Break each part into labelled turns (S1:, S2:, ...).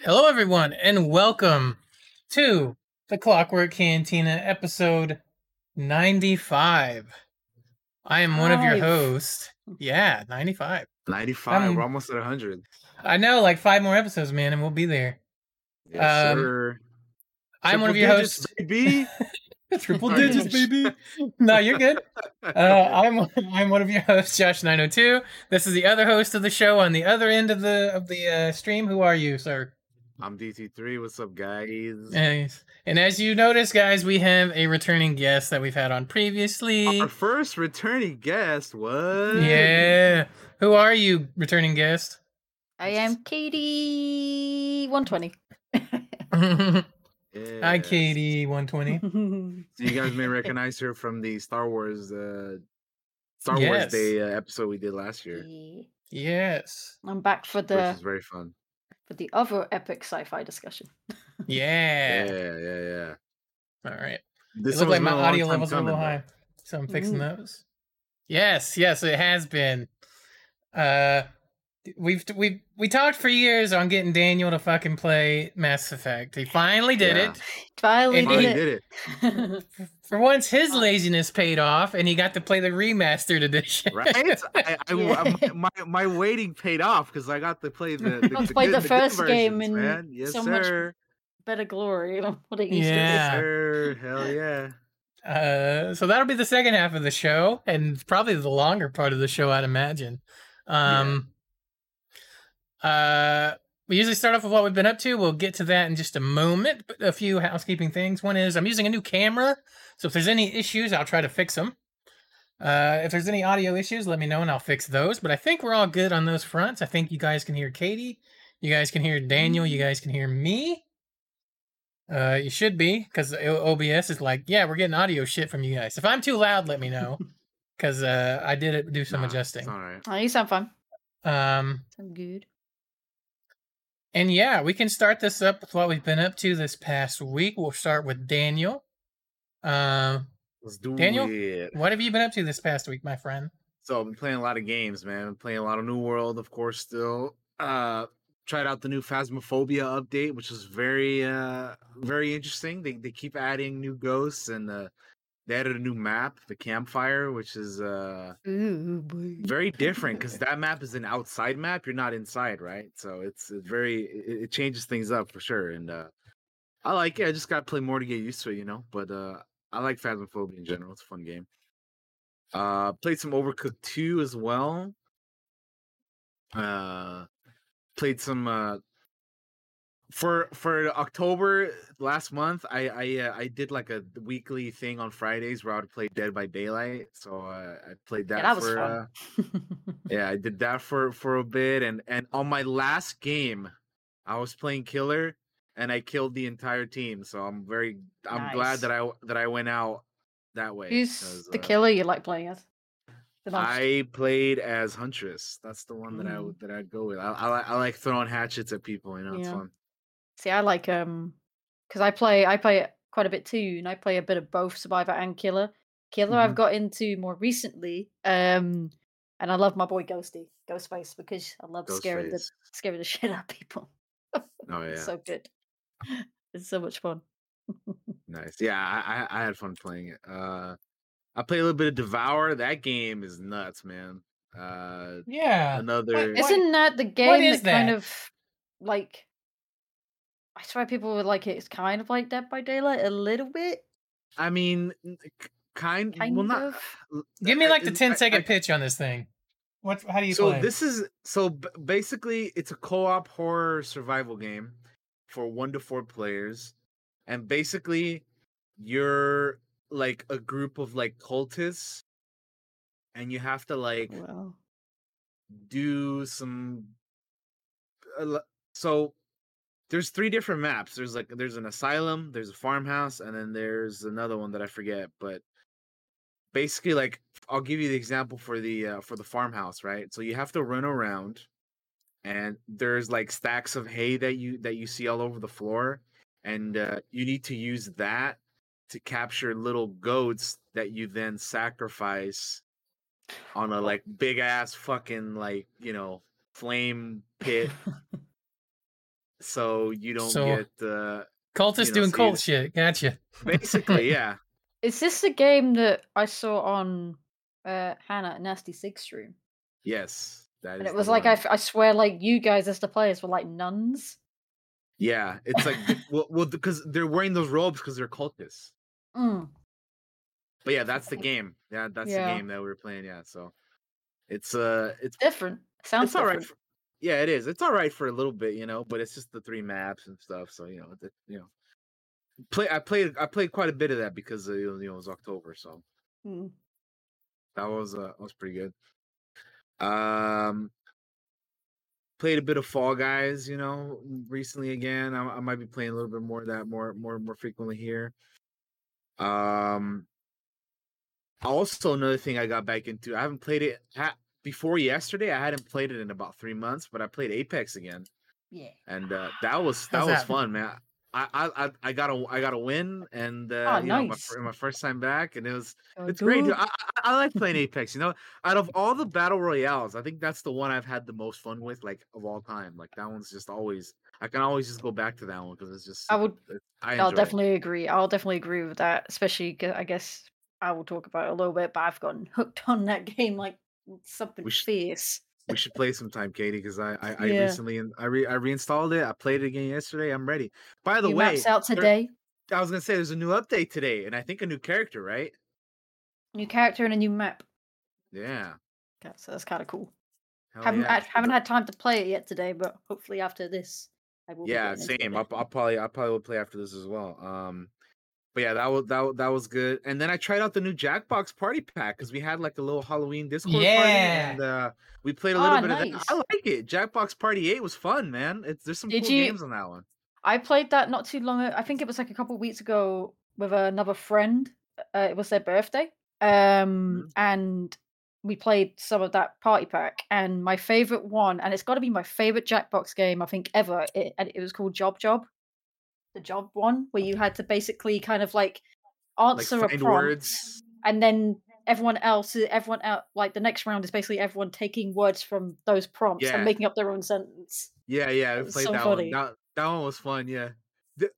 S1: Hello, everyone, and welcome to the Clockwork Cantina episode 95. I am one of your
S2: Five.
S1: hosts. Yeah, 95.
S3: 95.
S1: Um,
S3: We're almost at 100.
S1: I know, like five more episodes, man, and we'll be there.
S3: Yes,
S1: um,
S3: sir.
S1: I'm one of
S3: Triple
S1: your
S3: digits,
S1: hosts.
S3: baby.
S1: Triple digits, baby. No, you're good. Uh, I'm I'm one of your hosts, Josh902. This is the other host of the show on the other end of the of the uh, stream. Who are you, sir?
S3: I'm DT3. What's up, guys?
S1: Nice. And as you notice, guys, we have a returning guest that we've had on previously.
S3: Our first returning guest. What?
S1: Yeah. Who are you, returning guest?
S2: I am Katie 120.
S1: Hi, Katie, 120.
S3: So you guys may recognize her from the Star Wars uh Star
S1: Yes.
S3: Wars Day uh, episode we did last year,
S1: Yes.
S2: I'm back for
S3: which
S2: the
S3: was very fun.
S2: For the other epic sci-fi discussion.
S3: Yeah,
S1: Yeah.
S3: yeah, yeah.
S1: All right.
S3: This
S1: it looked like my audio
S3: time
S1: levels are a little high. So I'm fixing
S2: Ooh.
S1: those. Yes, yes, it has been. Uh we've we we talked for years on getting Daniel to fucking play Mass Effect. He finally did
S3: Yeah.
S1: it.
S2: Finally
S1: And
S3: Finally
S2: did
S3: did it.
S2: it.
S1: For once his laziness paid off and he got to play the remastered edition.
S3: Right? I, I,
S2: Yeah.
S3: I- my, my waiting paid off because I got to play the, the, the
S2: play
S3: good,
S2: the
S3: good
S2: first game
S3: versions,
S2: in
S3: man. Yes,
S2: so much. Better glory than what it used
S1: Yeah.
S3: Yes, sir. Hell yeah.
S1: Uh, so that'll be the second half of the show, and probably the longer part of the show, I'd imagine. Um, uh, we usually start off with what we've been up to. We'll get to that in just a moment. But a few housekeeping things. One is I'm using a new camera, so if there's any issues, I'll try to fix them. Uh, if there's any audio issues, let me know and I'll fix those. But I think we're all good on those fronts. I think you guys can hear Katie, you guys can hear Daniel, you guys can hear me. Uh, you should be because OBS is like, yeah, we're getting audio shit from you guys. If I'm too loud, let me know because uh, I did it, do some
S3: Nah,
S1: adjusting.
S3: all right.
S2: Oh, you sound fun.
S1: Um,
S2: Sound good.
S1: And yeah, we can start this up with what we've been up to this past week. We'll start with Daniel. Um,
S3: Let's do
S1: Daniel?
S3: it.
S1: what have you been up to this past week, my friend?
S3: So I've been playing a lot of games, man. I'm playing a lot of New World, of course, still. Uh tried out the new Phasmophobia update, which is very uh very interesting. They they keep adding new ghosts and uh they added a new map, the campfire, which is uh
S2: Ooh,
S3: very different because that map is an outside map. You're not inside, right? So it's, it's very it, it changes things up for sure. And uh I like it. I just gotta play more to get used to it, you know. But uh I like Phasmophobia in general. It's a fun game. Uh played some Overcooked 2 as well. Uh played some uh for for October last month, I I uh, I did like a weekly thing on Fridays where I would play Dead by Daylight. So uh, I played that,
S2: Yeah, that
S3: for uh, yeah, I did that for for a bit, and and on my last game, I was playing killer, and I killed the entire team. So I'm very I'm glad that I that I went out that way.
S2: Who's the
S3: uh,
S2: killer you like playing as?
S3: I played as Huntress. That's the one that I
S2: Mm.
S3: would that I'd go with. I I, I like throwing hatchets at people. You know, it's fun.
S2: See, I like um, because I play I play it quite a bit too, and I play a bit of both Survivor and Killer. Killer I've
S3: Mhm.
S2: got into more recently, um, and I love my boy Ghosty, Ghostface, because I love scaring the scaring the shit out of people.
S3: Oh yeah,
S2: so good. It's so much fun.
S3: nice. Yeah, I, I I had fun playing it. Uh, I play a little bit of Devour. That game is nuts, man. Uh,
S1: Yeah.
S3: another.
S1: What-
S2: Isn't that the game
S1: is
S2: that kind of like? I swear people would like it. It's kind of like Dead by Daylight a little bit,
S3: I mean, kind.
S2: kind
S3: well, not.
S2: of.
S3: Uh,
S1: Give me like the
S3: I-
S1: 10
S3: I-
S1: second
S3: I-
S1: pitch on this thing. What? How do you
S3: so
S1: play?
S3: this is so b- basically it's a co-op horror survival game for one to four players and basically you're like a group of like cultists and you have to like
S2: Well,
S3: do some uh, a so there's three different maps. There's like there's an asylum there's a farmhouse and then there's another one that i forget but basically like i'll give you the example for the uh, for the farmhouse right? So you have to run around and there's like stacks of hay that you that you see all over the floor and uh, you need to use that to capture little goats that you then sacrifice on a like big ass fucking like you know flame pit so you don't
S1: So-
S3: get uh,
S1: Cultists
S3: know,
S1: doing
S3: so
S1: cult
S3: you-
S1: shit. Gotcha.
S3: basically yeah.
S2: Is this the game that I saw on uh, Hannah at Nasty Six stream?
S3: Yes, that
S2: And
S3: is
S2: it was like I,
S3: one.
S2: swear, like you guys as the players were like nuns.
S3: yeah, it's like well, well, because they're wearing those robes because they're cultists.
S2: Mm.
S3: But yeah, that's the game. Yeah, that's
S2: Yeah.
S3: the game that we were playing. Yeah, so it's uh, it's
S2: Different. Sounds
S3: it's all right. For, yeah, it is. It's all right for a little bit, you know. But it's just the three maps and stuff. So you know, the, you know, play. I played. I played quite a bit of that because uh, you know it was October, so
S2: Mm.
S3: that was uh that was pretty good. Um, played a bit of Fall Guys, you know, recently again. I, I might be playing a little bit more of that more more more frequently here. Um, also another thing I got back into. I haven't played it before yesterday. I hadn't played it in about three months, but I played Apex again,
S2: Yeah.
S3: and uh, that was that
S1: How's
S3: was
S1: that?
S3: fun, man. I, I I I got a I got a win, and uh,
S2: Oh,
S3: you know my, my first time back, and it was
S2: Oh,
S3: it's great. dude.
S2: dude.
S3: I, I, I like playing Apex. You know, out of all the battle royales, I think that's the one I've had the most fun with, like of all time. Like that one's just always. I can always just go back to that one because it's just.
S2: I would.
S3: I
S2: I'll
S3: enjoy it.
S2: definitely agree. I'll definitely agree with that. Especially, I guess I will talk about it a little bit. But I've gotten hooked on that game like something
S3: We should-
S2: fierce.
S3: We should play sometime, Katie, because I I, I
S2: Yeah.
S3: recently and I re, I reinstalled it. I played it again yesterday. I'm ready. By the
S2: New
S3: way,
S2: maps out
S3: there-
S2: today.
S3: I was gonna say there's a new update today, and I think a new character, right?
S2: New character and a new map.
S3: Yeah.
S2: Okay, so that's kind of cool.
S3: Hell
S2: haven't
S3: yeah.
S2: I haven't had time to play it yet today, but hopefully after this, I will.
S3: yeah, same. I'll, I'll probably I'll probably will play after this as well. Um, but yeah, that was that that was good. And then I tried out the new Jackbox Party Pack because we had like a little Halloween Discord party,
S1: Yeah.
S3: and uh, we played a little
S2: Ah,
S3: bit of that. I like it. Jackbox Party Eight was fun, man. It's there's some
S2: Did
S3: cool
S2: you-
S3: games on that one.
S2: I played that not too long. I think it was like a couple of weeks ago with another friend. Uh, it was their birthday, um,
S3: Mhm.
S2: and we played some of that party pack. And my favorite one, and it's got to be my favorite Jackbox game I think ever. It, and it was called Job Job, the Job one, where you had to basically kind of like
S3: Like
S2: answer a prompt,
S3: words.
S2: and then everyone else, everyone out, like the next round is basically everyone taking words from those prompts
S3: Yeah.
S2: and making up their own sentence.
S3: Yeah, yeah, we played
S2: so
S3: that
S2: funny.
S3: one. That, that one was fun. Yeah, The-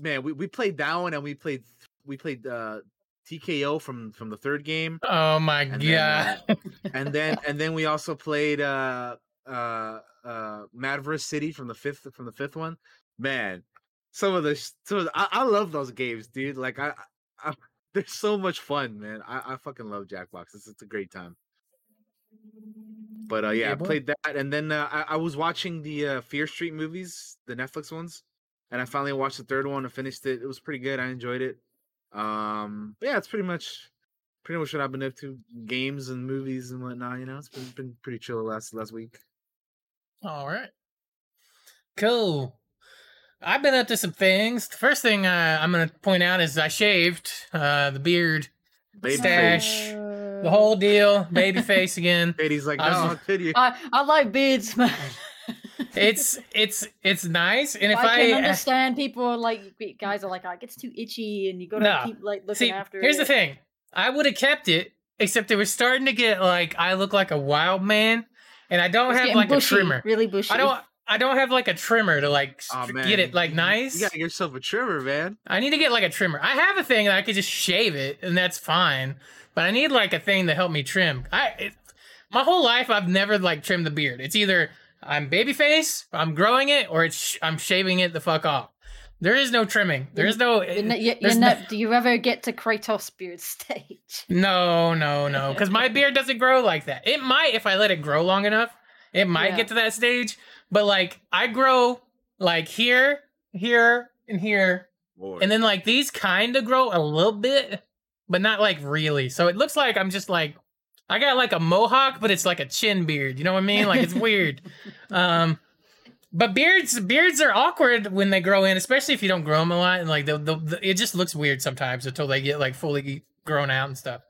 S3: man, we, we played that one, and we played we played uh, TKO from from the third game.
S1: Oh my
S3: And
S1: god.
S3: then, and then and then we also played uh uh uh Madverse City from the fifth from the fifth one. Man, some of the some of the, I, I love those games, dude. Like I, I they're so much fun, man. I, I fucking love Jackbox. It's, it's a great time. But uh yeah,
S1: Yeah,
S3: I played that and then uh, I, I was watching the uh, Fear Street movies, the Netflix ones, and I finally watched the third one and finished it. It was pretty good. I enjoyed it. Um but yeah, it's pretty much pretty much what I've been up to. Games and movies and whatnot, you know. It's been been pretty chill last last week.
S1: All right. Cool. I've been up to some things. The first thing uh, I'm going to point out is I shaved uh, the beard,
S3: Baby
S1: Stash.
S3: face.
S1: the whole deal, baby face again.
S3: Katie's like, no,
S1: I was
S3: how
S1: just-
S3: could you?
S2: I, I like beards, man.
S1: It's it's it's nice, and if
S2: I
S1: I,
S2: can
S1: uh,
S2: understand people are like guys are like, oh, it gets too itchy, and you gotta
S1: No.
S2: keep like looking after.
S1: see,
S2: after
S1: here's
S2: it.
S1: the thing: I would have kept it, except it was starting to get like I look like a wild man, and I don't
S2: It's
S1: have like
S2: bushy,
S1: a trimmer.
S2: really bushy.
S1: I don't. I don't have like a trimmer to like
S3: Aw,
S1: st- get it like nice.
S3: You gotta get yourself a trimmer, man.
S1: I need to get like a trimmer. I have a thing that I could just shave it, and that's fine. But I need like a thing to help me trim. I it, my whole life I've never like trimmed the beard. It's either I'm babyface, I'm growing it, or it's sh- I'm shaving it the fuck off. There is no trimming. There is no.
S2: Eh, you're ne- you're- you're
S1: no-
S2: do you ever get to Kratos beard stage?
S1: No, no, no. Because my beard doesn't grow like that. It might if I let it grow long enough. It might
S2: Yeah.
S1: get to that stage. But like I grow like here, here, and here.
S3: Lord.
S1: And then like these kind of grow a little bit, but not like really. So it looks like I'm just like I got like a mohawk, but it's like a chin beard. You know what I mean? Like it's weird. Um but beards beards are awkward when they grow in, especially if you don't grow them a lot and like the, the, the it just looks weird sometimes until they get like fully grown out and stuff.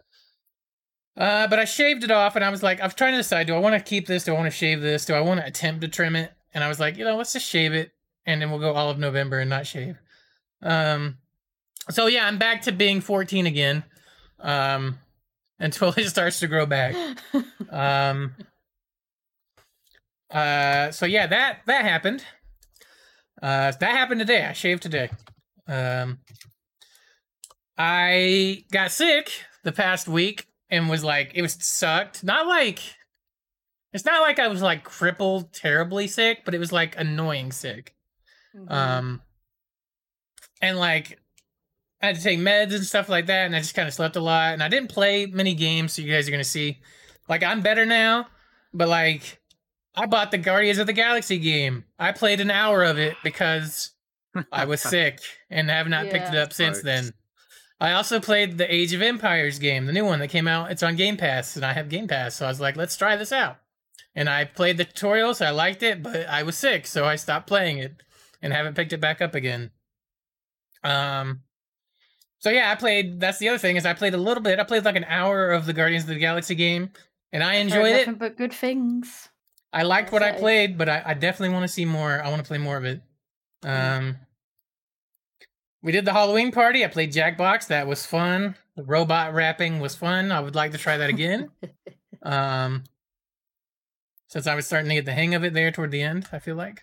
S1: Uh, but I shaved it off and I was like, I was trying to decide, do I want to keep this? Do I want to shave this? Do I want to attempt to trim it? And I was like, you know, let's just shave it and then we'll go all of November and not shave. Um, so yeah, I'm back to being 14 again. Um, until it starts to grow back. Um, uh, so yeah, that that happened. Uh, that happened today. I shaved today. Um, I got sick the past week and was like, it was sucked. Not like, it's not like I was like crippled, terribly sick, but it was like annoying sick.
S2: Mhm.
S1: Um, and like, I had to take meds and stuff like that, and I just kind of slept a lot, and I didn't play many games. So you guys are gonna see, like, I'm better now, but like, I bought the Guardians of the Galaxy game. I played an hour of it because I was sick and have not picked it up since then. I also played the Age of Empires game, the new one that came out. It's on Game Pass, and I have Game Pass, so I was like, let's try this out. And I played the tutorials. I liked it, but I was sick, so I stopped playing it and haven't picked it back up again. Um. So yeah, I played. That's the other thing is I played a little bit. I played like an hour of the Guardians of the Galaxy game, and I enjoyed it.
S2: but good things.
S1: I liked what I played, but I, I definitely want to see more. I want to play more of it. Um, we did the Halloween party. I played Jackbox. That was fun. The robot rapping was fun. I would like to try that again. um, since I was starting to get the hang of it there toward the end, I feel like.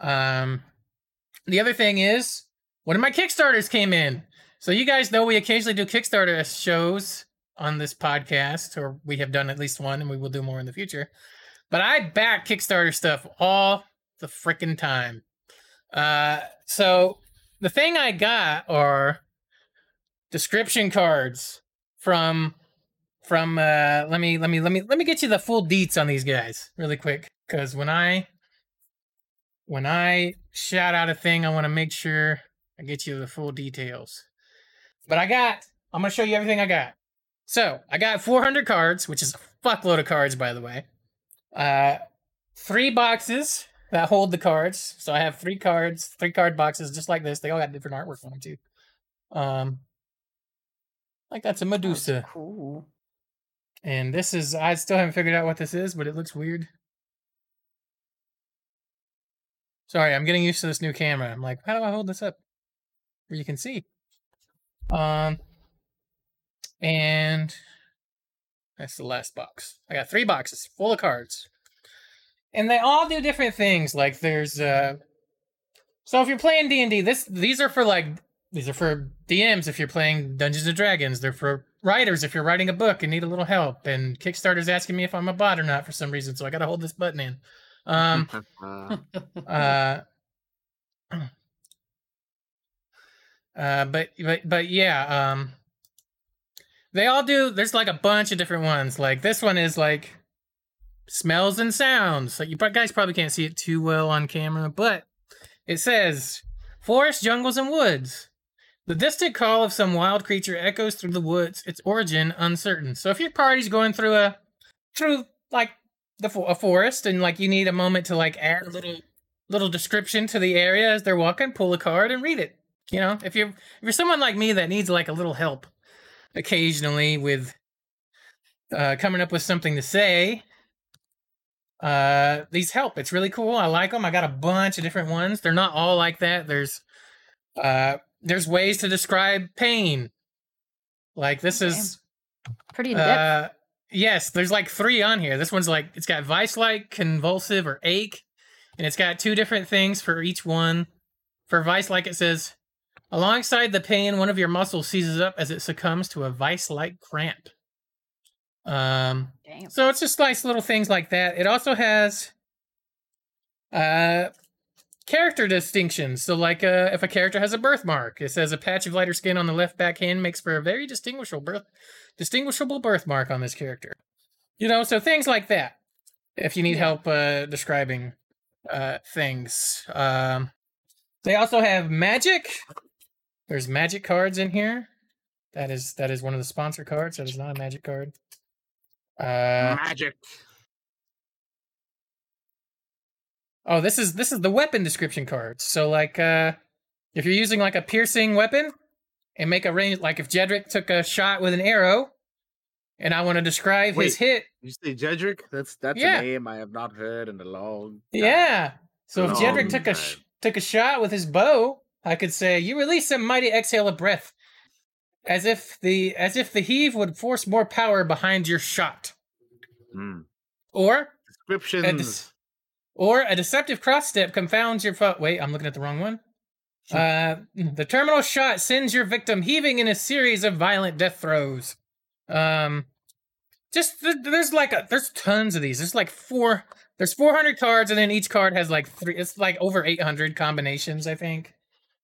S1: Um, the other thing is one of my Kickstarters came in. So you guys know we occasionally do Kickstarter shows on this podcast, or we have done at least one, and we will do more in the future. But I back Kickstarter stuff all the freaking time. Uh, so the thing I got are description cards from from uh let me let me let me let me get you the full deets on these guys really quick because when I when I shout out a thing I want to make sure I get you the full details. But I got I'm gonna show you everything I got. So I got 400 cards, which is a fuckload of cards by the way. Uh, three boxes that hold the cards. So I have three cards, three card boxes just like this. They all got different artwork on them too. Um, like that's a
S2: That's
S1: Medusa.
S2: cool.
S1: And this is, I still haven't figured out what this is, but it looks weird. Sorry, I'm getting used to this new camera. I'm like, how do I hold this up where you can see? Um, and that's the last box. I got three boxes full of cards, and they all do different things. Like there's, uh, so if you're playing D and D, this these are for like these are for DMs if you're playing Dungeons and Dragons. They're for writers if you're writing a book and need a little help. And Kickstarter's asking me if I'm a bot or not for some reason, so I got to hold this button in. Um,
S3: Uh,
S1: uh, uh, but but but yeah, um, they all do. There's like a bunch of different ones. Like this one is like smells and sounds. Like you guys probably can't see it too well on camera, but it says forest, jungles, and woods. The distant call of some wild creature echoes through the woods. Its origin uncertain. So if your party's going through a through like the a forest and like you need a moment to like add a little little description to the area as they're walking, pull a card and read it. You know, if you're if you're someone like me that needs like a little help occasionally with uh, coming up with something to say, uh, these help. It's really cool. I like them. I got a bunch of different ones. They're not all like that. There's uh, there's ways to describe pain. Like this
S2: Okay.
S1: is
S2: Pretty
S1: uh, yes, there's like three on here. This one's like it's got vice-like, convulsive, or ache, and it's got two different things for each one. For vice-like, it says, alongside the pain, one of your muscles seizes up as it succumbs to a vice-like cramp. Um,
S2: Damn.
S1: so it's just nice little things like that. It also has uh character distinctions. So like uh if a character has a birthmark, it says a patch of lighter skin on the left back hand makes for a very distinguishable birth distinguishable birthmark on this character. You know, so things like that. If you need help uh describing uh things. Um they also have magic. There's magic cards in here. That is that is one of the sponsor cards. That is not a magic card. Uh
S3: magic.
S1: Oh, this is this is the weapon description cards. So like uh if you're using like a piercing weapon and make a range like if Jedrick took a shot with an arrow and I want to describe his
S3: Wait.
S1: hit.
S3: You say Jedrick? That's that's
S1: Yeah.
S3: a name I have not heard in a long. time.
S1: Yeah. So if Jedrick took a sh- took a shot with his bow, I could say you release a mighty exhale of breath as if the as if the heave would force more power behind your shot.
S3: Hmm.
S1: Or
S3: Descriptions.
S1: At this- Or a deceptive cross step confounds your foe. Wait, I'm looking at the wrong one. Uh, the terminal shot sends your victim heaving in a series of violent death throes. Um, just th- there's like a there's tons of these. There's like four. There's 400 cards, and then each card has like three. It's like over 800 combinations, I think.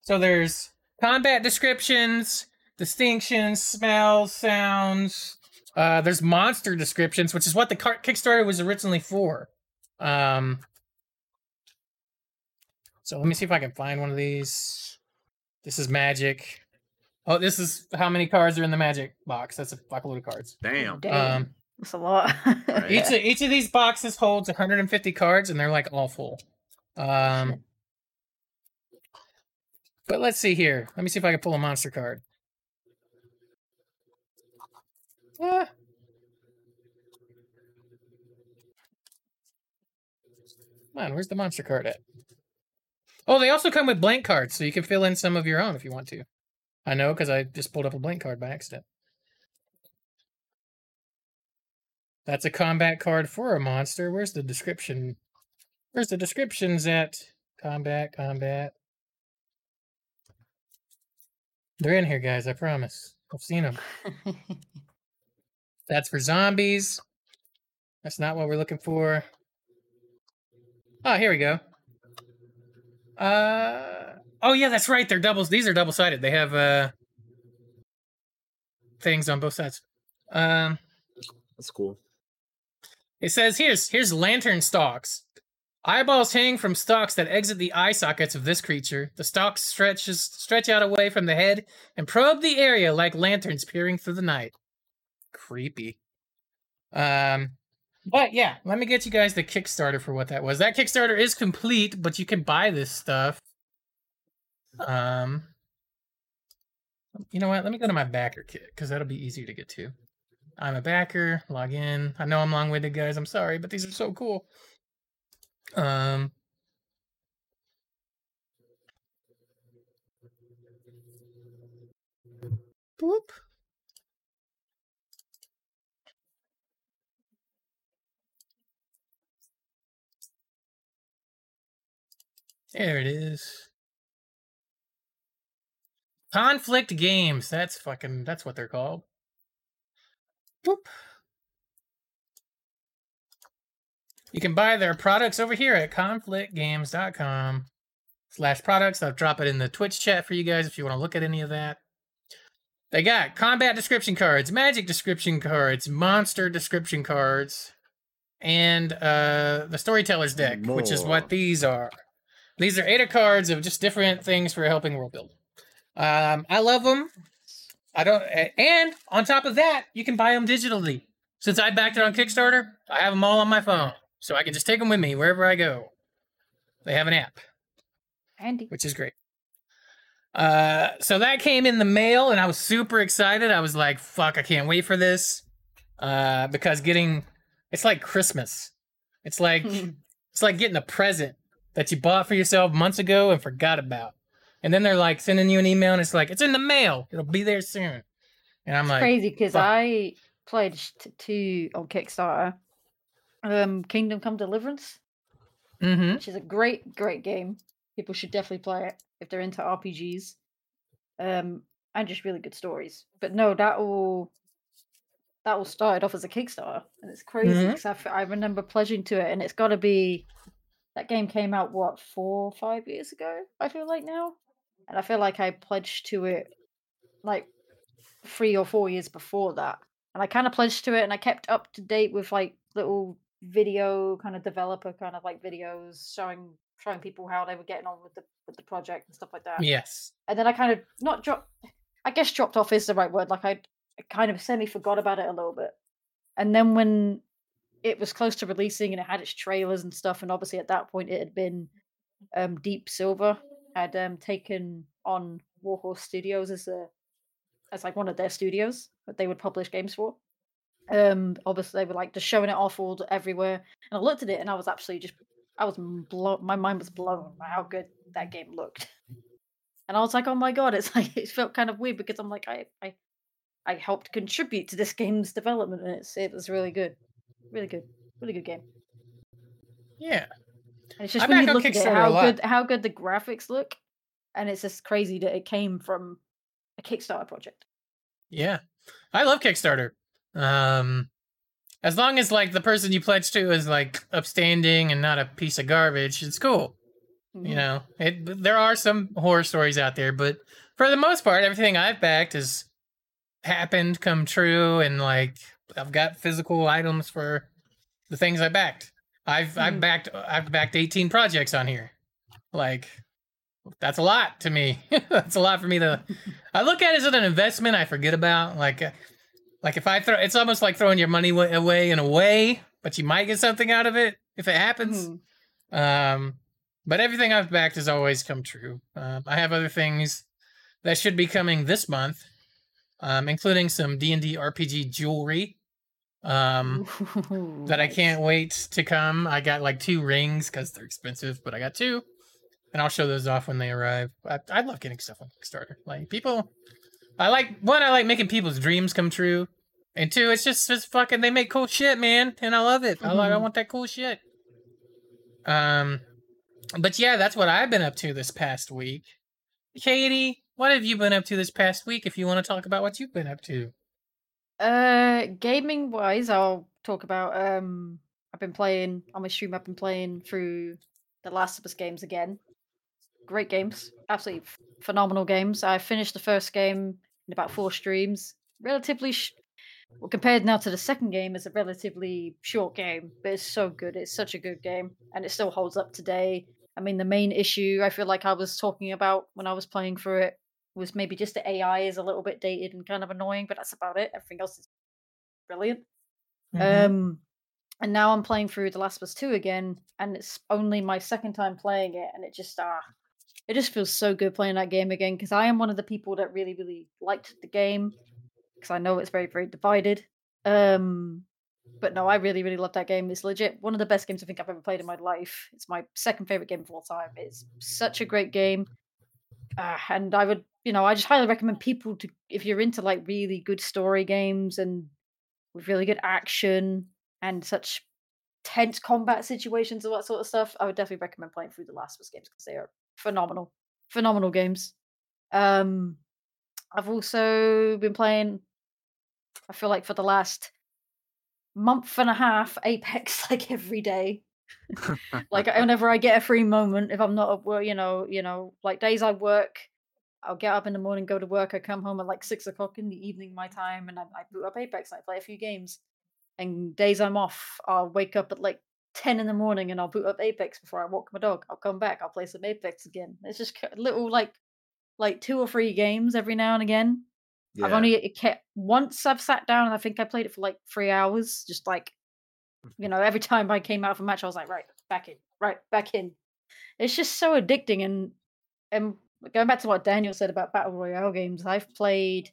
S1: So there's combat descriptions, distinctions, smells, sounds. Uh, there's monster descriptions, which is what the car- Kickstarter was originally for. Um, so let me see if I can find one of these. This is magic. Oh, this is how many cards are in the magic box. That's a fuckload of cards.
S3: Damn.
S2: Damn.
S1: Um,
S2: That's a lot.
S3: Right.
S1: each of, each of these boxes holds 150 cards, and they're like all full. Um, but let's see here. Let me see if I can pull a monster card. Ah. Come on, where's the monster card at? Oh, they also come with blank cards, so you can fill in some of your own if you want to. I know because I just pulled up a blank card by accident. That's a combat card for a monster. Where's the description? Where's the descriptions at? Combat, combat. They're in here, guys. I promise. I've seen them. That's for zombies. That's not what we're looking for. Oh, here we go. Uh oh yeah, that's right. They're doubles. These are double sided. They have uh things on both sides. Um,
S3: That's cool.
S1: it says here's here's lantern stalks. Eyeballs hang from stalks that exit the eye sockets of this creature. The stalks stretches stretch out away from the head and probe the area like lanterns peering through the night. Creepy. Um, but yeah, let me get you guys the Kickstarter for what that was. That Kickstarter is complete, but you can buy this stuff. Um, you know what? Let me go to my backer kit because that'll be easier to get to. I'm a backer. Log in. I know I'm long-winded, guys. I'm sorry, but these are so cool. Um. Boop. There it is. Conflict games. That's fucking. That's what they're called. Boop. You can buy their products over here at conflictgames.com slash products. I'll drop it in the Twitch chat for you guys if you want to look at any of that. They got combat description cards, magic description cards, monster description cards, and uh, the storyteller's deck, which is what these are. These are eight of cards of just different things for helping world build. Um, I love them. I don't, and on top of that, you can buy them digitally. Since I backed it on Kickstarter, I have them all on my phone, so I can just take them with me wherever I go. They have an app,
S2: Handy.
S1: which is great. Uh, so that came in the mail, and I was super excited. I was like, "Fuck, I can't wait for this," uh, because getting it's like Christmas. It's like it's like getting a present that you bought for yourself months ago and forgot about. And then they're like sending you an email and it's like, it's in the mail. It'll be there soon. And I'm like,
S2: crazy because. I pledged to on Kickstarter. Um, Kingdom Come Deliverance,
S1: mm-hmm.
S2: which is a great, great game. People should definitely play it if they're into RPGs. Um, and just really good stories. But no, that all that all started off as a Kickstarter, and it's crazy because I, f- I remember pledging to it, and it's got to be that game came out what four, five years ago. I feel like now, and I feel like I pledged to it like three or four years before that, and I kind of pledged to it, and I kept up to date with like little video kind of developer kind of like videos showing showing people how they were getting on with the with the project and stuff like that
S1: Yes.
S2: and then I kind of not dropped. I guess dropped off is the right word. Like I, I kind of semi forgot about it a little bit, and then when it was close to releasing and it had its trailers and stuff, and obviously at that point it had been um, Deep Silver had um, taken on Warhorse Studios as a as like one of their studios that they would publish games for. Um, obviously they were like just showing it off all everywhere, and I looked at it and I was absolutely just I was blown. My mind was blown by how good that game looked. And I was like, oh my god, it's like it felt kind of weird because I'm like, I I I helped contribute to this game's development and it's it was really good. Really good. Really good game.
S1: Yeah.
S2: And it's just
S1: I
S2: when you look at it, how good how good the graphics look, and it's just crazy that it came from a Kickstarter project.
S1: Yeah. I love Kickstarter. Um as long as like the person you pledge to is like upstanding and not a piece of garbage, it's cool. You
S2: Mhm.
S1: know, it there are some horror stories out there, but for the most part, everything I've backed has happened, come true, and like I've got physical items for the things I backed. I've I've
S2: Mhm.
S1: backed I've backed 18 projects on here. Like that's a lot to me. that's a lot for me to I look at it as an investment I forget about. Like uh, like if I throw it's almost like throwing your money away in a way, but you might get something out of it if it happens.
S2: Mhm.
S1: Um, but everything I've backed has always come true. Um, I have other things that should be coming this month, um, including some D and D RPG jewelry um,
S2: Ooh,
S1: that I can't wait to come. I got like two rings because they're expensive, but I got two, and I'll show those off when they arrive. I, I love getting stuff on Kickstarter. Like people, I like one. I like making people's dreams come true, and two, it's just just fucking they make cool shit, man, and I love it. I like I
S2: Mhm.
S1: want that cool shit. Um, but yeah, that's what I've been up to this past week. Katie, what have you been up to this past week? If you want to talk about what you've been up to.
S2: Uh, gaming wise, I'll talk about. Um, I've been playing on my stream. I've been playing through the Last of Us games again. Great games, absolutely f- phenomenal games. I finished the first game in about four streams. Relatively, sh- well, compared now to the second game, it's a relatively short game, but it's so good. It's such a good game, and it still holds up today. I mean, the main issue I feel like I was talking about when I was playing through it was maybe just the AI is a little bit dated and kind of annoying, but that's about it. Everything else is brilliant.
S1: Mhm.
S2: Um, and now I'm playing through The Last of Us 2 again, and it's only my second time playing it, and it just ah, it just feels so good playing that game again because I am one of the people that really, really liked the game because I know it's very, very divided. Um, but no, I really, really love that game. It's legit one of the best games I think I've ever played in my life. It's my second favorite game of all time. It's such a great game. Uh, and I would, you know, I just highly recommend people to, if you're into like really good story games and with really good action and such tense combat situations and that sort of stuff, I would definitely recommend playing through the Last of Us games because they are phenomenal, phenomenal games. Um, I've also been playing. I feel like for the last month and a half, Apex like every day. like whenever I get a free moment, if I'm not at work, you know, you know, like days I work, I'll get up in the morning, go to work. I come home at like six o'clock in the evening, my time, and I, I boot up Apex and I play a few games. And days I'm off, I'll wake up at like ten in the morning and I'll boot up Apex before I walk my dog. I'll come back, I'll play some Apex again. It's just little like like two or three games every now and again. I've only it kept once I've sat down and I think I played it for like three hours, just like you know, every time I came out of a match, I was like, right, back in, right, back in. It's just so addicting. And and going back to what Daniel said about battle royale games, I've played,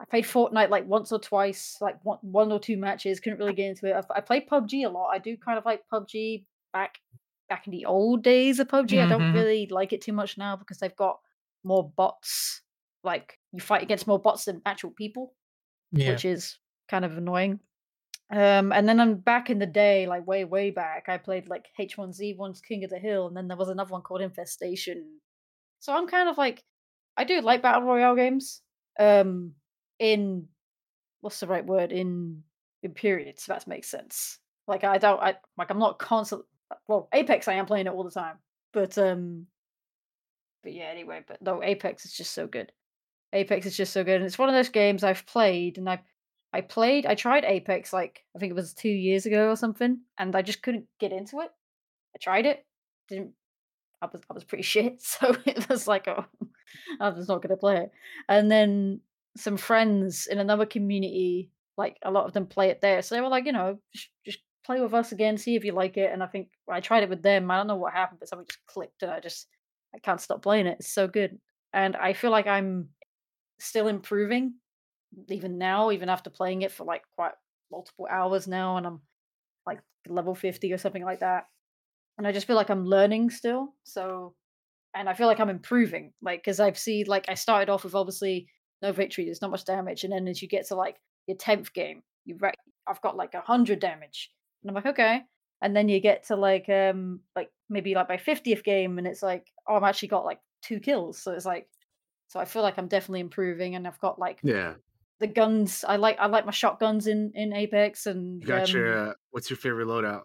S2: I played Fortnite like once or twice, like one, one or two matches. Couldn't really get into it. I've, I played PUBG a lot. I do kind of like PUBG back back in the old days of PUBG. I don't
S1: Mhm.
S2: really like it too much now because they've got more bots. Like you fight against more bots than actual people
S1: Yeah.
S2: which is kind of annoying. Um, and then I'm back in the day, like way, way back. I played like H1Z1's King of the Kill, and then there was another one called Infestation. So I'm kind of like, I do like battle royale games. Um, in what's the right word? In in periods, if that makes sense. Like I don't, I like I'm not constant. Well, Apex, I am playing it all the time, but um, but yeah, anyway. But no, Apex is just so good. Apex is just so good, and it's one of those games I've played, and I, I played, I tried Apex like I think it was two years ago or something, and I just couldn't get into it. I tried it, didn't. I was I was pretty shit, so it was like, oh, I'm just not gonna play it. And then some friends in another community, like a lot of them play it there, so they were like, you know, just, just play with us again, see if you like it. And I think I tried it with them. I don't know what happened, but something just clicked, and I just I can't stop playing it. It's so good, and I feel like I'm still improving even now, even after playing it for like quite multiple hours now, and I'm like level 50 or something like that. And I just feel like I'm learning still. So, and I feel like I'm improving, like, because I've seen, like, I started off with obviously no victory, there's not much damage. And then as you get to like your 10th game, you re- I've got like 100 damage. And I'm like, okay. and then you get to like um like maybe like my 50th game and it's like oh I've actually got like two kills so it's like so i feel like i'm definitely improving and i've got like
S3: Yeah.
S2: The guns i like i like my shotguns in in apex and
S3: You got
S2: um,
S3: your uh, what's your favorite loadout?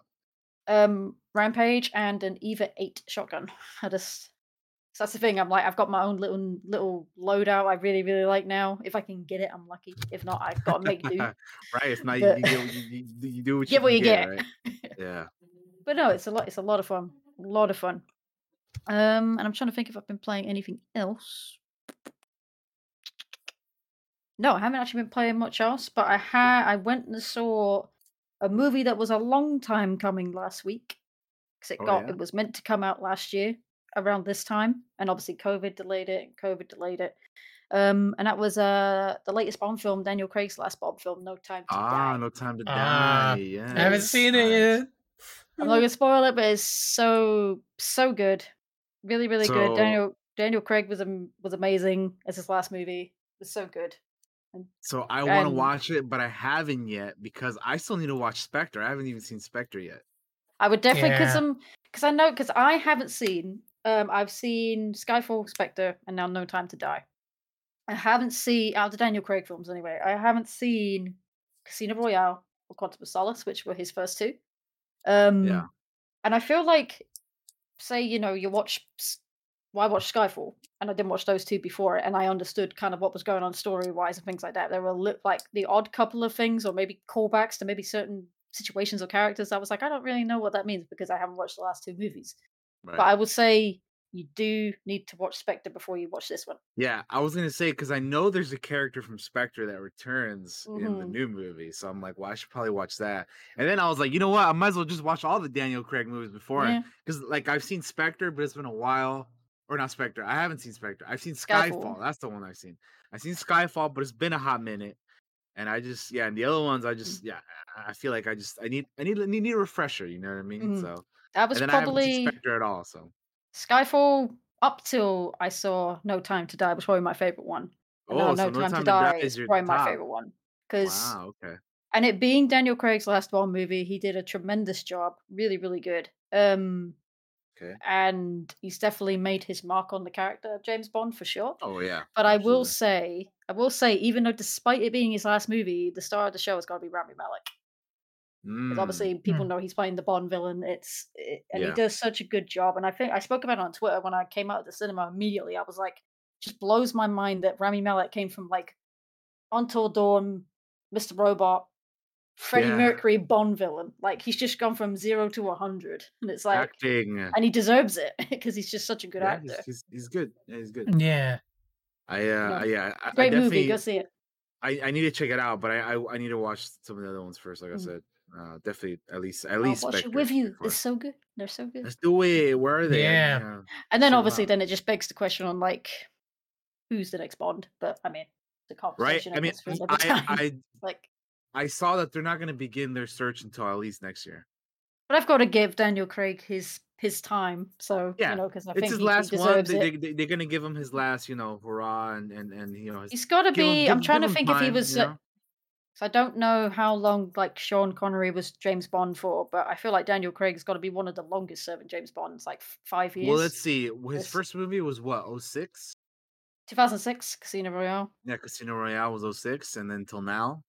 S2: um rampage and an eva 8 shotgun i just so that's the thing i'm like i've got my own little little loadout i really really like now if i can get it i'm lucky if not i've got to make do
S3: right. If not,
S2: But-
S3: you, you, get- you, you, you do what
S2: Get what you get.
S3: right? Yeah.
S2: but no it's a lot it's a lot of fun a lot of fun um and i'm trying to think if i've been playing anything else no i haven't actually been playing much else but i had i went and saw a movie that was a long time coming last week because it
S3: Oh,
S2: got
S3: yeah?
S2: it was meant to come out last year around this time and obviously covid delayed it and covid delayed it um and that was uh the latest bond film daniel craig's last bond film no time to Die.
S3: Ah,
S2: die
S3: no time to
S1: Ah,
S3: die. Yeah.
S1: I haven't seen it yet.
S2: I'm not gonna spoil it, but it's so so good, really really good. Daniel Daniel Craig was am- was amazing as his last movie. It was so good.
S3: So I want to watch it, but I haven't yet because I still need to watch Spectre. I haven't even seen Spectre yet.
S2: I would definitely because
S1: Yeah.
S2: um because I know because I haven't seen um I've seen Skyfall, Spectre, and now No Time to Die. I haven't seen out of the Daniel Craig films anyway. I haven't seen Casino Royale or Quantum of Solace, which were his first two. Um, and I feel like, say you know you watch, S- well, I watched Skyfall, and I didn't watch those two before and I understood kind of what was going on story wise and things like that. There were li- like the odd couple of things, or maybe callbacks to maybe certain situations or characters. I was like, I don't really know what that means because I haven't watched the last two movies.
S3: Right.
S2: But I would say you do need to watch Spectre before you watch this one.
S3: yeah, I was gonna say because I know there's a character from Spectre that returns in the
S2: Mhm.
S3: new movie, so I'm like, well, I should probably watch that. And then I was like, you know what? I might as well just watch all the Daniel Craig movies before,
S2: Yeah.
S3: because like I've seen Spectre, but it's been a while. Or not Spectre. I haven't seen Spectre. I've seen
S2: Skyfall.
S3: Skyfall. That's the one I've seen. I've seen Skyfall, but it's been a hot minute. And I just yeah, and the other ones I
S2: Mm.
S3: just yeah, I feel like I just I need I need I need a refresher, you know what I mean?
S2: Mhm.
S3: So
S2: That was
S3: and then I
S2: probably
S3: seen Spectre at all. So
S2: Skyfall up till I saw No Time to Die was probably my favorite one. And
S3: oh, so
S2: No Time, to Die is
S3: your
S2: probably my favorite one because
S3: Wow, okay.
S2: and it being Daniel Craig's last Bond movie, he did a tremendous job, really, really good. Um,
S3: Okay.
S2: and he's definitely made his mark on the character of James Bond for sure.
S3: Oh yeah.
S2: But I will say, I will say, even though despite it being his last movie, the star of the show has got to be Rami Malek. Because
S3: Mm,
S2: obviously, people know he's playing the Bond villain. It's it, and
S3: Yeah.
S2: he does such a good job. And I think I spoke about it on Twitter when I came out of the cinema. Immediately, I was like, just blows my mind that Rami Malek came from like Until Dawn, Mr. Robot, Freddie
S3: Yeah.
S2: Mercury Bond villain. Like he's just gone from zero to a hundred, and it's like,
S3: acting.
S2: and he deserves it because he's just such a good
S3: yeah,
S2: actor.
S3: he's, he's, he's good. Yeah, he's good.
S1: Yeah.
S3: I uh yeah, I, I
S2: Great movie, go see it.
S3: I, I need to check it out, but I, I I need to watch some of the other ones first. Like I
S2: Mhm.
S3: said, uh, definitely at least at
S2: I'll
S3: least
S2: watch it with you.
S3: before.
S2: It's so good. They're so good.
S3: Let's do it. Where are they? I-
S1: Yeah.
S2: And then
S3: Chill
S2: obviously,
S3: out.
S2: then it just begs the question on like, who's the next Bond? But I mean, the
S3: right.
S2: conversation.
S3: I mean,
S2: guess,
S3: I. I
S2: like,
S3: I saw that they're not going to begin their search until at least next year.
S2: but I've got to give Daniel Craig his his time. So
S3: Yeah,
S2: you know, because I
S3: It's
S2: think
S3: his
S2: he,
S3: last
S2: he
S3: one. They,
S2: it.
S3: they, are going to give him his last, you know, hurrah, and and and you know, his,
S2: He's got to
S3: give him-
S2: be. I'm trying
S3: give
S2: to think if he was.
S3: you
S2: uh,
S3: know?
S2: I don't know how long like Sean Connery was James Bond for, but I feel like Daniel Craig's got to be one of the longest serving James Bonds, like five years.
S3: Well, let's see. His
S2: Yes.
S3: first movie was what? 06?
S2: 2006 Casino Royale.
S3: Yeah, Casino Royale was 06, and then till now,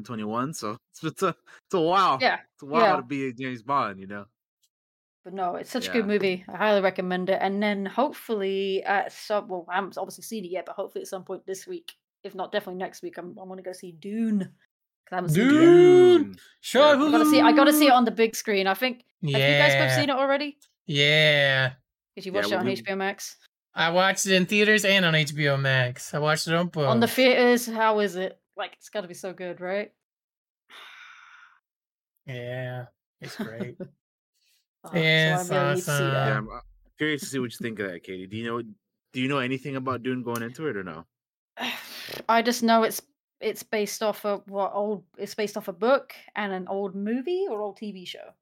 S3: 2021. So it's, it's a it's a while.
S2: Yeah,
S3: It's a while
S2: yeah.
S3: to be a James Bond, you know.
S2: But no, it's such a good movie. I highly recommend it. And then hopefully at some well, I haven't obviously seen it yet, but hopefully at some point this week, if not definitely next week, I'm I'm gonna go see Dune. 'Cause I haven't seen.
S1: Dune.
S3: Yeah.
S2: I gotta see I gotta see it on the big screen. I think
S1: Yeah.
S2: have you guys both seen it already?
S1: Yeah.
S2: Did you
S3: Yeah,
S2: watch it on
S3: we-
S2: HBO Max?
S1: I watched it in theaters and on HBO Max. I watched it on both.
S2: On the theaters, how is it? Like it's gotta be so good, right?
S1: yeah. It's great.
S2: Oh,
S1: It's
S2: so I really need to see
S1: awesome.
S3: Yeah, I'm curious to see what you think of that, Katie. Do you know do you know anything about Dune going into it or no?
S2: I just know it's it's based off of what old it's based off a book and an old movie or old TV show.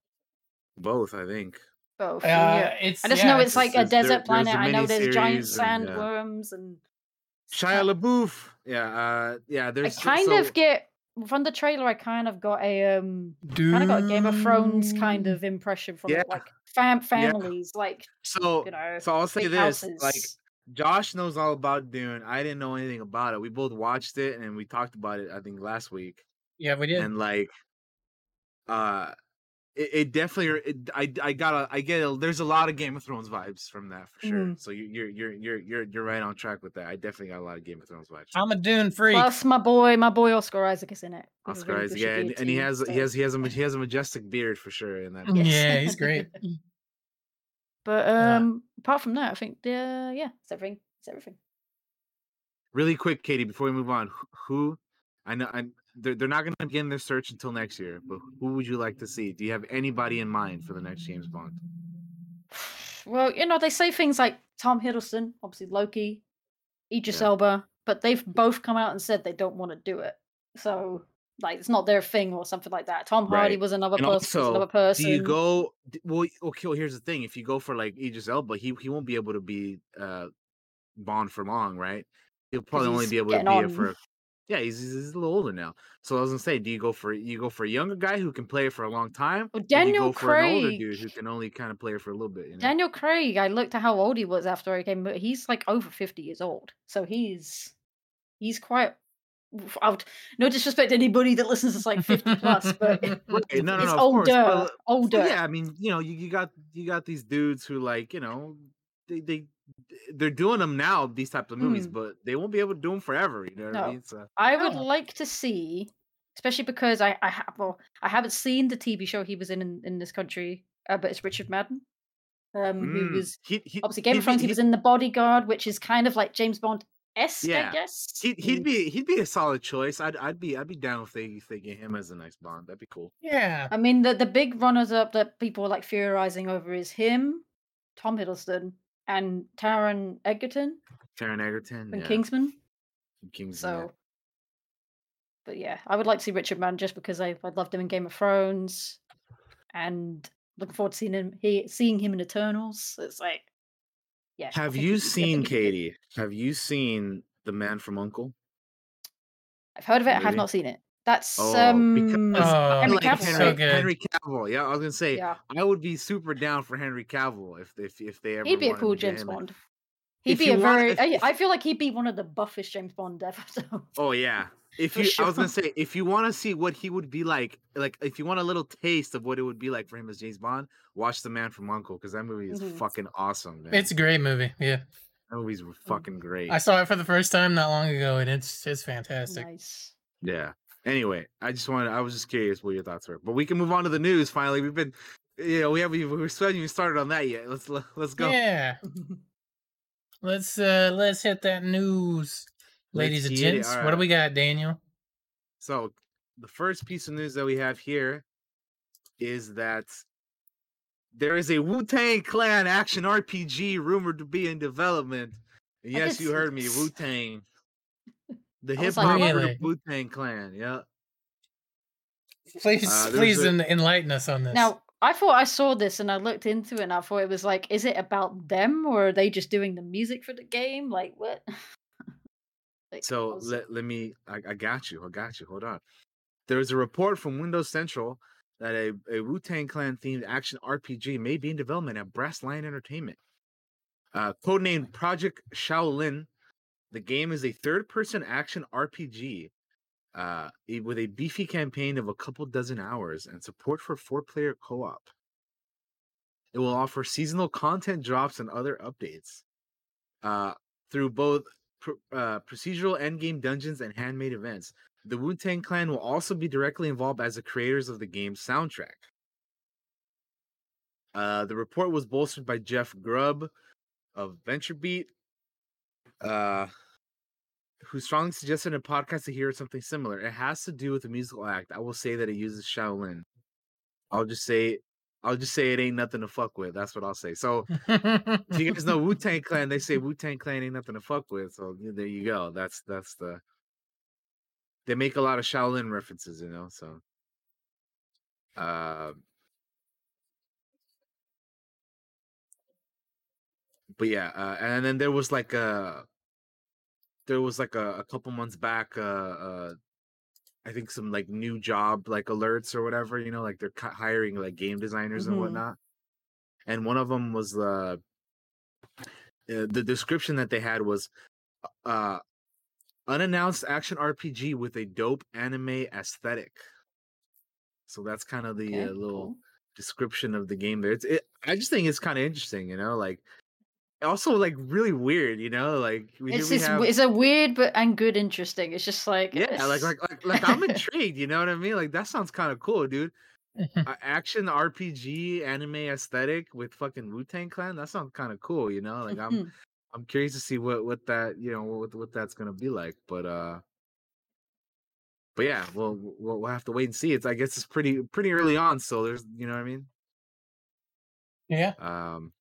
S3: Both, I think.
S2: Both.
S1: Uh,
S2: yeah.
S1: it's
S2: I just
S1: yeah,
S2: know it's like a
S3: it's- there-
S2: desert
S3: there's a
S2: planet. I know there's giant
S3: miniseries and,
S2: sandworms and
S3: Shia LaBeouf. Yeah, uh yeah, there's so-
S2: kind
S3: so-
S2: of get from the trailer, I kind of got a um, kind of got a Game of Thrones kind of impression from
S3: Yeah.
S2: it, like fam
S3: Yeah.
S2: families, like
S3: So
S2: you know,
S3: so I'll say
S2: big
S3: this: like. Josh knows all about Dune. I didn't know anything about it. We both watched it and we talked about it. I think last week.
S1: Yeah, we did.
S3: and like uh it, it definitely it, i i got a i get a, there's a lot of game of thrones vibes from that for sure
S2: Mhm.
S3: so you, you're you're you're you're you're right on track with that i definitely got a lot of game of thrones vibes
S1: I'm a Dune freak.
S2: Plus, my boy, my boy Oscar Isaac is in it.
S3: oscar
S2: really
S3: Isaac, yeah and, and he
S2: too,
S3: has he has he has a he has a majestic beard for sure in that
S2: Yes.
S1: Yeah, he's great.
S2: But
S1: Yeah.
S2: um, apart from that, I think uh, yeah, it's everything. It's everything.
S3: really quick katie before we move on who i know I, they're, they're not going to begin their search until next year but who would you like to see do you have anybody in mind for the next james bond
S2: Well, you know, they say things like Tom Hiddleston, obviously Loki, Idris
S3: Yeah.
S2: Elba, but they've both come out and said they don't want to do it. So, like, it's not their thing or something like that. Tom Hardy
S3: Right.
S2: was another
S3: and
S2: person.
S3: also
S2: another person.
S3: do you go well okay well here's the thing if you go for like Idris Elba he he won't be able to be uh Bond for long right he'll probably only be able to be
S2: getting
S3: it
S2: on.
S3: for yeah he's, he's a little older now so I was gonna say do you go for you go for a younger guy who can play it for a long time
S2: Well,
S3: or do you
S2: Daniel
S3: go for an older
S2: Craig.
S3: dude who can only kind of play for a little bit you know
S2: Daniel Craig, I looked at how old he was after I came, but he's like over 50 years old. So he's he's quite I would, no disrespect to anybody that listens is like 50 plus, but
S3: Right, no no
S2: he's
S3: no of course
S2: older.
S3: but,
S2: older.
S3: Yeah, I mean, you know, you, you got you got these dudes who like, you know, they they they're doing them now, these types of movies,
S2: Mm.
S3: but they won't be able to do them forever. You know what I mean? So
S2: I would like to see, especially because I I have well, I haven't seen the TV show he was in in, in this country, uh, but it's Richard Madden, um, who
S3: Mm,
S2: was
S3: he, he,
S2: obviously Game
S3: he'd
S2: of Thrones.
S3: Be,
S2: He was in The Bodyguard, which is kind of like James Bond esque,
S3: Yeah.
S2: I guess.
S3: He'd, he'd
S2: Mm.
S3: be he'd be a solid choice. I'd I'd be I'd be down if they if they get him as a nice Bond. That'd be cool.
S1: yeah.
S2: I mean, the the big runners up that people are like theorizing over is him, Tom Hiddleston, and Taron Egerton
S3: Taron Egerton,
S2: and
S3: yeah,
S2: Kingsman.
S3: Kings.
S2: So, but yeah, I would like to see Richard Madden just because I I loved him in Game of Thrones, and looking forward to seeing him he, seeing him in Eternals. It's like, yeah.
S3: Have you
S2: he- I think
S3: seen
S2: he'd be good.
S3: Katie? Have you seen The Man from Uncle?
S2: I've heard of it. I have not seen it. That's
S3: Oh,
S2: um
S3: because
S1: Oh,
S2: Henry
S3: like
S2: Cavill,
S3: Henry,
S1: so good.
S3: Henry Cavill. Yeah, I was gonna say
S2: yeah.
S3: I would be super down for Henry Cavill if if if they ever.
S2: He'd be a cool James. Bond. He'd
S3: If
S2: be
S3: you
S2: a
S3: want-
S2: very.
S3: if-
S2: I, I feel like he'd be one of the buffest James Bond ever. So.
S3: Oh yeah. If
S2: For
S3: you, I was gonna say, if you want to see what he would be like, like if you want a little taste of what it would be like for him as James Bond, watch The Man from Uncle because that movie is
S2: Mhm.
S3: fucking awesome. Man.
S1: It's a great movie. Yeah.
S3: that movie's fucking great.
S1: I saw it for the first time not long ago and it's it's fantastic.
S2: Nice.
S3: Yeah. Anyway, I just wanted, I was just curious what your thoughts were, but we can move on to the news. Finally, we've been, you know, we haven't even, we haven't even started on that yet. Let's let's go.
S1: Yeah. Let's uh let's hit that news. Ladies and
S3: Let's get it.
S1: gents. What do we got, Daniel?
S3: So the first piece of news that we have here is that there is a Wu Tang Clan action RPG rumored to be in development. And yes, you heard me. Wu Tang. The hip
S2: was like,
S3: hop
S1: what?
S3: group
S1: Really?
S3: Wu Tang Clan. Yeah.
S1: Please
S3: Uh,
S1: please
S3: a-
S1: enlighten us on this.
S2: Now, I thought I saw this and I looked into it and I thought it was like, is it about them or are they just doing the music for the game? Like, what? Like,
S3: So
S2: was-
S3: let, let me I, I got you. I got you. Hold on. There is a report from Windows Central that a, a Wu Tang Clan themed action RPG may be in development at Brass Lion Entertainment. Uh, codenamed Project Shaolin, the game is a third person action RPG uh, with a beefy campaign of a couple dozen hours and support for four player co op. It will offer seasonal content drops and other updates uh, through both pr- uh, procedural endgame dungeons and handmade events. The Wu Tang Clan will also be directly involved as the creators of the game's soundtrack. Uh, the report was bolstered by Jeff Grubb of VentureBeat, uh, who strongly suggested in a podcast to hear something similar. It has to do with a musical act. I will say that it uses Shaolin. I'll just say, I'll just say it ain't nothing to fuck with. That's what I'll say. So if you guys know Wu Tang Clan, they say Wu Tang Clan ain't nothing to fuck with. So there you go. That's that's the. They make a lot of Shaolin references, you know. So. Uh, but yeah, uh, and then there was like a. There was like a, a couple months back, uh, uh, I think some like new job like alerts or whatever. You know, like they're hiring like game designers and
S2: Mhm.
S3: whatnot. And one of them was the uh, the description that they had was uh unannounced action RPG with a dope anime aesthetic. So that's kind of the
S2: Okay,
S3: uh, little
S2: cool.
S3: description of the game there. It's it, I just think it's kind of interesting, you know, like also like really weird, you know, like we,
S2: It's
S3: have
S2: it's a weird but and good interesting. It's just like
S3: yeah, like
S2: it's-
S3: like like like I'm intrigued, you know what I mean? Like that sounds kind of cool, dude. A action RPG anime aesthetic with fucking Wu Tang Clan. That sounds kind of cool, you know. Like I'm. I'm curious to see what what that you know what what that's gonna be like. But uh, but yeah, well we'll, we'll have to wait and see. It's I guess it's pretty pretty early on, so there's you know what I mean.
S1: Yeah.
S3: Um,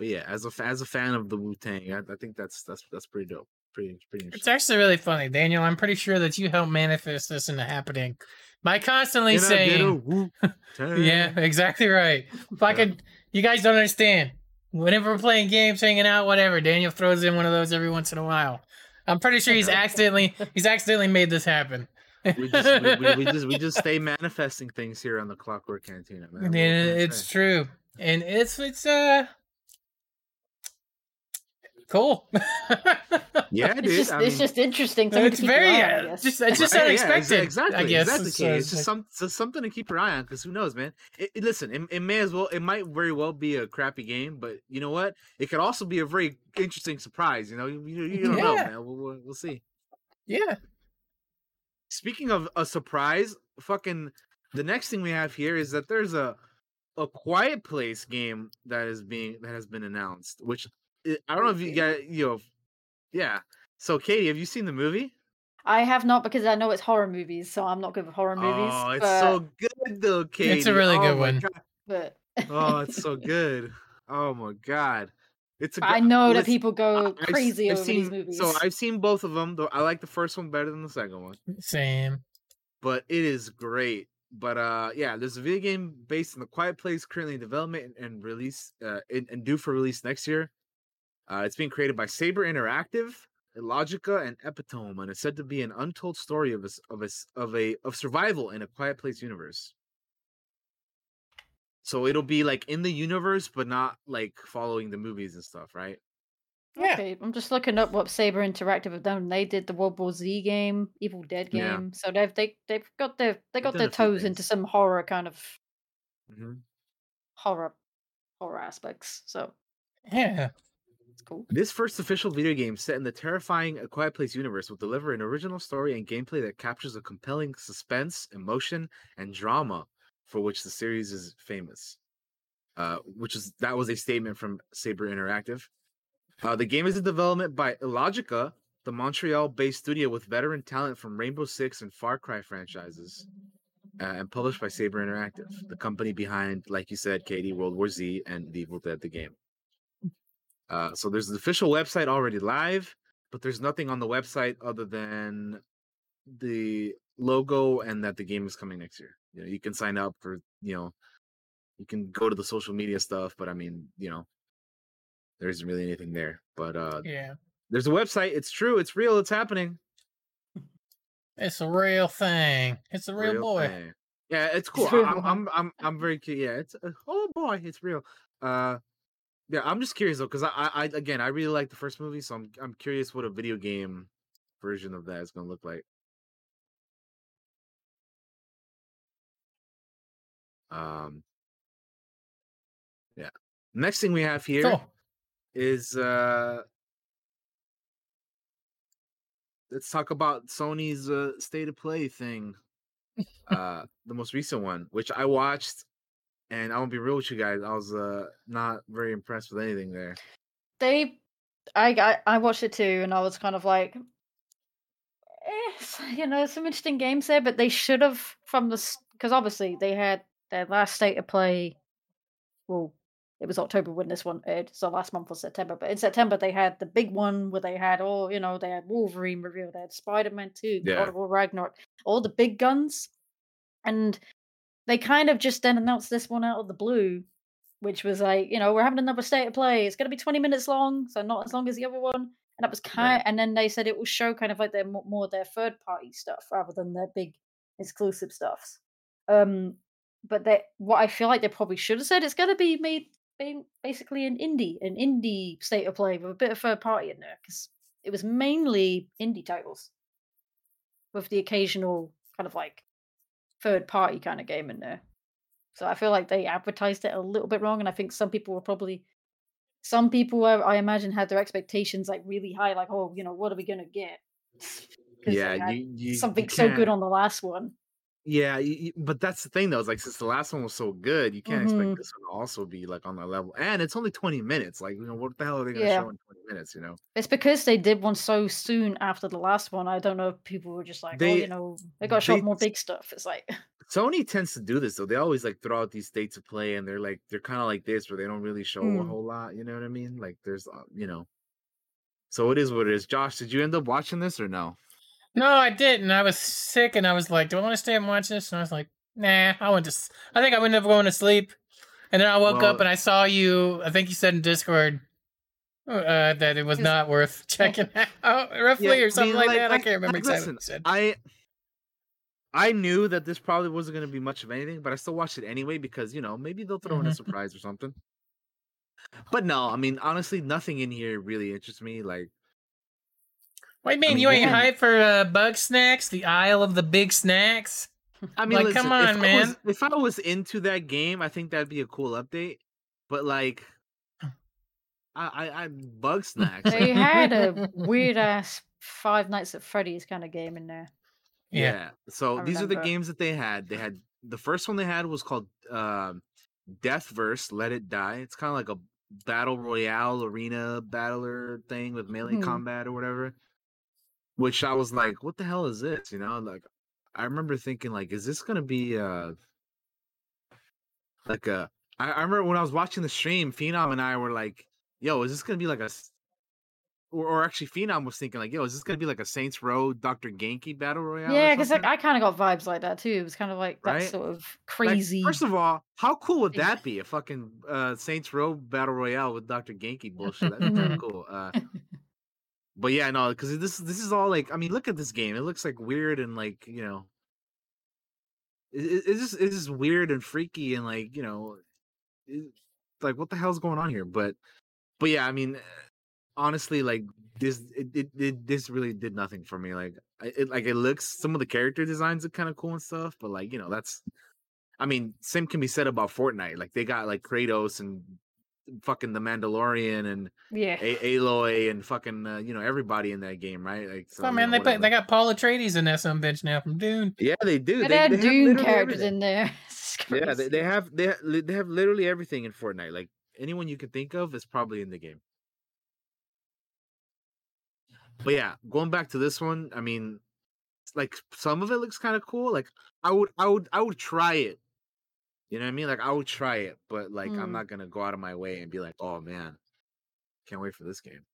S3: but yeah, as a as a fan of the Wu Tang, I, I think that's that's that's pretty dope. Pretty pretty
S1: It's actually really funny, Daniel. I'm pretty sure that you helped manifest this into happening by constantly
S3: get
S1: saying? "Yeah, exactly right." Fucking, you guys don't understand. Whenever we're playing games, hanging out, whatever, Daniel throws in one of those every once in a while. I'm pretty sure he's accidentally he's accidentally made this happen.
S3: we just we, we, we just we just stay manifesting things here on the Clockwork Cantina, man.
S1: Yeah, it's
S3: say?
S1: true, and it's it's uh cool.
S3: yeah, dude.
S2: it's just
S3: I
S2: it's
S3: mean,
S2: just interesting. Something to
S1: it's
S2: keep your
S1: very
S2: eye on, I
S1: uh,
S2: guess.
S1: just it's just
S3: Right, yeah,
S1: unexpected.
S3: exactly,
S1: I guess
S3: exactly.
S1: It's,
S3: Kate.
S1: uh,
S3: It's just some so something to keep your eye on because who knows, man. It, it- listen, it, it may as well, it might very well be a crappy game, but you know what? It could also be a very interesting surprise. You know, you, you, you don't know, man. We'll, we'll, we'll see.
S1: yeah.
S3: Speaking of a surprise, fucking the next thing we have here is that there's a a Quiet Place game that is being that has been announced, which I don't know if you got you know, yeah. So, Katie, have you seen the movie?
S2: I have not because I know it's horror movies, so I'm not good with horror movies.
S3: Oh, it's
S2: but,
S3: so good though, Katie.
S1: It's a really
S3: Oh
S1: good one.
S3: God.
S2: but
S3: Oh, it's so good. Oh my god. It's a
S2: I know that people go
S3: I've
S2: crazy
S3: I've
S2: over
S3: seen,
S2: these movies.
S3: So I've seen both of them. Though I like the first one better than the second one.
S1: Same.
S3: But it is great. But uh yeah, there's a video game based in the Quiet Place currently in development and, and release uh and, and due for release next year. Uh it's being created by Saber Interactive, Illogika, and Epitome, and it's said to be an untold story of a s- of a s- of a of survival in a Quiet Place universe. So it'll be like in the universe, but not like following the movies and stuff, right?
S1: Yeah.
S2: Okay, I'm just looking up what Saber Interactive have done. They did the World War Z game, Evil Dead
S3: Yeah.
S2: game, so they've they they've got their they got their toes into some horror kind of
S3: hmm
S2: horror horror aspects. So
S1: Yeah.
S2: It's cool.
S3: This first official video game set in the terrifying A Quiet Place universe will deliver an original story and gameplay that captures a compelling suspense, emotion, and drama for which the series is famous. Uh, which is that was a statement from Saber Interactive. Uh, the game is in development by Illogika, the Montreal-based studio with veteran talent from Rainbow Six and Far Cry franchises, uh, and published by Saber Interactive, the company behind, like you said, Katie, World War Z and The Evil Dead, the game. Uh, so there's an official website already live, but there's nothing on the website other than the logo and that the game is coming next year. You know, you can sign up for, you know, you can go to the social media stuff, but I mean, you know, there isn't really anything there. But uh
S1: Yeah.
S3: there's a website. It's true. It's real. It's happening.
S1: It's a real thing. It's a real, boy.
S3: thing. Yeah, it's cool.
S2: real.
S3: I'm, I'm, I'm, I'm very. Yeah, it's uh, oh boy, it's real. Uh, yeah, I'm just curious though, because I, I, again, I really like the first movie, so I'm, I'm curious what a video game version of that is gonna look like. Um, yeah. Next thing we have here is uh let's talk about Sony's uh state of play thing. uh the most recent one, which I watched and I won't be real with you guys, I was uh not very impressed with anything there.
S2: They, I, I I watched it too, and I was kind of like, eh, you know, some interesting games there, but they should have from the because obviously they had their last state of play. Well, it was October when this one aired, so last month was September. But in September they had the big one where they had all, you know, they had Wolverine reveal, they had Spider Man Two,
S3: Yeah.
S2: God of War Ragnarok, all the big guns, and they kind of just then announced this one out of the blue, which was like, you know, we're having another state of play. It's going to be 20 minutes long, so not as long as the other one. and that was kind. And then they said it will show kind of like their mo- more their third party stuff rather than their big exclusive stuffs. Um, but that what I feel like they probably should have said it's going to be made basically an indie, an indie state of play with a bit of third party in there because it was mainly indie titles with the occasional kind of like third party kind of game in there. So I feel like they advertised it a little bit wrong, and I think some people were probably some people I, I imagine had their expectations like really high, like oh you know what are we gonna get?
S3: Yeah, you, you
S2: something
S3: you
S2: so good on the last one.
S3: Yeah, you, but that's the thing though. Is like since the last one was so good, you can't expect
S2: Mhm.
S3: this one to also be like on that level. And it's only twenty minutes. Like you know, what the hell are they gonna
S2: Yeah.
S3: show in twenty minutes? You know?
S2: It's because they did one so soon after the last one. I don't know if people were just like, oh, you know, they got to show more big stuff. It's like,
S3: Sony tends to do this though. They always like throw out these states of play, and they're like they're kind of like this, where they don't really show a
S2: Mm.
S3: whole lot. You know what I mean? Like there's, uh, you know. So it is what it is. Josh, did you end up watching this or no?
S1: No, I didn't. I was sick, and I was like, "Do I want to stay and watch this?" And I was like, "Nah, I went to. s- I think I would up going to sleep." And then I woke
S3: Well-
S1: up and I saw you. I think you said in Discord uh, that it was not worth checking out, roughly,
S3: Yeah,
S1: or something like,
S3: like-
S1: that.
S3: like-
S1: I can't remember exactly
S3: listen. I I knew that this probably wasn't going to be much of anything, but I still watched it anyway because you know maybe they'll throw in a
S1: Mhm.
S3: surprise or something. But no, I mean honestly, nothing in here really interests me. Like
S1: What do you mean?
S3: mean,
S1: you ain't
S3: yeah.
S1: hyped for uh, Bugsnax, the Isle of the Bigsnax?
S3: I mean,
S1: Like,
S3: listen,
S1: come
S3: if
S1: on,
S3: I was-
S1: man.
S3: if I was into that game, I think that'd be a cool update. But like, I I, I bug snacks.
S2: they had a weird ass Five Nights at Freddy's kind of game in there.
S1: Yeah.
S3: Yeah. So
S2: I
S3: these are the games that they had. They had the first one they had was called um Deathverse, Let It Die. It's kind of like a battle royale arena battler thing with melee
S2: Hmm.
S3: combat or whatever. Which I was like, what the hell is this? You know, like I remember thinking like, is this gonna be uh like a I, I remember when I was watching the stream, Phenom and I were like, yo, is this gonna be like a or, or actually Phenom was thinking like, yo, is this gonna be like a Saints Row Dr. Genki battle royale?
S2: yeah, because like, I kind of got vibes like that too. It was kind of like that
S3: Right?
S2: sort of
S3: Like,
S2: crazy.
S3: first of all, how cool would that be? A fucking uh, Saints Row battle royale with Dr. Genki bullshit. That'd be kind of cool. Uh, but yeah, no, because this this is all like, I mean, look at this game. It looks like weird and like you know, it, it- it's just it's just weird and freaky and like you know, it- like what the hell's going on here? But but yeah, I mean, honestly, like this it, it, this really did nothing for me. Like it like it looks some of the character designs are kind of cool and stuff, but like you know that's I mean, same can be said about Fortnite. Like they got like Kratos and fucking the Mandalorian and
S2: yeah.
S3: a- Aloy and fucking uh, you know everybody in that game, right? Like so,
S1: oh
S3: you
S1: man,
S3: know,
S1: they put, they got Paul Atreides in that some bitch now from Dune.
S3: yeah, they do.
S2: They,
S3: They,
S2: had
S3: they have
S2: Dune
S3: literally
S2: characters
S3: everything.
S2: in there.
S3: Yeah, they, they have they they have literally everything in Fortnite. Like anyone you can think of is probably in the game. But yeah, going back to this one, I mean, like some of it looks kind of cool. Like I would, I would, I would try it. You know what I mean? Like I would try it, but like I'm
S2: Mm.
S3: not gonna go out of my way and be like, oh man, can't wait for this game.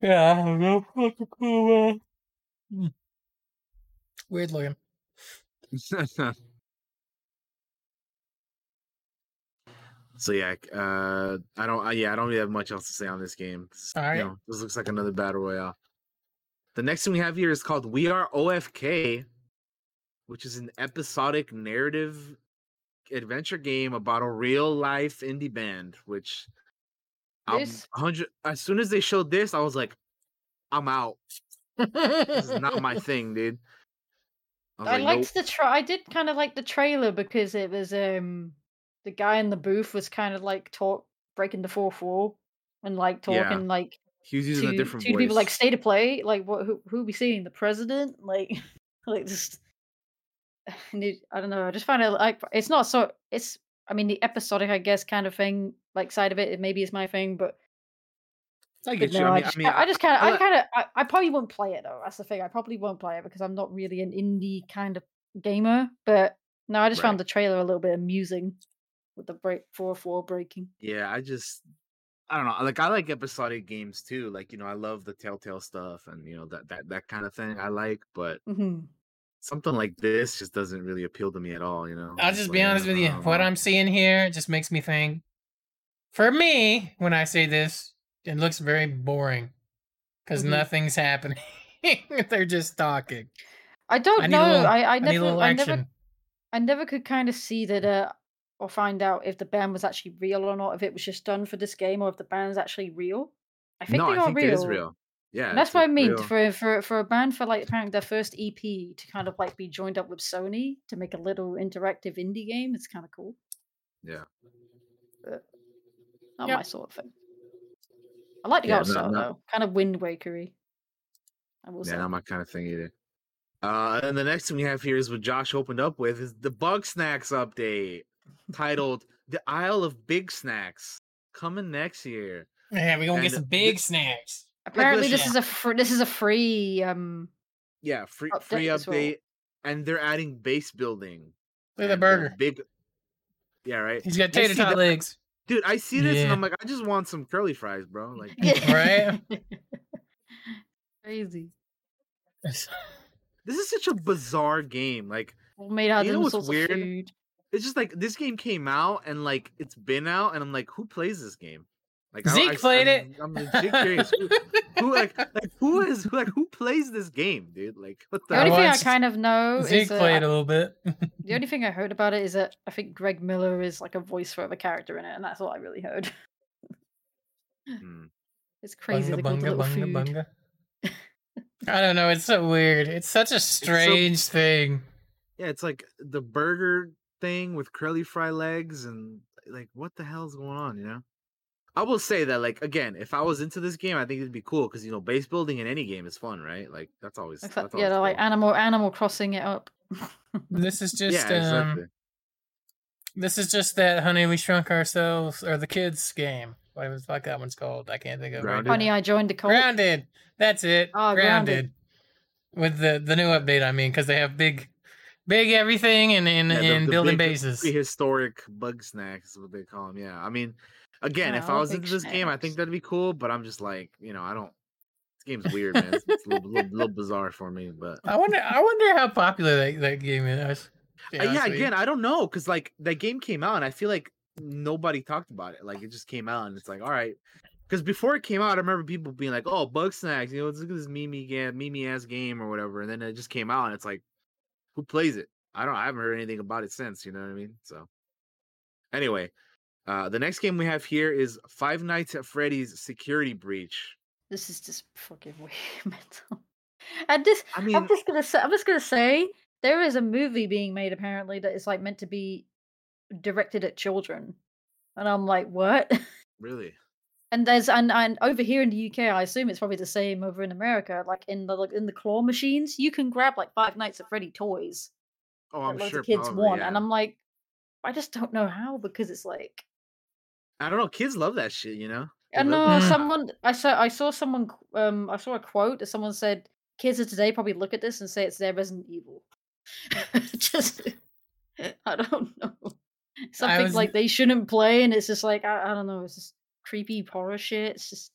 S1: Yeah, I don't know. Fucking cool. uh, hmm. Weird looking.
S3: so yeah, uh, I don't, uh, yeah, I don't really have much else to say on this game. This-
S1: All right.
S3: you know, this looks like another battle royale. The next thing we have here is called We Are OFK, which is an episodic narrative adventure game about a real life indie band. Which, I'm
S2: This-
S3: 100. As soon as they showed this, I was like, I'm out. This is not my thing, dude. I,
S2: I
S3: like,
S2: liked the tra- I did kind of like the trailer because it was um the guy in the booth was kind of like talk breaking the fourth wall and like
S3: Yeah,
S2: talking like
S3: He was using
S2: to
S3: a different
S2: to
S3: voice.
S2: people like state of play like what who who we seeing the president like like just I don't know I just find it like it's not so it's I mean the episodic I guess kind of thing like side of it, it maybe is my thing but
S3: I
S2: but
S3: you.
S2: no,
S3: I mean,
S2: just,
S3: I mean,
S2: I just kind of,
S3: I
S2: kind of, I, I probably won't play it though. That's the thing. I probably won't play it because I'm not really an indie kind of gamer. But no, I just
S3: Right.
S2: found the trailer a little bit amusing with the break fourth wall breaking.
S3: yeah, I just I don't know. Like I like episodic games too. Like you know, I love the Telltale stuff and you know that that that kind of thing. I like, but
S2: hmm
S3: something like this just doesn't really appeal to me at all. You know.
S1: I'll just
S3: like,
S1: be honest with you.
S3: I
S1: What. I'm seeing here just makes me think. For me, when I say this, it looks very boring. because
S2: Mhm.
S1: nothing's happening. They're just talking.
S2: I don't
S1: I
S2: know.
S1: little-
S2: I, I
S1: I need a
S2: never
S1: little
S2: I never
S1: action.
S2: I never could kind of see that uh or find out if the band was actually real or not, if it was just done for this game or if the band's actually real. I think
S3: no,
S2: they
S3: I
S2: are
S3: think
S2: real.
S3: it is real. Yeah,
S2: And that's what I
S3: like,
S2: mean
S3: real.
S2: for for for a band for like apparently their first EP to kind of like be joined up with Sony to make a little interactive indie game. It's kind of cool.
S3: Yeah.
S2: But not
S1: Yep.
S2: my sort of thing. I like the
S3: Yeah,
S2: art
S3: no-
S2: style
S3: no-
S2: though, kind of Wind Wakery. I will
S3: Yeah,
S2: say.
S3: not my kind of thing either. Uh, and the next thing we have here is what Josh opened up with is the Bugsnax update titled "The Isle of Bigsnax" coming next year.
S1: Yeah, we're gonna get some
S3: thi-
S1: big snacks.
S2: Apparently, this
S1: listen-
S2: is a fr- this is a free um
S3: Yeah, free
S2: Update
S3: free
S2: as well.
S3: update, and they're adding base building.
S1: Look at the burger.
S3: big. Yeah, right.
S1: He's got tater tot
S3: that-
S1: legs.
S3: Dude, I see this and I'm like, I just want some curly fries, bro. Like,
S1: Right?
S2: Crazy.
S3: this is such a bizarre game. Like,
S2: All made out
S3: You know
S2: all
S3: what's weird?
S2: of food.
S3: it's just like this game came out and like it's been out, and I'm like, who plays this game? Like,
S1: Zeke
S3: I,
S1: played
S3: I'm,
S1: it.
S3: I'm legit curious. Who, who like like who is who like who plays this game, dude? Like, what the?
S2: The only
S1: I
S2: thing I kind of know
S1: Zeke
S2: is uh,
S1: played
S2: I-
S1: a little bit.
S2: the only thing I heard about it is that I think Greg Miller is like a voice for the character in it, and that's all I really heard.
S3: Hmm.
S2: It's crazy.
S1: bunga
S2: they called the
S1: bunga bunga
S2: food.
S1: bunga. I don't know. It's so weird. It's such a strange thing.
S3: Yeah, it's like the burger thing with curly fry legs and like what the hell's going on, you know? I will say that like again, if I was into this game, I think it'd be cool because you know base building in any game is fun, right? Like that's always
S2: Except,
S3: that's
S2: yeah,
S3: always
S2: they're like. Animal Animal Crossing it up.
S1: This is just
S3: yeah,
S1: um,
S3: exactly.
S1: this is just that honey we shrunk ourselves or the kids game. What was like that one's called? I can't think of it. right
S3: Grounded?
S1: now.
S2: Funny, I joined the cult.
S1: Grounded. That's it.
S2: Ah,
S1: grounded.
S2: Grounded.
S1: With the the new update, I mean, because they have big, big everything and and,
S3: Yeah, the-
S1: and
S3: the
S1: building
S3: big
S1: bases.
S3: prehistoric Bugsnax is what they call them. Yeah, I mean, again,
S2: Yeah,
S3: if I was into this game, I think that'd be cool. But I'm just like, you know, I don't. This game's weird, man. It's, it's a little, little, little bizarre for me, but
S1: I wonder. I wonder how popular that, that game is.
S3: Uh, yeah,
S1: honest with you.
S3: again, I don't know because like that game came out and I feel like nobody talked about it. Like it just came out and it's like, all right. Because before it came out, I remember people being like, "Oh, Bugsnax, you know, look at this Mimi game, Mimi ass game or whatever." And then it just came out and it's like, who plays it? I don't. I haven't heard anything about it since. You know what I mean? So, anyway, uh, the next game we have here is Five Nights at Freddy's Security Breach.
S2: This is just fucking weird mental. And this,
S3: I mean,
S2: I'm just gonna say, I'm just gonna say, there is a movie being made apparently that is like meant to be directed at children, and I'm like, what?
S3: really?
S2: And there's and and over here in the UK, I assume it's probably the same over in America. Like in the like in the claw machines, you can grab like Five Nights at Freddy toys
S3: Oh, I'm sure.
S2: kids
S3: probably,
S2: want,
S3: yeah.
S2: and I'm like, I just don't know how because it's like
S3: I don't know. Kids love that shit. You know. They
S2: I
S3: love
S2: know
S1: Mm.
S2: someone I saw I saw someone um I saw a quote that someone said kids of today probably look at this and say it's their Resident Evil. just I don't know. Something
S1: was-
S2: like they shouldn't play and it's just like I, I don't know, it's just creepy horror shit. It's just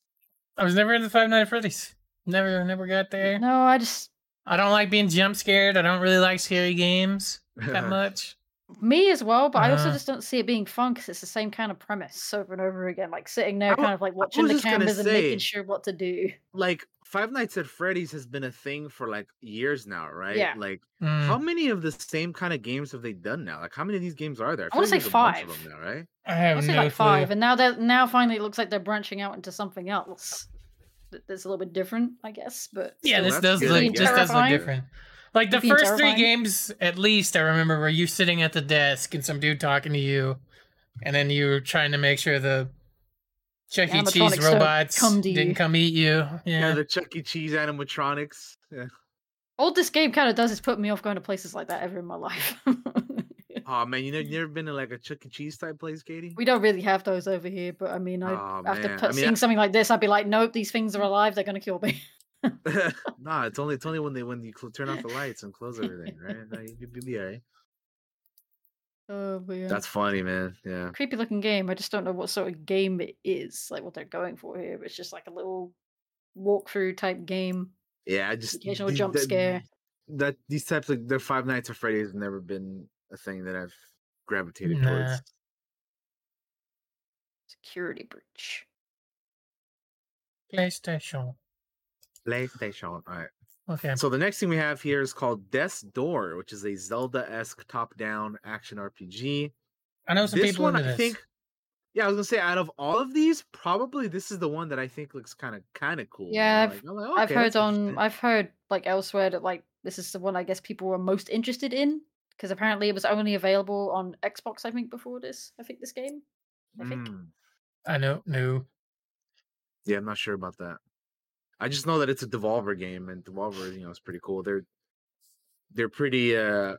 S1: I was never into Five Nights at Freddy's. Never, never got there.
S2: no, I just
S1: I don't like being jump scared. I don't really like scary games that much.
S2: Me as well, but I also
S1: Uh.
S2: just don't see it being fun because it's the same kind of premise over and over again, like sitting there
S3: I
S2: kind of like watching the
S3: just gonna
S2: cameras and making sure what to do.
S3: like Five Nights at Freddy's has been a thing for like years now, right?
S2: Yeah.
S3: Like
S1: Mm.
S3: how many of the same kind of games have they done now? Like how many of these games are there?
S2: I wanna
S3: like
S2: say
S3: there's a bunch of
S2: five.
S3: them now, right?
S1: I have
S2: I
S1: have
S2: would say
S1: no
S2: like five,
S1: clue.
S2: and now that now finally it looks like they're branching out into something else that's a little bit different, I guess. But
S1: Yeah,
S2: still,
S1: this does
S3: good,
S1: look
S3: I
S1: this
S3: guess.
S1: does look different. Like the
S2: Being
S1: first three games, at least I remember, were you sitting at the desk and some dude talking to you, and then you were trying to make sure the Chuck E. Cheese robots
S2: come
S1: didn't come eat you.
S3: Yeah,
S1: Yeah,
S3: the Chuck E. Cheese animatronics. Yeah.
S2: all this game kind of does is put me off going to places like that ever in my life.
S3: Oh man, you know you never been to like a Chuck E. Cheese type place, Katie?
S2: we don't really have those over here, but I mean, I,
S3: Aw,
S2: after
S3: man.
S2: put,
S3: I mean,
S2: seeing
S3: I-
S2: something like this, I'd be like, nope, these things are alive. They're gonna kill me.
S3: nah, it's only it's only when they when you cl- turn off the lights and close everything, right? No, you, you'll be alright.
S2: Oh, yeah.
S3: That's funny, man. Yeah.
S2: creepy looking game. I just don't know what sort of game it is, like what they're going for here. It's just like a little walkthrough type game,
S3: Yeah, I just
S2: occasional
S3: these-
S2: jump
S3: that-
S2: scare.
S3: That these types of the Five Nights at Freddy's have never been a thing that I've gravitated
S1: Nah.
S3: towards.
S2: Security breach.
S1: PlayStation.
S3: PlayStation. All right.
S1: Okay.
S3: So the next thing we have here is called Death's Door, which is a Zelda-esque top-down action RPG.
S1: I know some
S3: this
S1: people
S3: one, I
S1: this.
S3: think. Yeah, I was gonna say, out of all of these, probably this is the one that I think looks kind of kind of cool.
S2: Yeah, I've-
S3: like, like,
S2: I've heard on. I've heard like elsewhere that like this is the one I guess people were most interested in because apparently it was only available on Xbox I think before this I think this game I think
S3: Mm.
S1: I know. No.
S3: Yeah, I'm not sure about that. I just know that it's a Devolver game, and Devolver, you know, is pretty cool. They're they're pretty uh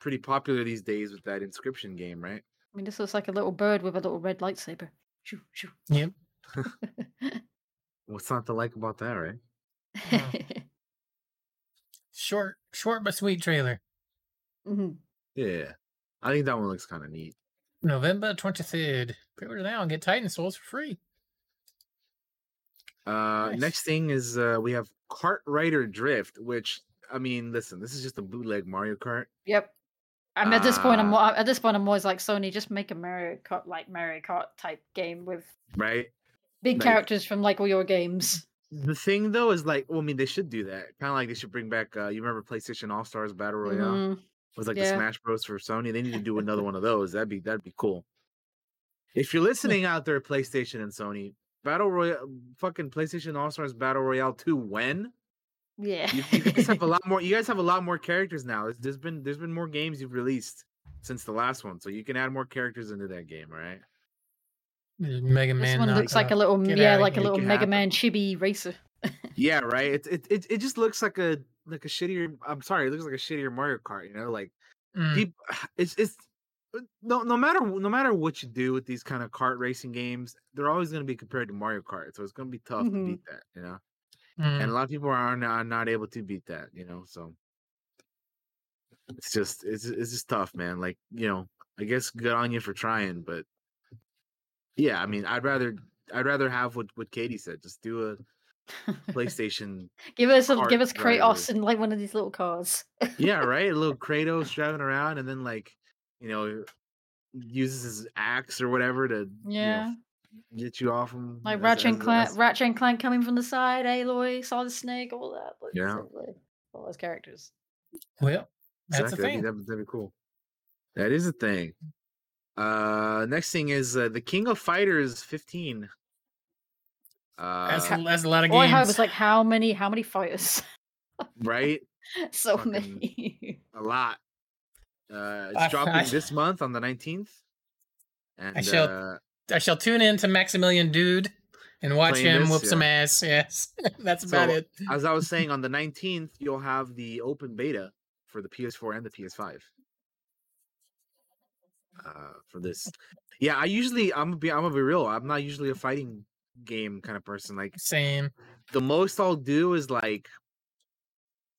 S3: pretty popular these days with that Inscryption game, right?
S2: I mean this looks like a little bird with a little red lightsaber Shoo, shoo.
S1: Yep.
S3: What's not to like about that, right?
S1: Short, short but sweet trailer.
S2: Mhm.
S3: Yeah, I think that one looks kind of neat.
S1: November twenty third. Pre-order now and get Titan Souls for free.
S3: Uh,
S1: Nice.
S3: next thing is uh we have Kart Rider Drift, which I mean, listen, this is just a bootleg Mario Kart,
S2: Yep. I'm at this point. I'm
S3: Ah.
S2: at this point. I'm always like Sony. Just make a Mario Kart like Mario Kart type game with
S3: right?
S2: big
S3: Like-
S2: characters from like all your games.
S3: The thing though is like, well, I mean, they should do that. Kind of like they should bring back. uh You remember PlayStation All Stars Battle Royale?
S2: Mhm.
S3: was like
S2: Yeah.
S3: the Smash Bros for Sony. They need to do another one of those. That'd be that'd be cool. If you're listening out there, PlayStation and Sony, Battle Royale, fucking PlayStation All Stars Battle Royale two. When
S2: Yeah.
S3: you, you guys have a lot more, you guys have a lot more characters now. There's- There's been there's been more games you've released since the last one, so you can add more characters into that game. All right.
S1: Mega Man.
S2: This
S1: one
S2: looks like a little
S1: get
S2: yeah, like a little Mega
S3: happen.
S2: Man chibi racer.
S3: Yeah, right. It, it it it just looks like a like a shittier. I'm sorry, it looks like a shittier Mario Kart. You know, like
S1: Mm,
S3: peop it's it's no no matter no matter what you do with these kind of kart racing games, they're always going to be compared to Mario Kart, so it's going to be tough
S2: Mhm.
S3: to beat that, you know.
S1: mm.
S3: And a lot of people are not, are not able to beat that, you know. So it's just it's it's just tough, man. Like you know, I guess good on you for trying, but yeah, I mean, I'd rather I'd rather have what what Katie said, just do a PlayStation.
S2: give us a, give us Kratos
S3: driver.
S2: in like one of these little cars.
S3: yeah, right. A little Kratos driving around, and then like you know uses his axe or whatever to you know,
S2: Yeah.
S3: get you off him.
S2: Like
S3: as-
S2: Ratchet and
S3: as-
S2: Clank, Ratchet and Clank coming from the side, Aloy, the Snake, all that. Like,
S3: Yeah.
S2: like, all those characters.
S1: Well, that's
S3: exactly,
S1: the thing.
S3: That'd, be- that'd be cool. That is a thing. Uh, next thing is uh, the King of Fighters 15. Uh,
S1: That's, that's a lot of
S2: All I heard
S1: games.
S2: was like, how many, how many fighters?
S3: right,
S2: so
S3: Fucking-
S2: many.
S3: a lot. Uh, it's
S1: I-
S3: dropping
S1: I-
S3: this month on the 19th. And
S1: shall
S3: uh,
S1: I shall tune in to Maximilian Dood and watch him
S3: this,
S1: whoop some ass. Yes, that's about
S3: So,
S1: it.
S3: as I was saying, on the 19th, you'll have the open beta for the PS4 and the PS5. Uh, for this, yeah, I usually I'm gonna be I'm gonna be real. I'm not usually a fighting game kind of person. Like
S1: Same.
S3: the most I'll do is like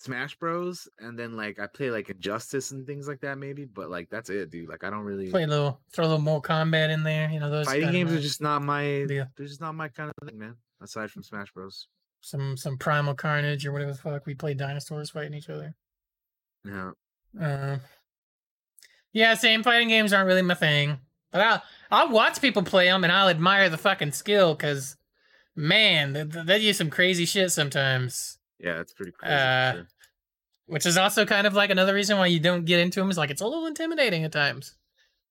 S3: Smash Bros, and then like I play like Injustice and things like that, maybe. But like that's it, dude. Like I don't really
S1: Play a little, throw a little more combat in there. You know those
S3: fighting games are just not my.
S1: deal.
S3: They're just not my kind of thing, man. Aside from Smash Bros.
S1: some some primal carnage or whatever the fuck. We play dinosaurs fighting each other.
S3: Yeah.
S1: Uh, yeah, same. Fighting games aren't really my thing, but I'll I'll watch people play them and I'll admire the fucking skill because, man, they, they use some crazy shit sometimes.
S3: Yeah, it's pretty crazy.
S1: Uh,
S3: sure.
S1: Which is also kind of like another reason why you don't get into them. Is like it's a little intimidating at times.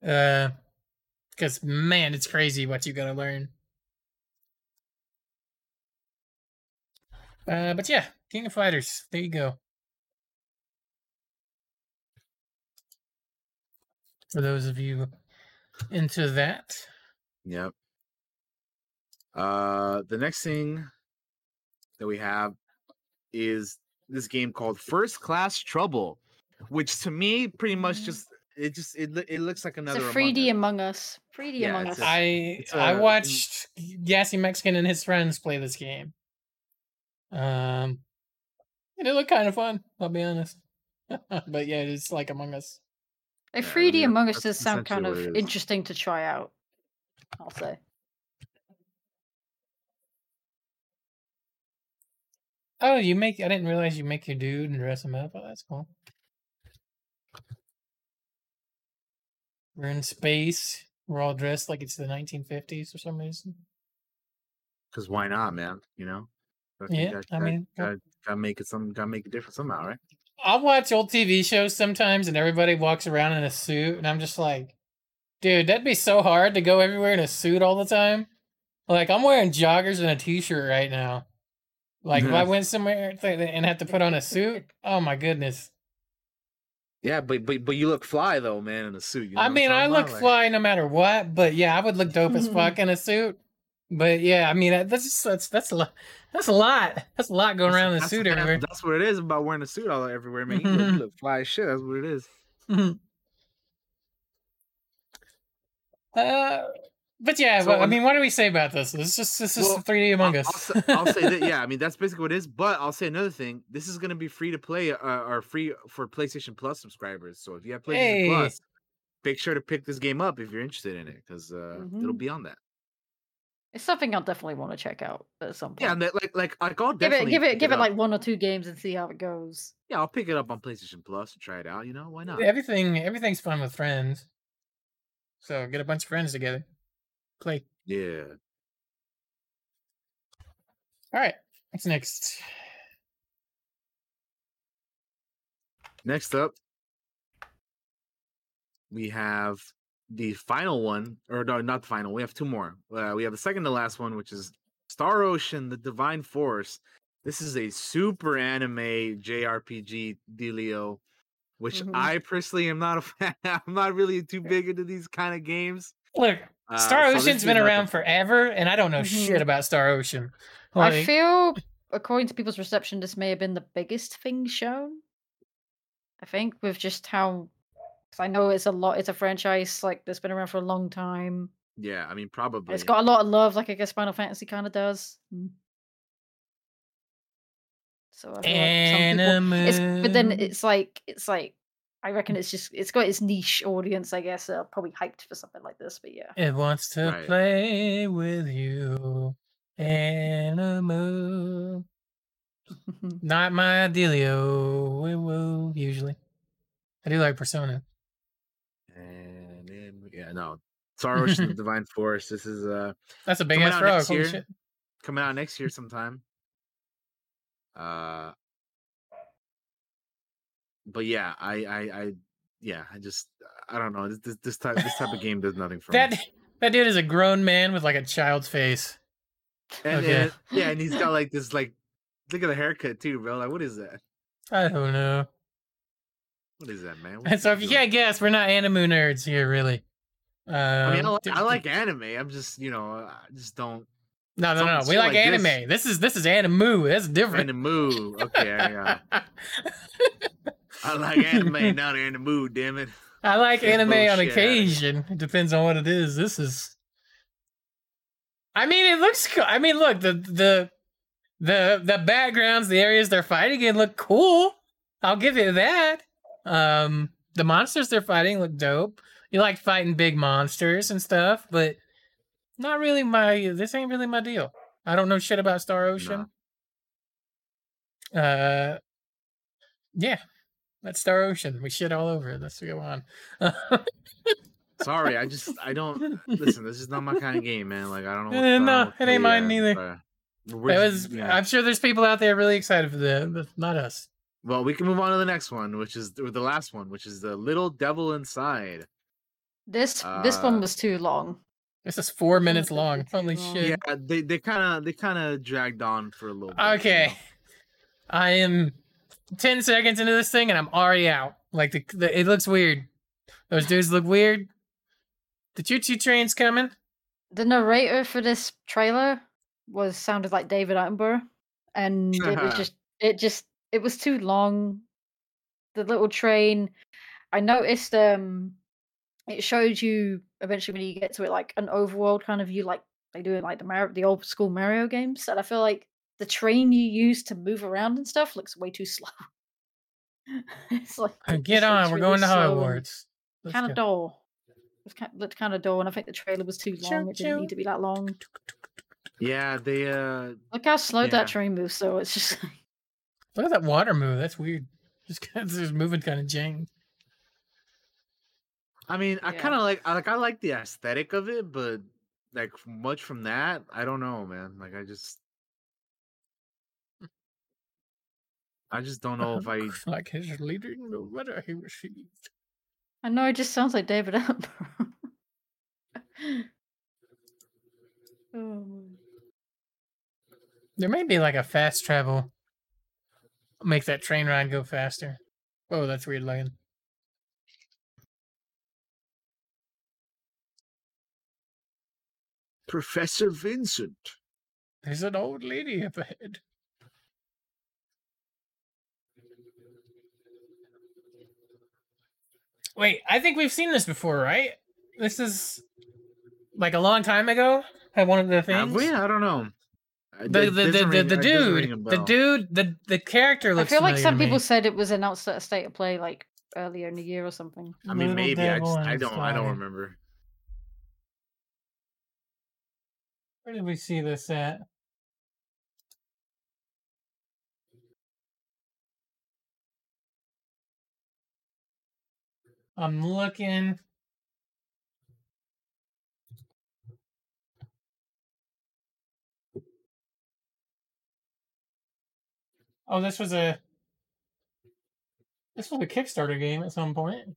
S1: Uh, because man, it's crazy what you gotta learn. Uh, but yeah, King of Fighters. There you go. For those of you into that,
S3: Yep. Uh, the next thing that we have is this game called First Class Trouble, which to me pretty much
S2: Mm.
S3: just it just it it looks like
S2: It's
S3: another
S2: a
S3: Among
S2: 3D
S3: Us.
S2: Among Us. 3D
S3: Yeah,
S2: Among
S3: it's
S2: Us.
S3: a-
S1: I
S3: it's
S1: I
S3: a- mm.
S1: watched Gassy Mexican and his friends play this game. Um, and it looked kind of fun. I'll be honest. but yeah, it's like Among Us.
S2: A
S3: Yeah, I
S2: 3D
S3: mean,
S2: Among Us does sound kind of
S3: what it is.
S2: interesting to try out. I'll say.
S1: Oh, you make? I didn't realize you make your dude and dress him up. Oh, that's cool. We're in space. We're all dressed like it's the 1950s for some reason.
S3: Because why not, man? You know, But
S1: Yeah,
S3: got-
S1: I
S3: got-
S1: mean,
S3: got, gotta make it some, gotta make it different somehow, right?
S1: I'll watch old TV shows sometimes, and everybody walks around in a suit, and I'm just like, dude, that'd be so hard to go everywhere in a suit all the time. Like I'm wearing joggers and a t-shirt right now. Like if I went somewhere and had to put on a suit, oh my goodness.
S3: Yeah, but but but you look fly though, man, in a suit. You know
S1: I mean, I look?
S3: Like-
S1: fly no matter what, but yeah, I would look dope as fuck in a suit. But yeah, I mean, that's just that's that's a lot. That's a lot. That's a lot going
S3: That's-
S1: around in a suit
S3: that's-
S1: everywhere.
S3: That's what it is about wearing a suit all everywhere, man. You look, you look fly as shit. That's what it is.
S1: Uh, but yeah,
S3: So
S1: well, I mean, what do we say about this? It's just this is
S3: Well,
S1: 3D Among
S3: I'll,
S1: Us.
S3: I'll, say, I'll say that. Yeah, I mean that's basically what it is. But I'll say another thing. This is gonna be free to play, uh, or free for PlayStation Plus subscribers. So if you have PlayStation
S1: Hey.
S3: Plus, make sure to pick this game up if you're interested in it, because uh, it'll
S2: Mhm.
S3: be on that.
S2: It's something I'll definitely want to check out at some point.
S3: Yeah, and that, like like like I'll
S2: give it, give it, give it
S3: up.
S2: like one or two games and see how it goes.
S3: yeah, I'll pick it up on PlayStation Plus and try it out. You know why not?
S1: Everything everything's fun with friends. So get a bunch of friends together, play.
S3: Yeah.
S1: All right, what's next?
S3: Next up, we have the final one, or no, not the final. We have two more. Uh, we have the second to last one, which is Star Ocean: The Divine Force. This is a super anime JRPG dealio, which
S2: Mhm.
S3: I personally am not a fan. I'm not really too big into these kind of games.
S1: Look,
S3: Uh,
S1: Star
S3: so this
S1: Ocean's
S3: is
S1: been around
S3: for me.
S1: forever, and I don't know
S2: Mhm.
S1: shit about Star Ocean.
S2: I feel, according to people's reception, this may have been the biggest thing shown. I think with just how, because I know it's a lot. It's a franchise like that's been around for a long time.
S3: Yeah, I mean, probably.
S2: It's got a lot of love, like I guess Final Fantasy kind of does. Mm. So I feel like some people, it's, but then it's like it's like I reckon it's just it's got its niche audience. I guess uh, probably hyped for something like this. But yeah,
S1: It wants to
S3: Right.
S1: play with you. Animal. Not my dealio. Woo woo, usually. I do like Persona.
S3: And then- yeah, no. Star Ocean: The Divine Force. This is uh
S1: That's a big
S3: Coming
S1: ass
S3: out
S1: frog.
S3: next year. coming out next year sometime. Uh, but yeah, I, I, I, yeah, I just, I don't know. This, this, type, this type of game does nothing for
S1: That
S3: me.
S1: that dude is a grown man with like a child's face.
S3: And,
S1: okay.
S3: and- yeah, and he's got like this, like, look at the haircut too, bro. Like, what is that?
S1: I don't know.
S3: What is that, man? What
S1: And so if you
S3: doing?
S1: can't guess, we're not anime nerds here, really. Um,
S3: I mean, I, like,
S1: d-
S3: I like anime. I'm just, you know, I just don't.
S1: No, no, no. We like,
S3: like this-
S1: anime. This. is this is animu. That's different.
S3: Animu. Okay, uh, I like anime, not animu. Damn it.
S1: I like
S3: Get
S1: anime on
S3: bullshit outta here.
S1: occasion. It depends on what it is. This is. I mean, it looks. Co- I mean, look the the the the backgrounds, the areas they're fighting in look cool. I'll give you that. Um, the monsters they're fighting look dope. You like fighting big monsters and stuff, but not really my. This ain't really my deal. I don't know shit about Star Ocean. Uh, yeah, that's Star Ocean. We shit all over it. Let's go on.
S3: Sorry, I just I don't listen. This is not my kind of game, man. Like I don't know.
S1: Eh, no,
S3: I don't know
S1: it ain't mine
S3: to-
S1: neither.
S3: uh, we're
S1: That
S3: just-
S1: was.
S3: yeah.
S1: I'm sure there's people out there really excited for that, but not us.
S3: Well, we can move on to the next one, which is or the last one, which is the Little Devil Inside.
S2: this this one
S3: Uh,
S2: was too long.
S1: This is four minutes long.
S2: too
S1: Holy
S2: long.
S1: shit.
S3: Yeah, they they kind of they kind of dragged on for a little. bit. you
S1: Okay.
S3: know?
S1: I am ten seconds into this thing and I'm already out. Like the, the it looks weird. Those dudes look weird. The choo choo train's coming.
S2: The narrator for this trailer was sounded like David Attenborough, and it was just it just it was too long. The little train, I noticed. Um, it showed you eventually when you get to it like an overworld kind of view, like they do in like the Mar- the old school Mario games. And I feel like the train you use to move around and stuff looks way too slow. it's like
S1: Uh, Get
S2: just
S1: on,
S2: looks
S1: we're
S2: really
S1: going to
S2: slow and
S1: Hogwarts.
S2: Kind of dull. It kind looked kind of dull, and I think the trailer was too
S1: Choo
S2: long. It didn't
S1: choo.
S2: need to be that long.
S3: Yeah, they uh
S2: Look how slow
S3: Yeah.
S2: that train moves, though. It's just
S1: Look at that water move. That's weird. Just it's just moving kind of jank.
S3: I mean, I
S2: Yeah.
S3: kind of like I like I like the aesthetic of it, but like much from that, I don't know, man. Like I just I just don't know if um,
S1: I. Like his leading the letter he received.
S2: I know it just sounds like David Attenborough. oh,
S1: There may be like a fast travel. Make that train ride go faster. Oh, that's weird looking.
S3: Professor Vincent.
S1: There's an old lady up ahead. Wait, I think we've seen this before, right? This is like a long time ago. Had one of the things.
S3: Have we? I don't know. Uh,
S1: The the the, the,
S3: ring-
S1: the
S3: it doesn't ring a
S1: dude, the dude, the the character looks.
S2: I feel like some people said it was announced at a state of play like earlier in the year or something.
S3: I mean,
S1: Little
S3: maybe. I, just, I don't. I don't remember.
S1: Where did we see this at? I'm looking. Oh, this was a this was a Kickstarter game at some point.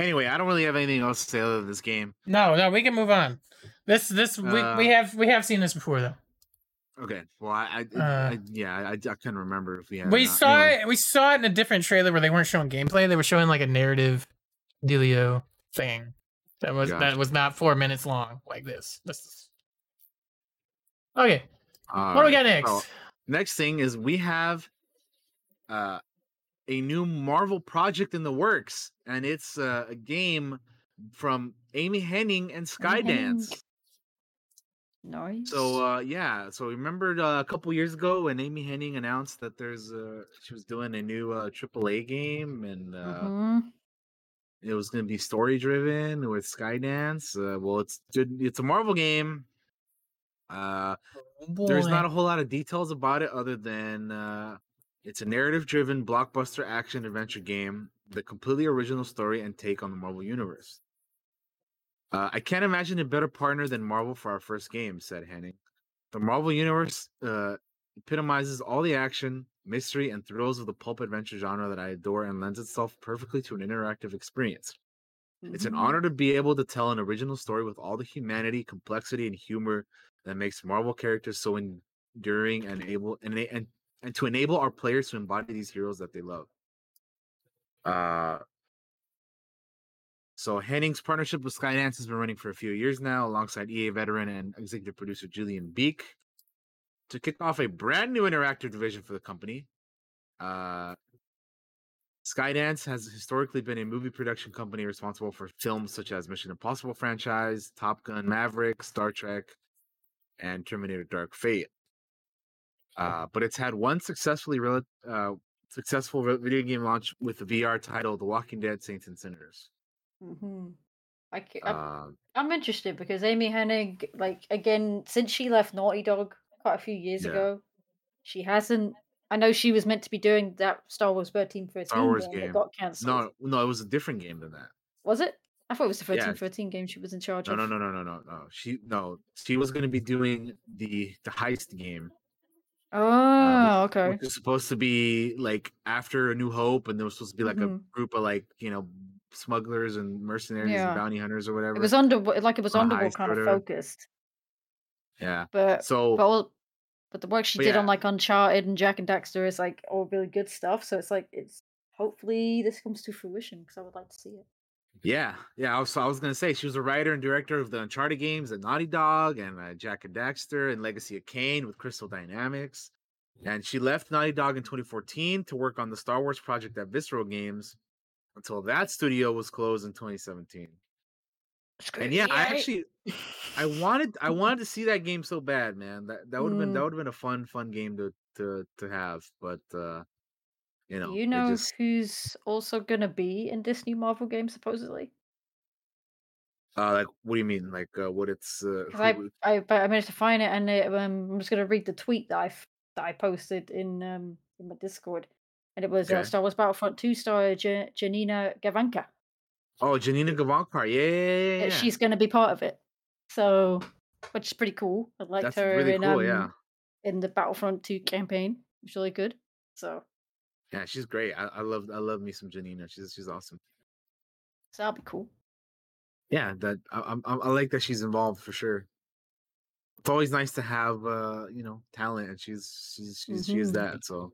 S3: Anyway, I don't really have anything else to say other than this game.
S1: No, no, we can move on. This this we, we
S3: Uh,
S1: have we have seen this before though.
S3: Okay. Well, I, I,
S1: Uh,
S3: I yeah, I, I couldn't remember if we had.
S1: We saw
S3: Anyway,
S1: it. We saw it in a different trailer where they weren't showing gameplay. They were showing like a narrative, dealio thing that was that was not four minutes long like this. This is okay.
S3: all
S1: what do we got next?
S3: so, next thing is we have uh, a new Marvel project in the works, and it's uh, a game from Amy Hennig and Skydance.
S2: Nice.
S3: So uh, yeah, so remember uh, a couple years ago when Amy Hennig announced that there's uh, she was doing a new uh, AAA game and uh,
S2: Mhm.
S3: it was going to be story driven with Skydance. Uh, well, it's good. It's a Marvel game. Uh,
S1: Oh,
S3: there's not a whole lot of details about it other than uh, it's a narrative driven blockbuster action adventure game, the completely original story and take on the Marvel universe. Uh, I can't imagine a better partner than Marvel for our first game, said Hennig. The Marvel universe uh, epitomizes all the action, mystery, and thrills of the pulp adventure genre that I adore and lends itself perfectly to an interactive experience. It's an
S2: Mhm.
S3: honor to be able to tell an original story with all the humanity, complexity, and humor that makes Marvel characters so enduring and able and and, and to enable our players to embody these heroes that they love. Uh so Hennig's partnership with Skydance has been running for a few years now, alongside EA veteran and executive producer Julian Beak, to kick off a brand new interactive division for the company. Uh, Skydance has historically been a movie production company responsible for films such as Mission Impossible franchise, Top Gun Maverick, Star Trek, and Terminator Dark Fate. Uh, but it's had one successfully rel- uh, successful re- video game launch with the VR title The Walking Dead Saints and Sinners.
S2: Mhm. I I'm,
S3: Um,
S2: I'm interested because Amy Hennig, like again, since she left Naughty Dog quite a few years
S3: Yeah.
S2: ago, she hasn't. I know she was meant to be doing that Star Wars thirteen thirteen
S3: Star Wars
S2: game,
S3: game.
S2: got cancelled.
S3: no, no, it was a different game than that.
S2: Was it? I thought it was the
S3: Yeah.
S2: thirteen thirteen game she was in charge
S3: No,
S2: of.
S3: no, no, no, no, no, no. She no, she was going to be doing the the heist game.
S2: Oh, okay.
S3: Is supposed to be like after A New Hope, and there was supposed to be like
S2: Mhm.
S3: a group of like you know smugglers and mercenaries
S2: Yeah.
S3: and bounty hunters or whatever.
S2: It was under like it was Underworld kind of focused,
S3: yeah.
S2: but
S3: So
S2: but all, but the work she did on like Uncharted and Jak and Daxter is like all really good stuff. So it's like it's hopefully this comes to fruition because I would like to see it.
S3: Yeah, yeah. I was, I was gonna say she was a writer and director of the Uncharted games, at Naughty Dog, and uh, Jak and Daxter, and Legacy of Kain with Crystal Dynamics. And she left Naughty Dog in 2014 to work on the Star Wars project at Visceral Games until that studio was closed in 2017. And yeah, I actually I wanted I wanted to see that game so bad, man. That that would have been that
S2: Mm.
S3: would have been a fun fun game to to to have, but uh you know,
S2: Do you know
S3: just
S2: who's also gonna be in this new Marvel game supposedly?
S3: uh like what do you mean? Like uh what it's uh
S2: Because I, I, but I managed to find it, and it, um, I'm just gonna read the tweet that I that I posted in um in my Discord. and it was uh,
S3: Okay.
S2: Star Wars Battlefront 2 star Ja- Janina Gavanka.
S3: Oh, Janina Gavankar. Yeah, yeah, yeah, yeah.
S2: She's to be part of it, so which is pretty cool. I liked
S3: That's
S2: her
S3: really
S2: in
S3: cool.
S2: um,
S3: yeah,
S2: in the Battlefront 2 campaign. It was really good. So
S3: yeah, she's great. I, I love, I love me some Janina. She's, she's awesome.
S2: so that'll be cool.
S3: Yeah, that I, I'm- I'm- I like that she's involved for sure. It's always nice to have, uh, you know, talent, and she's, she's, she's she is
S2: Mhm.
S3: that. So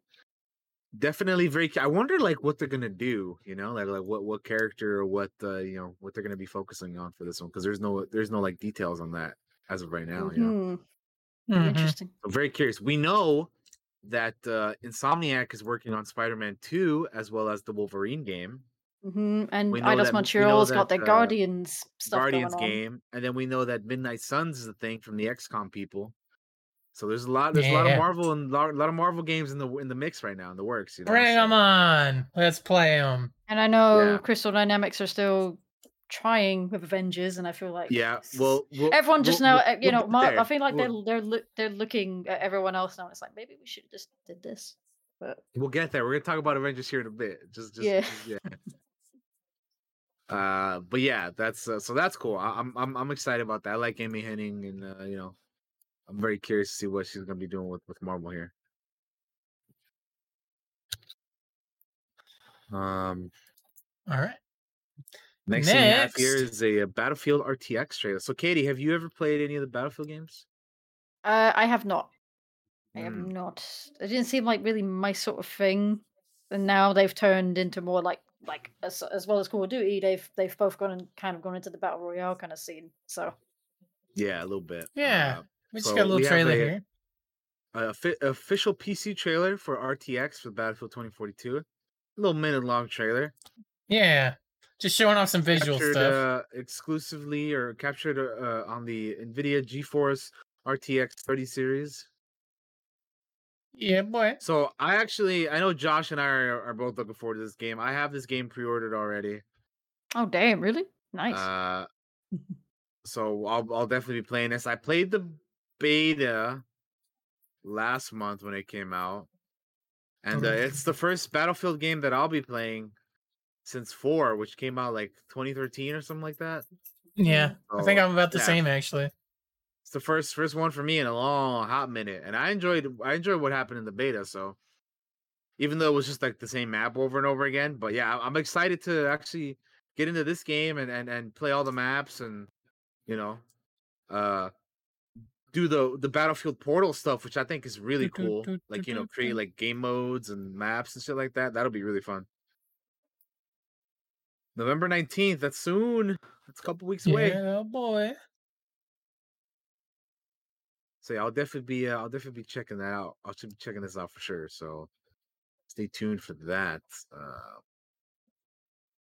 S3: definitely very. I wonder like what they're gonna do. You know, like like what what character or what uh, you know what they're gonna be focusing on for this one because there's no there's no like details on that as of right now. You know.
S2: Mhm.
S1: Mhm.
S2: Interesting.
S3: I'm very curious. We know that uh, Insomniac is working on Spider-Man 2 as well as the Wolverine game,
S2: hmm And
S3: Eidos know
S2: Eidos
S3: that- we know
S2: Montreal's got
S3: that,
S2: their
S3: uh,
S2: Guardians stuff
S3: Guardians
S2: going on.
S3: game, and then we know that Midnight Suns is a thing from the XCOM people. So there's a lot there's a lot of Marvel and a lot, lot of Marvel games in the in the mix right now in the works. You know,
S1: Bring
S3: so-
S1: them on. Let's play them.
S2: And I know
S3: Yeah.
S2: Crystal Dynamics are still trying with Avengers, and I feel like
S3: Yeah, well, we'll
S2: everyone just
S3: we'll-
S2: now,
S3: we'll-
S2: uh, you
S3: we'll
S2: know,
S3: get
S2: I feel like
S3: We'll-
S2: they're they're loo- they're looking at everyone else now. and It's like maybe we should have just did this, but
S3: We'll get there. We're gonna talk about Avengers here in a bit. Just, just
S2: Yeah.
S3: just- yeah. uh, but yeah, that's uh, so that's cool. I, I'm I'm I'm excited about that. I like Amy Hennig, and uh, you know, I'm very curious to see what she's gonna be doing with with Marvel here. Um,
S1: All right.
S3: Next thing we have here
S1: Next.
S3: is a, uh Battlefield RTX trailer. So, Katie, have you ever played any of the Battlefield games?
S2: uh, I have not. I have
S3: Mm.
S2: not. It didn't seem like really my sort of thing, and now they've turned into more like like as, as well as Call of Duty. They've they've both gone and kind of gone into the battle royale kind of scene. So
S3: Yeah, a little bit.
S1: Yeah.
S3: Uh,
S1: We just
S3: So
S1: got a little trailer
S3: a-
S1: here.
S3: a fi- official PC trailer for RTX for Battlefield 2042. A little minute long trailer.
S1: Yeah. Just showing off some visual
S3: captured
S1: stuff.
S3: uh, exclusively or captured uh, on the NVIDIA GeForce RTX 30 series.
S1: yeah, boy.
S3: So I actually, I know Josh and I are, are both looking forward to this game. I have this game pre-ordered already.
S2: oh damn, really nice.
S3: Uh, so I'll I'll definitely be playing this. I played the beta last month when it came out, and uh, it's the first Battlefield game that I'll be playing since four, which came out like 2013 or something like that.
S1: Yeah. I think I'm about the
S3: yeah.
S1: same actually.
S3: It's the first first one for me in a long hot minute, and I enjoyed I enjoyed what happened in the beta. So even though it was just like the same map over and over again, but yeah, I'm excited to actually get into this game and and and play all the maps and you know, uh, do the the Battlefield Portal stuff, which I think is really cool. Like you know, create like game modes and maps and shit like that. That'll be really fun. November 19th, that's soon. That's a couple weeks away.
S1: Yeah, boy.
S3: So yeah, I'll definitely be uh, I'll definitely be checking that out. I'll be checking this out for sure. So stay tuned for that. Uh,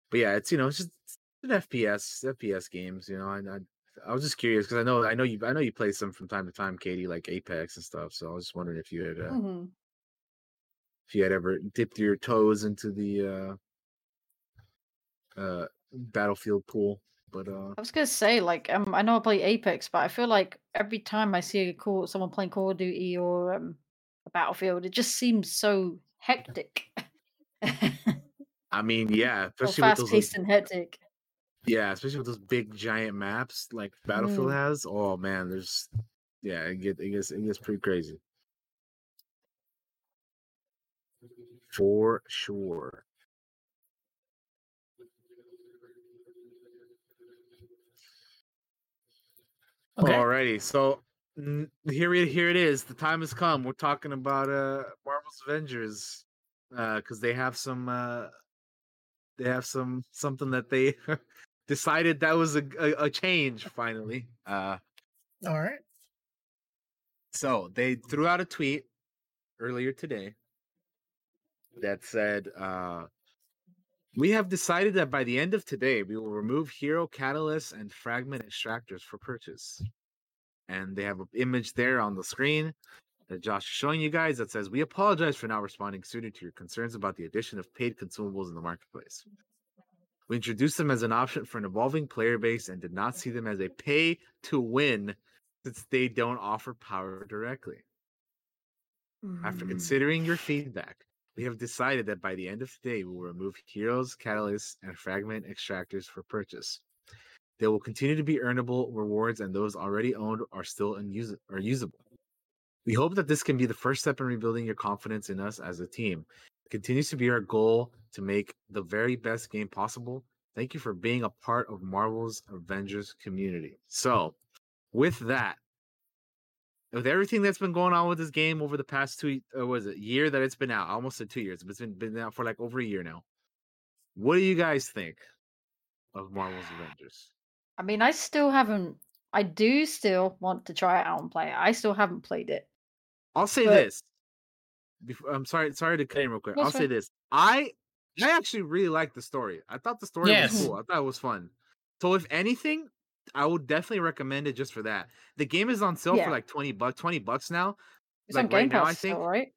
S3: but yeah, it's you know it's just it's an FPS FPS games. You know, and I I was just curious because I know I know you I know you play some from time to time, Katie, like Apex and stuff. So I was just wondering if you had uh,
S2: Mhm.
S3: if you had ever dipped your toes into the uh uh battlefield pool. But uh
S2: I was gonna say, like, um, I know I play Apex, but I feel like every time I see a call, someone playing Call of Duty or um, a Battlefield, it just seems so hectic,
S3: I mean, yeah, especially with
S2: fast
S3: those
S2: paced
S3: like,
S2: and hectic.
S3: Yeah, especially with those big giant maps like Battlefield
S2: Mm.
S3: has. Oh man, there's yeah, it get it gets it gets pretty crazy. For sure.
S1: Okay.
S3: Alrighty, so n- here it here it is. The time has come. We're talking about uh Marvel's Avengers, uh, because they have some uh they have some something that they decided that was a, a a change finally. Uh,
S1: All right.
S3: so they threw out a tweet earlier today that said, uh, "We have decided that by the end of today, we will remove hero catalysts and fragment extractors for purchase." And they have an image there on the screen that Josh is showing you guys that says, "We apologize for not responding sooner to your concerns about the addition of paid consumables in the marketplace." We introduced them as an option for an evolving player base and did not see them as a pay to win since they don't offer power directly. After
S2: Mm.
S3: considering your feedback, we have decided that by the end of today, we will remove heroes, catalysts, and fragment extractors for purchase. They will continue to be earnable rewards, and those already owned are still unus- are usable. We hope that this can be the first step in rebuilding your confidence in us as a team. It continues to be our goal to make the very best game possible. Thank you for being a part of Marvel's Avengers community. So, with that, with everything that's been going on with this game over the past two, uh, was it year that it's been out? Almost said two years, but it's been been out for like over a year now. What do you guys think of Marvel's Avengers?
S2: I mean, I still haven't. I do still want to try it out and play it. I still haven't played it.
S3: I'll say
S2: But-
S3: this. Before, I'm sorry, sorry to cut in real quick.
S2: That's
S3: I'll say this. I I actually really liked the story. I thought the story
S1: Yes.
S3: was cool. I thought it was fun. So if anything, I would definitely recommend it just for that. The game is on sale
S2: Yeah.
S3: for like 20 bucks, 20 bucks now.
S2: It's
S3: Like,
S2: on Game
S3: right now, I
S2: Pass still,
S3: think-
S2: right?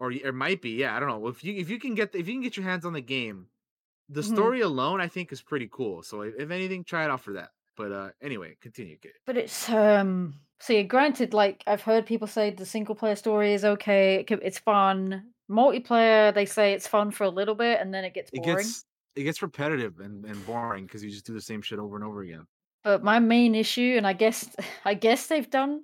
S3: Or it might be, yeah. I don't know. If you if you can get the, if you can get your hands on the game, the
S2: Mhm.
S3: story alone I think is pretty cool. So if, if anything, try it out for that. But uh anyway, continue. Kate.
S2: But it's um. See, granted, like I've heard people say the single player story is okay. It can, it's fun. Multiplayer, they say it's fun for a little bit, and then it gets
S3: It
S2: boring.
S3: gets it gets repetitive and, and boring because you just do the same shit over and over again.
S2: But my main issue, and I guess I guess they've done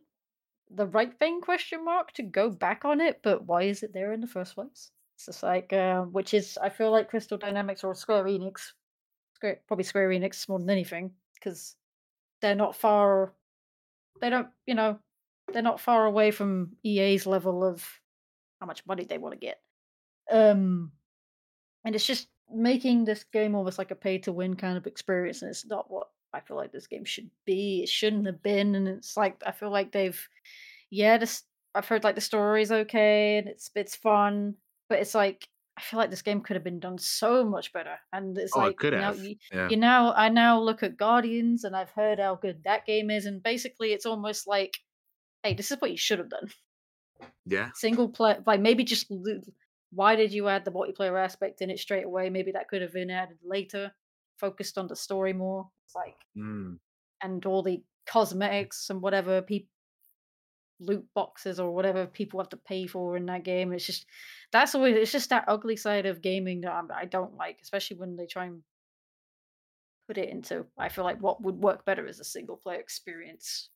S2: the right thing question mark to go back on it, but why is it there in the first place? It's just like uh, which is I feel like Crystal Dynamics or Square Enix, Square, probably Square Enix more than anything, because they're not far. They don't, you know, they're not far away from EA's level of how much money they want to get. Um, and it's just making this game almost like a pay to win kind of experience, and it's not what I feel like this game should be. It shouldn't have been, and it's like I feel like they've, yeah, this I've heard like the story's okay and it's it's fun, but it's like I feel like this game could have been done so much better, and it's
S3: Oh,
S2: like
S3: it could
S2: now
S3: have.
S2: you,
S3: Yeah.
S2: you now I now look at Guardians and I've heard how good that game is, and basically it's almost like, hey, this is what you should have done.
S3: Yeah.
S2: Single player, like maybe just why did you add the multiplayer aspect in it straight away? Maybe that could have been added later, focused on the story more. It's like
S3: Mm.
S2: and all the cosmetics and whatever people loot boxes or whatever people have to pay for in that game. It's just that's always it's just that ugly side of gaming that I'm, I don't like, especially when they try and put it into. I feel like what would work better is a single player experience.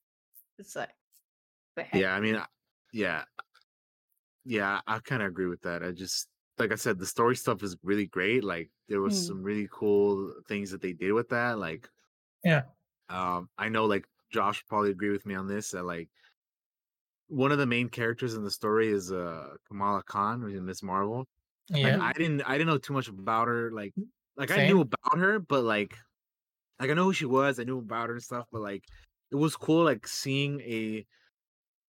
S2: It's like.
S3: Yeah, I mean, yeah, yeah, I kind of agree with that. I just, like I said, the story stuff is really great. Like there was
S2: Mm.
S3: some really cool things that they did with that. Like,
S1: Yeah.
S3: um, I know like Josh probably agree with me on this. That like one of the main characters in the story is uh Kamala Khan, in Miss Marvel. Like,
S1: Yeah.
S3: I didn't, I didn't know too much about her. Like, like I knew about her, but like, like I know who she was. I knew about her and stuff. But like, it was cool, like seeing a,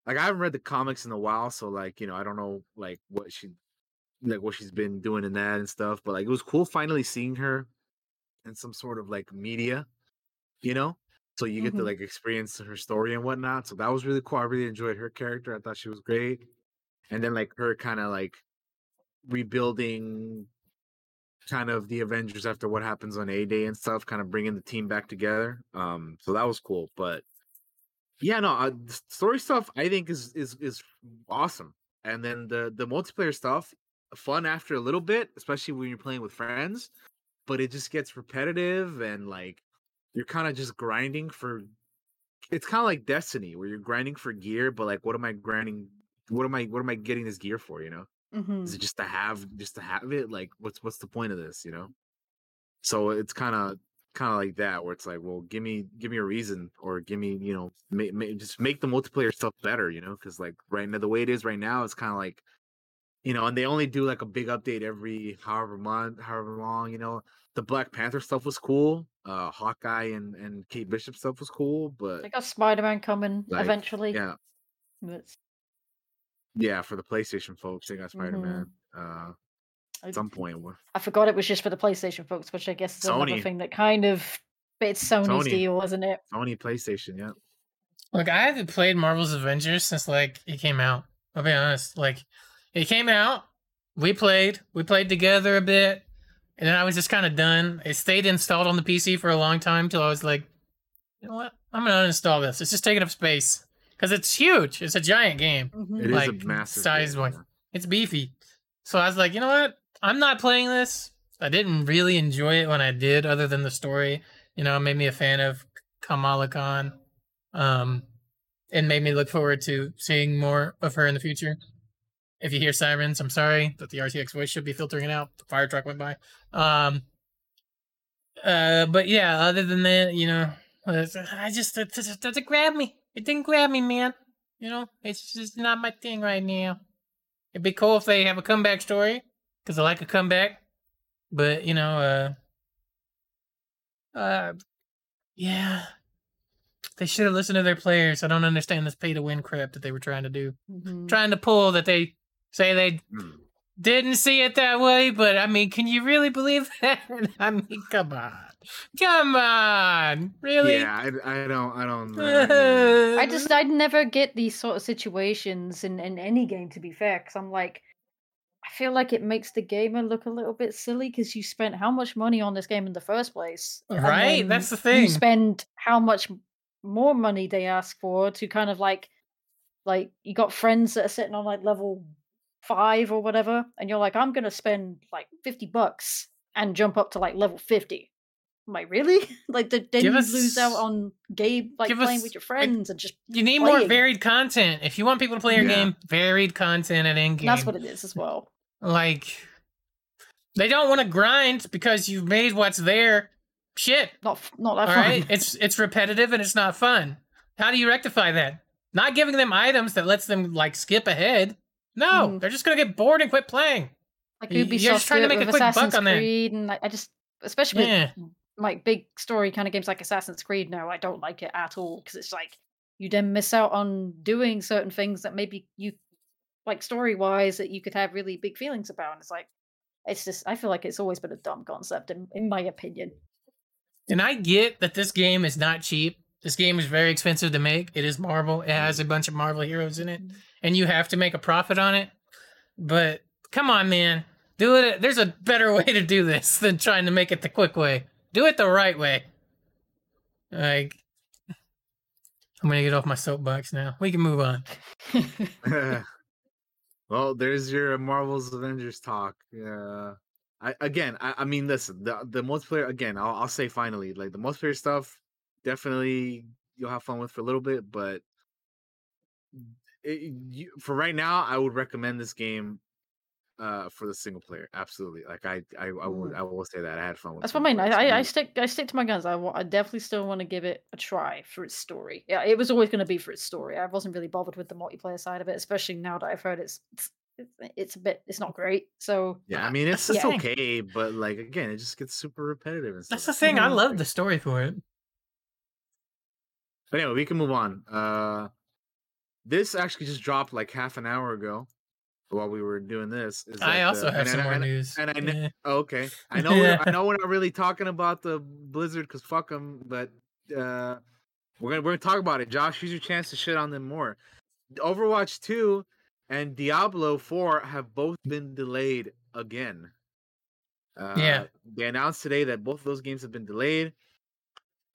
S3: like I haven't read the comics in a while, so like you know I don't know like what she, like what she's been doing in that and stuff. But like it was cool finally seeing her in some sort of like media, you know. So you get to
S2: Mhm.
S3: like experience her story and whatnot. So that was really cool. I really enjoyed her character. I thought she was great. And then like her kind of like rebuilding kind of the Avengers after what happens on A Day and stuff, kind of bringing the team back together. Um, so that was cool. But yeah, no, uh, story stuff I think is is is awesome. And then the the multiplayer stuff, fun after a little bit, especially when you're playing with friends. But it just gets repetitive and like you're kind of just grinding for. It's kind of like Destiny, where you're grinding for gear, but like, what am I grinding? What am I? What am I getting this gear for? You know.
S2: Mhm.
S3: Is it just to have just to have it? Like what's what's the point of this, you know? So it's kind of kind of like that where it's like, well, give me give me a reason or give me, you know, ma- ma- just make the multiplayer stuff better, you know? Cuz like right now the way it is right now it's kind of like you know, and they only do like a big update every however month, however long, you know. The Black Panther stuff was cool. Uh Hawkeye and and Kate Bishop stuff was cool, but
S2: They got Spider Man coming
S3: Like,
S2: eventually.
S3: yeah,
S2: but
S3: yeah, for the PlayStation folks, they got Spider-Man uh at some point.
S2: I forgot it was just for the PlayStation folks, which I guess is another thing that kind of. But it's Sony's
S3: Sony.
S2: deal, isn't it?
S3: Sony PlayStation, yeah.
S1: Look, I haven't played Marvel's Avengers since like it came out. I'll be honest. Like it came out, we played, we played together a bit, and then I was just kind of done. It stayed installed on the PC for a long time till I was like, you know what? I'm gonna uninstall this. It's just taking up space because it's huge. It's a giant game.
S2: Mhm.
S3: It is
S1: Like,
S3: a massive
S1: size
S3: game,
S1: wise.
S3: yeah.
S1: It's beefy. So I was like, you know what? I'm not playing this. I didn't really enjoy it when I did, other than the story. You know, it made me a fan of Kamala Khan. Um, and made me look forward to seeing more of her in the future. If you hear sirens, I'm sorry that the RTX voice should be filtering it out. The fire truck went by. Um, uh, but yeah, other than that, you know, I just it doesn't grab me. It didn't grab me, man. You know, it's just not my thing right now. It'd be cool if they have a comeback story, because I like a comeback. But you know, uh, uh, yeah, they should have listened to their players. I don't understand this pay to win crap that they were trying to do,
S2: Mhm.
S1: trying to pull that they say they
S3: Hmm.
S1: didn't see it that way. But I mean, can you really believe that? I mean, come on, come on, really?
S3: Yeah, I, I don't, I don't. know.
S2: I just I'd never get these sort of situations in in any game. To be fair, because I'm like, I feel like it makes the gamer look a little bit silly because you spent how much money on this game in the first place,
S1: Right, that's the thing.
S2: You spend how much more money they ask for to kind of like, like you got friends that are sitting on like level five or whatever, and you're like, I'm gonna spend like fifty bucks and jump up to like level fifty. I'm like, really? like, the, then
S1: Give
S2: you lose out on game, like
S1: give
S2: playing
S1: us,
S2: with your
S1: like,
S2: friends and just
S1: You need more varied content. If you want people to play your
S3: Yeah.
S1: game, varied content at in game.
S2: that's what it is as well.
S1: Like, they don't want to grind because you've made what's there shit.
S2: Not not that
S1: All
S2: fun.
S1: right, it's it's repetitive and it's not fun. How do you rectify that? Not giving them items that lets them like skip ahead. No,
S2: Mm.
S1: they're just gonna get bored and quit playing.
S2: like Ubisoft
S1: you're just trying to make a quick buck
S2: Assassin's
S1: on that.
S2: Creed, and I, I just, especially
S1: Yeah.
S2: with like big story kind of games like Assassin's Creed. No, I don't like it at all because it's like you then miss out on doing certain things that maybe you like story wise that you could have really big feelings about. And it's like it's just I feel like it's always been a dumb concept in, in my opinion.
S1: And I get that this game is not cheap. This game is very expensive to make. It is Marvel. It has a bunch of Marvel heroes in it, and you have to make a profit on it. But come on, man, do it. There's a better way to do this than trying to make it the quick way. Do it the right way. Like, I'm gonna get off my soapbox now. We can move on.
S3: well, there's your Marvel's Avengers talk. Yeah. I again, I, I mean, listen, the the multiplayer again. I'll, I'll say finally, like the multiplayer stuff, definitely you'll have fun with for a little bit, but it, you, for right now, I would recommend this game uh for the single player. Absolutely, like I I, I would I will say that I had fun with.
S2: That's what I mean. I, I, I stick I stick to my guns. I, wa- I definitely still want to give it a try for its story. Yeah, it was always going to be for its story. I wasn't really bothered with the multiplayer side of it, especially now that I've heard it's it's, it's- it's a bit it's not great. So
S3: Yeah, I mean it's it's
S1: the thing.
S3: okay, but like again, it just gets super repetitive and stuff.
S1: That's the thing. I love the story for it.
S3: But anyway, we can move on. Uh this actually just dropped like half an hour ago while we were doing this. Is
S1: I also
S3: uh,
S1: have some
S3: and-
S1: more news.
S3: and I
S1: Yeah.
S3: oh, okay. I know we're,
S1: Yeah.
S3: I know we're not really talking about the Blizzard because fuck them, but uh we're gonna we're gonna talk about it. Josh, here's your chance to shit on them more. Overwatch 2 and Diablo 4 have both been delayed again. Uh,
S1: Yeah.
S3: They announced today that both of those games have been delayed.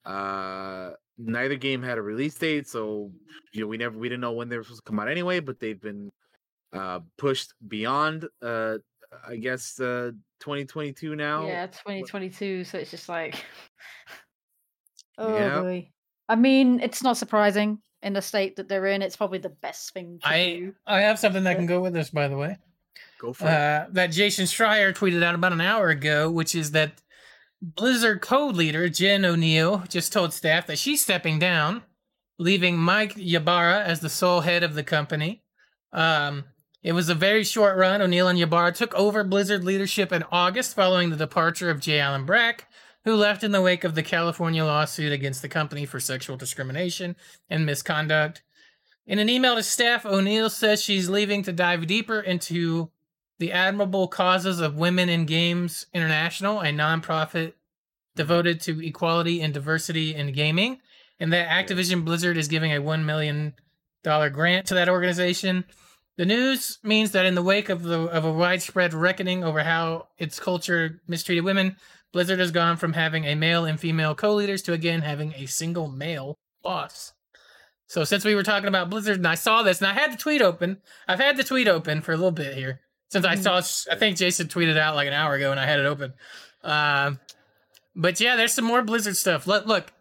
S3: Uh, neither game had a release date, so you know we never we didn't know when they were supposed to come out anyway. But they've been uh pushed beyond uh I guess uh 2022 now.
S2: yeah, 2022. So it's just like, oh
S3: Yep.
S2: boy. I mean, it's not surprising in the state that they're in. It's probably the best thing to
S1: I
S2: do.
S1: I have something that can go with this, by the way.
S3: Go for it.
S1: uh, that Jason Schreier tweeted out about an hour ago, which is that Blizzard code leader Jen Oneal just told staff that she's stepping down, leaving Mike Ybarra as the sole head of the company. Um, it was a very short run. Oneal and Ybarra took over Blizzard leadership in August following the departure of J. Allen Brack, who left in the wake of the California lawsuit against the company for sexual discrimination and misconduct. In an email to staff, Oneal says she's leaving to dive deeper into the Admirable Causes of Women in Games International, a nonprofit devoted to equality and diversity in gaming, and that Activision Blizzard is giving a $1 million grant to that organization. The news means that in the wake of, the, of a widespread reckoning over how its culture mistreated women, Blizzard has gone from having a male and female co leaders to again having a single male boss. So since we were talking about Blizzard and I saw this and I had the tweet open, I've had the tweet open for a little bit here. Since I
S2: Mhm.
S1: saw. I think Jason tweeted out like an hour ago, and I had it open. Um, but yeah, there's some more Blizzard stuff. Look, look,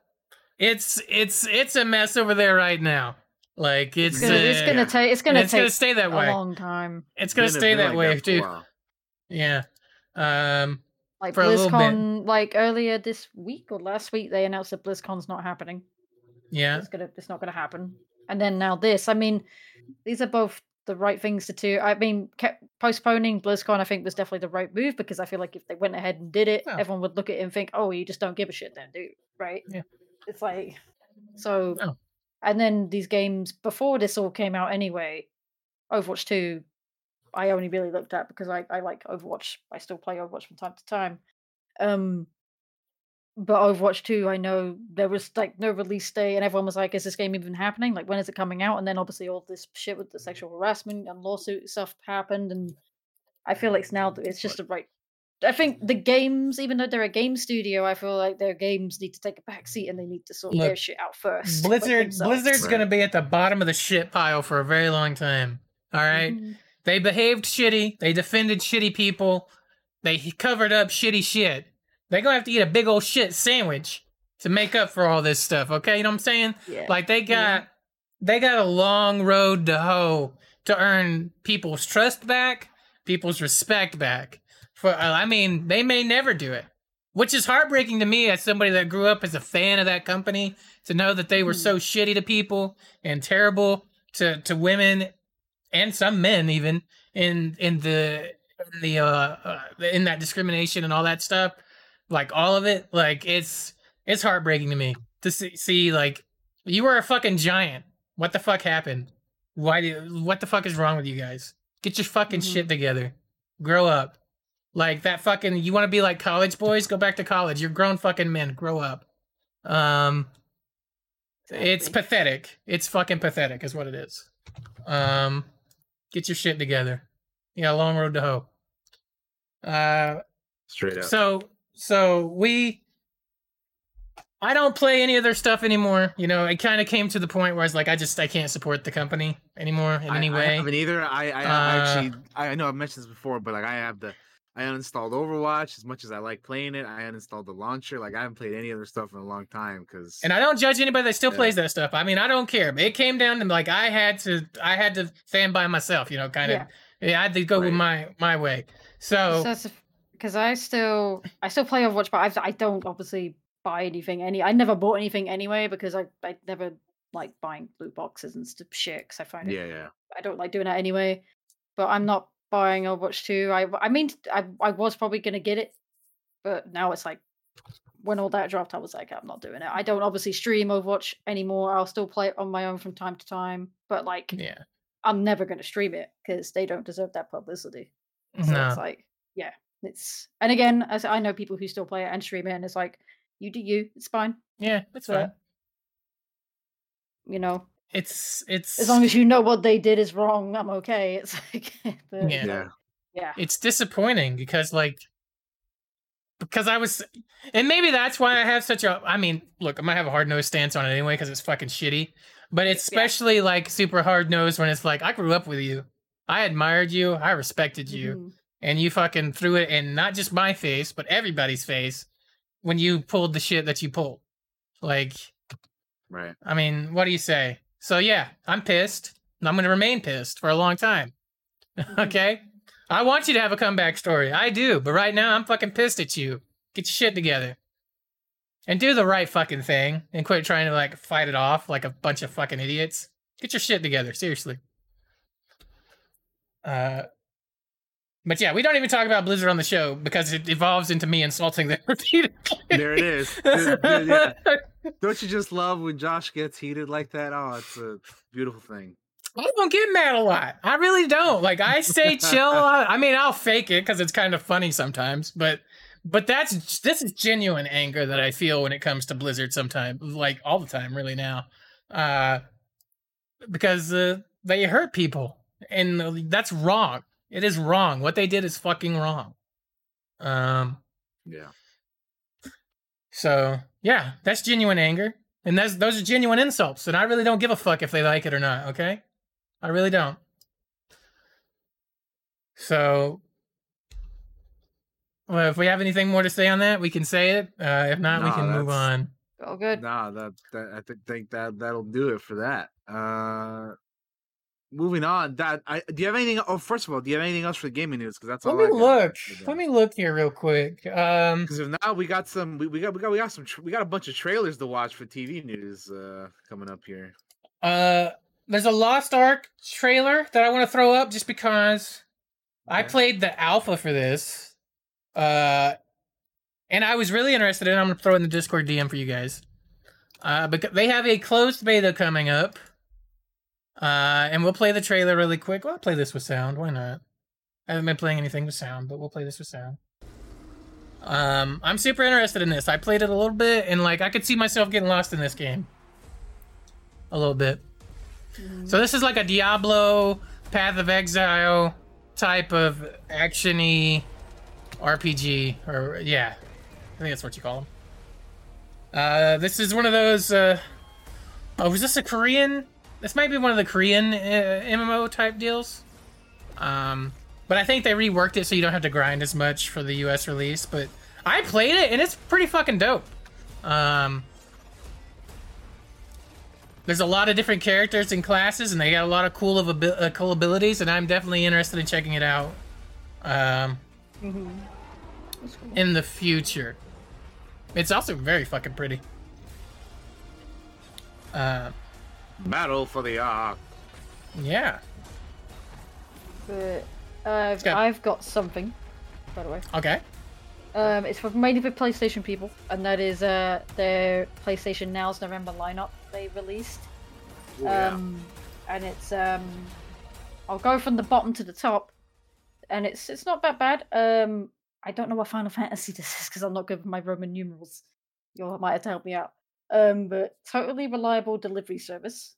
S1: it's it's it's a mess over there right now. Like it's
S2: It's gonna, it's
S1: uh,
S2: gonna take. It's gonna
S1: it's
S2: take
S1: gonna stay that way a
S2: long time.
S1: It's gonna
S3: Been-
S1: stay that
S3: like
S1: way,
S3: for a
S1: dude. Yeah. Um.
S2: Like
S1: For a bit.
S2: BlizzCon, like earlier this week or last week, they announced that BlizzCon's not happening.
S1: Yeah.
S2: It's gonna. It's not gonna happen. And then now this. I mean, these are both the right things to do. I mean, kept postponing BlizzCon. I think was definitely the right move because I feel like if they went ahead and did it,
S1: Yeah.
S2: everyone would look at it and think, "Oh, you just don't give a shit, then, dude." Right?
S1: Yeah.
S2: It's like so.
S1: Oh.
S2: And then these games before this all came out anyway. Overwatch Two, I only really looked at because I, I like Overwatch. I still play Overwatch from time to time. Um, but Overwatch 2, I know there was like no release date, and everyone was like, "Is this game even happening? Like, when is it coming out?" And then obviously all this shit with the sexual harassment and lawsuit stuff happened, and I feel like it's now that it's just the right. I think the games, even though they're a game studio, I feel like their games need to take a back seat and they need to sort their shit out first.
S1: Blizzard. Blizzard's
S3: Right.
S1: gonna be at the bottom of the shit pile for a very long time. All right?
S2: Mhm.
S1: They behaved shitty. They defended shitty people. They covered up shitty shit. They're gonna have to eat a big old shit sandwich to make up for all this stuff. Okay, you know what I'm saying?
S2: Yeah.
S1: Like they
S2: Yeah.
S1: got they got a long road to hoe to earn people's trust back, people's respect back. For uh, I mean, they may never do it, which is heartbreaking to me as somebody that grew up as a fan of that company to know that they were so shitty to people and terrible to to women and some men even in in the in the uh, uh in that discrimination and all that stuff like all of it like it's it's heartbreaking to me to see, see like you were a fucking giant. What the fuck happened? Why do what the fuck is wrong with you guys? Get your fucking
S2: Mhm.
S1: shit together. Grow up. Like that fucking you want to be like college boys? Go back to college. You're grown fucking men. Grow up. Um it's pathetic. It's fucking pathetic is what it is. Um get your shit together. You got a long road to hoe. Uh
S3: Straight up.
S1: so so we I don't play any of their stuff anymore. You know, it kind of came to the point where I was like, I just I can't support the company anymore in
S3: I,
S1: any
S3: I
S1: way.
S3: haven't either. I, I,
S1: Uh,
S3: I actually, I know I've mentioned this before, but like I have the, I uninstalled Overwatch as much as I like playing it. I uninstalled the launcher. Like I haven't played any other stuff in a long time because.
S1: and I don't judge anybody that still
S3: Yeah.
S1: plays that stuff. I mean, I don't care. It came down to like I had to I had to stand by myself, you know, kind of
S2: Yeah.
S1: yeah, I had to go with my my way. So
S2: because I still I still play Overwatch, but I've, I don't obviously buy anything. Any I never bought anything anyway because I I never like buying loot boxes and stuff shit because I find it
S3: Yeah, yeah.
S2: I don't like doing that anyway. But I'm not buying Overwatch 2. I I mean I I was probably gonna get it, but now it's like when all that dropped, I was like, I'm not doing it. I don't obviously stream Overwatch anymore. I'll still play it on my own from time to time, but like
S1: yeah.
S2: I'm never gonna stream it because they don't deserve that publicity. So
S1: No.
S2: it's like, yeah, it's and again, as I know people who still play it and stream it, and it's like, you do you, it's fine,
S1: Yeah, it's
S2: So,
S1: fine.
S2: you know.
S1: It's it's
S2: As long as you know what they did is wrong, I'm okay. It's like, but,
S1: Yeah.
S3: Yeah.
S2: yeah,
S1: it's disappointing because like because I was and maybe that's why I have such a I mean, look, I might have a hard nosed stance on it anyway because it's fucking shitty. But it's
S2: Yeah.
S1: especially like super hard nosed when it's like I grew up with you. I admired you, I respected you,
S2: Mhm.
S1: And you fucking threw it in not just my face, but everybody's face when you pulled the shit that you pulled. Like,
S3: Right.
S1: I mean, what do you say? So yeah, I'm pissed. and I'm gonna remain pissed for a long time.
S2: Mhm.
S1: okay? I want you to have a comeback story. I do, but right now I'm fucking pissed at you. Get your shit together. And do the right fucking thing and quit trying to like fight it off like a bunch of fucking idiots. Get your shit together, seriously. Uh but yeah, we don't even talk about Blizzard on the show because it evolves into me insulting them repeatedly.
S3: There it is. Yeah. Don't you just love when Josh gets heated like that? Oh, it's a beautiful thing.
S1: I don't get mad a lot. I really don't. Like I stay chill. I mean, I'll fake it because it's kind of funny sometimes, but but that's this is genuine anger that I feel when it comes to Blizzard. Sometimes, like all the time, really now, uh, because uh, they hurt people, and that's wrong. It is wrong. What they did is fucking wrong. Um.
S3: Yeah.
S1: So yeah, that's genuine anger, and that's those are genuine insults, and I really don't give a fuck if they like it or not. Okay, I really don't. So, well, if we have anything more to say on that, we can say it. Uh, if not, we can move on.
S2: Oh, good.
S3: Nah, that, that I think think that that'll do it for that. Uh, moving on. That I do you have anything? Oh, first of all, do you have anything else for the gaming news? Because that's
S1: Let
S3: all
S1: me
S3: I
S1: look. Let me look here real quick. Um,
S3: Because if now we got some, we, we got we got we got some we got a bunch of trailers to watch for TV news uh coming up here.
S1: uh, there's a Lost Ark trailer that I want to throw up just because I played the alpha for this. Uh, and I was really interested in. I'm gonna throw in the Discord DM for you guys. Uh, but they have a closed beta coming up. Uh, and we'll play the trailer really quick. Well, I'll play this with sound. Why not? I haven't been playing anything with sound, but we'll play this with sound. Um, I'm super interested in this. I played it a little bit, and like I could see myself getting lost in this game. A little bit. So this is like a Diablo, Path of Exile type of actiony RPG, or yeah, I think that's what you call them. Uh, this is one of those. Uh, oh, was this a Korean? This might be one of the Korean uh, MMO type deals. Um, but I think they reworked it so you don't have to grind as much for the US release. But I played it and it's pretty fucking dope. Um, there's a lot of different characters and classes, and they got a lot of cool of abi- uh, cool abilities, and I'm definitely interested in checking it out. Um,
S2: Mhm. Cool.
S1: in the future. It's also very fucking pretty. Uh,
S3: Battle for the Ark.
S1: yeah.
S2: But uh,
S1: go.
S2: I've got something, by the way.
S1: Okay.
S2: Um, it's for mainly for PlayStation people, and that is uh, their PlayStation Now's November lineup they released.
S3: Ooh, yeah.
S2: Um, and it's um, I'll go from the bottom to the top, and it's it's not that bad. Um, I don't know what Final Fantasy this is because I'm not good with my Roman numerals. You all might have to help me out. Um, but totally reliable delivery service.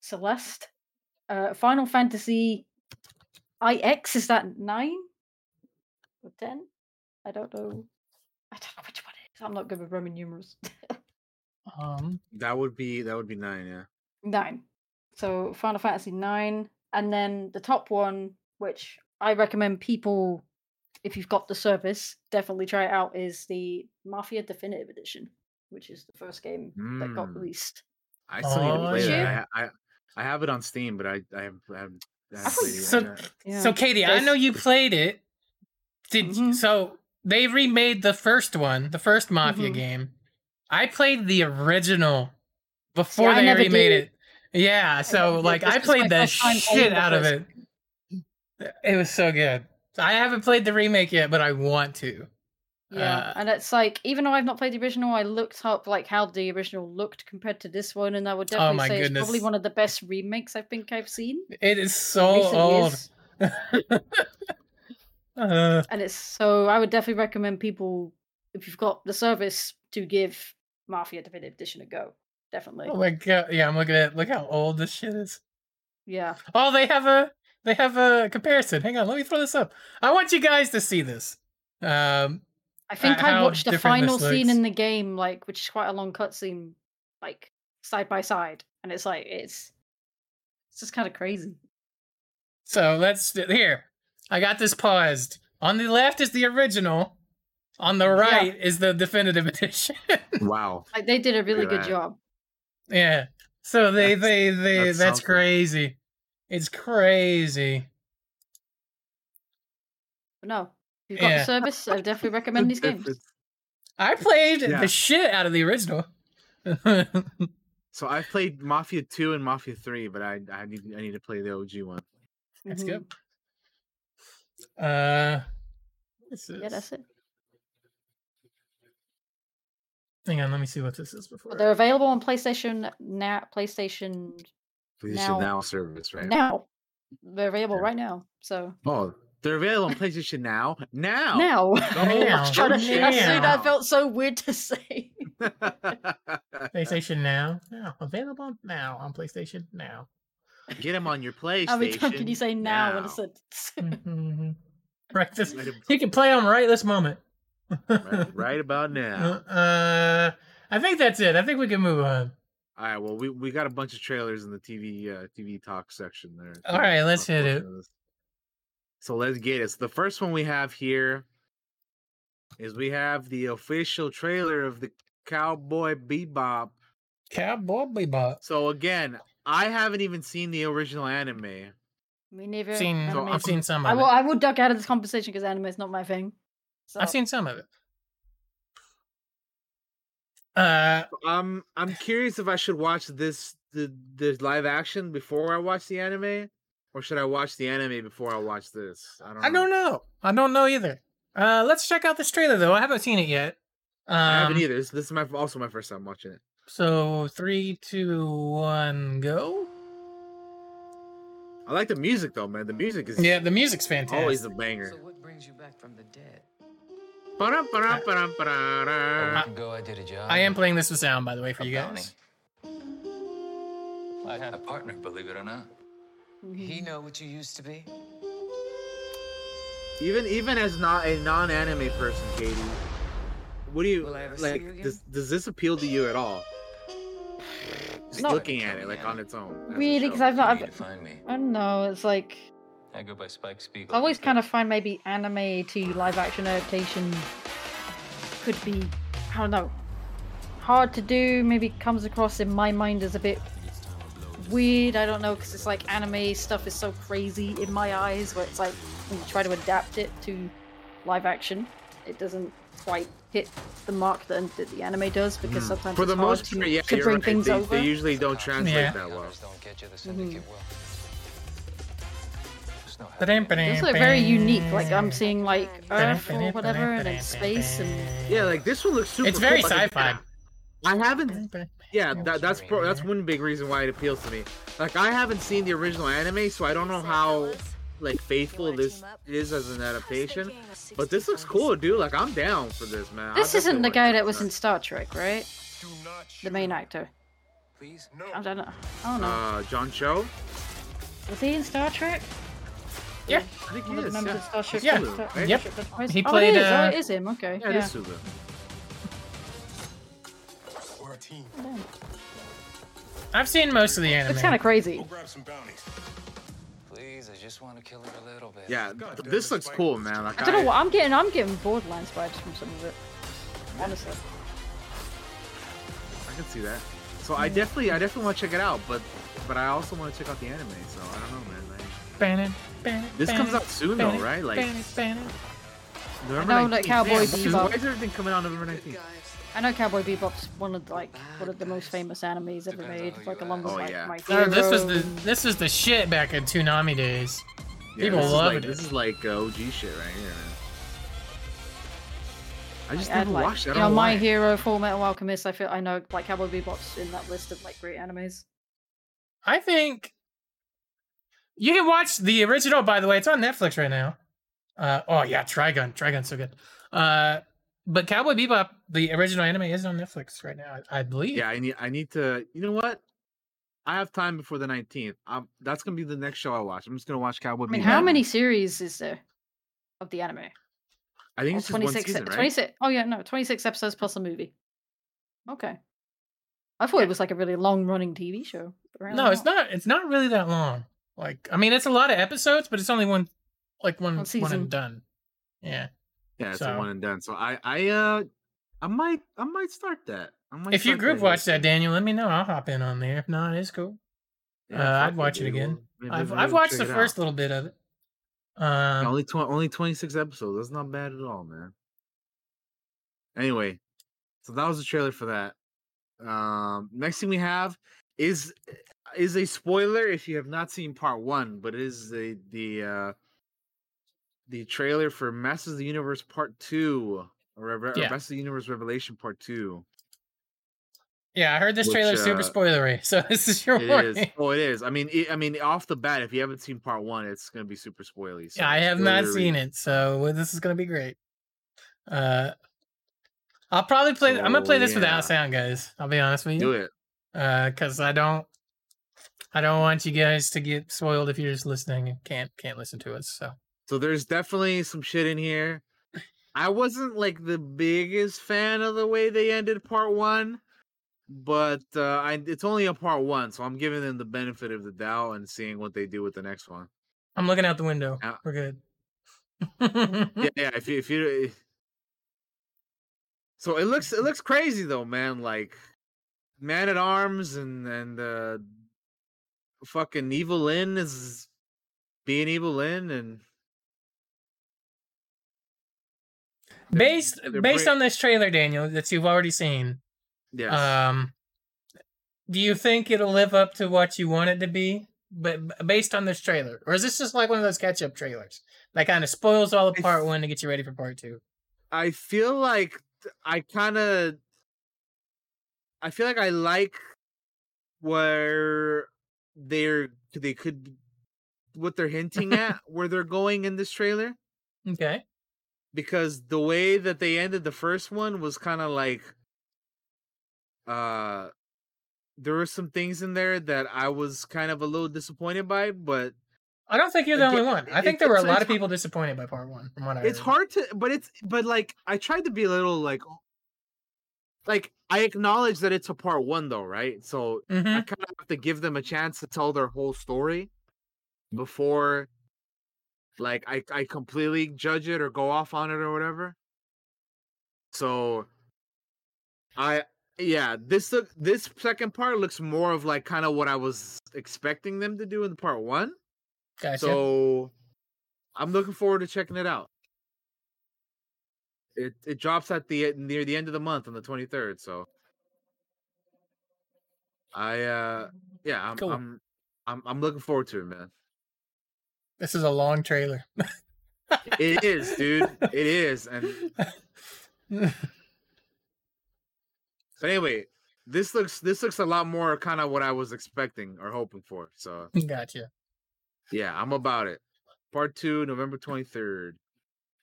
S2: Celeste, uh, Final Fantasy IX is that nine or ten? I don't know. I don't know which one it is. I'm not good with Roman numerals.
S1: Um.
S3: that would be that would be nine. Yeah.
S2: nine. So Final Fantasy nine, and then the top one, which I recommend people, if you've got the service, definitely try it out, is the Mafia Definitive Edition, which is the first game that got
S3: Mm.
S2: released.
S3: I still need to
S1: Oh,
S3: play
S2: yeah.
S3: that. I, I I have it on Steam, but I I have I haven't, I haven't
S2: thought
S3: played it
S2: you-
S3: yet.
S1: So,
S3: yeah.
S2: Yeah.
S1: so Katie, I know you played it. Did
S2: Mhm.
S1: so? They remade the first one, the first Mafia
S2: Mhm.
S1: game. I played the original before
S2: I
S1: they remade
S2: did.
S1: it. Yeah, so
S2: never
S1: like I played the
S2: first time playing
S1: shit out of it. It was so good. I haven't played the remake yet, but I want to.
S2: Yeah,
S1: Uh,
S2: and it's like even though I've not played the original, I looked up like how the original looked compared to this one, and I would definitely
S1: Oh
S2: say it's probably one of the best remakes I think I've seen.
S1: It is so old. uh,
S2: and it's so I would definitely recommend people if you've got the service to give Mafia Definitive Edition a go. Definitely,
S1: oh my god! Yeah, I'm looking at look how old this shit is.
S2: yeah.
S1: Oh, they have a they have a comparison. Hang on, let me throw this up. I want you guys to see this. Um,
S2: I think
S1: Uh,
S2: I watched the final scene in the game, like which is quite a long cutscene, like side by side, and it's like it's it's just kind of crazy.
S1: so let's here. I got this paused. On the left is the original. On the right is the definitive edition.
S3: Wow.
S2: Like they did a really
S3: at
S2: good
S3: that.
S2: job.
S1: yeah. So they
S3: That's-
S1: they they
S3: that's
S1: that's, crazy. It's crazy.
S2: No, if you've got
S1: Yeah.
S2: the service, I definitely recommend these games.
S1: I played
S3: Yeah.
S1: the shit out of the original.
S3: So I've played Mafia two and Mafia three, but I I need I need to play the OG one.
S1: That's
S2: Mhm.
S1: good. Uh, this is,
S2: Yeah, that's it.
S1: Hang on, let me see what this is before.
S2: But they're available on PlayStation now. PlayStation
S3: PlayStation
S2: Now-
S3: Now service, right?
S2: now. They're available
S3: Yeah.
S2: right now. So
S3: Oh, they're available on PlayStation Now. Now.
S2: now, I
S1: Now.
S2: was trying to. I said that felt so weird to say.
S1: PlayStation Now, now available now on PlayStation Now.
S3: Get them on your PlayStation.
S2: How many times can you say now, in a sentence?
S1: Mhm. right, this,
S3: Right,
S1: you can play them right this moment.
S3: right, right about now.
S1: Uh, I think that's it. I think we can move on.
S3: All right. Well, we, we got a bunch of trailers in the TV uh, TV talk section there.
S1: All right, let's hit it.
S3: So let's get it. So the first one we have here is we have the official trailer of the Cowboy Bebop.
S1: Cowboy Bebop.
S3: So again, I haven't even seen the original anime.
S2: Me neither.
S1: Seen,
S3: So.
S1: I've seen some
S2: I will.
S1: it.
S2: I will duck out of this conversation because anime is not my thing. So,
S1: I've seen some of it. Uh,
S3: Um, I'm curious if I should watch this the the live action before I watch the anime, or should I watch the anime before I watch this? I don't. Know.
S1: I
S3: know.
S1: don't know. I don't know either. Uh, let's check out this trailer though. I haven't seen it yet. Um,
S3: I haven't either. This, this is my also my first time watching it.
S1: So three, two, one, go.
S3: I like the music though, man. The music is
S1: Yeah, the music's fantastic.
S3: always a banger.
S4: So what brings you back from the dead?
S3: Ba-dum, ba-dum, ba-dum,
S4: A
S3: ba-da-da.
S4: week ago, I did a job.
S1: I am playing this with sound, by the way, for
S4: A
S1: you
S4: bounty.
S1: guys.
S4: I had a partner, believe it or not. He know what you used to be.
S3: Even even as not a non-anime person, Katie, what do you
S4: Will I ever see
S3: like?
S4: you again?
S3: Does does this appeal to you at all? Just
S2: No.
S3: looking at it like on its own.
S2: Really, because I've not. I've,
S4: find me.
S2: I don't know. It's like
S4: I go by Spike Spiegel.
S2: I always kind of find maybe anime to live action adaptation could be, I don't know, hard to do. Maybe comes across in my mind as a bit weird. I don't know because it's like anime stuff is so crazy in my eyes, where it's like when you try to adapt it to live action, it doesn't quite hit the mark that, that the anime does because sometimes
S3: Mm. For
S2: it's
S3: the
S2: hard
S3: most
S2: to,
S3: part, yeah,
S2: to bring
S3: right.
S2: things
S3: they,
S2: over.
S3: they usually don't translate
S1: Yeah.
S3: that well.
S4: Numbers don't get you. The syndicate will. There's no happy
S1: Ba-dam,
S4: ending.
S2: Those look very unique. Like I'm seeing like Earth or whatever, and then space and
S3: Yeah, like this one looks super.
S1: It's very
S3: cool.
S1: Sci-fi.
S3: I haven't. Yeah,
S4: Oh,
S3: that, that's pro, that's one big reason why it appeals to me. Like I haven't seen the original anime, so I don't know how like faithful this is as an adaptation. But this looks cool, dude. Like I'm down for this, man.
S2: This isn't the guy that was in Star Trek, right? The main actor.
S4: Please.
S2: I don't know. I don't know.
S3: Uh, John Cho.
S2: Was he in Star Trek?
S1: Yeah.
S3: I think he
S2: One of the
S3: is. Yeah.
S2: Star Trek.
S1: Yeah.
S3: Sulu,
S2: Star-
S3: right?
S1: Yep.
S2: Starship Enterprise?
S1: He
S2: oh,
S1: played,
S2: it is.
S1: uh,
S2: oh, it is him. Okay.
S3: Yeah,
S2: Yeah.
S3: it is Sulu.
S1: I've seen most of the anime.
S2: It's kind of crazy.
S5: Go grab some bounties.
S4: Please, I just want to kill her a little bit.
S3: Yeah,
S5: God
S3: this looks cool, man. Like
S2: I don't know what I'm getting. I'm getting Borderlands vibes from some of it. Honestly.
S3: I can see that. So I definitely, I definitely want to check it out, but but I also want to check out the anime. So I don't know, man. Like,
S1: Bannon, Bannon,
S3: this
S1: Bannon,
S3: comes out soon though, right? Like
S1: Bannon, Bannon.
S3: November
S2: know that
S3: 19th.
S2: Cowboy
S3: Damn, which is-
S2: Bebop-
S3: Why is everything coming out November 19th?
S2: I know Cowboy Bebop's one of like one of the most famous animes ever made, like along with
S3: ask. Oh,
S2: like
S3: yeah.
S2: My
S1: Oh, this was the this was the shit back in Toonami days.
S3: Yeah,
S1: People
S3: this is
S1: loved
S3: like,
S1: it.
S3: This is like uh, OG shit right here, man. I just
S2: Like, and,
S3: never
S2: like,
S3: watched it. I
S2: You know,
S3: know
S2: My
S3: why.
S2: Hero, Full Metal Alchemist. I feel I know like Cowboy Bebop's in that list of like great animes.
S1: I think you can watch the original. By the way, it's on Netflix right now. Uh, oh yeah, Trigun. Trigun's so good. Uh, but Cowboy Bebop, the original anime, is on Netflix right now. I, I believe.
S3: Yeah, I need. I need to. You know what? I have time before the 19th. Um, that's gonna be the next show I watch. I'm just gonna watch Cowboy.
S2: I mean,
S3: Bebop.
S2: how many series is there of the anime?
S3: I think it's
S2: 26,
S3: season, right?
S2: 26 Oh yeah, no, 26 episodes plus a movie. Okay. I thought it was like a really long running TV show.
S1: No, it's not. It's not really that long. Like, I mean, it's a lot of episodes, but it's only one, like one,
S2: One
S1: one
S2: season.
S1: and done. Yeah.
S3: Yeah, it's
S1: So-
S3: a one and done. So I, I, uh, I might, I might start that. I might
S1: If you group
S3: that
S1: watch
S3: here.
S1: that, Daniel, let me know. I'll hop in on there. If not, it's cool.
S3: Yeah,
S1: uh, I'd watch it again.
S3: We'll-
S1: I've I've watched the first
S3: out.
S1: little bit of it.
S3: Yeah,
S1: Um,
S3: only tw- only 26 episodes. That's not bad at all, man. Anyway, so that was the trailer for that. Um, next thing we have is is a spoiler if you have not seen part one, but it is the the uh the trailer for Masters of the Universe Part Two, or, or
S1: Yeah.
S3: Of the Universe Revelation Part Two.
S1: yeah, I heard this
S3: which,
S1: trailer's super
S3: uh,
S1: spoilery, so this is your
S3: It
S1: warning.
S3: is. Oh, it is. I mean, it, I mean, off the bat, if you haven't seen Part One, it's gonna be super spoily.
S1: Yeah, I have not seen it, so this is gonna be great. Uh, I'll probably play. I'm gonna play this
S3: yeah.
S1: without sound, guys. I'll be honest with you.
S3: Do it.
S1: uh, because I don't, I don't want you guys to get spoiled if you're just listening and can't can't listen to us. So
S3: So there's definitely some shit in here. I wasn't like the biggest fan of the way they ended part one, but uh, I, it's only a part one, so I'm giving them the benefit of the doubt and seeing what they do with the next one.
S1: I'm looking out the window.
S3: Yeah.
S1: We're good.
S3: yeah, yeah. If you if you so it looks it looks crazy though, man. Like man at arms and and uh fucking Evil-Lyn is being Evil-Lyn and
S1: based
S3: they're
S1: based
S3: bring-
S1: on this trailer, Daniel, that you've already seen,
S3: yes.
S1: um, do you think it'll live up to what you want it to be? But based on this trailer, or is this just like one of those catch-up trailers that kind of spoils all of part one to get you ready for part two?
S3: I feel like I kind of I feel like I like where they're they could what they're hinting at where they're going in this trailer
S1: Okay.
S3: Because the way that they ended the first one was kind of like uh there were some things in there that I was kind of a little disappointed by but
S1: I don't think you're the only one. I think there were a lot of people disappointed by part one, from what I
S3: it's
S1: heard.
S3: hard to but it's but like i tried to be a little like like i acknowledge that it's a part one though right so i
S1: Mhm.
S3: kind of have to give them a chance to tell their whole story before like i i completely judge it or go off on it or whatever so i yeah this look this second part looks more of like kind of what i was expecting them to do in part one
S1: Gotcha.
S3: so I'm looking forward to checking it out. It it drops at the near the end of the month on the 23rd, so I uh yeah, I'm
S1: Cool.
S3: I'm I'm I'm looking forward to it, man.
S1: This is a long trailer.
S3: It is, dude. It is. And but anyway, this looks this looks a lot more kind of what I was expecting or hoping for. So
S1: gotcha.
S3: yeah, I'm about it. Part 2 November 23rd.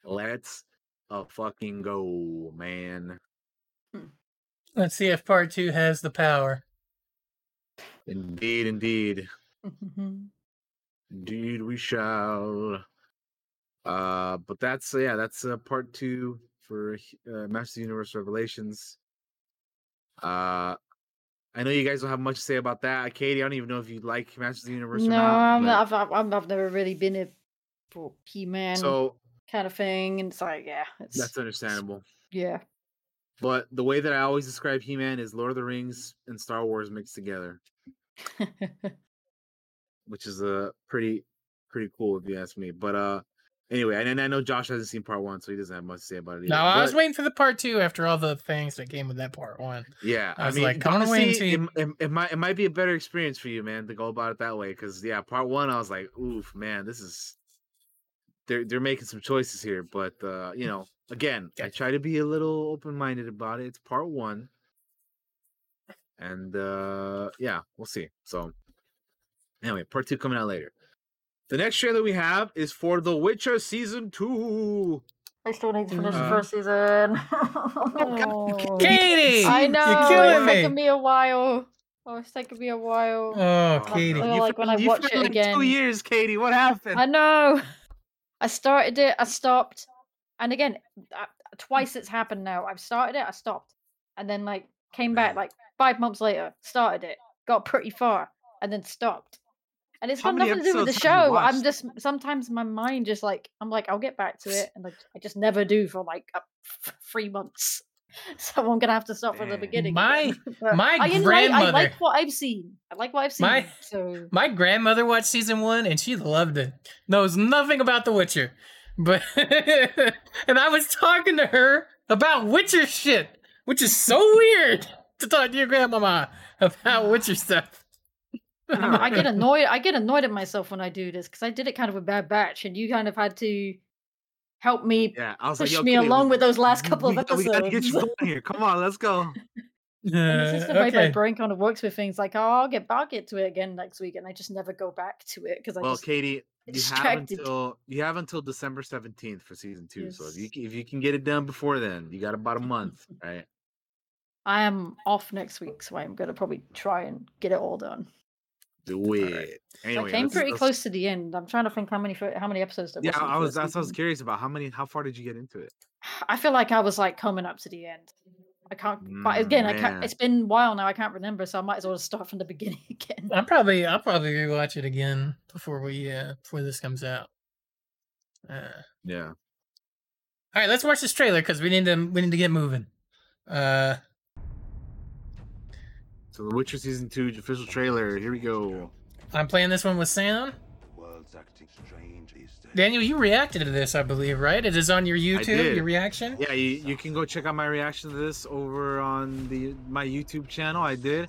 S3: Let's a fucking go, man. Hmm.
S1: Let's see if part two has the power.
S3: Indeed, indeed. Indeed, we shall. Uh, but that's yeah, that's uh, part two for uh, Master Universe Revelations. Uh, I know you guys don't have much to say about that, Katie. I don't even know if you like Masters of the Universe
S2: no,
S3: or not.
S2: I'm not, I've, I've, never really been a for He-Man
S3: So
S2: kind of thing, and it's like, yeah, it's
S3: that's understandable.
S2: yeah.
S3: But the way that I always describe He-Man is Lord of the Rings and Star Wars mixed together, which is a uh, pretty pretty cool if you ask me. But uh, anyway, and, I know Josh hasn't seen part one, so he doesn't have much to say about it.
S1: No,
S3: either.
S1: I was waiting for the part two after all the things that came with that part one.
S3: Yeah,
S1: I
S3: I,
S1: was
S3: mean,
S1: like, I wanna
S3: honestly,
S1: see.
S3: it, it, it might it might be a better experience for you, man, to go about it that way. Because yeah, part one, I was like, oof, man, this is they're they're making some choices here, but uh, you know, again, I try to be a little open minded about it. It's part one, and uh, yeah, we'll see. So anyway, part two coming out later. The next trailer we have is for The Witcher season two.
S2: I still need to finish the
S3: Uh,
S2: first season.
S3: God,
S1: Katie,
S2: I know.
S1: you're killing
S2: it's
S1: me.
S2: taking me a while. Oh, it's taking me a while.
S1: Oh,
S2: Oh,
S1: Katie.
S2: feel like when I watch it
S3: like
S2: again-
S3: two years, Katie. What happened?
S2: I know. I started it. I stopped, and again, uh, twice it's happened now. I've started it. I stopped, and then like came back like five months later. Started it, got pretty far, and then stopped. And it's
S3: How
S2: got nothing to do with the
S3: episodes have you
S2: show. I'm just sometimes my mind just like I'm like I'll get back to it, and like, I just never do for like uh, f- three months. So I'm gonna have to start from the beginning.
S1: My- my
S2: I, enjoy- I like what I've seen. I like what I've seen.
S1: My-
S2: so
S1: My grandmother watched season one and she loved it. Knows nothing about The Witcher. But and I was talking to her about Witcher shit, which is so weird to talk to your grandmama about Witcher stuff.
S2: I get annoyed. I get annoyed at myself when I do this because I did it kind of a bad batch, and you kind of had to help me
S3: Yeah, I was
S2: push
S3: like,
S2: me along
S3: we-
S2: with those last couple of
S3: we, gotta- We gotta get you
S2: episodes.
S3: going here. Come on, let's go.
S2: And it's just uh, the way my brain kind of works with things. Like, oh, I'll get, get to it again next week, and I just never go back to it because I
S3: Well,
S2: just
S3: Katie, you have until you have until December seventeenth for season two. So if you if you can get it done before then, you got about a month, right?
S2: I am off next week, so I'm gonna probably try and get it all done.
S3: Do it.
S2: So
S3: Anyway,
S2: I came pretty
S3: let's-
S2: close to the end. I'm trying to think how many how many episodes there
S3: Yeah,
S2: was. in
S3: I was that's what I was curious about. How many? How far did you get into it?
S2: I feel like I was like coming up to the end. I can't. But again, I can't. It's been a while now. I can't remember, so I might as well start from the beginning again.
S1: I'll probably I'll probably rewatch it again before we uh before this comes out. Uh,
S3: Yeah.
S1: all right, let's watch this trailer because we need to we need to get moving. Uh,
S3: So the Witcher season two official trailer. Here we go.
S1: I'm playing this one with sound.
S5: World's acting strange these days.
S1: Daniel, you reacted to this, I believe, right? It is on your YouTube.
S3: did.
S1: Your reaction.
S3: Yeah, you, you can go check out my reaction to this over on the my YouTube channel. I did.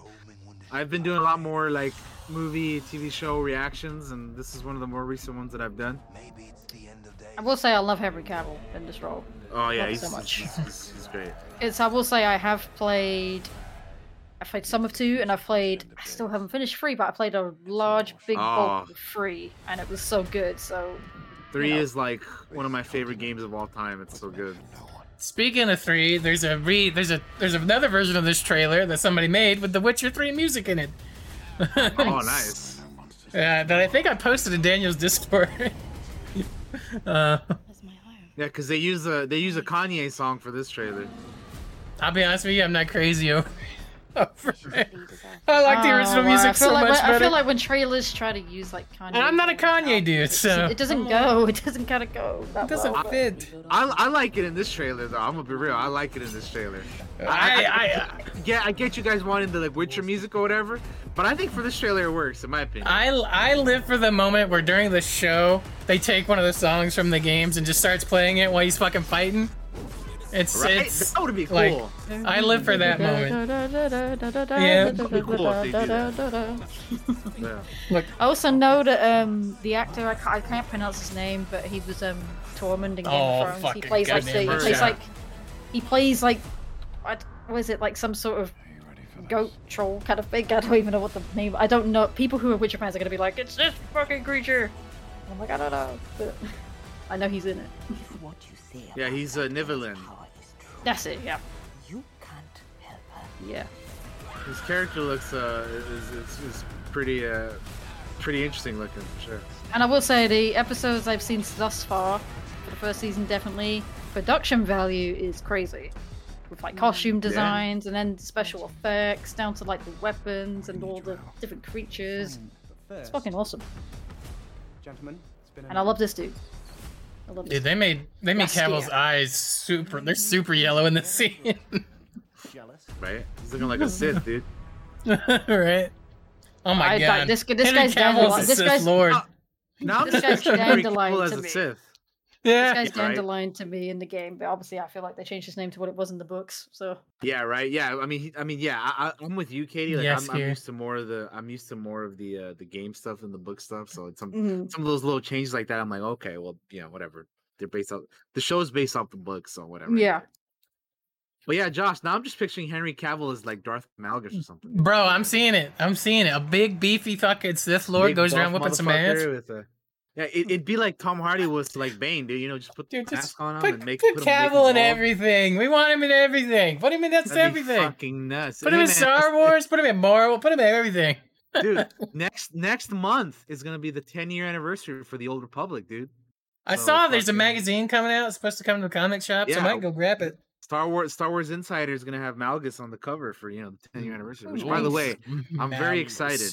S3: I've been doing a lot more like movie, TV show reactions, and this is one of the more recent ones that I've done.
S5: Maybe it's the end of days.
S2: I will say I love Henry Cavill in this role.
S3: Oh yeah,
S2: Not
S3: he's,
S2: so much.
S3: He's, he's, he's great.
S2: It's I will say I have played I played some of two and I've played I still haven't finished three, but I played a large big bulk
S3: Oh.
S2: of three and it was so good, so
S3: Three
S2: know.
S3: is like one of my favorite games of all time. It's so good.
S1: Speaking of three, there's a re there's a there's another version of this trailer that somebody made with The Witcher Three music in it.
S3: Oh, nice.
S1: Yeah, that I think I posted in Daniel's Discord. uh,
S3: Yeah, because they use a they use a Kanye song for this trailer.
S1: I'll be honest with you, I'm not crazy over, over it. I like the oh, original
S2: Oh,
S1: music
S2: I
S1: so
S2: like
S1: much
S2: when,
S1: better.
S2: I feel like when trailers try to use like Kanye
S1: and I'm not a Kanye dude, so
S2: It doesn't go. It doesn't kind of go. That
S1: It doesn't
S2: well,
S1: fit.
S3: I, I like it in this trailer though. I'm gonna be real. I like it in this trailer.
S1: I, I,
S3: Yeah, I get you guys wanting the like Witcher music or whatever, but I think for this trailer it works, in my opinion.
S1: I, I live for the moment where during the show they take one of the songs from the games and just starts playing it while he's fucking fighting. It's
S3: right?
S1: it's
S3: that would be cool.
S1: like I live for that moment. Yeah.
S3: That'd be cool if they do that. yeah.
S1: Look,
S2: I also know that um the actor I can't, I can't pronounce his name, but he was um Tormund in Game
S1: Oh,
S2: of Thrones. He plays like the, he plays
S1: right.
S2: like he plays like what was it like some sort of goat troll kind of thing. I don't even know what the name. I don't know. People who are Witcher fans are gonna be like, it's this fucking creature. I'm like, I don't know, but I know he's in it.
S6: What you say
S3: Yeah,
S6: about
S3: he's uh, Nivellen.
S6: Power is true.
S2: That's it. Yeah,
S6: You can't help her.
S2: yeah.
S3: His character looks uh is, is, is pretty uh pretty interesting looking for sure.
S2: And I will say the episodes I've seen thus far for the first season definitely production value is crazy. With like costume designs and then special effects down to like the weapons and all the different creatures. It's fucking awesome.
S7: Gentlemen, it's been
S2: And I love this dude. I love this.
S1: dude, they made they made
S2: Yes,
S1: Cavill's eyes super. They're super yellow in this scene,
S7: jealous.
S3: Right? He's looking like a Sith, dude.
S1: right? Oh my
S2: I-
S1: god,
S2: like, this- this
S1: Henry
S2: guy's down
S1: Cavill's
S2: line-
S1: a
S2: this
S1: Sith
S2: guy's-
S1: Lord.
S3: Uh, Now I'm
S2: This guy's
S3: picturing Henry
S2: dandelion
S3: as
S2: to
S3: a
S2: me.
S3: Sith.
S1: Yeah,
S2: This guy's
S3: Yeah, right.
S2: dandelion to me in the game, but obviously I feel like they changed his name to what it was in the books. So
S3: Yeah, right. Yeah, I mean, I mean, yeah, I, I- I'm with you, Katie. Like,
S1: Yes,
S3: I'm, I'm used to more of the, I'm used to more of the, uh, the game stuff and the book stuff. So it's some,
S2: mhm.
S3: some of those little changes like that. I'm like, okay, well, you know, whatever. They're based off the show is based off the book, so whatever.
S2: yeah,
S3: But yeah, Josh. Now I'm just picturing Henry Cavill as like Darth Malgus or something.
S1: bro, I'm seeing it. I'm seeing it. A big beefy fucking Sith Lord
S3: Big
S1: goes around
S3: buff
S1: whipping some ass.
S3: with a- yeah, it, it'd be like Tom Hardy was like Bane, dude. You know, just put the
S1: Dude, just
S3: mask on him
S1: put,
S3: and make
S1: put
S3: put him- make
S1: Cavill in everything. We want him in everything. Put him in that's
S3: That'd
S1: everything.
S3: fucking nuts.
S1: Put him
S3: Hey,
S1: in
S3: man,
S1: Star Wars. Put him in Marvel. Put him in everything.
S3: dude. Next next month is gonna be the 10 year anniversary for the Old Republic, dude.
S1: I
S3: So
S1: saw there's a magazine coming out. It's supposed to come to the comic shop, so I might go grab it.
S3: Star Wars Star Wars Insider is gonna have Malgus on the cover for you know the 10 year anniversary. Which, by the way, I'm very excited.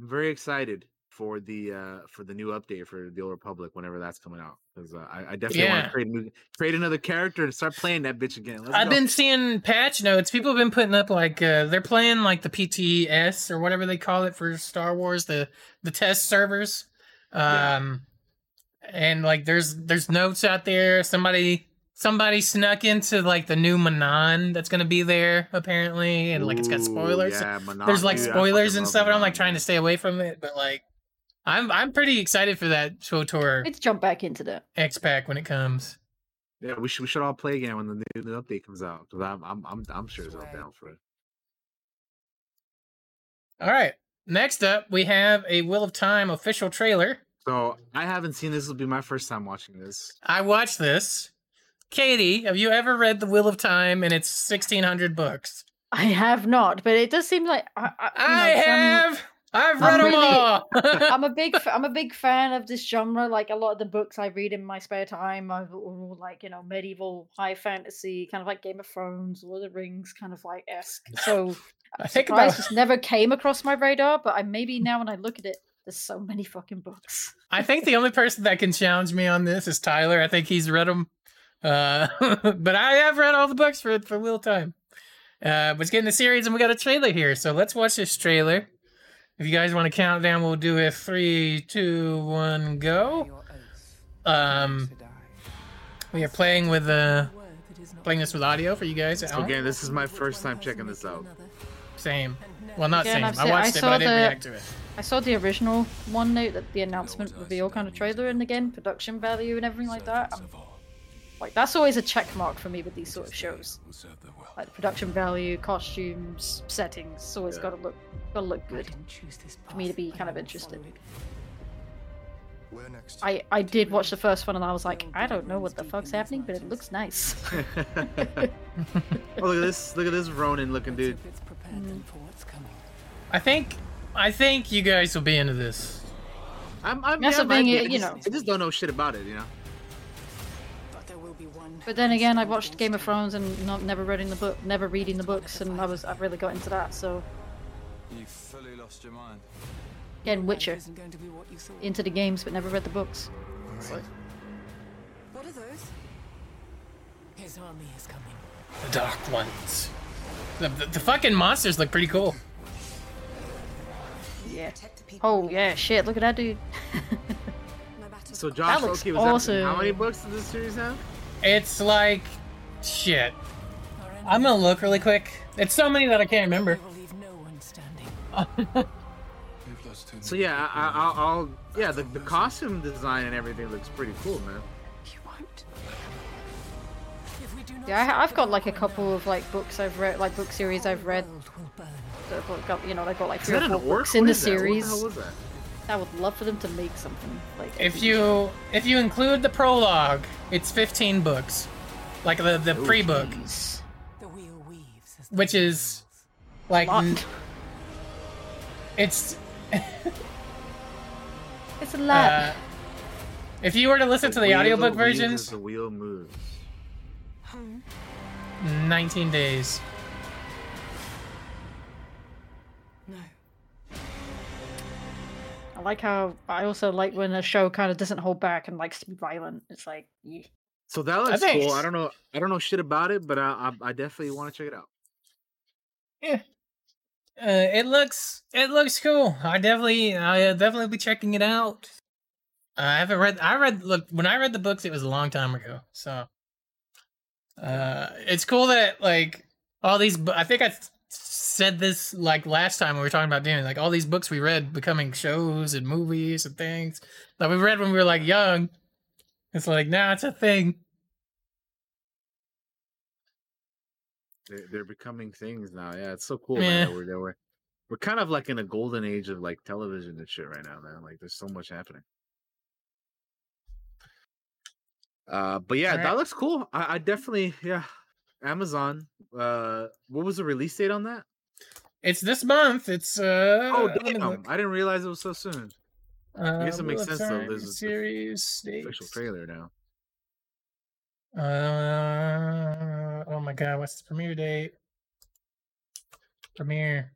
S3: I'm very excited for the uh for the new update for the Old Republic whenever that's coming out because uh, I, I definitely want to create new, create another character and start playing that bitch again. Let's
S1: I've
S3: go.
S1: been seeing patch notes. People have been putting up like uh, they're playing like the PTS or whatever they call it for Star Wars, the the test servers.
S3: Yeah.
S1: Um, and like there's there's notes out there. Somebody somebody snuck into like the new Manaan that's gonna be there apparently, and like it's got
S3: Ooh,
S1: spoilers.
S3: Yeah, Manaan,
S1: there's like
S3: dude,
S1: spoilers and stuff, and I'm like trying to stay away from it, but like. I'm I'm pretty excited for that SWTOR
S2: let's jump back into that.
S1: X pack when it comes.
S3: Yeah, we should we should all play again when the new, new update comes out because I'm I'm I'm I'm sure as hell down for it.
S1: All right. Next up, we have a Wheel of Time official trailer.
S3: So I haven't seen this. Will be my first time watching this.
S1: I watched this. Katie, have you ever read The Wheel of Time and its 1600 books?
S2: I have not, but it does seem like I, I, you know,
S1: I
S2: some-
S1: I've read I'm them
S2: really-
S1: all.
S2: I'm a big I'm a big fan of this genre. Like a lot of the books I read in my spare time are all like you know medieval high fantasy, kind of like Game of Thrones, Lord of the Rings, kind of like esque. So
S1: I think about
S2: this never came across my radar, but I maybe now when I look at it There's so many fucking books.
S1: I think the only person that can challenge me on this is Tyler. I think he's read them, uh, but I have read all the books for for of Time. Uh, but it's getting the series, and we got a trailer here, so let's watch this trailer. If you guys want to count down, we'll do it three, two, one, go. Um, we are playing with uh, playing this with audio for you guys at home.
S3: again, this is my first time checking this out.
S1: Same. Well, not
S2: Again,
S1: same.
S2: I've
S1: I
S2: seen- I
S1: watched it, but I didn't
S2: the-
S1: react to it.
S2: I saw the original one note that the announcement reveal kind of trailer, and again, production value and everything like that. I'm- like that's always a check mark for me with these sort of shows. Like the production value, costumes, settings. It's always
S3: Yeah.
S2: got to look, got to look good for me to be kind of interested.
S5: Next?
S2: I I did watch the first one and I was like, I don't know what the fuck's happening, but it looks nice.
S3: oh, look at this! Look at this Ronin looking dude.
S1: I think I think you guys will be into this.
S3: I'm, I'm,
S2: That's
S3: yeah,
S2: the thing,
S3: I, I
S2: you
S3: just,
S2: know.
S3: I just don't know shit about it, you know.
S2: But then again, I watched Game of Thrones and not never reading the book, never reading the books, and I was I really got into that. So
S4: You fully lost your mind.
S2: again, Witcher, into the games but never read the books.
S6: What are those?
S8: His army is coming.
S1: The dark ones. The, the, the fucking monsters look pretty cool.
S2: Yeah.
S6: Protect the people.
S2: Oh yeah, shit! Look at that dude.
S6: No
S3: So Josh,
S2: looks
S3: okay, was that, how many books does this series have?
S1: It's like shit. I'm gonna look really quick. It's so many that I can't remember.
S3: So yeah, I, I, I'll, I'll yeah, the, the costume design and everything looks pretty cool, man.
S6: you won't.
S8: If we do not
S2: Yeah,
S8: stop
S2: I, I've got like a couple of like books I've read, like book series I've read.
S8: the world will burn.
S2: That have got you know they've got like
S3: Is
S2: three or
S3: that an
S2: four books in the
S3: is that? What the
S2: series.
S3: hell was that?
S2: I would love for them to make something like.
S1: If you if you include the prologue, it's 15 books, like the the oh, pre-book,
S2: Jeez.
S8: The wheel weaves
S1: which is like
S2: Lot.
S1: n- it's.
S2: It's a lot.
S1: Uh, if you were to listen to the
S3: wheel
S1: audiobook
S3: moves
S1: versions,
S3: The wheel moves.
S1: 19 days.
S6: No.
S2: I like how I also like when a show kind of doesn't hold back and likes to be violent. It's like, yeah.
S3: So that looks
S1: think-
S3: cool. I don't know. I don't know shit about it, but I, I, I definitely want to check it out.
S1: Yeah. Uh, it looks it looks cool. I definitely I uh, definitely be checking it out. I haven't read. I read look when I read the books. It was a long time ago. So, uh, it's cool that like all these. I think I said this like last time when we were talking about doing like all these books we read becoming shows and movies and things that we read when we were like young. It's like now it's a thing.
S3: They're, they're becoming things now. Yeah, it's so cool.
S1: Yeah.
S3: Man, that we're, that we're we're kind of like in a golden age of like television and shit right now, man. Like there's so much happening. Uh, but yeah,
S1: Alright.
S3: that looks cool. I, I definitely yeah. Amazon. Uh, what was the release date on that?
S1: It's this month. It's uh.
S3: Oh damn! I didn't realize it was so soon.
S1: Uh,
S3: guess it makes sense, though, there's a- the
S1: series
S3: Official trailer now.
S1: Uh, oh my god, what's the premiere date? Premiere.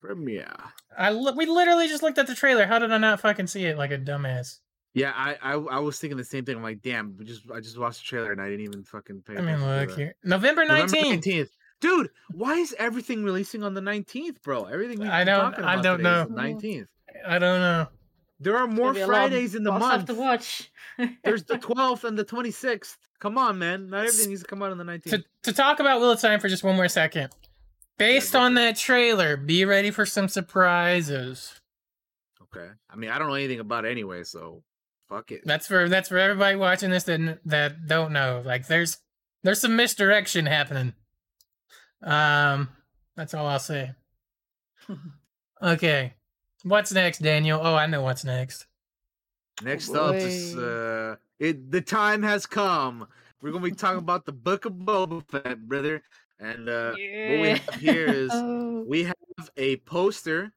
S3: Premiere.
S1: I li- we literally just looked at the trailer. How did I not fucking see it like a dumbass?
S3: Yeah, I, I I was thinking the same thing. I'm like, damn, we just I just watched the trailer and I didn't even fucking pay
S1: I mean, look here, November nineteenth.
S3: Dude, why is everything releasing on the 19th, bro? Everything
S1: I don't- I don't know.
S3: 19th.
S1: I don't know.
S3: There are more
S2: Gonna be a lot of-
S3: Fridays in the
S2: lots stuff
S3: month.
S2: to watch.
S3: There's the 12th and the 26th. Come on, man. Not everything needs to come out on the 19th.
S1: To to talk about Wheel of Time for just one more second. Based
S3: go
S1: on that trailer, be ready for some surprises.
S3: Okay. I mean, I don't know anything about it anyway, so fuck it.
S1: That's for that's for everybody watching this that that don't know. Like there's there's some misdirection happening. Um, that's all I'll say. okay, what's next, Daniel? Oh, I know what's next.
S3: Next up is uh it the time has come. We're gonna be talking about the book of Boba Fett, brother. And uh what we have here is
S2: Oh.
S3: we have a poster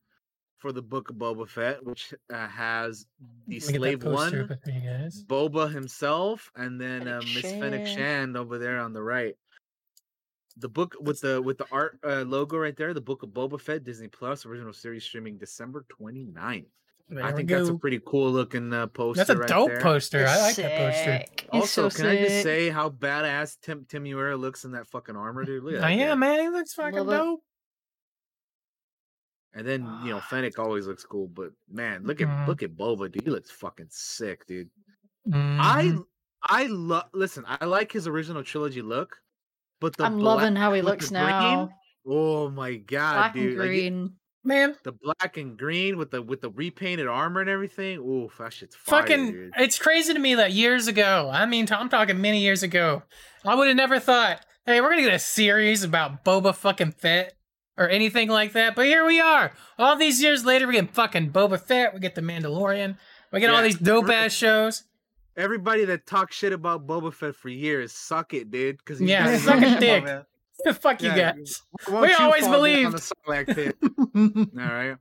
S3: for the book of Boba Fett, which uh, has the
S1: Let me get that
S3: slave one,
S1: up for you guys.
S3: Boba himself, and then uh, Miss Fennec
S2: Shand.
S3: Shand over there on the right. The book with the with the art uh, logo right there, the book of Boba Fett, Disney Plus original series streaming December 29th.
S1: There
S3: I
S1: we
S3: think that's a pretty cool looking uh, poster.
S1: That's a
S3: right
S1: dope
S3: there.
S1: poster. I like that poster.
S2: Sick.
S3: Also,
S2: so
S3: can I just say how badass Tim Temuera looks in that fucking armor, dude? Look at that
S1: yeah,
S3: guy.
S1: man, he looks fucking
S2: Love it.
S1: dope.
S3: And then you know Fennec always looks cool, but man, look at
S1: Mhm.
S3: look at Boba, dude. He looks fucking sick, dude. I
S1: Mhm.
S3: I love listen. I like his original trilogy look, but the
S2: I'm
S3: black
S2: loving how he
S3: with the
S2: looks
S3: green,
S2: now.
S3: Oh my god,
S2: Black
S3: dude!
S2: and
S3: like,
S1: man,
S3: the black and green with the with the repainted armor and everything. Oof, that shit's fire,
S1: fucking,
S3: dude.
S1: it's crazy to me that years ago, I mean, I'm talking many years ago, I would have never thought, hey, we're gonna get a series about Boba fucking Fett or anything like that. But here we are. All these years later, we get fucking Boba Fett, we get The Mandalorian, we get all these dope ass shows.
S3: Everybody that talks shit about Boba Fett for years, suck it, dude. Because
S1: Yeah, suck a dick. Fuck you guys. We
S3: you
S1: always
S3: fall
S1: believed.
S3: the Sarlacc pit? All right.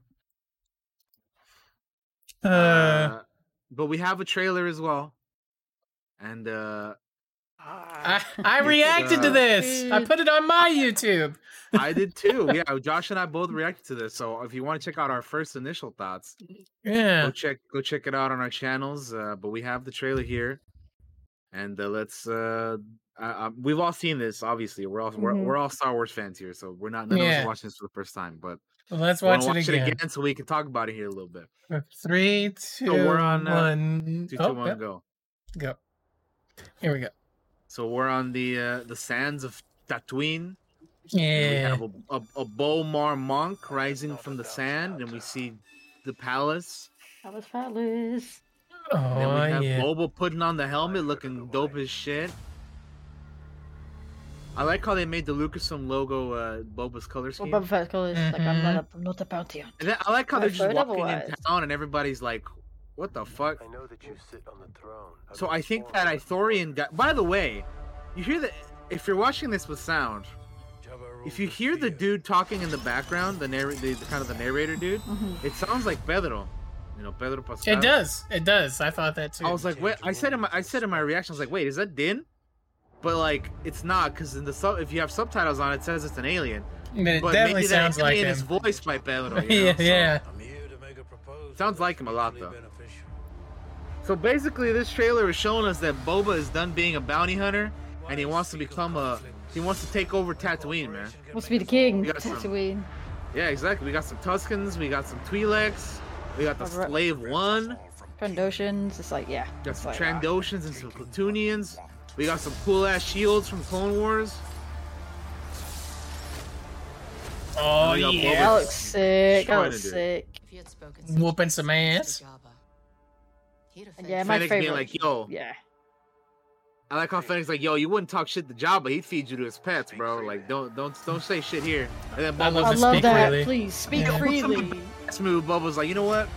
S1: uh,
S3: Uh, but we have a trailer as well, and uh,
S1: I, I
S3: it's,
S1: reacted to
S3: uh,
S1: this. I put it on my YouTube.
S3: I did too. Yeah, Josh and I both reacted to this. So if you want to check out our first initial thoughts,
S1: Yeah.
S3: go check go check it out on our channels. Uh, but we have the trailer here, and uh, let's. Uh, I, I, we've all seen this. Obviously, we're all we're,
S2: Mhm.
S3: we're all Star Wars fans here, so we're not none of us watching this for the first time. But
S1: Well, let's
S3: we wanna
S1: watch, it, again.
S3: so we can talk about it here a little bit.
S1: Three, two,
S3: we're on, uh,
S1: one.
S3: Two,
S1: Oh,
S3: two, one,
S1: yep,
S3: go.
S1: go. Here we go.
S3: So we're on the uh, the sands of Tatooine. and We
S1: Yeah.
S3: have a, a, a B'omarr monk rising from the sand, and we see the palace.
S2: Palace, palace.
S3: Oh, And then
S1: Oh
S3: we have
S1: yeah.
S3: Boba putting on the helmet, looking dope as shit. I like how they made the Lucasfilm logo uh, Boba's color
S2: Well,
S3: scheme.
S2: Boba Fett's colors. Like I'm not a, I'm not a bounty hunter.
S3: And then I like how they're just
S2: heard
S3: walking in town and everybody's like, "What the fuck?"
S5: I know that you sit on the throne.
S3: So I think that
S5: former
S3: Ithorian guy. By the way, you hear that? If you're watching this with sound, if you hear the dude talking in the background, the narr- the, the kind of the narrator dude,
S2: Mhm.
S3: it sounds like Pedro. You know, Pedro Pascal.
S1: It does. It does. I thought that too.
S3: I was like, wait. I said in my I said in my reaction, I was like, wait, is that Din? But like, it's not because in the sub, if you have subtitles on, it says it's an alien.
S1: but it
S3: But
S1: definitely
S3: maybe
S1: sounds
S3: that
S1: like
S3: alien
S1: him.
S3: is voiced by Pedro. You know?
S1: yeah,
S3: so-
S1: yeah.
S5: I'm here to make a proposal.
S3: Sounds like him a lot, though.
S5: Beneficial.
S3: So basically, this trailer is showing us that Boba is done being a bounty hunter, and he wants to become a. He wants to take over Tatooine, man.
S2: Wants to be the king.
S3: We got some-
S2: Tatooine.
S3: Yeah, exactly. We got some Tuskens, we got some Twi'leks, we got the
S2: Alright.
S3: Slave One,
S2: Trandoshans. It's like yeah.
S3: got
S2: it's
S3: some
S2: like.
S3: Trandoshans and some Klatooinians. We got some cool ass shields from Clone Wars.
S1: Oh
S3: we got
S1: yeah.
S2: That looks sick. That looks sick.
S8: If you had spoken
S1: Whooping some ass.
S2: Yeah,
S8: you.
S2: my
S3: Fennec being
S2: favorite.
S3: like, yo,
S2: Yeah.
S3: I like how Fennec's like, yo, you wouldn't talk shit to Jabba, he'd feed you to his pets, bro. Like, don't don't don't say shit here. And then
S1: I love
S2: I love that.
S1: freely.
S2: Please speak
S1: Yeah.
S2: freely.
S3: smooth. Boba's like, you know what?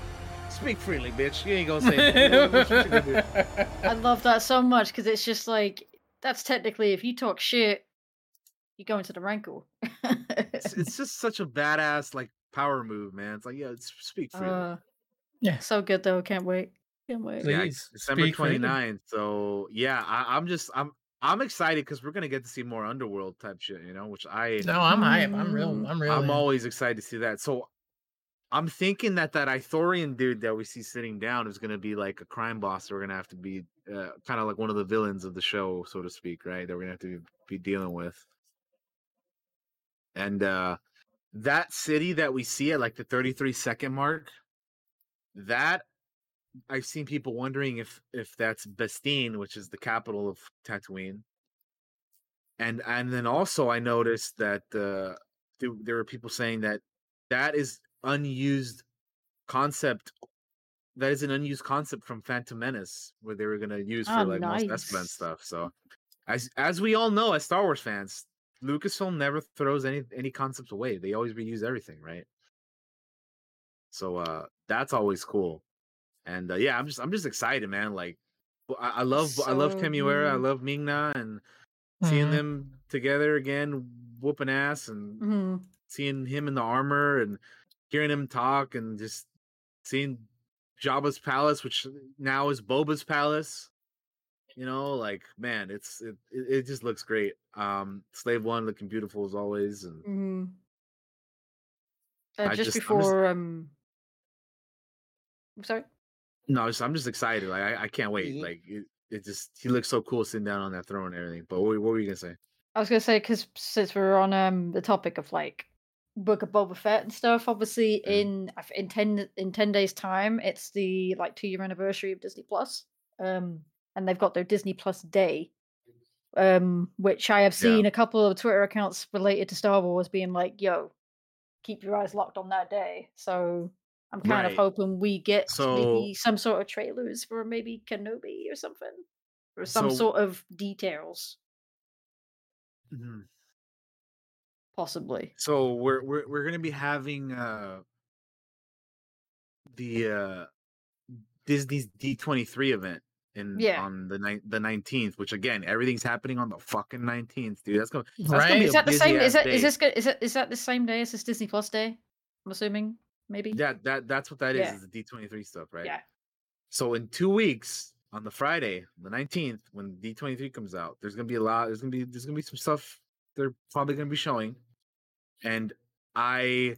S3: Speak freely, bitch. You ain't gonna say. nothing. What- what you gonna?
S2: I love that so much because it's just like that's technically if you talk shit, you go into the rancor.
S3: It's, it's just such a badass like power move, man. It's like, yeah, it's, speak freely.
S2: uh,
S1: Yeah.
S2: so good though. Can't wait. Can't wait.
S3: yeah,
S1: Please,
S3: December
S1: speak
S3: 29th. So yeah, I, I'm just I'm I'm excited because we're gonna get to see more underworld type shit, you know, which I
S1: No, I'm hype. I'm real.
S2: Mm.
S1: I'm real.
S3: I'm always excited to see that. So I'm thinking that that Ithorian dude that we see sitting down is gonna be like a crime boss. We're gonna have to be uh, kind of like one of the villains of the show, so to speak, right? That we're gonna have to be dealing with. And uh that city that we see at like the 33 second mark, that I've seen people wondering if if that's Bestine, which is the capital of Tatooine. And and then also I noticed that uh there, there were people saying that that is unused concept that is an unused concept from Phantom Menace where they were gonna use for
S2: Oh,
S3: like Mos Espa
S2: nice.
S3: stuff. So as as we all know as Star Wars fans, Lucasfilm never throws any any concepts away. They always reuse everything, right? So uh that's always cool. And uh, yeah, I'm just I'm just excited, man. Like I love I love
S2: So
S3: Temuera, I love Ming-Na and seeing
S1: Mhm.
S3: them together again whooping ass and
S2: hmm
S3: seeing him in the armor and hearing him talk and just seeing Jabba's palace, which now is Boba's palace. You know, like man, it's it, it, just looks great. Um, Slave One looking beautiful as always, and
S2: Mhm. Uh, just
S3: just- I'm just-
S2: before um. I'm sorry.
S3: No, just, I'm just excited. Like I, I can't wait.
S2: Ye-
S3: Like it, it just he looks so cool sitting down on that throne and everything. But what, were- what were you gonna say?
S2: I was gonna say because since we're on um the topic of like Book of Boba Fett and stuff, obviously
S3: Mm.
S2: in in ten in ten days time, it's the like two year anniversary of Disney Plus, um, and they've got their Disney Plus Day, um, which I have
S3: Yeah.
S2: seen a couple of Twitter accounts related to Star Wars being like, "Yo, keep your eyes locked on that day." So I'm kind of hoping we get
S3: So-
S2: maybe some sort of trailers for maybe Kenobi or something, or some
S3: So-
S2: sort of details,
S3: Mhm.
S2: possibly.
S3: So we're we're we're gonna be having uh the uh Disney's D twenty three event in
S2: Yeah.
S3: on the ni- the nineteenth, which again everything's happening on the fucking nineteenth, dude. That's gonna that's gonna
S1: Right?
S3: be
S2: Is that the same? Is that
S3: day.
S2: is this good? Is that is that the same day as this Disney Plus day? I'm assuming, maybe.
S3: that that that's what that is
S2: Yeah.
S3: is the D twenty three stuff, right?
S2: Yeah.
S3: So in two weeks, on the Friday, the nineteenth, when D twenty three comes out, there's gonna be a lot. There's gonna be there's gonna be some stuff they're probably gonna be showing, and I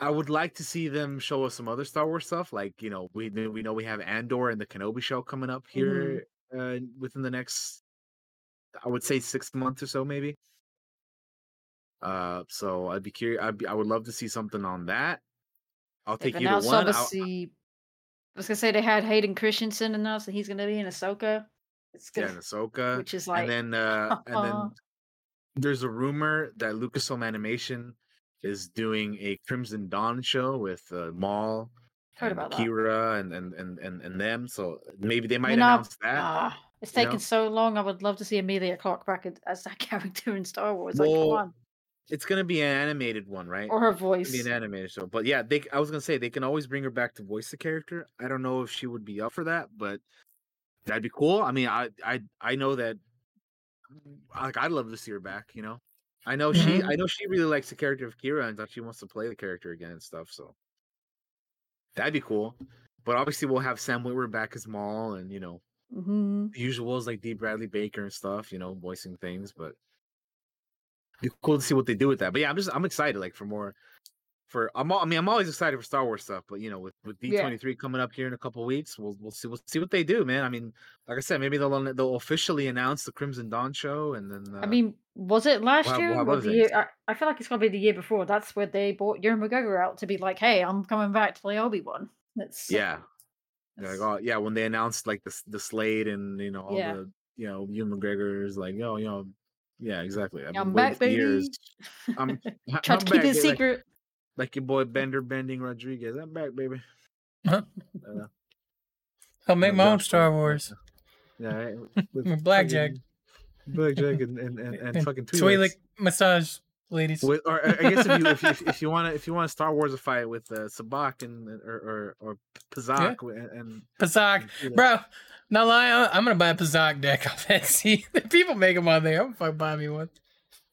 S3: I would like to see them show us some other Star Wars stuff. Like you know, we we know we have Andor and the Kenobi show coming up here uh, within the next, I would say six months or so, maybe. Uh, so I'd be curious. I'd be, I would love to see something on that. I'll take either
S2: announced
S3: one.
S2: Obviously. I was gonna say they had Hayden Christensen announced that he's gonna be in Ahsoka. It's
S3: yeah,
S2: gonna,
S3: and Ahsoka.
S2: which is like
S3: and then uh and then there's a rumor that Lucasfilm Animation is doing a Crimson Dawn show with uh, Maul
S2: Heard
S3: and
S2: about that.
S3: Qi'ra and, and and and and them. So maybe they might
S2: You know,
S3: announce that.
S2: ah, it's
S3: you know?
S2: so long. I would love to see Emilia Clarke back as- as that character in Star Wars. Like, come on,
S3: It's gonna be an animated one, right?
S2: or her voice.
S3: be an animated show. But yeah, they I was gonna say they can always bring her back to voice the character. I don't know if she would be up for that, but that'd be cool. I mean, I I I know that like I'd love to see her back, you know. I know she
S2: Mm-hmm.
S3: I know she really likes the character of Qi'ra and that she wants to play the character again and stuff, so that'd be cool. But obviously we'll have Sam Witwer back as Maul and you know,
S2: hmm
S3: the usuals like D. Bradley Baker and stuff, you know, voicing things, but be cool to see what they do with that. But yeah, I'm just I'm excited like for more for I'm al- I mean I'm always excited for Star Wars stuff, but you know, with with D23 coming up here in a couple weeks, we'll we'll see we'll see what they do, man. I mean, like I said, maybe they'll they'll officially announce the Crimson Dawn show and then uh,
S2: I mean, was it last
S3: we'll have-
S2: year
S3: we'll
S2: or the year? I, I feel like it's gonna be the year before. That's where they bought Ewan McGregor out to be like, "Hey, I'm coming back to play Obi Wan." That's
S3: yeah. They're like,
S2: that's-
S3: oh yeah, when they announced like the the slate and you know all
S2: Yeah.
S3: the you know Ewan McGregor's like, yo, you know, yeah, exactly. I've
S2: I'm
S3: been
S2: back,
S3: for years.
S2: baby.
S3: I'm
S2: Trying
S3: I'm
S2: to keep
S3: back,
S2: it
S3: yeah, like-
S2: secret.
S3: like your boy Bender Bending Rodriguez. I'm back, baby.
S1: Huh?
S3: Uh,
S1: I'll make
S3: no
S1: my own Star
S3: yeah,
S1: Wars.
S3: Yeah, right, with
S1: With Blackjack.
S3: Blackjack and and, and, and fucking
S1: Twi'lek massage ladies.
S3: With, or I guess if you if you, if, if you want to if you want to Star Wars a fight with uh, Sabacc and or or, or Pazaak and, and
S1: Pazaak.
S3: and Twi'leks.
S1: Bro, not lying, I'm gonna buy a Pazaak deck off Etsy. People make them on there. I'm gonna fucking buy me one.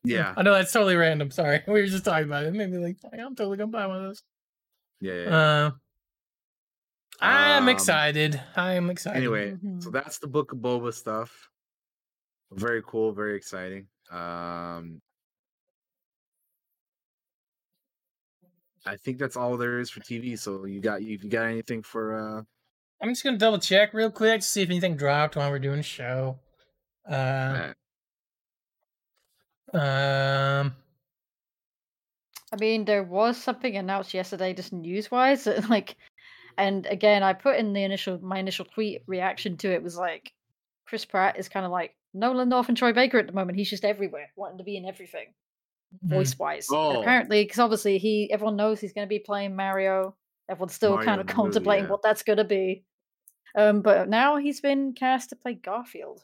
S3: yeah,
S1: I know that's totally random. Sorry. We were just talking about it. It made me like, I'm totally gonna buy one of those.
S3: yeah, yeah. yeah.
S1: Uh, I'm
S3: Um,
S1: excited. I am excited.
S3: Anyway, so that's the Book of Boba stuff. Very cool, very exciting. Um, I think that's all there is for TV. So you got you, you got anything for uh
S1: I'm just gonna double check real quick to see if anything dropped while we're doing the show. Uh, um,
S2: I mean, there was something announced yesterday, just news wise, that like, and again, I put in the initial my initial tweet reaction to it was like, Chris Pratt is kind of like Nolan North and Troy Baker at the moment. He's just everywhere, wanting to be in everything,
S1: hmm.
S2: voice wise.
S3: Oh.
S2: Apparently, because obviously he everyone knows he's going to be playing Mario. Everyone's still
S3: Mario
S2: kind of
S3: the movie,
S2: contemplating
S3: yeah.
S2: what that's going to be. Um, but now he's been cast to play Garfield.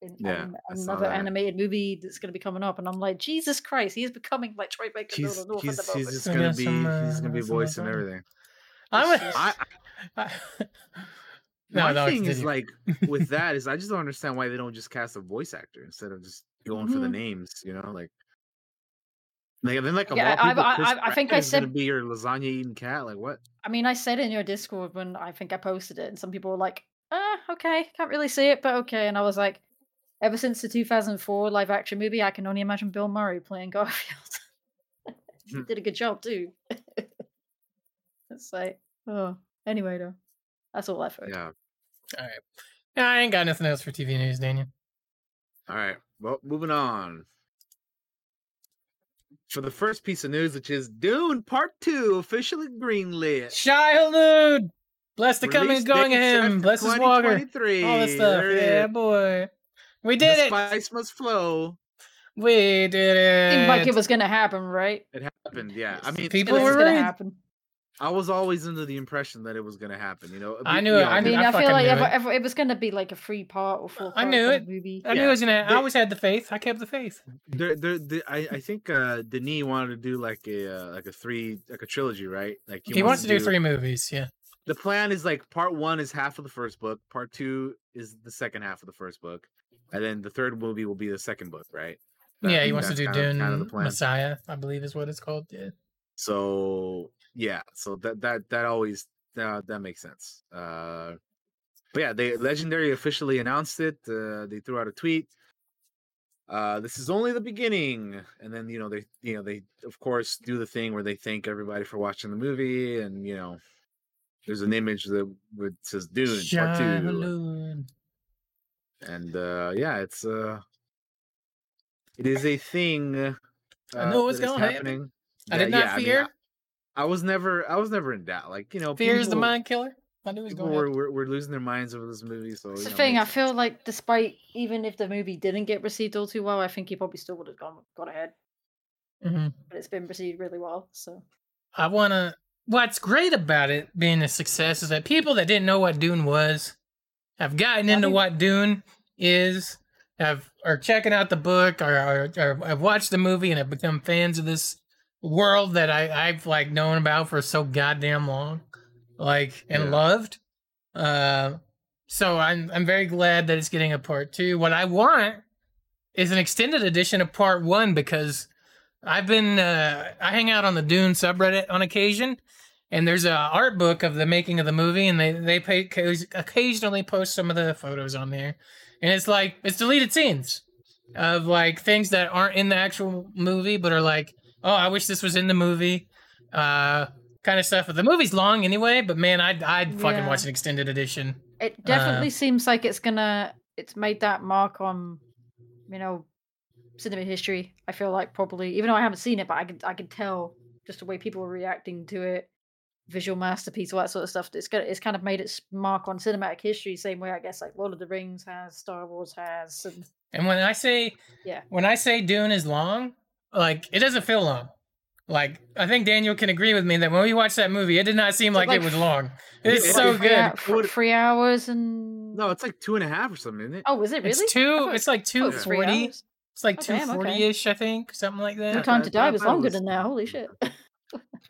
S2: In
S3: Yeah,
S2: an-
S3: I saw
S2: another animated movie that's going to be coming up, and I'm like, Jesus Christ, he is becoming like Troy Baker. and
S3: he's
S2: Nolan North
S3: he's, he's just gonna be
S1: some, uh,
S3: he's gonna be
S1: some of
S3: voicing everything.
S1: I'm.
S2: It's
S3: I,
S1: I,
S3: my
S1: no, no,
S3: thing is like with that is I just don't understand why they don't just cast a voice actor instead of just going for the
S2: Mhm.
S3: names. You know, like. Like, then, like, of
S2: Yeah,
S3: all
S2: I-
S3: people,
S2: I-
S3: Chris
S2: I- I think
S3: Pratt
S2: I
S3: gonna
S2: said-
S3: be your lasagna eating cat. Like, what?
S2: I mean, I said in your Discord when I think I posted it, and some people were like, uh, okay, can't really see it, but okay. And I was like, ever since the 2004 live action movie, I can only imagine Bill Murray playing Garfield.
S3: Hmm.
S2: did a good job too. it's like, oh, anyway, though, that's all I've heard.
S3: Yeah.
S1: All right. Yeah, I ain't got nothing else for TV news, Daniel.
S3: All right. Well, moving on. For the first piece of news, which is Dune Part Two officially greenlit.
S1: Childhood. Bless the coming
S3: Release
S1: and going of him.
S3: for
S1: Bless his walker. All that stuff.
S3: There it
S1: Yeah,
S3: is.
S1: boy. We
S3: The
S1: did it.
S3: Spice must flow.
S1: We did it.
S2: Seemed like it was gonna happen, right?
S3: It happened. Yeah. I mean,
S1: People
S2: It was
S1: were
S2: gonna
S1: right.
S2: happen.
S3: I was always under the impression that it was going to happen. You know.
S1: I
S3: Be-
S1: knew
S3: you
S1: it,
S3: know,
S1: I
S2: I mean,
S1: I
S2: I, feel like
S1: knew
S2: if,
S1: it.
S2: if it was gonna be like a three part or four
S1: I
S2: part
S1: knew it.
S2: of movie.
S1: I knew it was gonna. I always had the faith. I kept the faith.
S3: There, there, there, I, I think uh, Denis wanted to do like a uh, like a three like a trilogy, right? Like
S1: He, wants to do three movies. Yeah.
S3: The plan is like part one is half of the first book, part two is the second half of the first book, and then the third movie will be the second book, right? That-
S1: yeah, he wants to do Dune
S3: kind of the plan.
S1: Messiah, I believe is what it's called. Yeah.
S3: So yeah, so that that that always uh, that makes sense. Uh, but yeah, they legendary officially announced it. Uh, they threw out a tweet. Uh, this is only the beginning, and then you know they you know they of course do the thing where they thank everybody for watching the movie, and you know there's an image that would says Dune Part Two, and uh, yeah, it's uh, it is a thing. Uh,
S1: I know what's gonna happen. I did not
S3: yeah, mean,
S1: fear.
S3: I was never I was never in doubt. Like you know,
S1: Fear is the mind killer. I knew it was
S3: People
S1: going.
S3: were,
S1: to
S3: were, were losing their minds over this movie. So you
S2: the
S3: know,
S2: thing. I feel like, despite even if the movie didn't get received all too well, I think he probably still would have gone gone ahead.
S1: Mhm.
S2: But it's been received really well. So
S1: I want to. What's great about it being a success is that people that didn't know what Dune was have gotten
S2: I
S1: into what Dune is, have are checking out the book, or, or, or have watched the movie and have become fans of this world that I, I've like known about for so goddamn long, like and
S3: Yeah.
S1: loved. Uh, so I'm I'm very glad that it's getting a part two. What I want is an extended edition of part one because I've been uh, I hang out on the Dune subreddit on occasion, and there's a art book of the making of the movie, and they they pay, occasionally post some of the photos on there, and it's like it's deleted scenes of like things that aren't in the actual movie, but are like, oh, I wish this was in the movie, uh, kind of stuff. But the movie's long anyway, but man, I'd I'd fucking
S2: Yeah.
S1: watch an extended edition.
S2: it definitely
S1: Uh,
S2: seems like it's gonna. It's made that mark on, you know, cinema history. I feel like probably, even though I haven't seen it, but I can I can tell just the way people were reacting to it. Visual masterpiece, all that sort of stuff. It's got it's kind of made its mark on cinematic history, same way I guess like Lord of the Rings has, Star Wars has, and
S1: And when I say
S2: Yeah.
S1: when I say Dune is long, like it doesn't feel long. Like I think Daniel can agree with me that when we watched that movie, it did not seem like,
S2: like
S1: it was long. It's
S3: it's
S1: so
S3: like
S2: three,
S1: good.
S2: hou- fr- three hours and
S3: no, it's like two and a half or something, isn't it?
S2: oh, was it really?
S1: It's two.
S2: thought
S1: It's like
S2: I
S1: two
S2: thought it was three
S1: forty.
S2: hours.
S1: It's like
S2: Oh,
S1: two
S2: damn, okay.
S1: forty ish, I think, something like that.
S2: No
S1: that.
S2: Time to Die was longer
S3: was-
S2: than that. Holy shit!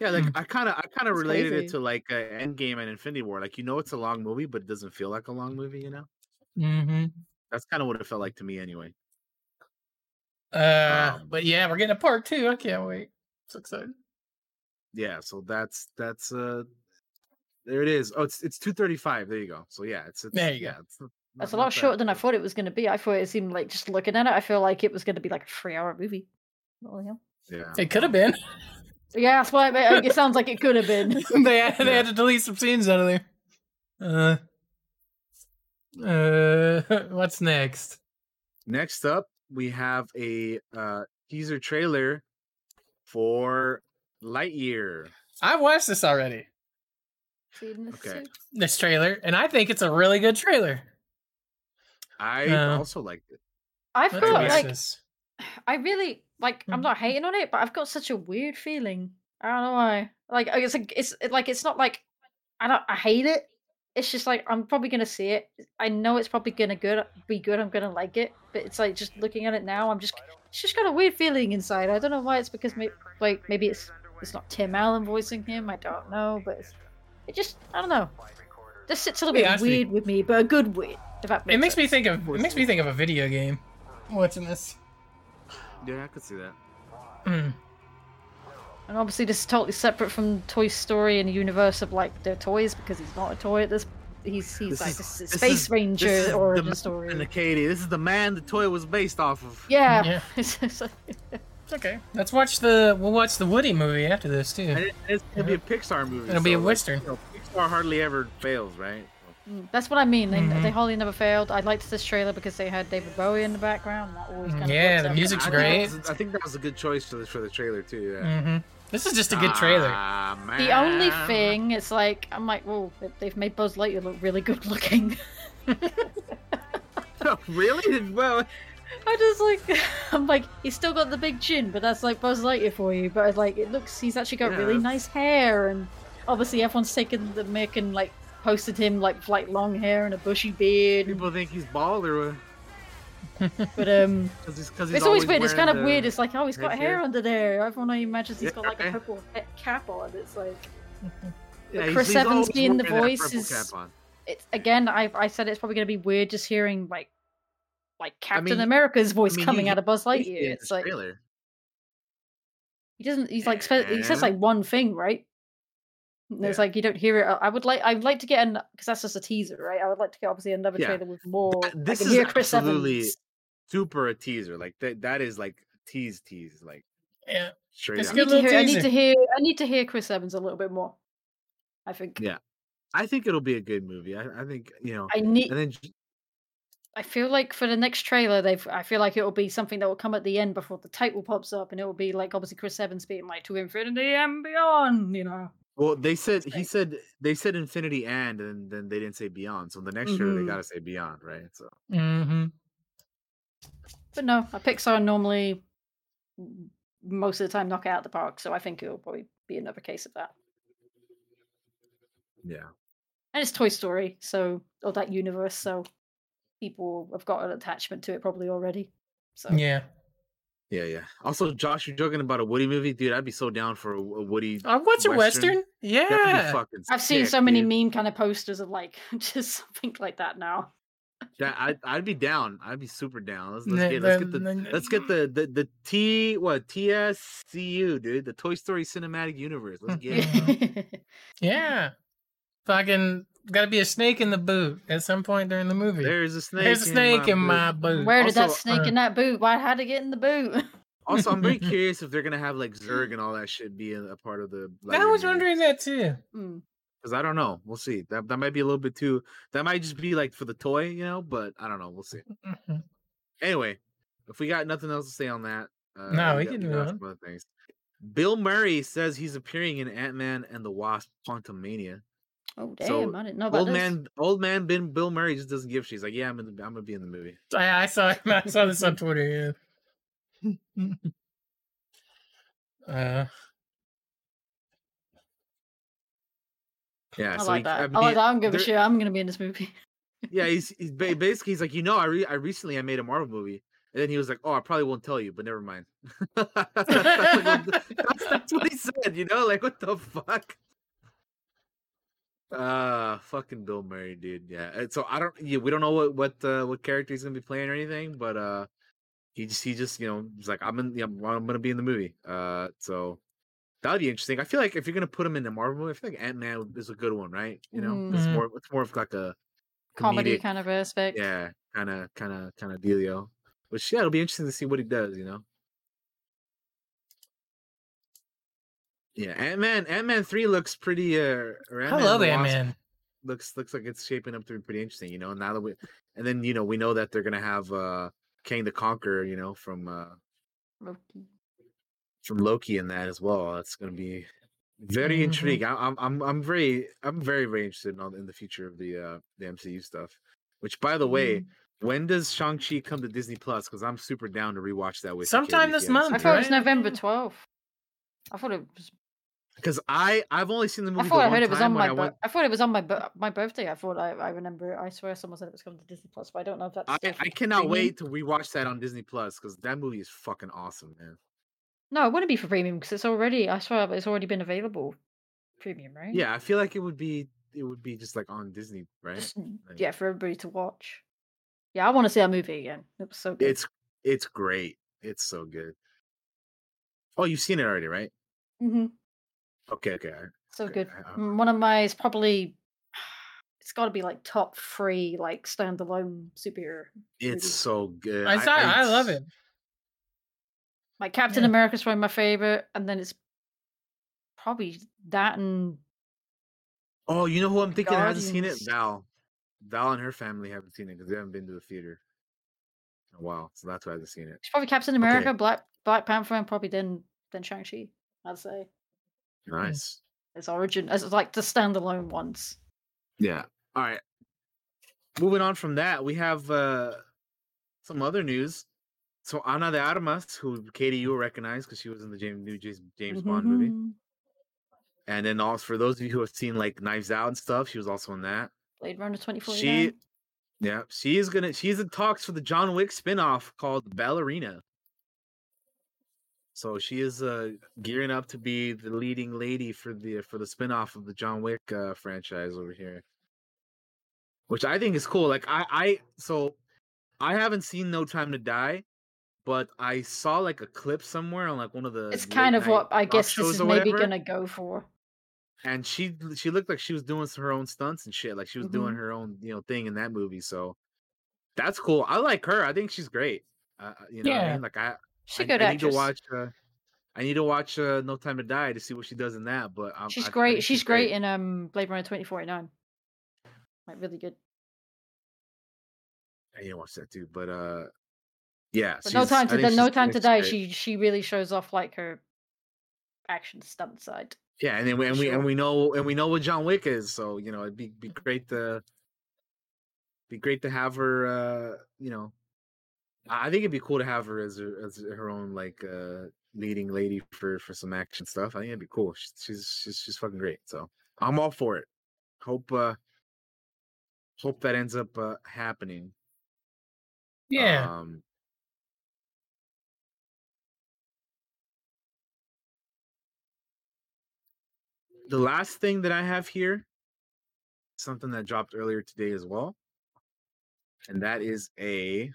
S3: Yeah, like I kind of I kind of related
S2: crazy.
S3: it to like uh, Endgame and Infinity War. Like you know, it's a long movie, but it doesn't feel like a long movie. You know,
S1: hmm
S3: that's kind of what it felt like to me anyway.
S1: Uh,
S3: Um,
S1: but yeah, we're getting a part two. I can't wait. So excited.
S3: Yeah, so that's that's uh, there it is. Oh, it's it's two thirty five. There you go. So yeah, it's, it's
S1: There you go.
S3: yeah, It's not-
S2: That's
S3: not-
S2: a lot shorter than I thought it was going to be. I thought it seemed like just looking at it, I feel like it was going to be like a three-hour movie. Yeah.
S3: Yeah,
S1: It could have been.
S2: Yeah, that's why it, it sounds like it could have been.
S1: they had, they had to delete some scenes out of there. Uh, uh, what's next?
S3: Next up, we have a uh, teaser trailer for Lightyear.
S1: I've watched this already.
S2: This
S3: Okay.
S1: This trailer, and I think it's a really good trailer.
S3: I
S1: Uh,
S3: also liked it.
S2: I've
S1: Let's
S2: got like
S1: this.
S2: I really like. I'm not hating on it, but I've got such a weird feeling. I don't know why. Like it's like it's like it's not like I don't. I hate it. It's just like I'm probably gonna see it. I know it's probably gonna good be good. I'm gonna like it, but it's like just looking at it now. I'm just it's just got a weird feeling inside. I don't know why. It's because maybe like maybe it's it's not Tim Allen voicing him. I don't know, but it's, it just I don't know. This sits a little
S1: be
S2: bit
S1: honest with
S2: weird with me, but a good weird. If that makes
S1: It makes me think of it makes me think of a video game. Watching this.
S3: Yeah, I could see that.
S1: Mm.
S2: And obviously, this is totally separate from Toy Story and the universe of like their toys because he's not a toy at this he's he's
S3: This
S2: like
S3: is-
S2: this is
S3: this
S2: space
S3: is- this
S2: ranger
S3: is the
S2: origin
S3: man
S2: story.
S3: And the Katie, this is the man the toy was based off of.
S2: Yeah.
S1: Yeah.
S2: Like-
S1: okay. Let's watch the. We'll watch the Woody movie after this too.
S3: And it, it's gonna be a Pixar movie.
S1: It'll be a
S3: like,
S1: Western.
S3: you know, Pixar hardly ever fails, right?
S2: Mm, That's what I mean. They,
S1: Mhm.
S2: they hardly never failed. I liked this trailer because they had David Bowie in the background. That always kind of
S1: Yeah,
S2: works
S1: the
S2: out
S1: music's
S3: I think
S1: great.
S3: was- I think that was a good choice for the, for the trailer too. Yeah.
S1: hmm This is just a good trailer.
S3: Ah,
S2: The only thing, it's like I'm like, well, they- they've made Buzz Lightyear look really good looking.
S3: oh, really? Well,
S2: I just like, I'm like, he's still got the big chin, but that's like Buzz Lightyear for you. But like, it looks, he's actually got
S3: Yeah,
S2: really nice hair, and obviously everyone's taken the mic and like posted him like like long hair and a bushy beard.
S3: people think he's bald or
S2: But um,
S3: because he's because
S2: it's always weird. It's kind of weird. It's like, oh, he's got
S3: headgear.
S2: hair under there. Everyone imagines he's got like a purple cap on. It's like.
S3: yeah,
S2: Chris
S3: he's, he's
S2: Evans
S3: always
S2: being the voice is- it's again I I said it's probably gonna be weird just hearing like like Captain
S3: mean,
S2: America's voice
S3: I mean,
S2: coming
S3: he-
S2: out of Buzz Lightyear. It's like
S3: trailer.
S2: he doesn't he's like he says like one thing, right? And it's
S3: Yeah.
S2: like you don't hear it. I- I would like I'd like to get an because that's just a teaser, right? I would like to get obviously another
S3: Yeah.
S2: trailer with more.
S3: That- this
S2: can
S3: is
S2: hear Chris
S3: absolutely
S2: Evans.
S3: super a teaser. Like that that is like tease tease like
S1: Yeah.
S3: straight
S1: It's
S3: up.
S2: I need,
S1: good
S2: to hear, I need to hear I need to hear Chris Evans a little bit more. I think
S3: Yeah. I think it'll be a good movie. I, I think you know,
S2: I need.
S3: and then
S2: I feel like for the next trailer, they've. I feel like it will be something that will come at the end before the title pops up, and it will be like obviously Chris Evans being like to infinity and beyond. You know.
S3: Well, they said he said they said Infinity and and then they didn't say Beyond. So the next year they gotta say Beyond, right? So
S1: hmm
S2: But no, a Pixar normally most of the time knock it out the park, so I think it'll probably be another case of that.
S3: yeah,
S2: And it's Toy Story, so or that universe, so people have got an attachment to it probably already. So
S1: Yeah.
S3: Yeah, yeah. Also, Josh, you're joking about a Woody movie, dude. I'd be so down for a, a Woody.
S1: Uh, what's a
S3: Western?
S1: western?
S3: That'd be
S1: Yeah.
S3: fucking
S2: I've seen
S3: sick,
S2: so many
S3: dude.
S2: meme kind of posters of like just something like that now.
S3: Yeah, I'd, I'd be down. I'd be super down. Let's, let's get let's get
S1: the-
S3: the
S1: the-
S3: let's get the the the T what TSCU dude the Toy Story Cinematic Universe. Let's get it.
S1: Yeah. Fucking got to be a snake in the boot at some point during the movie.
S3: There's a snake.
S1: There's a snake in my boot.
S2: Where did that snake
S1: uh,
S2: in that boot? Why had to get in the boot?
S3: Also, I'm very curious if they're gonna have like Zurg and all that shit be a, a part of the.
S1: I was wondering that too.
S2: Mm.
S3: because I don't know. We'll see. That that might be a little bit too. That might just be like for the toy, you know. But I don't know. We'll see. Anyway, if we got nothing else to say on that, uh,
S1: No, we
S3: got-
S1: can
S3: do
S1: move
S3: some other things. Bill Murray says he's appearing in Ant Man and the Wasp: Quantumania.
S2: Oh damn!
S3: So,
S2: I didn't know about
S3: Old
S2: this.
S3: man, old man, Ben Bill Murray just doesn't give. She's like, yeah, I'm, in the, I'm gonna be in the movie.
S1: I, I saw I saw this on Twitter. Yeah. uh,
S3: Yeah,
S2: I
S3: so
S2: like
S3: he-
S2: that. I,
S3: mean,
S2: like that. I don't give a shit. I'm gonna be in this movie.
S3: Yeah, he's, he's basically he's like, you know, I re- I recently I made a Marvel movie, and then he was like, oh, I probably won't tell you, but never mind. that's, that's, like that's, that's what he said, you know, like what the fuck. Uh fucking Bill Murray, dude. Yeah. and So I don't. Yeah, we don't know what what uh, what character he's gonna be playing or anything, but uh, he just he just you know he's like I'm in. Yeah, I'm gonna be in the movie. Uh, so that'd be interesting. I feel like if you're gonna put him in a Marvel movie, I feel like Ant Man is a good one, right? You know, it's
S1: Mhm.
S3: more it's more of like a
S2: Comedy kind of aspect.
S3: yeah, kind of, kind of, kind of dealio. Which yeah, it'll be interesting to see what he does. You know. Yeah, Ant Man. Ant Man three looks pretty. Uh,
S1: I
S3: Ant-Man
S1: love Ant Man.
S3: Looks looks like it's shaping up to be pretty interesting. You know, now that we, and then you know we know that they're gonna have uh Kang the Conqueror. You know, from uh
S2: Loki.
S3: from Loki in that as well. That's gonna be very
S1: Mhm.
S3: intrigued. I, I'm I'm I'm very I'm very very interested in all, in the future of the uh the MCU stuff. Which by the way,
S1: Mm.
S3: when does Shang Chi come to Disney Plus? Because I'm super down to rewatch that with
S1: Sometime this month,
S2: I
S3: seen
S2: thought it was? November 12th. I thought it was.
S3: Because I I've only seen the movie.
S2: I thought I heard it was on my.
S3: I went.
S2: I thought it was on my my birthday. I thought I, I remember. it. I swear someone said it was coming to Disney Plus, but I don't know if that's.
S3: I, I cannot
S2: premium.
S3: wait to rewatch that on Disney Plus because that movie is fucking awesome, man.
S2: No, it wouldn't be for premium because it's already. I swear it's already been available. Premium, right?
S3: Yeah, I feel like it would be it would be just like on Disney, right?
S2: Just,
S3: Like,
S2: yeah, for everybody to watch. Yeah, I want to see that movie again. It was so good.
S3: It's it's great. It's so good. Oh, you've seen it already, right?
S2: hmm
S3: Okay, okay.
S2: So
S3: Okay,
S2: good.
S3: I- I-
S2: One of my. is probably. it's got to be like top three like standalone superhero.
S3: It's
S2: movies.
S3: so good.
S1: I saw. I, love it.
S2: Like Captain
S1: Yeah.
S2: America's probably my favorite, and then it's probably that and
S3: Oh, you know who I'm thinking hasn't seen it?
S2: Guardians.
S3: Val. Val and her family haven't seen it because they haven't been to the theater in a while, so that's why I haven't seen it.
S2: it's probably Captain America, Black Black Panther, and probably then then Shang Chi. I'd say
S3: Nice.
S2: as origin as like the standalone ones.
S3: Yeah. All right. Moving on from that, we have uh some other news. So Ana de Armas, who Katie you will recognize because she was in the James, new James, James Bond movie,
S2: Mhm.
S3: and then also for those of you who have seen like Knives Out and stuff, she was also in that.
S2: Blade Runner twenty forty
S3: She,
S2: nine.
S3: yeah, she is gonna. She's in talks for the John Wick spinoff called Ballerina. So she is uh, gearing up to be the leading lady for the for the spinoff of the John Wick uh, franchise over here, which I think is cool. Like I, I so I haven't seen No Time to Die, but I saw like a clip somewhere on like one of the.
S2: It's kind of what I guess this is maybe
S3: whatever,
S2: gonna go for.
S3: And she she looked like she was doing some- her own stunts and shit. Like she was doing
S2: Mhm.
S3: her own you know thing in that movie. So that's cool. I like her. I think she's great. Uh, you know, what I mean? like I
S2: She's a
S3: I,
S2: good
S3: I need to watch. Uh, I need to watch uh, No Time to Die to see what she does in that. But um,
S2: She's
S3: I-
S2: great.
S3: think
S2: she's great in um Blade Runner twenty forty nine. Like really good.
S3: I need to watch that too. But uh, yeah.
S2: But no time to Di- no time to die.
S3: great.
S2: She she really shows off like her action stunt side.
S3: Yeah, and then we, and we
S2: Sure.
S3: and we know and we know what John Wick is, so you know it'd be be great to be great to have her. uh You know, I think it'd be cool to have her as her, as her own like uh leading lady for for some action stuff. I think it'd be cool. She's she's she's, she's fucking great. So I'm all for it. Hope uh hope that ends up uh happening.
S1: Yeah.
S3: Um, the last thing that I have here, something that dropped earlier today as well, and that is a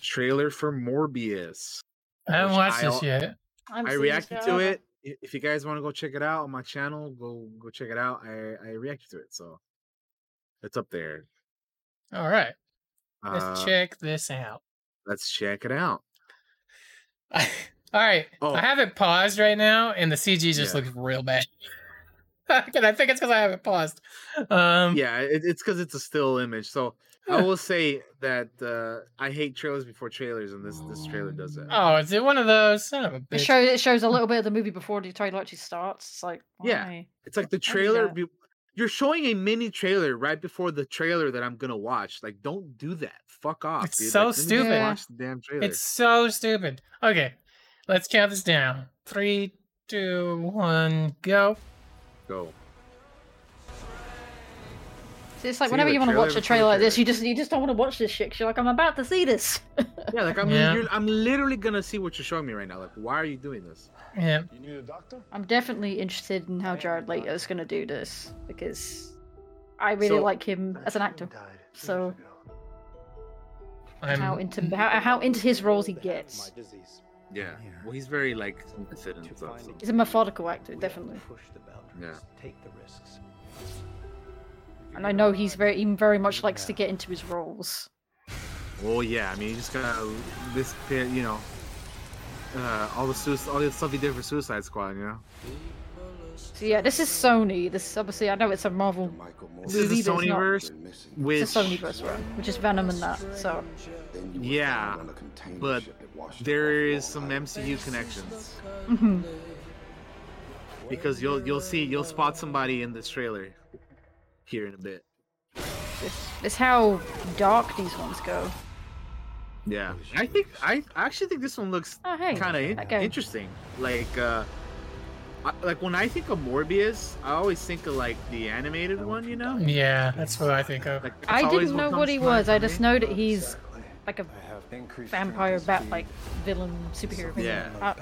S3: trailer for Morbius.
S1: I haven't watched
S3: I
S1: this yet.
S2: I'm
S3: I reacted to it. If you guys want to go check it out on my channel, go go check it out. I I reacted to it, so it's up there.
S1: All right. Let's
S3: Uh,
S1: check this out.
S3: Let's check it out.
S1: All right.
S3: Oh.
S1: I have it paused right now, and the CG just
S3: Yeah.
S1: looks real bad. and I think it's because I have it paused. Um,
S3: yeah, it, it's because it's a still image. So I will say that uh, I hate trailers before trailers, and this this trailer does that.
S1: Oh, is it one of those? Son of a
S2: It shows it shows a little bit of the movie before the trailer actually starts. It's like
S3: Yeah. It's like the
S2: I do
S3: trailer. Be- you're showing a mini trailer right before the trailer that I'm gonna watch. Like, don't do that. Fuck off.
S1: It's
S3: dude.
S1: so
S3: Like, let me
S1: stupid.
S3: Watch the damn trailer.
S1: It's so stupid. Okay, let's count this down. Three, two, one, go.
S3: Go.
S2: See, it's like
S3: See,
S2: whenever you want to watch a trailer like this, you just you just don't want to watch this shit. 'cause you're like, I'm about to see this.
S3: Yeah, like I'm.
S1: Yeah.
S3: You're, I'm literally gonna see what you're showing me right now. Like, why are you doing this?
S1: Yeah.
S5: You need a doctor?
S2: I'm definitely interested in how Jared Leto is going to do this because I really
S3: So-
S2: like him as an actor. So
S1: I'm.
S2: how into how, how into his roles he gets.
S3: Yeah. Well, he's very like interested in stuff. so-
S2: He's a methodical actor, definitely.
S7: Push the.
S3: Yeah.
S7: Take the risks.
S2: And I know he's very he very much likes to get into his roles.
S3: Well, yeah. I mean, you just gotta this. You know, uh, all the suicide, all the stuff he did for Suicide Squad. You know.
S2: So yeah, this is Sony. This is obviously I know it's a Marvel
S3: This is the. Sonyverse, which
S2: It's a Sonyverse, right? Which is Venom and that. So
S3: yeah, but there is some MCU connections
S2: mhm.
S3: because you'll you'll see you'll spot somebody in this trailer here in a bit.
S2: this, this how dark these ones go.
S3: Yeah, I think I actually think this one looks
S2: Oh hey,
S3: kind of
S2: that guy.
S3: interesting. Like, uh, I, like when I think of Morbius, I always think of like the animated one. You know,
S1: Yeah, that's what I think of.
S3: like
S2: I didn't know
S3: comes
S2: what he was. I just know that he's like a vampire bat like villain superhero. villain.
S3: Yeah.
S2: Uh,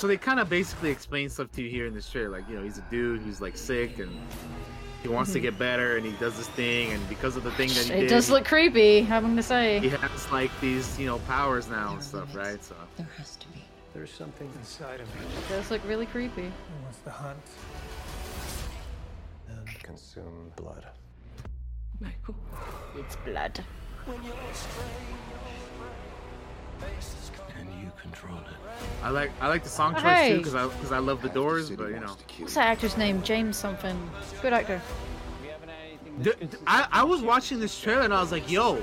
S3: So they kind of basically explain stuff to you here in this trailer. Like, you know, he's a dude who's like sick and he wants to get better and he does this thing and because of the thing that he
S2: Mm-hmm. it
S3: did,
S2: does look creepy. I'm gonna say he
S3: has like these, you know, powers now and stuff, right? So
S8: There has to be.
S5: There's something inside of me
S2: It does look really creepy.
S5: who wants to hunt. And consume blood.
S6: Michael.
S2: It's blood.
S4: And you control it.
S3: I like I like the song oh, choice
S2: Hey.
S3: too because I because I love the Doors, but you know.
S2: What's that actor's name? James something. Good actor.
S3: D- d- I, I was watching this trailer and I was like, yo,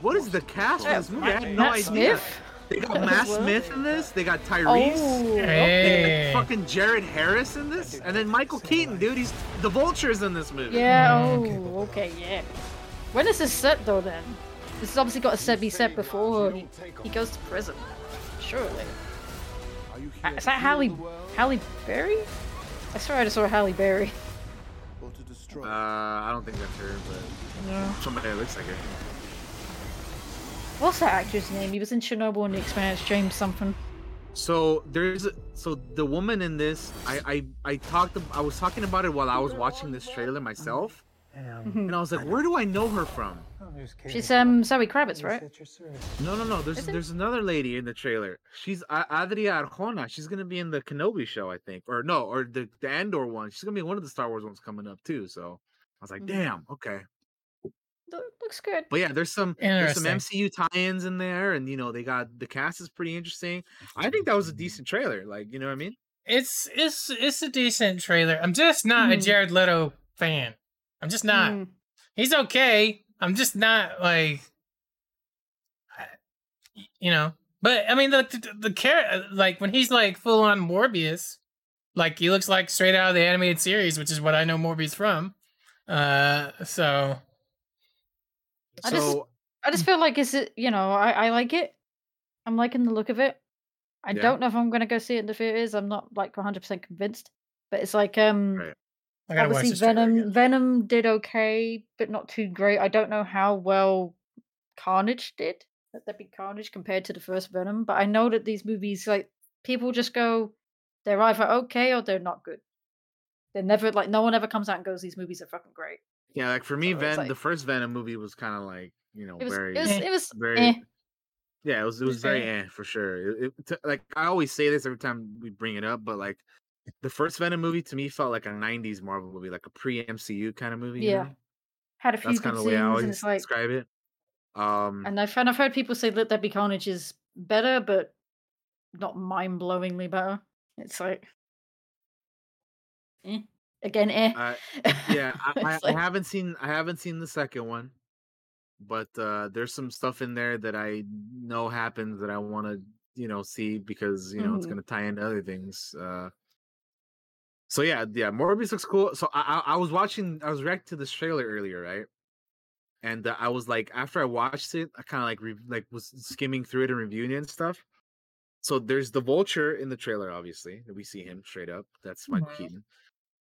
S3: what is the cast for this movie? I had no
S2: Matt
S3: idea.
S2: Smith.
S3: They got Matt
S2: What?
S3: Smith in this. They got oh. Tyrese.
S2: Oh,
S3: They
S1: Hey.
S3: got fucking Jared Harris in this, and then Michael Keaton, dude. He's the Vulture's in this movie.
S2: yeah. Oh, okay, yeah. When is this set though? Then this has obviously got to set be set before he, he goes to prison. Surely. Uh, Is that Halle Halle Berry? I swear I just saw Halle Berry.
S3: Uh, I don't think that's her, but
S2: No.
S3: somebody that looks like her.
S2: What's that actor's name? He was in Chernobyl and the Expanse. James something.
S3: So there's a- so the woman in this, I I I talked I was talking about it while I was watching this trailer myself, and I was like, where do I know her from?
S2: She's um Zoe Kravitz, right?
S3: No, no, no. There's
S2: Is it?
S3: there's another lady in the trailer. She's A- Adria Arjona. She's gonna be in the Kenobi show, I think, or no, or the the Andor one. She's gonna be in one of the Star Wars ones coming up too. So I was like,
S2: Mhm.
S3: damn, okay.
S2: Lo- Looks good.
S3: But yeah, there's some there's some MCU tie-ins in there, and you know they got the cast is pretty interesting. I think that was a decent trailer. Like, you know what I mean?
S1: It's it's it's a decent trailer. I'm just not a
S2: Mhm.
S1: Jared Leto fan. I'm just not.
S2: Mm.
S1: He's okay. I'm just not like, you know. But I mean, the the, the character, like when he's like full on Morbius, like he looks like straight out of the animated series, which is what I know Morbius from. Uh, so
S2: I just-
S3: so
S2: I just feel like it's a- you know I I like it. I'm liking the look of it. I
S3: Yeah.
S2: don't know if I'm gonna go see it in the theaters. I'm not like 100 percent convinced. But it's like um
S3: Right.
S1: I gotta watch
S2: obviously Venom. Venom did okay, but not too great. I don't know how well Carnage did. Let that be Carnage compared to the first Venom. But I know that these movies like people just go they're either okay or they're not good. They're never like no one ever comes out and goes these movies are fucking great.
S3: yeah, like for me,
S2: So
S3: Ven
S2: like-
S3: the first Venom movie was kind of like you know
S2: It was
S3: very
S2: it was
S1: Eh.
S2: it was
S3: very
S2: eh.
S3: yeah it was it was very eh for sure. It, it, like I always say this every time we bring it up, but like the first Venom movie to me felt like a '90s Marvel movie, like a pre MCU kind of movie. you
S2: Yeah.
S3: know?
S2: Had a few
S3: that's kind of the way I always
S2: like
S3: describe it. Um,
S2: And I've and I've heard people say Let There Be Carnage is better, but not mind blowingly better. It's like eh. again, eh.
S3: Yeah, I, I,
S2: It's
S3: I haven't seen I haven't seen the second one, but uh there's some stuff in there that I know happens that I want to you know see because you know it's
S2: Mhm.
S3: gonna tie into other things. Uh So yeah, yeah, Morbius looks cool. So I I, I was watching I was reacting to this trailer earlier, right? And uh, I was like, after I watched it, I kind of like re- like was skimming through it and reviewing it and stuff. So there's the vulture in the trailer, obviously. We see him straight up. That's Michael
S1: Mhm.
S3: Keaton.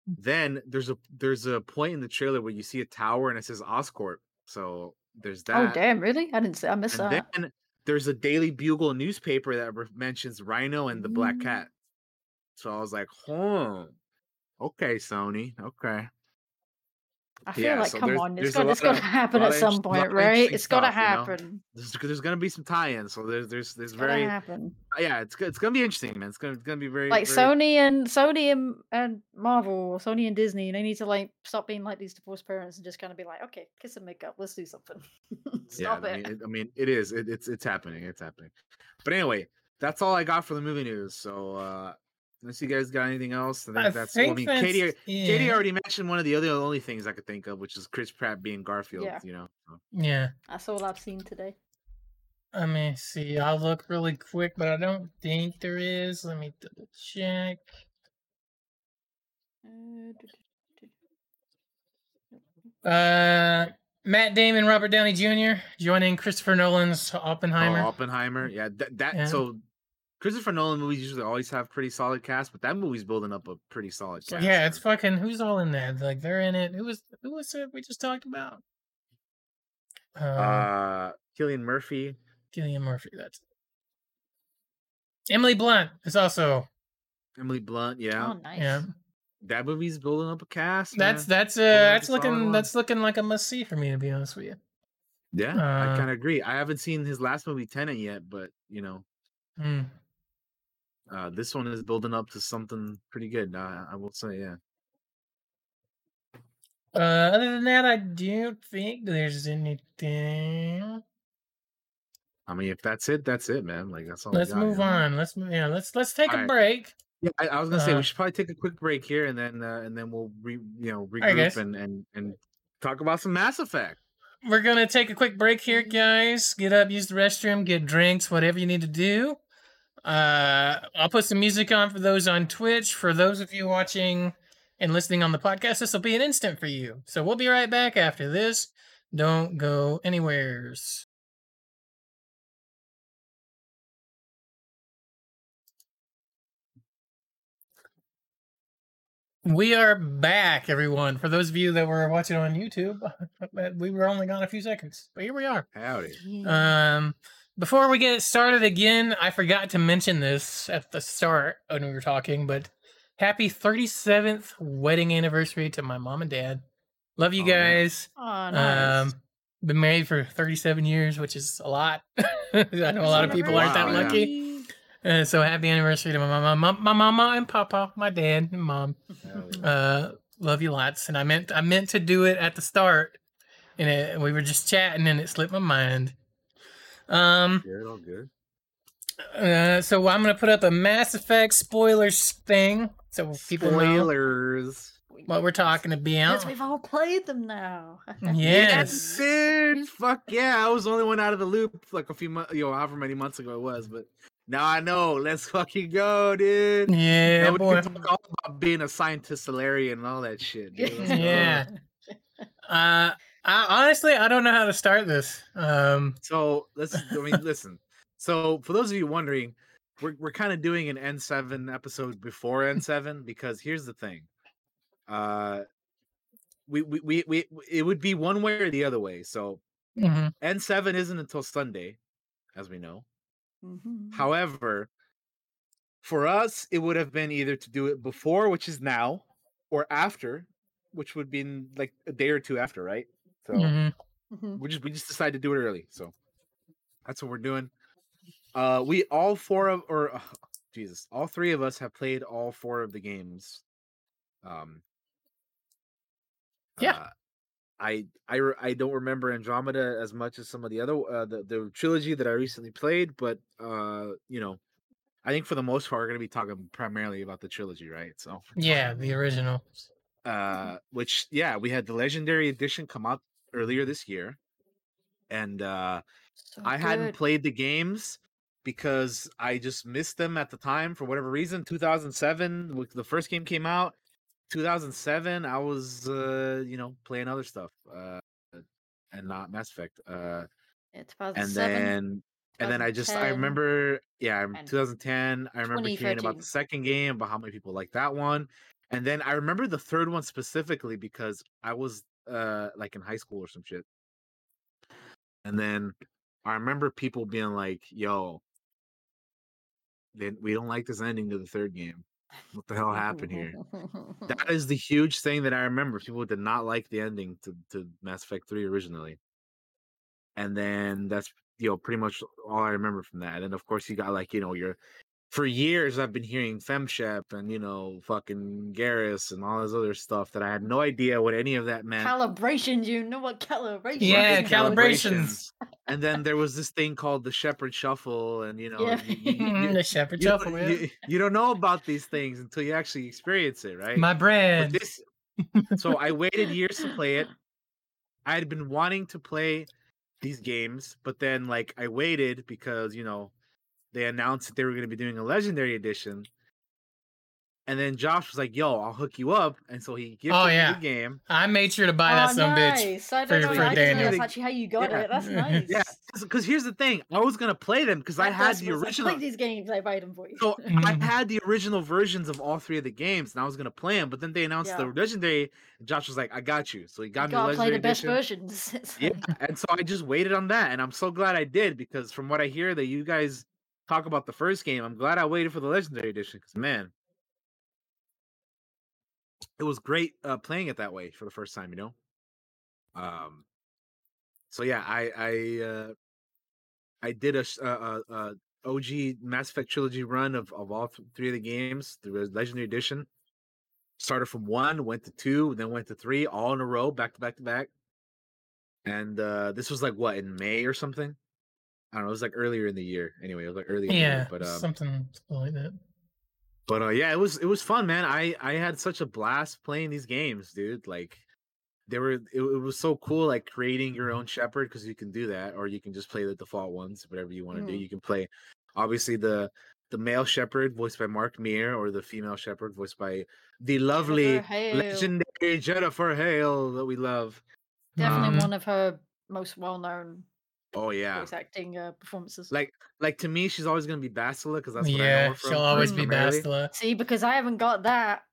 S3: Then there's a there's a point in the trailer where you see a tower and it says Oscorp. So there's that.
S2: oh damn, really? I didn't say I missed
S3: And
S2: that.
S3: then there's a Daily Bugle newspaper that re- mentions Rhino and the Black
S2: Mm.
S3: Cat. So I was like, huh. Okay, Sony. Okay.
S2: I feel
S3: yeah,
S2: like
S3: so
S2: come on, it's got it's
S3: lot
S2: got
S3: of-
S2: to happen at some point, right? It's got to
S3: stuff, you know?
S2: happen.
S3: There's, there's gonna be some tie-ins. So there's there's there's
S2: It's to
S3: very
S2: happen.
S3: yeah. It's it's gonna be interesting, man. It's gonna it's gonna be very
S2: Like
S3: very-
S2: Sony and Sony and, and Marvel, or Sony and Disney, and they need to like stop being like these divorced parents and just kind of be like, okay, kiss and make up, let's do something.
S3: yeah.
S2: stop
S3: I
S2: it.
S3: mean, it, I mean, it is. It, it's it's happening. It's happening. But anyway, that's all I got for the movie news. So uh unless you guys got anything else, I think
S1: I
S3: that's. well, I mean,
S1: that's
S3: Katie Katie already mentioned one of the other only things I could think of, which is Chris Pratt being Garfield.
S2: Yeah.
S3: You know. so.
S1: Yeah.
S2: That's all I've seen today.
S1: Let me see. I'll look really quick, but I don't think there is. Let me double check.
S2: Uh, du- du-
S1: Uh, Matt Damon, Robert Downey Jr. joining Christopher Nolan's Oppenheimer.
S3: Oh, Oppenheimer. Yeah, that, that
S1: Yeah.
S3: so Christopher Nolan movies usually always have pretty solid cast, but that movie's building up a pretty solid cast.
S1: yeah, it's fucking. Who's all in that? Like they're in it. Who was who was it we just talked about? Uh,
S3: uh Cillian Murphy.
S1: Gillian Murphy. That's it. Emily Blunt is also.
S3: Emily Blunt, yeah.
S2: Oh, nice.
S1: Yeah,
S3: That movie's building up a cast.
S1: that's
S3: man.
S1: that's uh
S3: Pulling up
S1: that's looking that's looking like a must see for me to be honest with you.
S3: yeah, I
S1: uh,
S3: kind of agree. I haven't seen his last movie Tenet yet, but you know,
S1: Hmm.
S3: Uh this one is building up to something pretty good. I, I will say, yeah.
S1: Uh, other than that, I don't think there's anything.
S3: I mean, if that's it, that's it, man. Like that's all.
S1: Let's
S3: got,
S1: move on. Let's move- yeah. Let's let's take a
S3: Alright.
S1: break.
S3: Yeah, I, I was gonna say
S1: Uh,
S3: we should probably take a quick break here, and then uh, and then we'll re, you know regroup and, and and talk about some Mass Effect.
S1: We're gonna take a quick break here, guys. Get up, use the restroom, get drinks, whatever you need to do. Uh, I'll put some music on for those on Twitch. For those of you watching and listening on the podcast, this will be an instant for you. So we'll be right back after this. Don't go anywheres. We are back, everyone. For those of you that were watching on YouTube, we were only gone a few seconds, but here we are.
S3: Howdy.
S1: Um, before we get started again, I forgot to mention this at the start when we were talking, but happy 37th wedding anniversary to my mom and dad. Love you
S3: Oh, man.
S1: guys.
S2: Oh, nice.
S1: Um, been married for 37 years, which is a lot. I know a lot of people aren't that
S3: Wow, yeah.
S1: lucky. Uh, so happy anniversary to my mama, my, my mama and papa, my dad and mom.
S3: Howdy.
S1: Uh, love you lots. And I meant I meant to do it at the start, and it, we were just chatting, and it slipped my mind. Um.
S3: Good, all good.
S1: Uh, so I'm gonna put up a Mass Effect spoilers thing, so people know
S3: Spoilers.
S1: what we're talking about.
S2: Yes, we've all played them now.
S1: Yes.
S3: dude. Fuck yeah! I was the only one out of the loop like a few months, you know, however many months ago it was. But now I know. Let's fucking go, dude.
S1: Yeah,
S3: Now we
S1: boy.
S3: can talk all about being a scientist, Salarian, and all that shit. Dude.
S1: Yeah. Uh, I honestly I don't know how to start this. Um.
S3: So let's. I mean, listen. So for those of you wondering, we're we're kind of doing an N seven episode before N seven because here's the thing. Uh, we, we we we it would be one way or the other way. So
S1: mhm.
S3: N seven isn't until Sunday, as we know.
S2: Mhm.
S3: However, for us, it would have been either to do it before, which is now, or after, which would be like a day or two after, right? So
S1: Mhm.
S2: Mhm.
S3: we just we just decided to do it early. So that's what we're doing. Uh, we all four of or uh, Jesus, all three of us have played all four of the games. Um.
S1: Yeah.
S3: uh, I I I don't remember Andromeda as much as some of the other uh, the the trilogy that I recently played, but uh, you know, I think for the most part we're gonna be talking primarily about the trilogy, right? So
S1: Yeah, the original.
S3: uh which yeah we had the legendary edition come out earlier this year and uh
S2: So
S3: i hadn't played the games because i just missed them at the time for whatever reason 2007 when the first game came out 2007 i was uh you know playing other stuff uh and not mass effect uh
S2: Yeah,
S3: and then and then i just i remember yeah I'm- 2010 i remember hearing about the second game about how many people like that one and then i remember the third one specifically because i was uh like in high school or some shit and then i remember people being like yo then we don't like this ending to the third game what the hell happened here that is the huge thing that I remember. People did not like the ending to, to Mass Effect 3 originally. And then that's you know pretty much all I remember from that. And then of course you got like, you know, your for years I've been hearing Femshep and you know, fucking Garrus and all this other stuff that I had no idea what any of that meant.
S2: Calibrations, you know what calibration
S1: Yeah,
S2: is.
S1: calibrations.
S3: And then there was this thing called the Shepard Shuffle, and you know,
S2: Yeah.
S3: you, you- you-
S1: the Shepard
S3: you don't-
S1: shuffle. yeah.
S3: you- you don't know about these things until you actually experience it, right?
S1: My brand.
S3: this so I waited years to play it. I had been wanting to play these games, but then like I waited because you know they announced that they were going to be doing a legendary edition. And then Josh was like, "Yo, I'll hook you up," and so he gifted
S1: Oh,
S3: me
S1: yeah.
S3: the game.
S1: I made sure to buy that
S2: oh,
S1: some bitch.
S2: nice. I don't know.
S1: for
S2: I didn't know
S1: Daniel.
S2: that's actually how you got
S3: Yeah.
S2: it. That's nice.
S3: Yeah, because here's the thing: I was gonna play them because I had
S2: does
S3: the
S2: was like,
S3: original.
S2: Play these games. I buy them for you.
S3: So I had the original versions of all three of the games, and I was gonna play them. But then they announced the legendary. And Josh was like, "I got you." So he got
S2: you
S3: me the
S2: gotta play
S3: legendary
S2: the best
S3: edition.
S2: versions.
S3: Yeah, and so I just waited on that, and I'm so glad I did because from what I hear that you guys talk about the first game, I'm glad I waited for the legendary edition because man, it was great uh, playing it that way for the first time, you know. Um, so yeah, I I uh, I did a, uh, uh, uh, OG Mass Effect trilogy run of of all th- three of the games, the legendary edition. started from one, went to two, then went to three, all in a row, back to back to back. And uh this was like what in May or something. I don't know. It was like earlier in the year. Anyway, it was like the
S1: Yeah,
S3: year, but um,
S1: something like that.
S3: but uh, yeah, it was it was fun, man. I I had such a blast playing these games, dude. Like they were, it, it was so cool, like creating your own Shepard because you can do that, or you can just play the default ones, whatever you want to do.
S2: Mm.
S3: You can play, obviously the the male Shepard voiced by Mark Meer, or the female Shepard voiced by the lovely legendary Jennifer Hale that we love.
S2: Definitely
S1: Um,
S2: one of her most well-known
S3: Oh yeah,
S2: voice acting uh, performances.
S3: like like to me, she's always gonna be Bastila because that's what I know
S1: yeah,
S3: her from.
S1: she'll always be
S3: primarily.
S1: Bastila.
S2: See, because I haven't got that.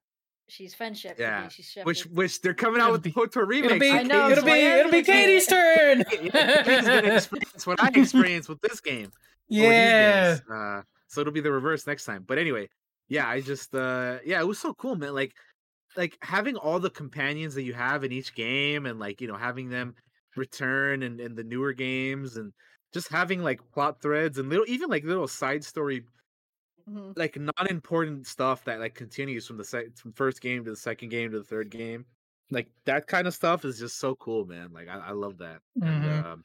S2: She's friendship.
S3: Yeah,
S2: She's Shepard.
S3: Which which they're coming out
S1: It'll
S3: with
S1: be-
S3: Kotor remake.
S1: It'll be,
S2: I know,
S1: it'll
S2: so
S1: be, it'll be Katie's turn.
S3: Katie's gonna experience what I experienced with this game. or with these
S1: yeah,
S3: games. Uh, so it'll be the reverse next time. But anyway, yeah, I just uh yeah, it was so cool, man. Like like having all the companions that you have in each game and like, you know, having them return and in, in the newer games and just having like plot threads and little even like little side story
S2: Mhm.
S3: like non-important stuff that like continues from the sec- from first game to the second game to the third game. Like that kind of stuff is just so cool, man. Like I, I love that.
S1: Mhm.
S3: And um,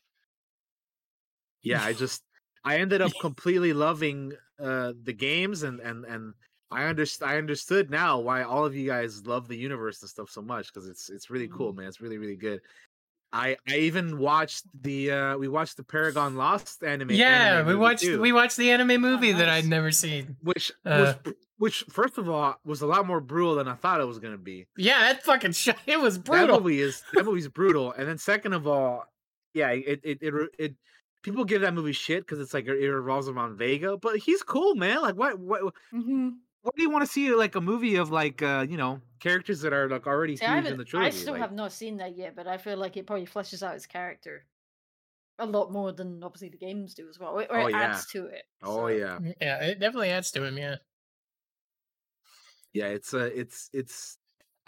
S3: yeah, I just I ended up completely loving uh the games and and and I underst- I understood now why all of you guys love the universe and stuff so much because it's it's really cool, man. It's really really good. I I even watched the uh we watched the Paragon Lost anime.
S1: yeah.
S3: anime
S1: We watched
S3: too
S1: we watched the anime movie that
S2: nice.
S1: I'd never seen.
S3: which
S1: Uh,
S3: br- which first of all was a lot more brutal than I thought it was gonna be.
S1: Yeah, that fucking shit. It was brutal.
S3: That movie is that movie's brutal, and then second of all, yeah, it it it, it people give that movie shit because it's like it revolves around Vega, but he's cool, man. Like what what
S2: Mhm.
S3: What do you want to see like a movie of like uh you know characters that are like already
S2: See, I,
S3: huge in the trilogy?
S2: I still
S3: like-
S2: have not seen that yet, but I feel like it probably fleshes out his character a lot more than obviously the games do as well, or or
S3: Oh,
S2: it
S3: yeah.
S2: adds to it.
S3: Oh yeah,
S1: Yeah, it definitely adds to him. Yeah.
S3: yeah. It's uh it's it's.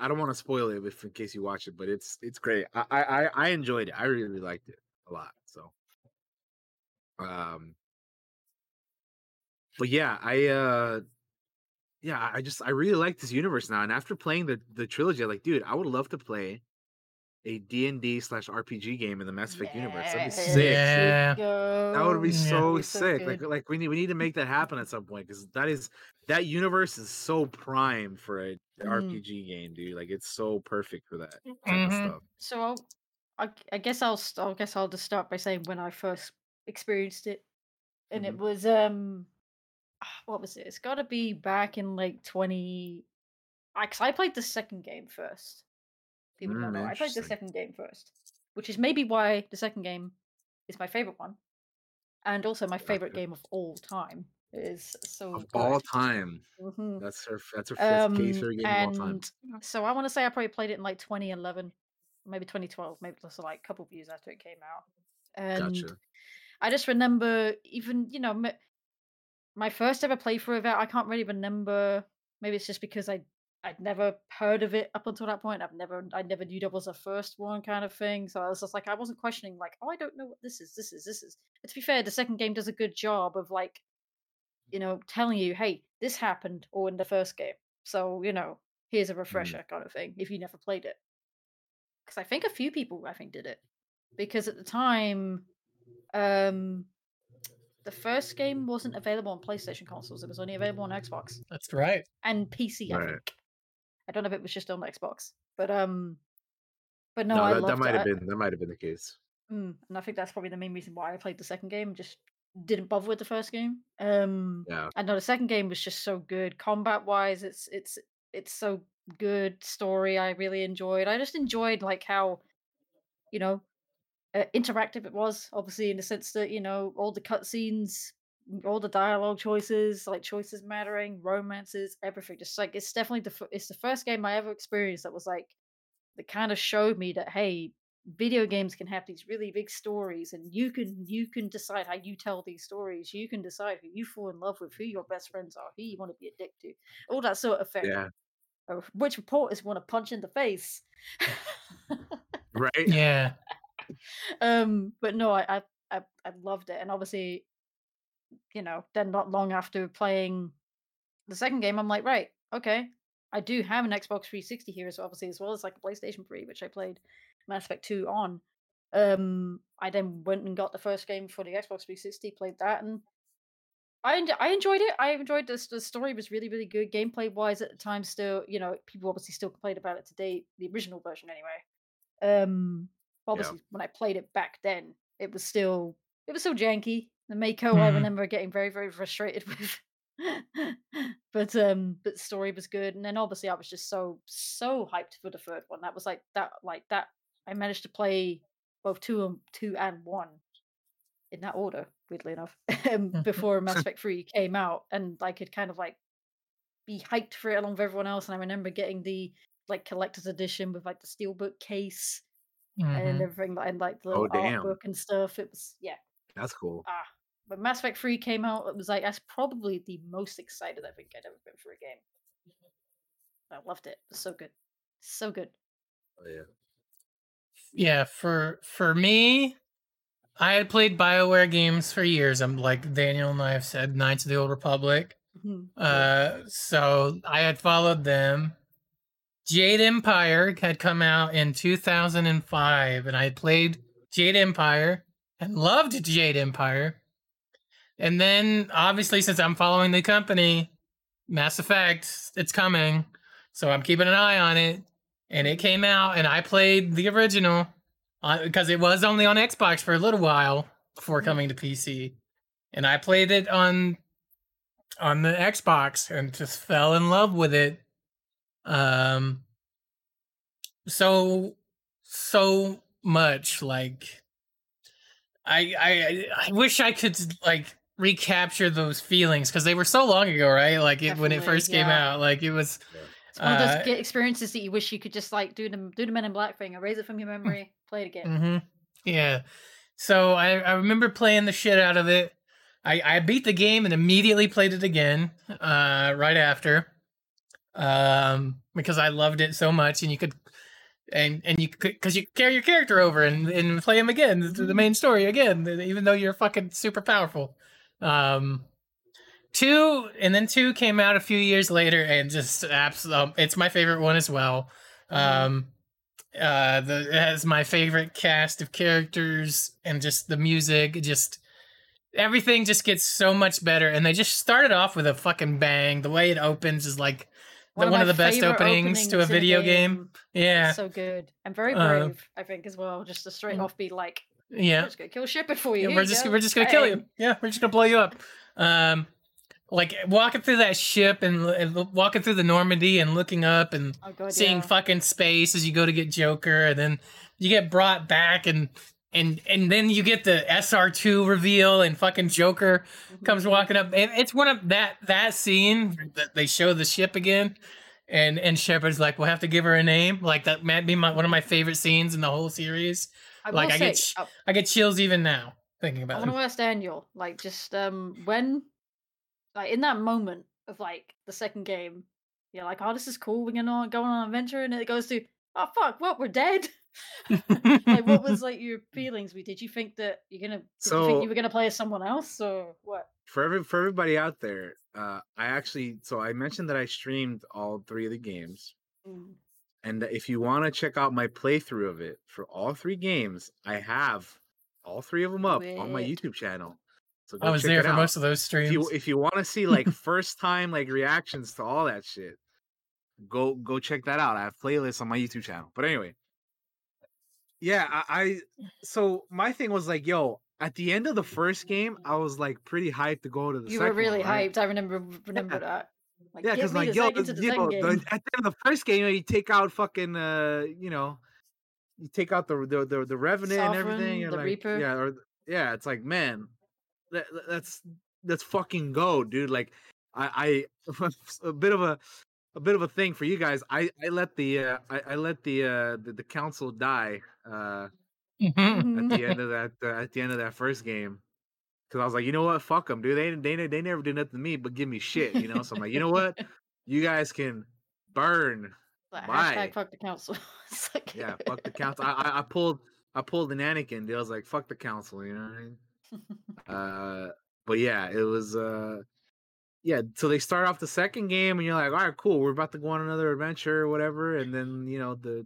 S3: I don't want to spoil it if in case you watch it, but it's it's great. I I I- I enjoyed it. I really liked it a lot. So, um, but yeah, I uh, yeah, I- I just I really like this universe now. And after playing the the trilogy, I'm like, dude, I would love to play a D and D slash RPG game in the Mass Effect universe. That'd be sick.
S1: Yeah.
S3: That would be.
S1: Yeah.
S3: so
S2: Be so
S3: sick. Like like we need we need to make that happen at some point because that is that universe is so prime for a
S2: Mhm.
S3: RPG game, dude. Like it's so perfect for that type
S1: Mhm.
S3: of stuff.
S2: So I'll, I, I guess I'll I guess I'll just start by saying when I first experienced it, and it
S3: Mhm.
S2: was um, what was it? It's got to be back in like twenty. I, 'cause I played the second game first. People don't
S3: Mm,
S2: know. I played the second game first, which is maybe why the second game is my favorite one, and also my favorite game of all time. It is so
S3: Of
S2: good.
S3: all time,
S2: Mhm.
S3: that's her. That's her fifth case
S2: Um,
S3: her game of all time.
S2: and so I want to say I probably played it in like 2011, maybe 2012, maybe just like a couple of years after it came out. And
S3: Gotcha.
S2: I just remember even you know my first ever playthrough of it. I can't really remember. Maybe it's just because I I'd never heard of it up until that point. I've never I never knew that was a first one kind of thing. So I was just like I wasn't questioning like oh I don't know what this is. This is this is. But to be fair, the second game does a good job of like you know telling you hey this happened all in the first game. So you know here's a refresher kind of thing if you never played it. Because I think a few people I think did it because at the time um the first game wasn't available on PlayStation consoles. It was only available on Xbox
S1: That's right.
S2: and PC. I think. I don't know if it was just on Xbox, but um, but no,
S3: No,
S2: I
S3: that, that might
S2: it.
S3: have been that might have been the case.
S2: Mm, and I think that's probably the main reason why I played the second game. Just didn't bother with the first game. Um,
S3: Yeah.
S2: I know the second game was just so good, combat wise. It's it's it's so good. Story I really enjoyed. I just enjoyed like how, you know, uh, interactive it was. Obviously, in the sense that you know all the cutscenes, all the dialogue choices, like choices mattering, romances, everything. Just like it's definitely the f- it's the first game I ever experienced that was like that kind of showed me that hey video games can have these really big stories and you can you can decide how you tell these stories you can decide who you fall in love with who your best friends are who you want to be a dick to all that sort of thing
S3: Yeah.
S2: which reporters want to punch in the face
S3: Right.
S1: Yeah.
S2: um but no I, I i loved it and obviously you know then not long after playing the second game i'm like right okay I do have an Xbox 360 here, so obviously as well as like a PlayStation 3, which I played Mass Effect 2 on. Um, I then went and got the first game for the Xbox 360, played that, and I I enjoyed it. I enjoyed this. The story was really really good. Gameplay wise, at the time, still you know people obviously still complained about it today. The original version, anyway. Um, obviously when I played it back then, it was still it was still janky. The Mako I
S1: Mhm.
S2: remember getting very very frustrated with. but um, but the story was good, and then obviously I was just so so hyped for the third one. That was like that like that. I managed to play both two and two and one in that order, weirdly enough, um, before Mass Effect 3 came out, and I could kind of like be hyped for it along with everyone else. And I remember getting the like collector's edition with like the steelbook case and
S1: Mhm.
S2: everything, like, and like the
S3: Oh, damn.
S2: artwork and stuff. It was yeah.
S3: That's cool.
S2: Ah, when Mass Effect 3 came out, it was like that's probably the most excited I think I'd ever been for a game. I loved it. It was so good, so good.
S3: Oh, yeah.
S1: Yeah, for for me, I had played BioWare games for years. I'm like Daniel and I have said, Knights of the Old Republic.
S2: Mhm.
S1: Uh, so I had followed them. Jade Empire had come out in 2005, and I played Jade Empire and loved Jade Empire. And then, obviously, since I'm following the company, Mass Effect, it's coming. So I'm keeping an eye on it. And it came out, and I played the original uh, because it was only on Xbox for a little while before coming to PC. And I played it on on the Xbox and just fell in love with it. Um so so much like I I I wish I could like recapture those feelings because they were so long ago, right? Like it, when it
S2: Definitely,
S1: first came out, like it was
S2: It's one of those
S1: Uh,
S2: experiences that you wish you could just like do the do the Men in Black thing, erase it from your memory, play it again.
S1: Mm-hmm. Yeah. So I, I remember playing the shit out of it. I, I beat the game and immediately played it again uh, right after um, because I loved it so much. And you could, and and you could, because you carry your character over and, and play him again, the, the main story again, even though you're fucking super powerful. Um, two, and then two came out a few years later and just absolutely, it's my favorite one as well. Um, uh the it has my favorite cast of characters and just the music just everything just gets so much better and they just started off with a fucking bang the way it opens is like the, one,
S2: my
S1: of the best
S2: favorite
S1: openings, to a video game, yeah
S2: So good and very
S1: Uh,
S2: brave, I think, as well. Just to straight
S1: Mm.
S2: off be like,
S1: yeah
S2: "We're just gonna kill Shepard for you.
S1: Yeah, we're
S2: you
S1: just
S2: go,
S1: we're just gonna kill you yeah we're just gonna blow you up um like walking through that ship and, and walking through the normandy and looking up and
S2: Oh god,
S1: seeing
S2: yeah.
S1: fucking space as you go to get Joker, and then you get brought back, and and and then you get the SR two reveal, and fucking Joker comes
S2: Mhm.
S1: walking up. And it's one of that that scene that they show the ship again, and and Shepard's like, we'll have to give her a name. Like that might be my, one of my favorite scenes in the whole series.
S2: I
S1: like, I
S2: say,
S1: get sh-
S2: I-
S1: get chills even now thinking about it.
S2: I want to ask Daniel, like, just um, when, like, in that moment of like the second game, you're like, "Oh, this is cool. We're gonna go on an adventure," and it goes to, "Oh fuck, what? We're dead." like, what was like your feelings? We Did you think that you're gonna? Did you think you were gonna play as someone else, or what?
S3: For every for everybody out there, uh, I actually so I mentioned that I streamed all three of the games,
S2: Mm.
S3: and if you want to check out my playthrough of it for all three games, I have all three of them up on my YouTube channel. So
S1: I was there for
S3: out.
S1: most of those
S3: if
S1: streams.
S3: you if you want to see like first time like reactions to all that shit, go go check that out. I have playlists on my YouTube channel. But anyway, yeah, I, I so my thing was like, yo, at the end of the first game, I was like pretty hyped to go to the
S2: You
S3: second
S2: were really
S3: one, right?
S2: hyped. I remember remember that. Like,
S3: Yeah, because like yo,
S2: the
S3: you know, the, at the end of the first game, you, know, you take out fucking uh, you know, you take out the the the, the revenant and everything.
S2: Sovereign, the
S3: like,
S2: Reaper.
S3: yeah, or yeah, it's like man, that, that's that's fucking go, dude. Like I I a bit of a a bit of a thing for you guys. I I let the uh, I, I let the uh the, the council die uh
S1: Mhm.
S3: at the end of that uh, at the end of that first game. Cause I was like, you know what, fuck them, dude. They they they never did nothing to me, but give me shit, you know. So I'm like, you know what, you guys can burn.
S2: Like,
S3: Bye.
S2: fuck the council. Like-
S3: Yeah, fuck the council. I, I I pulled I pulled an Anakin. Dude. I was like, fuck the council, you know what I mean? Uh, but yeah, it was uh, yeah, so they start off the second game, and you're like, all right, cool, we're about to go on another adventure or whatever, and then you know the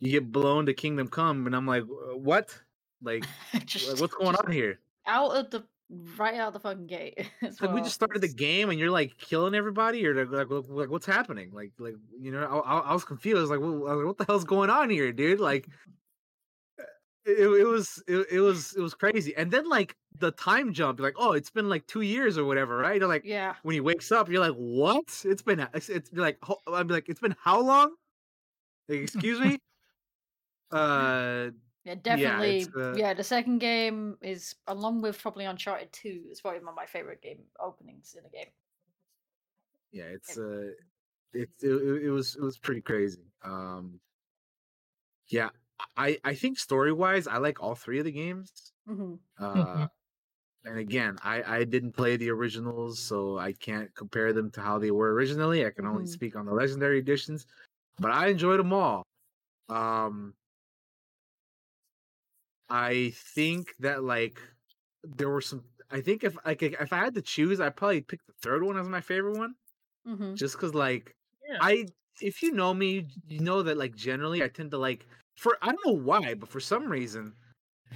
S3: you get blown to Kingdom Come, and I'm like, "Uh, what? Like,
S2: just,
S3: what's going on here?
S2: Out of the right out of the fucking gate.
S3: like we just started the game, and you're like killing everybody, or like, like, what's happening? Like, like you know, I, I, was confused. I was like, what, like, what the hell's going on here, dude? Like, it, it was it, it was it was crazy. And then like the time jump, like, oh, it's been like two years or whatever, right? You're like,
S2: Yeah.
S3: when he wakes up, you're like, "What? It's been it's, it's like ho- I'm like, it's been how long? Like, excuse me." uh,
S2: Yeah, definitely.
S3: it's, uh,
S2: yeah, the second game is along with probably Uncharted Two. It's probably one of my favorite game openings in a game.
S3: yeah, it's uh, it's it, it it was it was pretty crazy. Um, yeah, I I think story wise, I like all three of the games.
S2: hmm
S3: Uh, and again, I I didn't play the originals, so I can't compare them to how they were originally. I can only
S2: Mhm.
S3: speak on the legendary editions, but I enjoyed them all. Um, I think that like there were some. I think if like if I had to choose, I'd probably pick the third one as my favorite one,
S2: hmm
S3: just because like
S1: Yeah.
S3: I if you know me, you know that like generally I tend to like for I don't know why, but for some reason,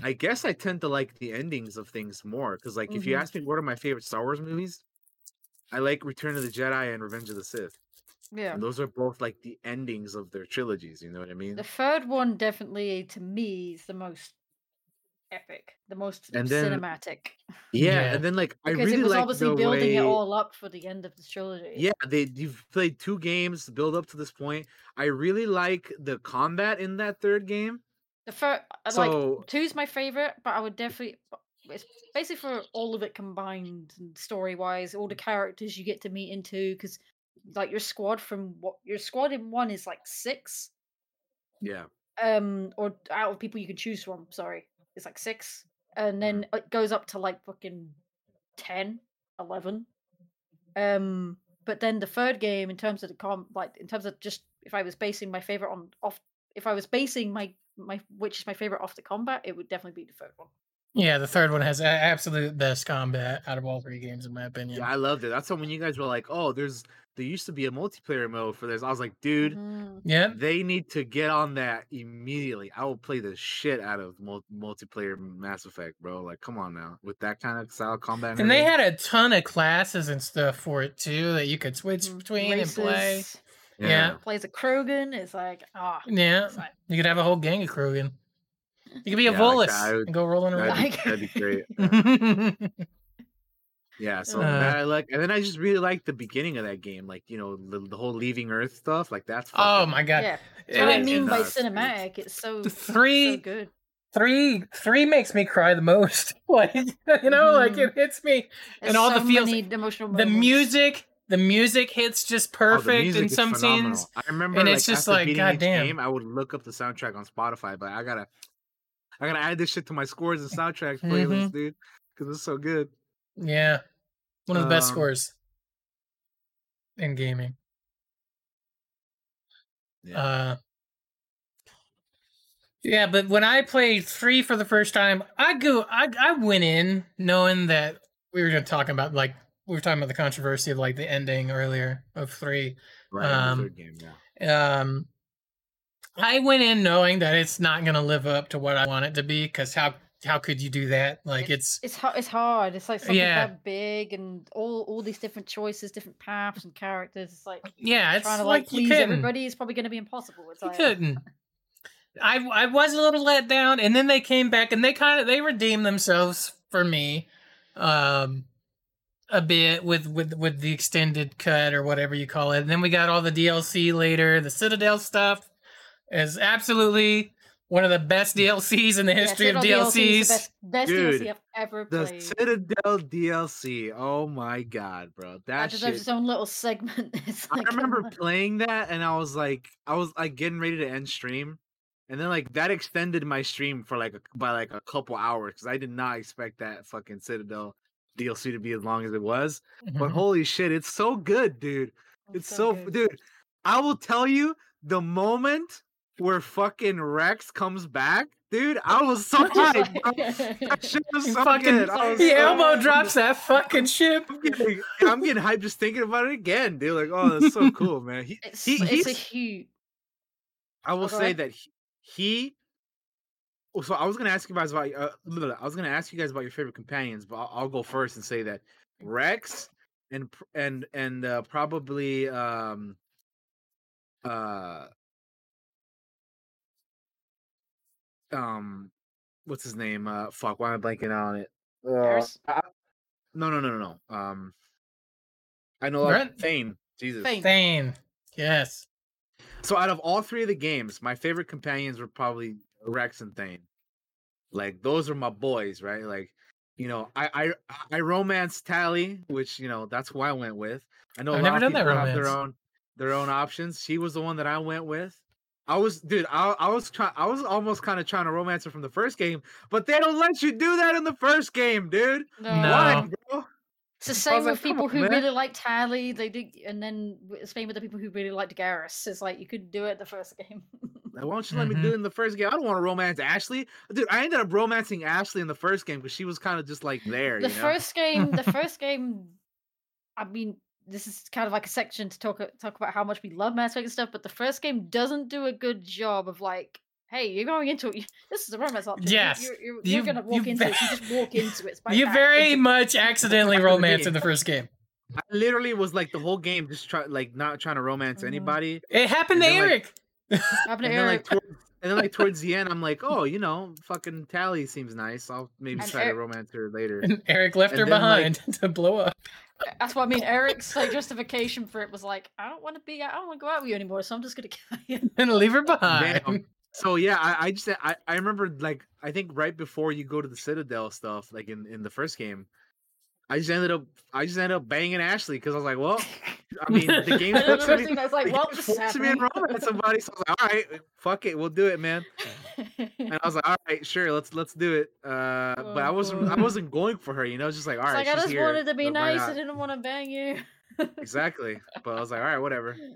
S3: I guess I tend to like the endings of things more. Because like if you
S2: Mhm.
S3: ask me what are my favorite Star Wars movies, I like Return of the Jedi and Revenge of the Sith.
S2: Yeah.
S3: And those are both like the endings of their trilogies. You know what I mean?
S2: The third one definitely, to me, is the most epic, the most
S3: And then-
S2: cinematic,
S3: Yeah,
S1: Yeah.
S3: and then like I
S2: because
S3: really
S2: it was
S3: like
S2: obviously
S3: the
S2: building
S3: way...
S2: it all up for the end of the trilogy.
S3: Yeah, they you've played two games build up to this point. I really like the combat in that third game.
S2: The first, like
S3: So
S2: two's my favorite, but I would definitely. It's basically for all of it combined, and story wise, all the characters you get to meet into, because like your squad from what your squad in one is like six,
S3: yeah,
S2: um, or out of people you can choose from. Sorry, it's like six, and then it goes up to like fucking 10, 11. Um, but then the third game, in terms of the com, like in terms of just if I was basing my favorite on off, if I was basing my my which is my favorite off the combat, it would definitely be the third one.
S1: Yeah, the third one has absolute best combat out of all three games, in my opinion.
S3: yeah, I loved it. That's when you guys were like, "Oh, there's there used to be a multiplayer mode for this." I was like, "Dude,
S2: Mhm.
S1: Yeah,
S3: they need to get on that immediately." I will play the shit out of mul- multiplayer Mass Effect, bro. Like, come on now, with that kind of style combat.
S1: and they had a ton of classes and stuff for it too that you could switch
S2: Mhm.
S1: between and play.
S2: Races,
S1: yeah.
S2: plays a Krogan. It's like ah,
S1: Yeah,
S2: like-
S1: you could have a whole gang of Krogan. You could be a
S3: Yeah,
S1: Volus
S3: that, I would-
S1: and go rolling
S3: That'd
S1: around.
S3: be, that'd be great.
S1: yeah,
S3: Yeah, so
S1: Uh,
S3: that I like, and then I just really like the beginning of that game, like you know the, the whole leaving Earth stuff. Like that's
S1: oh
S3: fucking-
S1: my god.
S2: yeah. That's what I mean by cinematic. It's so
S1: The
S2: so
S1: three
S2: good.
S1: three three makes me cry the most. like you know, like
S2: Mhm.
S1: it hits me
S2: There's
S1: and all the
S2: so
S1: feels.
S2: many emotional
S1: The
S2: moments.
S1: music, the music hits just
S3: Oh,
S1: perfect
S3: music
S1: in some
S3: phenomenal.
S1: scenes.
S3: I remember,
S1: and
S3: like,
S1: it's just
S3: after
S1: like,
S3: beating each
S1: goddamn.
S3: game, I would look up the soundtrack on Spotify, but I gotta, I gotta add this shit to my scores and soundtracks
S1: Mm-hmm.
S3: playlist, dude, because it's so good.
S1: Yeah, one of the best
S3: Um,
S1: scores in gaming.
S3: Yeah.
S1: Uh, yeah, but when I played three for the first time, I go, I, I went in knowing that we were going to talk about like we were talking about the controversy of like the ending earlier of three.
S3: Right,
S1: um,
S3: third game, yeah.
S1: Um, I went in knowing that it's not going to live up to what I want it to be because how how could you do that? Like it's
S2: It's hard. It's hard. It's like something
S1: Yeah.
S2: that big and all all these different choices, different paths and characters. It's like
S1: yeah, it's
S2: trying to
S1: like,
S2: like please everybody is probably going to be impossible. It's
S1: You
S2: like,
S1: couldn't. I I was a little let down, and then they came back and they kind of they redeemed themselves for me, um, a bit with with with the extended cut or whatever you call it. And then we got all the DLC later. The Citadel stuff is absolutely one of the best DLCs in the
S2: yeah,
S1: history of
S2: Citadel
S1: DLCs.
S2: the best, best
S3: Dude,
S2: DLC I've ever
S3: The. Citadel DLC. Oh my god, bro,
S2: That
S3: that
S2: deserves
S3: shit.
S2: its own little segment. It's
S3: I
S2: like, come
S3: remember
S2: on.
S3: playing that and I was like, I was like getting ready to end stream, and then like that extended my stream for like a, by like a couple hours because I did not expect that fucking Citadel DLC to be as long as it was. But
S1: Mhm.
S3: holy shit, it's so good, dude. It's so,
S2: good.
S3: dude. I will tell you the moment where fucking Wrex comes back, dude, I was so hyped, bro. That shit was so
S1: fucking
S3: good. I was
S1: he
S3: so
S1: elbow
S3: hyped.
S1: drops that fucking ship.
S3: I'm getting, I'm getting hyped just thinking about it again, dude. Like, oh, that's so cool, man. He,
S2: It's
S3: he,
S2: it's a
S3: he's-
S2: huge.
S3: I will
S2: Oh,
S3: say that he, he oh, so I was gonna ask you guys about uh. I was gonna ask you guys about your favorite companions, but I'll, I'll go first and say that Wrex and and and uh, probably um uh um what's his name? Uh fuck, why am I blanking on it? Uh, I- no, no, no, no, no. Um I know
S1: Brent?
S3: Thane. Jesus.
S2: Thane.
S1: Thane. Yes.
S3: So out of all three of the games, my favorite companions were probably Wrex and Thane. Like those are my boys, right? Like, you know, I I I romance Tali, which you know that's who I went with. I know a
S1: I've
S3: lot
S1: never
S3: of
S1: done that
S3: people have their own their own options. She was the one that I went with. I was, dude. I, I was trying. I was almost kind of trying to romance her from the first game, but they don't let you do that in the first game, dude.
S2: No.
S3: Why, bro?
S2: It's the same with
S3: like,
S2: people
S3: on,
S2: who
S3: man.
S2: really like Tali. They do, and then w- same with the people who really liked Garrus. It's like you couldn't do it the first game.
S3: Like, Why don't you let me
S1: Mhm.
S3: do it in the first game? I don't want to romance Ashley, dude. I ended up romancing Ashley in the first game because she was kind of just like there.
S2: the
S3: you know?
S2: first game, the first game. I mean, this is kind of like a section to talk talk about how much we love Mass Effect and stuff, but the first game doesn't do a good job of like, hey, you're going into it. This is a romance option. you-
S1: Yes,
S2: you're, you're,
S1: you-
S2: you're gonna walk
S1: you
S2: into
S1: ve-
S2: it. You just walk into it. By
S1: You very
S2: It's-
S1: much accidentally romance in the first game.
S3: I literally was like the whole game just try like not trying to romance
S2: Mhm.
S3: anybody.
S1: It happened
S3: And
S1: to
S3: then, like,
S1: Eric.
S2: happened to
S3: And then like
S2: Eric.
S3: towards, and then like towards the end, I'm like, oh, you know, fucking Tali seems nice. I'll maybe
S2: And
S3: try to romance her later.
S1: and Eric left
S3: and
S1: her
S3: then, like-
S1: behind to blow up.
S2: That's what I mean. Eric's like justification for it was like, I don't want to be, I don't want to go out with you anymore, so I'm just gonna kill you.
S1: and leave her behind.
S3: Damn. So yeah, I, I just I, I remember like I think right before you go to the Citadel stuff, like in, in the first game, I just ended up I just ended up banging Ashley because I was like, well, I mean the game forced me,
S2: thing that's like,
S3: the
S2: well,
S3: game forced me
S2: happening.
S3: romance somebody. So I was like, all right, fuck it, we'll do it, man. And I was like, all right, sure, let's let's do it. Uh, but I
S2: Oh,
S3: wasn't I wasn't going for her, you know, it's just like all right.
S2: Like I just
S3: here,
S2: wanted to be nice. I didn't want to bang you.
S3: Exactly, but I was like, all right, whatever.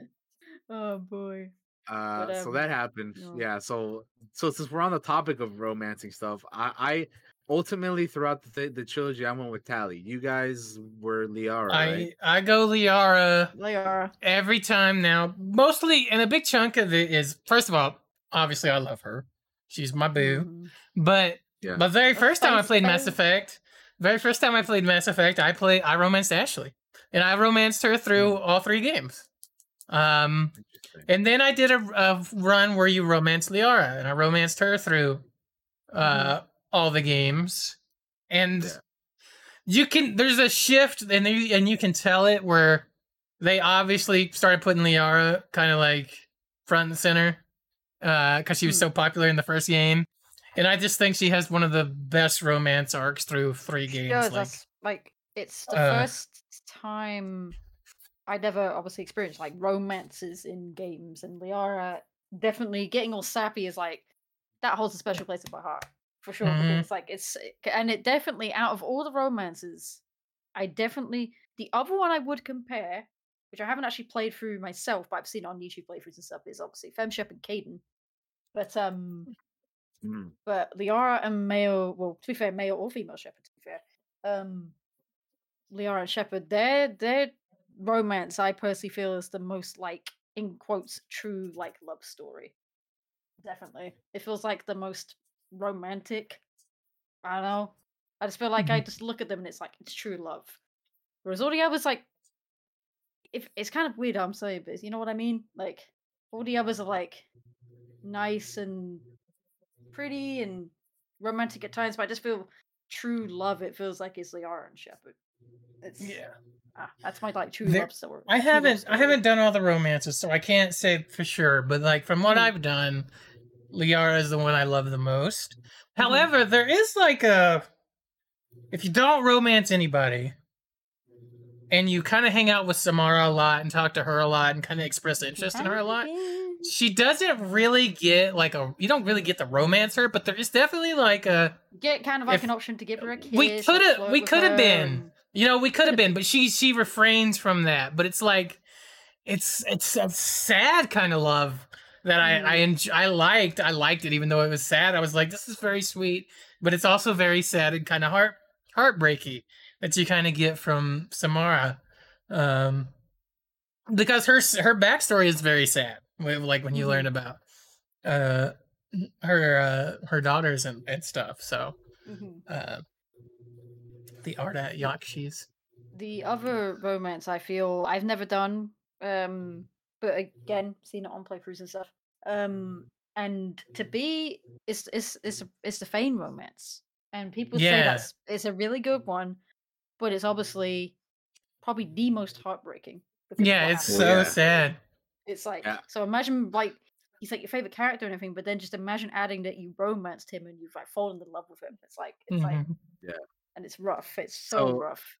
S2: Oh boy.
S3: Uh, so that happened. Yeah. So so since we're on the topic of romancing stuff, I, I ultimately throughout the th- the trilogy, I went with Tali. You guys were Liara, right?
S1: I I go Liara
S2: Liara.
S1: every time now. Mostly, and a big chunk of it is first of all, obviously I love her. She's my boo.
S2: Mhm.
S1: But
S3: Yeah.
S1: the very first time I played Mass. Effect, very first time I played Mass Effect, I played I romanced Ashley, and I romanced her through all three games. Um, and then I did a, a run where you romance Liara, and I romanced her through uh, all the games. And
S3: Yeah.
S1: you can there's a shift, and you and you can tell it where they obviously started putting Liara kind of like front and center because she was
S2: Hmm.
S1: so popular in the first game. And I just think she has one of the best romance arcs through three games. Like,
S2: like it's the
S1: uh,
S2: first time I never obviously experienced like romances in games, and Liara definitely getting all sappy is like that holds a special place in my heart for sure.
S1: Mhm.
S2: Because like it's and it definitely out of all the romances, I definitely the other one I would compare, which I haven't actually played through myself, but I've seen on YouTube playthroughs and stuff, is obviously Femshep and Kaidan. But um,
S3: Mm.
S2: but Liara and male, well, to be fair, male or female Shepard, to be fair, um, Liara and Shepard, their their romance, I personally feel is the most like in quotes true like love story. Definitely, it feels like the most romantic. I don't know. I just feel like I just look at them and it's like it's true love. Whereas all the others, like, if it's kind of weird, I'm saying but you know what I mean? Like, all the others are like nice and pretty and romantic at times, but I just feel true love. It feels like it's Liara and Shepard. It's
S1: yeah.
S2: ah, that's my like true
S1: There-
S2: love story.
S1: I haven't I haven't done all the romances, so I can't say for sure. But like from what
S2: Mm.
S1: I've done, Liara is the one I love the most.
S2: Mm-hmm.
S1: However, there is like a if you don't romance anybody and you kind of hang out with Samara a lot and talk to her a lot and kind of express interest in her a lot, she doesn't really get like a you don't really get the romance her, but there is definitely like a
S2: Get kind of like
S1: If-
S2: an option to give her a kiss.
S1: we coulda- we coulda been. You know, we could have been, but she she refrains from that. But it's like it's it's a sad kind of love that I I,
S2: Mm.
S1: I liked. I liked it, even though it was sad. I was like, this is very sweet, but it's also very sad and kind of heart heartbreaky that you kind of get from Samara, um, because her her backstory is very sad. Like when you
S2: Mhm.
S1: learn about uh her uh her daughters and, and stuff. So
S2: Mhm.
S1: uh, the Ardat-Yakshi's.
S2: The other romance I feel I've never done, um, but again, seen it on playthroughs and stuff. Um, mm-hmm. and to mm-hmm. be, it's it's it's a- it's the Thane romance, and people say
S1: Yeah.
S2: that's it's a really good one, but it's obviously probably the most heartbreaking.
S1: Yeah, it's
S2: happened.
S1: so
S3: yeah.
S1: sad.
S2: It's like
S3: Yeah.
S2: so. Imagine like he's like your favorite character and everything, but then just imagine adding that you romanced him and you've like fallen in love with him. It's like it's like
S1: mm-hmm.
S2: yeah, and it's rough. It's so
S3: So-
S2: rough.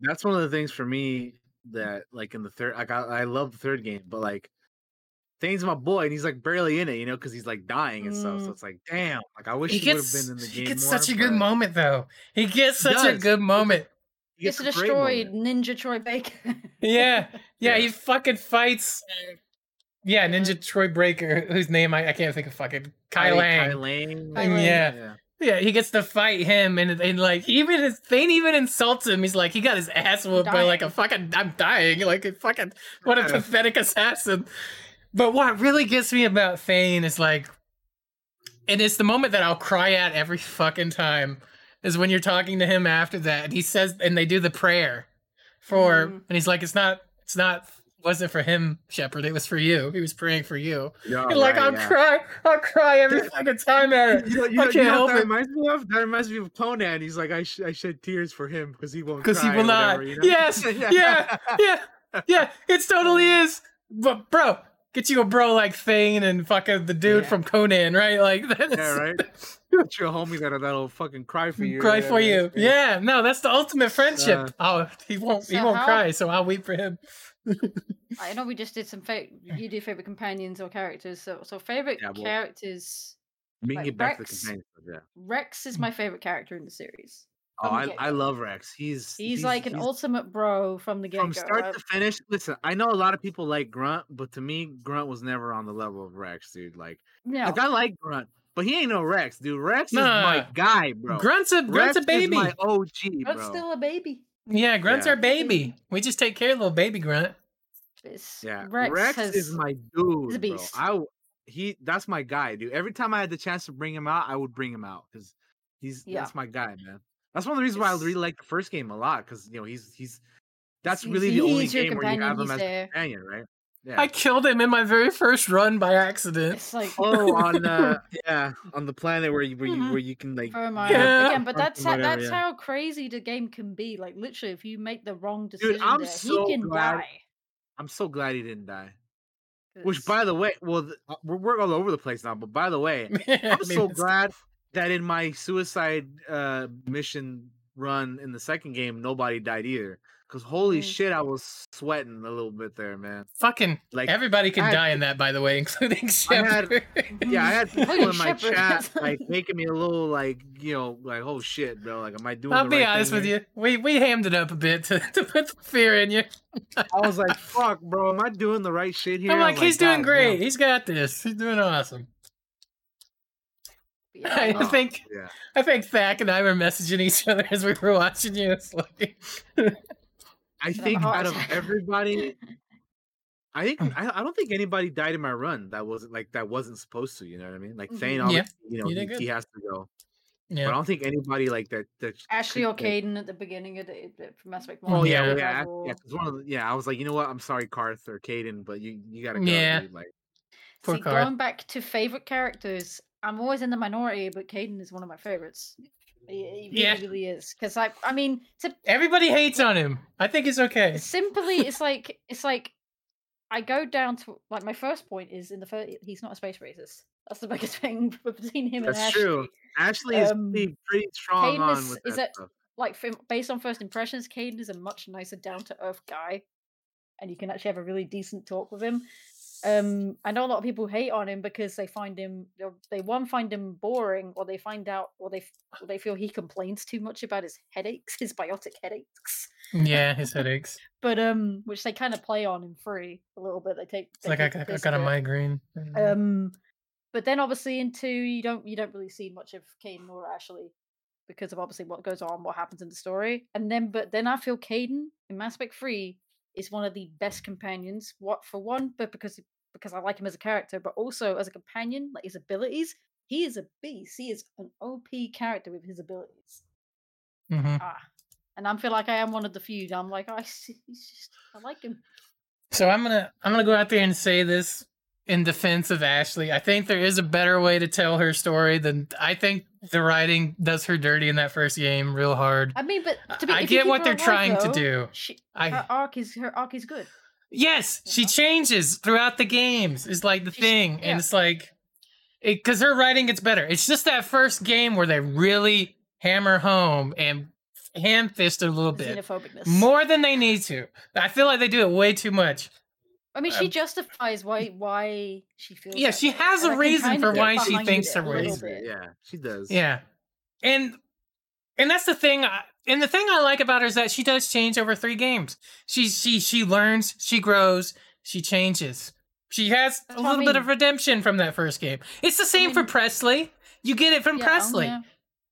S3: That's one of the things for me that like in the third, like I, I love the third game, but like Thane's my boy, and he's like barely in it, you know, because he's like dying and stuff. So
S2: Mm.
S3: it's like, damn, like I wish
S1: He
S3: he, would have
S1: gets
S3: been in the game.
S1: he gets
S3: more,
S1: such a good
S3: but
S1: moment though. He gets
S3: He
S1: such a good moment.
S3: he
S2: Gets
S3: gets
S2: to
S3: a great.
S2: Ninja Troy Baker.
S1: Yeah, yeah,
S3: Yeah.
S1: he fucking fights. Yeah, Ninja Troy Breaker, whose name I, I can't think of fucking Kai
S3: Kai-
S1: Lang.
S3: Kai Leng.
S2: Kai Leng.
S1: Yeah. Yeah, he gets to fight him, and, and like even his, Thane even insults him. He's like, he got his ass whooped by like a fucking. I'm dying. Like a fucking what a pathetic assassin. But what really gets me about Thane is like, and it's the moment that I'll cry at every fucking time is when you're talking to him after that, and he says, and they do the prayer for,
S2: Mhm.
S1: and he's like, it's not, it's not, wasn't for him, Shepard. It was for you. He was praying for you.
S3: Yeah,
S1: and like
S3: right,
S1: I'll
S3: yeah.
S1: cry, I'll cry every fucking time at it.
S3: You know, you know, you
S1: can't
S3: know
S1: help
S3: what that
S1: it.
S3: reminds me of? That reminds me of Conan. He's like, I, sh- I shed tears for him because he won't.
S1: because he will not.
S3: whatever, you know?
S1: Yes, yeah, yeah, yeah. It's totally is. But bro, get you a bro like Thane and fucking the dude
S2: Yeah.
S1: from Conan, right? Like that is
S3: Yeah, right. Get your homie that that'll fucking cry for you.
S1: cry for you. Yeah, no, that's the ultimate friendship.
S3: Uh,
S1: oh, he won't. he won't
S2: how-
S1: cry, so I'll weep for him.
S2: I know we just did some fa- you did favorite companions or characters. So so favorite
S3: Yeah, well-
S2: characters.
S3: Can
S2: Like
S3: back to the Wrex. yeah.
S2: Wrex is my favorite character in the series.
S3: Oh,
S2: the
S3: I, I love Wrex. He's
S2: He's, like an ultimate bro from the get
S3: from start to finish. Listen, I know a lot of people like Grunt, but to me, Grunt was never on the level of Wrex, dude. Like,
S2: no,
S3: like I like Grunt, but he ain't no Wrex, dude. Wrex is my guy, bro.
S1: Grunt's a Grunt's
S3: Wrex
S1: a baby.
S3: Is my OG,
S2: Grunt's
S3: bro.
S2: still a baby.
S1: Yeah, Grunt's
S3: Yeah.
S1: our baby. We just take care of little baby Grunt.
S3: Yeah,
S2: Wrex,
S3: Wrex,
S2: has,
S3: is my dude,
S2: he's a
S3: bro.
S2: beast.
S3: He that's my guy, dude. Every time I had the chance to bring him out, I would bring him out because he's
S2: Yeah.
S3: that's my guy, man. That's one of the reasons why I really like the first game a lot because you know he's he's that's
S2: He's-
S3: really the only
S2: he's your
S3: game where you have him
S2: he's
S3: as
S2: there.
S3: a companion, right? Yeah.
S1: I killed him in my very first run by accident.
S2: It's like
S3: oh, on uh, yeah, on the planet where you where you
S2: Mhm.
S3: where you can like
S2: Virmire.
S1: Yeah.
S2: Again, but that's
S3: Something
S2: how,
S3: whatever,
S2: that's
S3: yeah.
S2: how crazy the game can be. Like literally, if you make the wrong decision,
S3: I'm
S2: there,
S3: so
S2: he can
S3: glad-
S2: die.
S3: I'm so glad he didn't die. Which, by the way, well, th- uh, we're, we're all over the place now. But by the way,
S1: I
S3: I'm
S1: mean,
S3: so
S1: it's-
S3: glad that in my suicide uh mission run in the second game, nobody died either. Because holy
S2: Mm.
S3: shit, I was sweating a little bit there, man.
S1: Fucking
S3: Like,
S1: everybody can
S3: I had
S1: die in that, by the way, including
S3: I had-
S1: Shepard.
S3: Yeah, I had people in my chat like making me a little like you know like oh shit, bro. Like, am I doing?
S1: I'll
S3: the
S1: be
S3: right
S1: honest
S3: thing
S1: with
S3: here?
S1: you. We we hammed it up a bit to, to put the fear in you.
S3: I was like, fuck, bro. Am I doing the right shit here?
S1: I'm like, he's doing
S3: "God
S1: great.
S3: damn."
S1: He's got this. He's doing awesome.
S2: Yeah,
S1: I
S2: no,
S1: think
S3: Yeah.
S1: I think Thack and I were messaging each other as we were watching you. It's like,
S3: I think out of everybody, I think. I, I don't think anybody died in my run that wasn't like that wasn't supposed to. You know what I mean? Like
S2: Mhm.
S3: Thane,
S1: Yeah,
S3: you know, he, he has to go. But I don't think anybody like that. that
S2: Ashley
S3: could-
S2: or
S3: that-
S2: Kaidan at the beginning of the, the from Mass Effect
S1: Oh,
S2: One.
S3: Oh yeah,
S1: Yeah.
S3: yeah, yeah. one of the, yeah, I was like, you know what? I'm sorry, Carth or Kaidan, but you you gotta go.
S1: Yeah.
S3: dude. Like,
S2: See, going back to favorite characters, I'm always in the minority, but Kaidan is one of my favorites. He, he
S1: Yeah.
S2: really, really is. Because I, I mean, to
S1: everybody hates on him. I think it's okay.
S2: simply, it's like it's like I go down to like my first point is in the first. He's not a space racist. That's the biggest thing between him and
S3: that's
S2: Ashley.
S3: true. Ashley is
S2: Um,
S3: pretty, pretty strong
S2: Kaidan
S3: on
S2: is-
S3: with
S2: is
S3: that
S2: it-
S3: stuff.
S2: Like from, based on first impressions, Kaidan is a much nicer, down to earth guy, and you can actually have a really decent talk with him. Um, I know a lot of people hate on him because they find him, they'll- one find him boring, or they find out, or they or they feel he complains too much about his headaches, his biotic headaches.
S1: Yeah, his headaches.
S2: But um, which they kind of play on in free a little bit. They take
S1: It's
S2: they
S1: like I,
S2: take
S1: got- I got a migraine.
S2: Um, but then obviously in two, you don't you don't really see much of Kaidan or Ashley because of obviously what goes on, what happens in the story. And then, but then I feel Kaidan in Mass Effect Three is one of the best companions. What for one, but because because I like him as a character, but also as a companion, like his abilities, he is a beast. He is an OP character with his abilities.
S1: Mhm.
S2: Ah, and I feel like I am one of the few. I'm like, I see, he's just I like him.
S1: So I'm gonna I'm gonna go out there and say this in defense of Ashley. I think there is a better way to tell her story than I think the writing does her dirty in that first game real hard.
S2: I mean, but to be,
S1: I get what they're
S2: alive,
S1: trying to do.
S2: She,
S1: I-
S2: her arc is her arc is good.
S1: Yes, she
S2: Yeah.
S1: changes throughout the games. Is like the
S2: She's-
S1: thing,
S2: yeah.
S1: and it's like, because her writing gets better. It's just that first game where they really hammer home and ham fist a little bit
S2: Xenophobicness.
S1: more than they need to. I feel like they do it way too much.
S2: I mean, she
S1: um,
S2: justifies why why she feels.
S1: Yeah,
S2: that
S1: she
S2: way,
S1: has
S2: and
S1: a
S2: I can
S1: reason
S2: kinda
S1: for why she thinks
S2: it
S1: her
S2: a
S1: reason.
S3: Yeah, she does.
S1: Yeah, and and that's the thing. I- And the thing I like about her is that she does change over three games. She she she learns, she grows, she changes. She has
S2: That's
S1: a
S2: I
S1: little bit of redemption from that first game. It's the same for
S2: mean-
S1: Pressly. You get it from
S2: Yeah,
S1: Pressly.
S2: yeah.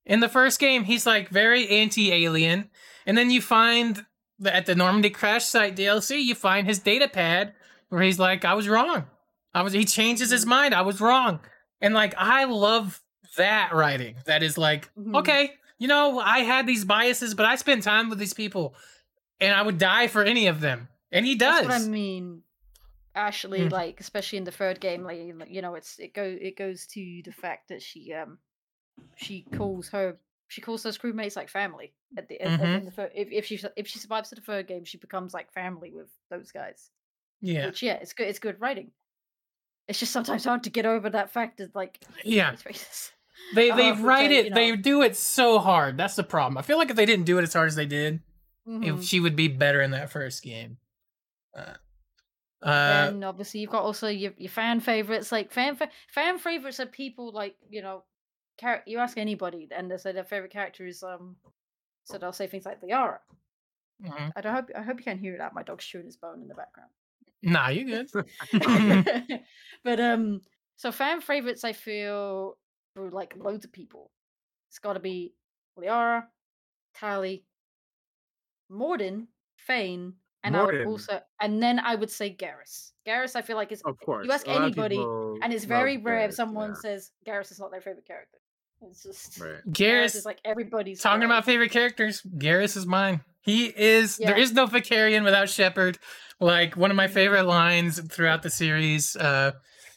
S1: In the first game, he's like very anti-alien, and then you find at the Normandy crash site DLC, you find his data pad where he's like, "I was wrong. I was." He changes his mind. I was wrong, and like I love that writing. That is like,
S2: Mhm.
S1: okay, you know, I had these biases, but I spent time with these people, and I would die for any of them, and he does.
S2: That's what I mean. Ashley,
S1: Mm.
S2: like especially in the third game, like you- know, it's it go it goes to the fact that she um she calls her she calls those crewmates like family at the end.
S1: Mhm.
S2: In the third, if if she if she survives to the third game, she becomes like family with those guys.
S1: Yeah,
S2: Which yeah, it's good. It's good writing. It's just sometimes hard to get over that fact that like
S1: yeah.
S2: it's racist.
S1: They
S2: Uh,
S1: they
S2: which
S1: write it.
S2: you
S1: They do it so hard. That's the problem. I feel like if they didn't do it as hard as they did,
S2: Mhm.
S1: if she would be better in that first game. Uh, uh,
S2: and obviously you've got also your, your fan favorites like fan fa- fan favorites are people like you know char- you ask anybody and they say their favorite character is um so they'll say things like Liara.
S1: mhm.
S2: I don't hope I hope you can hear that. My dog's chewing his bone in the background.
S1: Nah, you good.
S2: but um so fan favorites I feel for like loads of people. It's gotta be Liara, Tali, Mordin, Thane, and I would also and then I would say Garrus. Garrus I feel like is
S3: Of course.
S2: You ask
S3: a lot of
S2: anybody, and it's very rare if someone
S3: yeah.
S2: says Garrus is not their favorite character. It's just
S3: Right.
S2: Garrus is like everybody's
S1: talking
S2: guy.
S1: about favorite characters, Garrus is mine. He is. There
S2: Yeah.
S1: is no Vakarian without Shepard. Like one of my
S2: Mhm.
S1: favorite lines throughout the series, uh,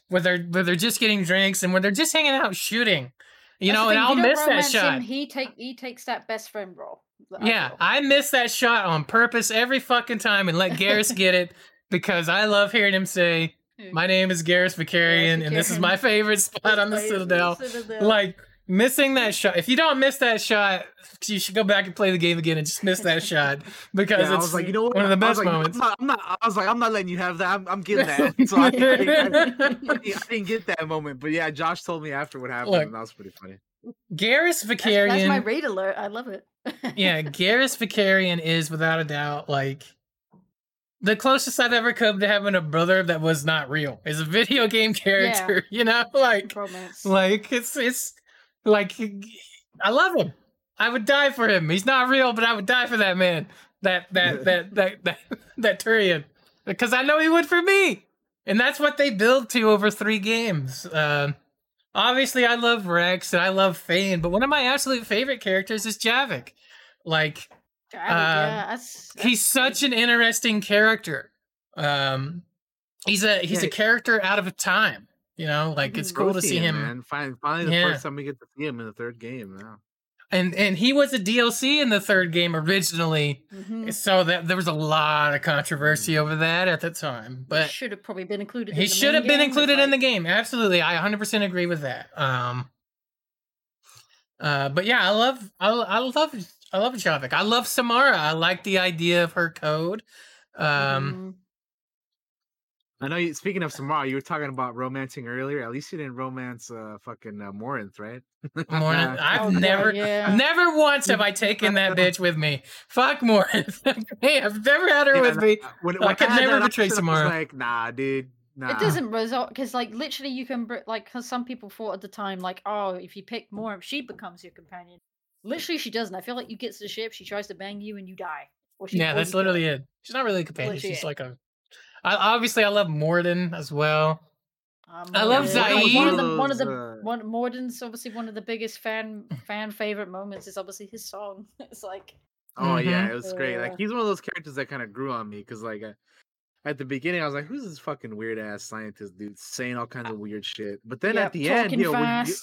S1: where they're where they're just getting drinks and where they're just hanging out shooting. You
S2: That's
S1: know, and I'll miss that
S2: romance him,
S1: shot.
S2: he take he takes that best friend role.
S1: Yeah. I miss that shot on purpose every fucking time and let Garrus get it because I love hearing him say,
S2: hmm.
S1: My name is Garrus Vakarian, and this is my favorite spot on the Citadel.
S2: Citadel.
S1: Like missing that shot. If you don't miss that shot, you should go back and play the game again and just miss that shot because
S3: Yeah, I
S1: it's
S3: was like, you know what?
S1: one of the
S3: I
S1: best
S3: like,
S1: moments.
S3: I'm not, I'm not- I was like, I'm not letting you have that. I'm, I'm getting that. So I, I, didn't- I I didn't get that moment, but yeah, Josh told me after what happened,
S1: Look,
S3: and that was pretty funny.
S1: Garrus
S2: that's, that's my
S1: Vakarian.
S2: raid alert. I love it.
S1: yeah, Garrus Vakarian is without a doubt like the closest I've ever come to having a brother that was not real. Is a video game character, you know? Like
S2: romance.
S1: like it's it's like I love him. I would die for him. He's not real, but I would die for that man. That that that that that that Turian. Because I know he would for me. And that's what they build to over three games. Um obviously I love Wrex and I love Thane, but one of my absolute favorite characters is Javik. Like
S2: Dragon,
S1: uh,
S2: yeah, that's,
S1: he's
S2: that's
S1: such an interesting character. Um he's a he's a character out of a time. You know, like it's
S2: Mhm.
S1: cool to see him
S3: man. Finally, finally, the
S1: Yeah.
S3: first time we get to see him in the third game. Now.
S1: and and he was a DLC in the third game originally,
S2: Mhm.
S1: so that there was a lot of controversy over that at the time. But
S2: should have probably been included.
S1: he
S2: in the
S1: should have been included in the game. Absolutely, I 100% agree with that. Um, uh, but yeah, I love I, I love I love Javik. I love Samara. I like the idea of her code. Um,
S2: mhm.
S3: I know. You, speaking of Samara, you were talking about romancing earlier. At least you didn't romance uh, fucking uh, Morinth, right?
S1: Morinth. I've
S2: Oh,
S1: never,
S2: yeah.
S1: never once have I taken that bitch with me. Fuck Morinth. hey, I've never had her
S3: Yeah,
S1: with
S3: nah,
S1: me.
S3: When,
S1: I could
S3: had
S1: never
S3: that
S1: betray
S3: option, I was
S1: Samara.
S3: Like, nah, dude. Nah.
S2: It doesn't result because, like, literally, you can br- like. Cause some people thought at the time, like, oh, if you pick more, she becomes your companion. Literally, she doesn't. I feel like you get to the ship, she tries to bang you, and you die. Or she
S1: Yeah, that's
S2: already
S1: literally
S2: died.
S1: it. She's not really a companion.
S2: Literally
S1: She's
S2: it.
S1: like a. I, obviously, I love Mordin as well.
S2: Um,
S1: I love
S2: yeah, like, One of the one of the
S3: Those,
S2: one Mordin's obviously one of the biggest fan fan favorite moments is obviously his song. It's like
S3: Oh yeah,
S1: Mhm.
S3: it was great. Like he's one of those characters that kind of grew on me because like at the beginning I was like, who's this fucking weird ass scientist dude saying all kinds of weird shit? But then
S2: yeah,
S3: at the end,
S2: talking
S3: yo, when you,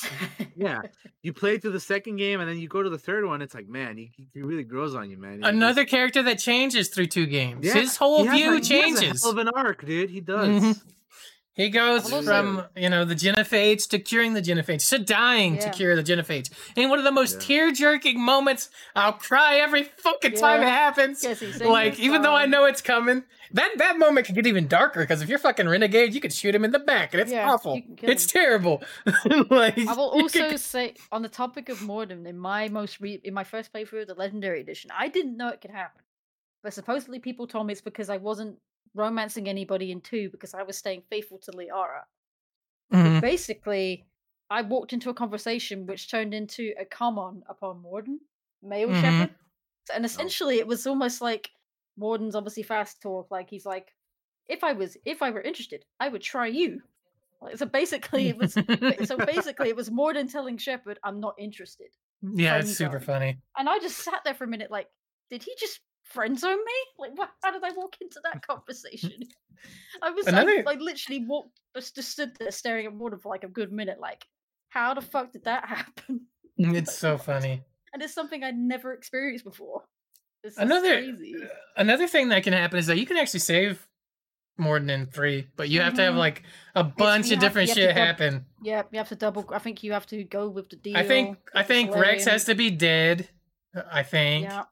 S3: yeah, you play through the second game and then you go to the third one. It's like, man, he, he really grows on you, man. He
S1: Another
S3: just-
S1: character that changes through two games.
S3: Yeah,
S1: His whole view
S3: a- he has a
S1: changes.
S3: hell of an arc, dude. He does.
S1: Mhm. He goes from you know the genophage to curing the genophage to dying to cure the genophage. And one of the most
S3: Yeah.
S1: tear jerking moments. I'll cry every fucking time it happens.
S2: Yes, he sings
S1: Like
S2: his
S1: even though I know it's coming, that that moment can get even darker because if you're fucking renegade, you could shoot him in the back, and it's
S2: Yeah,
S1: awful.
S2: you can kill
S1: It's
S2: him.
S1: terrible. like
S2: I will also
S1: could-
S2: say on the topic of Mordin, in my most re- in my first playthrough of the Legendary Edition, I didn't know it could happen. But supposedly people told me it's because I wasn't romancing anybody in two because I was staying faithful to Liara.
S1: Mhm.
S2: Basically, I walked into a conversation which turned into a come on upon Mordin, male
S1: Mhm.
S2: Shepard. And essentially it was almost like Mordin's obviously fast talk, like he's like, if I was if I were interested, I would try you. Like, so basically it was so basically it was more than telling Shepard i'm not interested
S1: yeah, it's super funny.
S2: and i just sat there for a minute like did he just friend zone me like what, how did i walk into that conversation i was
S1: Another-
S2: I, I literally walked just, just stood there staring at water for like a good minute like how the fuck did that happen
S1: It's so funny.
S2: and it's something i'd never experienced before just
S1: Another
S2: crazy.
S1: another thing that can happen is that you can actually save more than three, but you have to have
S2: Mhm.
S1: like a bunch of
S2: have-
S1: different
S2: you have to
S1: shit
S2: dub-
S1: happen.
S2: yeah you have to double i think you have to go with the deal
S1: I think I think
S2: Wrex
S1: has to be dead. I think.
S2: yeah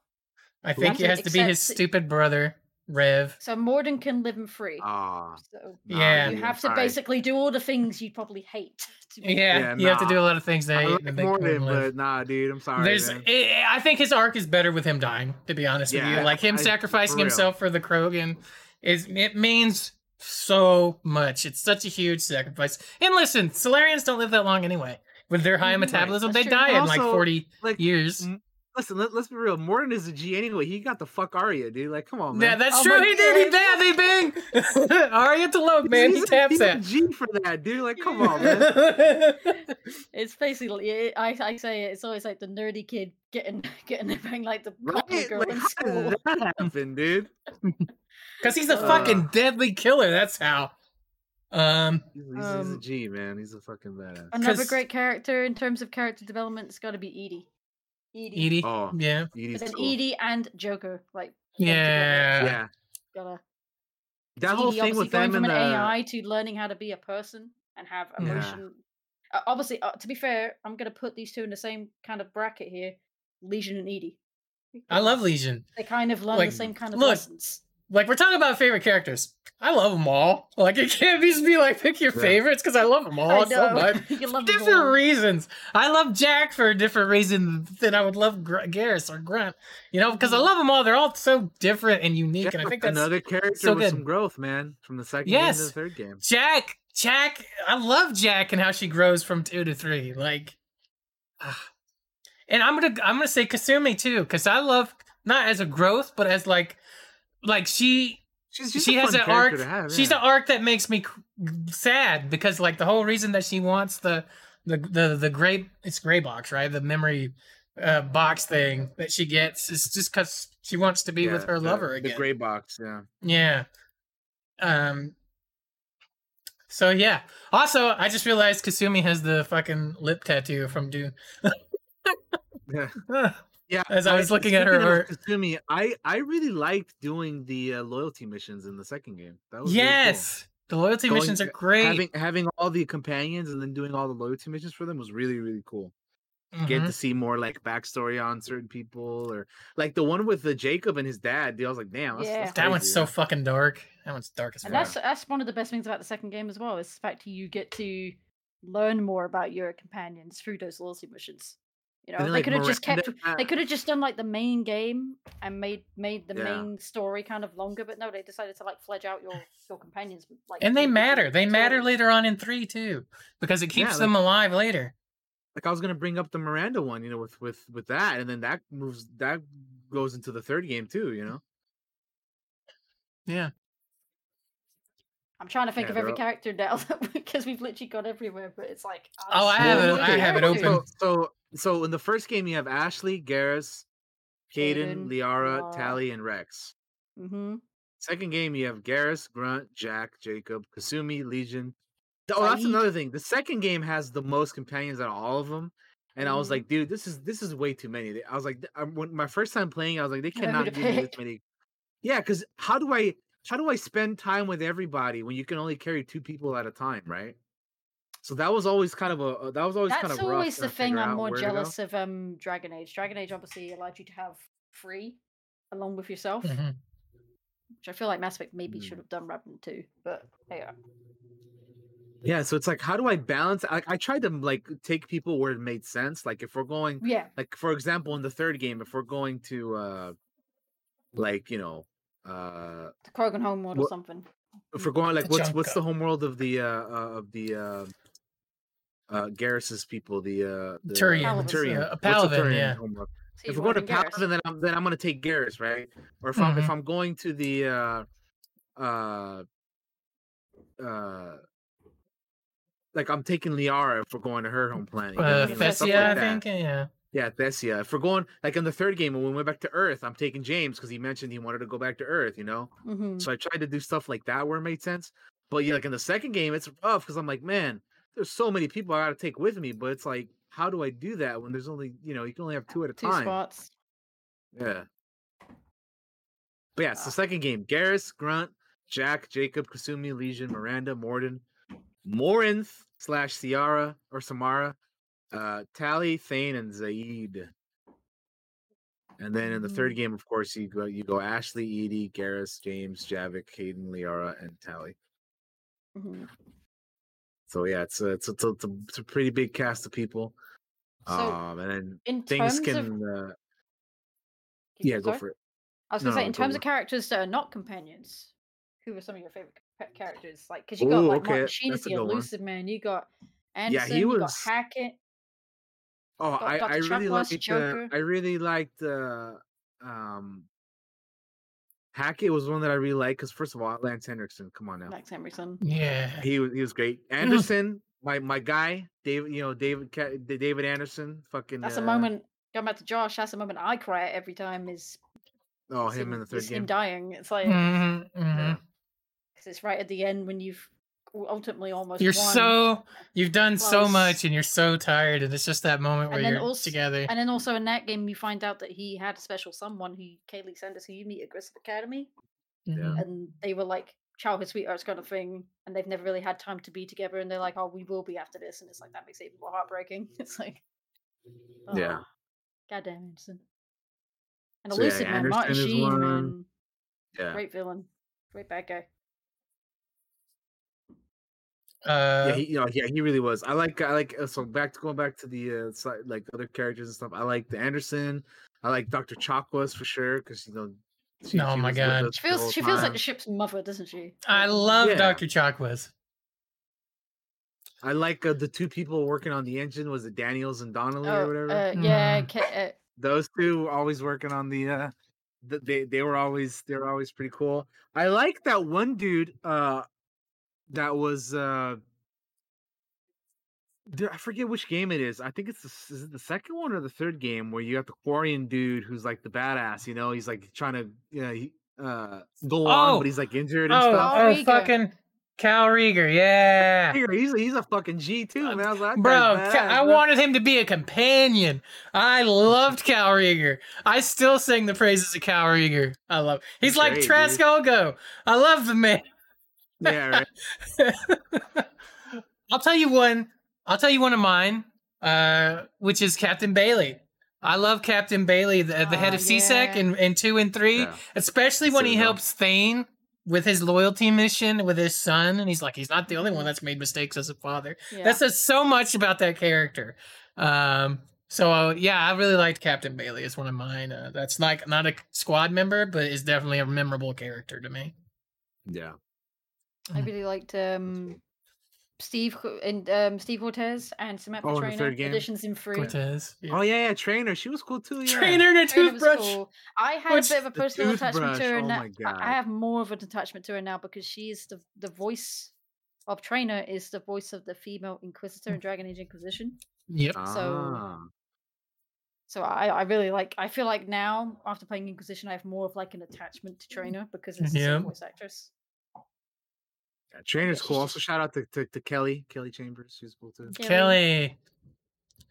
S1: I think
S2: to
S1: it has to be his stupid brother, Rev.
S2: so Mordin can live in free
S3: Ah,
S2: so
S3: nah,
S1: Yeah.
S2: you have to
S3: sorry.
S2: basically do all the things you'd probably hate. to be-
S1: Yeah,
S3: Yeah,
S1: you have to do a lot of things that
S3: I like
S1: that make
S3: Morgan,
S1: him live.
S3: but nah, dude, I'm sorry.
S1: There's,
S3: man.
S1: I I think his arc is better with him dying. To be honest with you, like him
S3: I-
S1: sacrificing
S3: for
S1: himself for the Krogan, is it means so much. It's such a huge sacrifice. And listen, Salarians don't live that long anyway. With their high
S2: Mhm.
S1: metabolism,
S2: That's
S1: they
S2: true.
S1: die in like forty
S3: like,
S1: years.
S3: m- Listen, let, us be real. Mordin is a G anyway. He got the fuck Aria, dude. Like, come on, man.
S1: Yeah, that's
S2: Oh
S1: true.
S2: my
S1: He did. He
S2: God.
S1: did. He bang. Aria to low, man. He
S3: He's a-
S1: taps
S3: he's
S1: that.
S3: G for that, dude. Like, come on, man.
S2: It's basically it, I I say it, it's always like the nerdy kid getting getting bang like the popular
S3: Right?
S2: girl
S3: Like,
S2: in
S3: how did that happen, dude?
S1: Because he's a
S2: Uh.
S1: fucking deadly killer. That's how. Um,
S3: He's, he's, he's a
S2: Um,
S3: man. He's a fucking badass.
S2: Another great character in terms of character development, it's got to be EDI. EDI.
S1: EDI.
S3: Oh,
S1: Yeah.
S3: EDI's
S2: But then
S3: cool.
S2: EDI and Joker, like
S1: Yeah.
S3: Yeah,
S2: gotta.
S3: that whole
S2: EDI
S3: thing with them
S2: from
S3: and
S2: an
S3: the
S2: AI to learning how to be a person and have
S1: Yeah.
S2: emotion. Uh, obviously, uh, to be fair, I'm gonna put these two in the same kind of bracket here: Legion and EDI.
S1: I love Legion.
S2: They kind of learn
S1: Like,
S2: the same kind of
S1: look,
S2: lessons.
S1: Like we're talking about favorite characters. I love them all. Like it can't just be like pick your
S3: Yeah.
S1: favorites because I love them all
S2: I
S1: so much.
S2: you love
S1: different
S2: all.
S1: reasons. I love Jack for a different reason than I would love Gr- Garrus or Grunt. You know, because I
S2: Mhm.
S1: love them all. They're all so different and unique,
S3: Jack
S1: and I think that's
S3: another character
S1: so
S3: with
S1: good.
S3: some growth, man, from the second game to the third game.
S1: Jack. Jack. I love Jack and how she grows from two to three. Like, ah. and I'm gonna I'm gonna say Kasumi too because I love not as a growth, but as like like she
S3: She's just
S1: she has an arc.
S3: have,
S1: She's
S3: yeah.
S1: an arc that makes me sad because like the whole reason that she wants the the the the gray it's gray box right the memory uh box thing that she gets is just because she wants to be with her
S3: the-
S1: lover again.
S3: The gray box, yeah.
S1: Yeah. Um. So yeah. Also, I just realized Kasumi has the fucking lip tattoo from Dune.
S3: Yeah. Yeah,
S1: As I was looking at her
S3: speaking of
S1: art-
S3: Kasumi, I I really liked doing the uh, loyalty missions in the second game. That was really cool.
S1: yes, the loyalty
S3: Going-
S1: missions are great.
S3: Having having all the companions and then doing all the loyalty missions for them was really really cool. get
S1: Mhm.
S3: to see more like backstory on certain people, or like the one with the Jacob and his dad. Dude, I was like, damn, that's,
S2: Yeah.
S3: that's
S1: That one's so fucking dark. That one's dark as
S2: And
S1: fuck.
S2: that's that's one of the best things about the second game as well. Is the fact you get to learn more about your companions through those loyalty missions. You know, they
S3: like,
S2: could have just kept.
S3: Miranda-
S2: They could have just done like the main game and made made the
S3: Yeah.
S2: main story kind of longer, but no, they decided to like fledge out your your companions. Like,
S1: and they matter. They matter
S2: stories.
S1: later on in three too, because it keeps
S3: Yeah,
S1: them alive later.
S3: like I was gonna bring up the Miranda one, you know, with with with that, and then that moves that goes into the third game too, you know.
S1: Yeah.
S2: I'm trying to think
S3: Yeah,
S2: of every
S3: they're
S2: character now because we've literally got everywhere, but it's like
S1: Oh, I oh,
S3: have
S1: it- I have it open.
S3: So, so so in the first game you have Ashley, Garrus,
S2: Kaidan,
S3: Liara,
S2: Liara.
S3: Tali, and Wrex.
S2: Mm-hmm.
S3: Second game you have Garrus, Grunt, Jack, Jacob, Kasumi, Legion. Oh, that's another thing. The second game has the most companions out of all of them. And I was
S2: Mhm.
S3: like, dude, this is this is way too many. I was like, I- when my first time playing, I was like, they
S2: I don't know who
S3: cannot give me this many. Yeah, because how do I how do I spend time with everybody when you can only carry two people at a time, right? So that was always kind of a uh, that was always kind
S2: That's
S3: of rough.
S2: always the thing I'm more
S3: where to go.
S2: jealous of um Dragon Age. Dragon Age obviously allowed you to have free along with yourself,
S1: Mhm.
S2: which I feel like Mass Effect maybe
S3: Mm.
S2: should have done rather than two. But yeah,
S3: Yeah, so it's like, how do I balance? I, I tried to like take people where it made sense. Like if we're going,
S2: yeah,
S3: like for example, in the third game, if we're going to, uh like you know, uh
S2: the Krogan homeworld or something.
S3: if we're going like
S1: The
S3: what's what's
S1: Junka.
S3: the homeworld of the uh, uh of the uh uh Garrus's people the uh the
S1: Turians,
S3: Turian.
S1: uh,
S3: What's the
S1: Palaven,
S3: Turian
S1: yeah.
S3: homeworld?
S2: See,
S3: if we're going to
S2: Warren Garrus.
S3: Palaven, then I'm then I'm gonna take Garrus, right? Or if I'm if
S1: Mhm.
S3: I'm going to the uh uh uh like I'm taking Liara if we're going to her home planet. you know what
S1: Uh,
S3: I? Like,
S1: Thessia,
S3: like
S1: I think. Yeah.
S3: Yeah, Thessia. If we're going like in the third game when we went back to Earth, I'm taking James because he mentioned he wanted to go back to Earth, you know?
S2: Mhm.
S3: So I tried to do stuff like that where it made sense. But yeah, like in the second game, it's rough because I'm like, man, there's so many people I gotta take with me, but it's like, how do I do that when there's only you know, you can only have two at a
S2: two
S3: time.
S2: spots.
S3: Yeah. But yeah, it's the
S2: Ah.
S3: second game. Garrus, Grunt, Jack, Jacob, Kasumi, Legion, Miranda, Mordin, Morinth slash Ciara or Samara, uh, Tali, Thane, and Zaeed. And then in the third game, of course, you go you go Ashley, EDI, Garrus, James, Javik, Kaidan, Liara, and Tali.
S2: Mhm.
S3: So yeah, it's a it's a, it's a, it's a pretty big cast of people.
S2: So,
S3: um, and then
S2: In
S3: things can
S2: of
S3: uh, yeah, go
S2: sorry?
S3: for it.
S2: I was gonna say,
S3: no,
S2: in terms of characters that are not companions, who are some of your favorite characters? Like, because you got
S3: Ooh,
S2: like
S3: okay,
S2: Martin the
S3: one.
S2: Illusive Man, you got
S3: Yeah,
S2: Anderson,
S3: he
S2: you got
S3: was-
S2: Hackett.
S3: Oh,
S2: Got
S3: I, I really liked uh. I really liked uh, um Hackett was one that I really liked because first of all, Lance Henriksen, come on now,
S2: Max Henriksen.
S1: Yeah.
S3: he was he was great. Anderson, my my guy, David, you know David David Anderson, fucking.
S2: That's
S3: uh,
S2: a moment. Going back to Josh, that's a moment I cry at every time. Is
S3: Oh,
S2: is
S3: him in the third
S2: is him
S3: game.
S2: dying. It's like
S1: hmm hmm
S3: Yeah.
S2: 'cause it's right at the end when you've ultimately almost
S1: You're
S2: won.
S1: so you've done so much, and you're so tired, and it's just that moment where
S2: And then
S1: you're
S2: also-
S1: together.
S2: And then also in that game, you find out that he had a special someone who Kahlee Sanders, who you meet at Grissom Academy,
S1: Mhm.
S2: and they were like childhood sweethearts kind of thing, and they've never really had time to be together, and they're like, "Oh, we will be after this," and it's like that makes it even more heartbreaking. It's like,
S3: Yeah.
S2: oh, goddamn Anderson, and
S3: So, yeah,
S2: Illusive Man, Martin
S3: Anderson is
S2: Sheen,
S3: one.
S2: man,
S3: Yeah,
S2: great villain, great bad guy.
S1: Uh,
S3: yeah, he, you know, yeah, he really was. I like, I like. Uh, so back to going back to the uh, like other characters and stuff. I like the Anderson. I like Doctor Chakwas for sure because you know. she-
S1: Oh
S3: she
S1: my God.
S2: She feels
S3: whole
S2: she feels like the ship's mother, doesn't she?
S1: I love
S3: Yeah.
S1: Dr. Chakwas.
S3: I like uh, the two people working on the engine. Was it Daniels and Donnelly or
S2: Oh,
S3: whatever?
S2: uh, yeah,
S1: Mhm.
S2: Uh,
S3: Those two were always working on the. uh th- They they were always they were always pretty cool. I like that one dude. uh That was. uh I forget which game it is. I think it's the, is it the second one or the third game where you got the Quarian dude who's like the badass. You know, he's like trying to yeah he, uh go on,
S1: Oh!
S3: but he's like injured and
S1: Oh,
S3: stuff.
S1: oh,
S2: Reegar.
S1: fucking Kal'Reegar, yeah.
S3: He's he's a fucking G too, man. I was like,
S1: Bro,
S3: guy's
S1: Ca-
S3: badass,
S1: I wanted him to be a companion. I loved Kal'Reegar. I still sing the praises of Kal'Reegar. I love. He's
S3: He's
S1: like
S3: great, dude.
S1: Traskolgo. I love the man.
S3: Yeah, right.
S1: I'll tell you one. I'll tell you one of mine. uh, which is Captain Bailey. I love Captain Bailey, the, the head
S2: Ah,
S1: of C-Sec
S2: yeah.
S1: in, in two and three,
S3: Yeah.
S1: especially when he helps Thane with his loyalty mission with his son, and he's like, he's not the only one that's made mistakes as a father.
S2: Yeah.
S1: That says so much about that character. Um, so uh, yeah, I really liked Captain Bailey. It's one of mine. Uh, that's like not a squad member, but is definitely a memorable character to me.
S3: Yeah.
S2: I really liked um, Steve Co- and um, Steve Cortez and Samantha
S3: Oh, in the
S2: Traynor
S3: third game?
S2: additions in three.
S1: Cortez, yeah.
S3: Oh yeah, yeah, Traynor. She was cool too. Yeah.
S1: Traynor and a toothbrush.
S2: cool. I had
S1: Which-
S2: a bit of a
S3: The
S2: personal attachment to her.
S3: oh
S2: now.
S3: my God.
S2: I have more of an attachment to her now because she is the the voice of Traynor is the voice of the female Inquisitor in Dragon Age Inquisition.
S1: Yep.
S2: So-
S3: Ah.
S2: So I, I really like. I feel like now after playing Inquisition, I have more of like an attachment to Traynor because it's the
S1: Yeah.
S2: same voice actress.
S3: Yeah, Traynor's cool. Also, shout out to, to, to Kelly, Kelly Chambers. She's cool too.
S1: Kelly.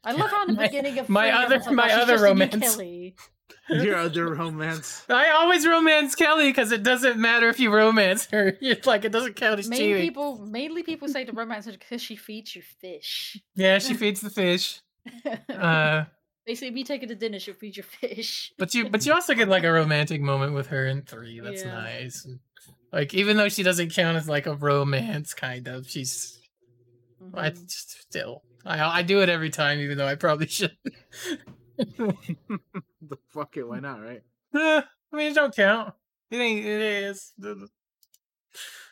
S2: I love how in the
S1: My-
S2: beginning of
S1: my other-
S2: like,
S1: my
S2: "Oh,
S1: other
S2: just a new
S1: romance.
S2: Kelly.
S3: Your other romance.
S1: I always romance Kelly because it doesn't matter if you romance her. It's like it doesn't count as
S2: Main
S1: cheating.
S2: people, mainly people say to romance her because she feeds you fish.
S1: Yeah, she feeds the fish. Uh,
S2: Basically, me taking to dinner, she'll feed you fish.
S1: but you but you also get like a romantic moment with her in three. That's
S2: Yeah.
S1: nice. And, Like even though she doesn't count as like a romance, kind of, she's I
S2: Mhm.
S1: just still I I do it every time, even though I probably should.
S3: the fuck it, why not, right?
S1: Uh, I mean, it don't count. It ain't. It is.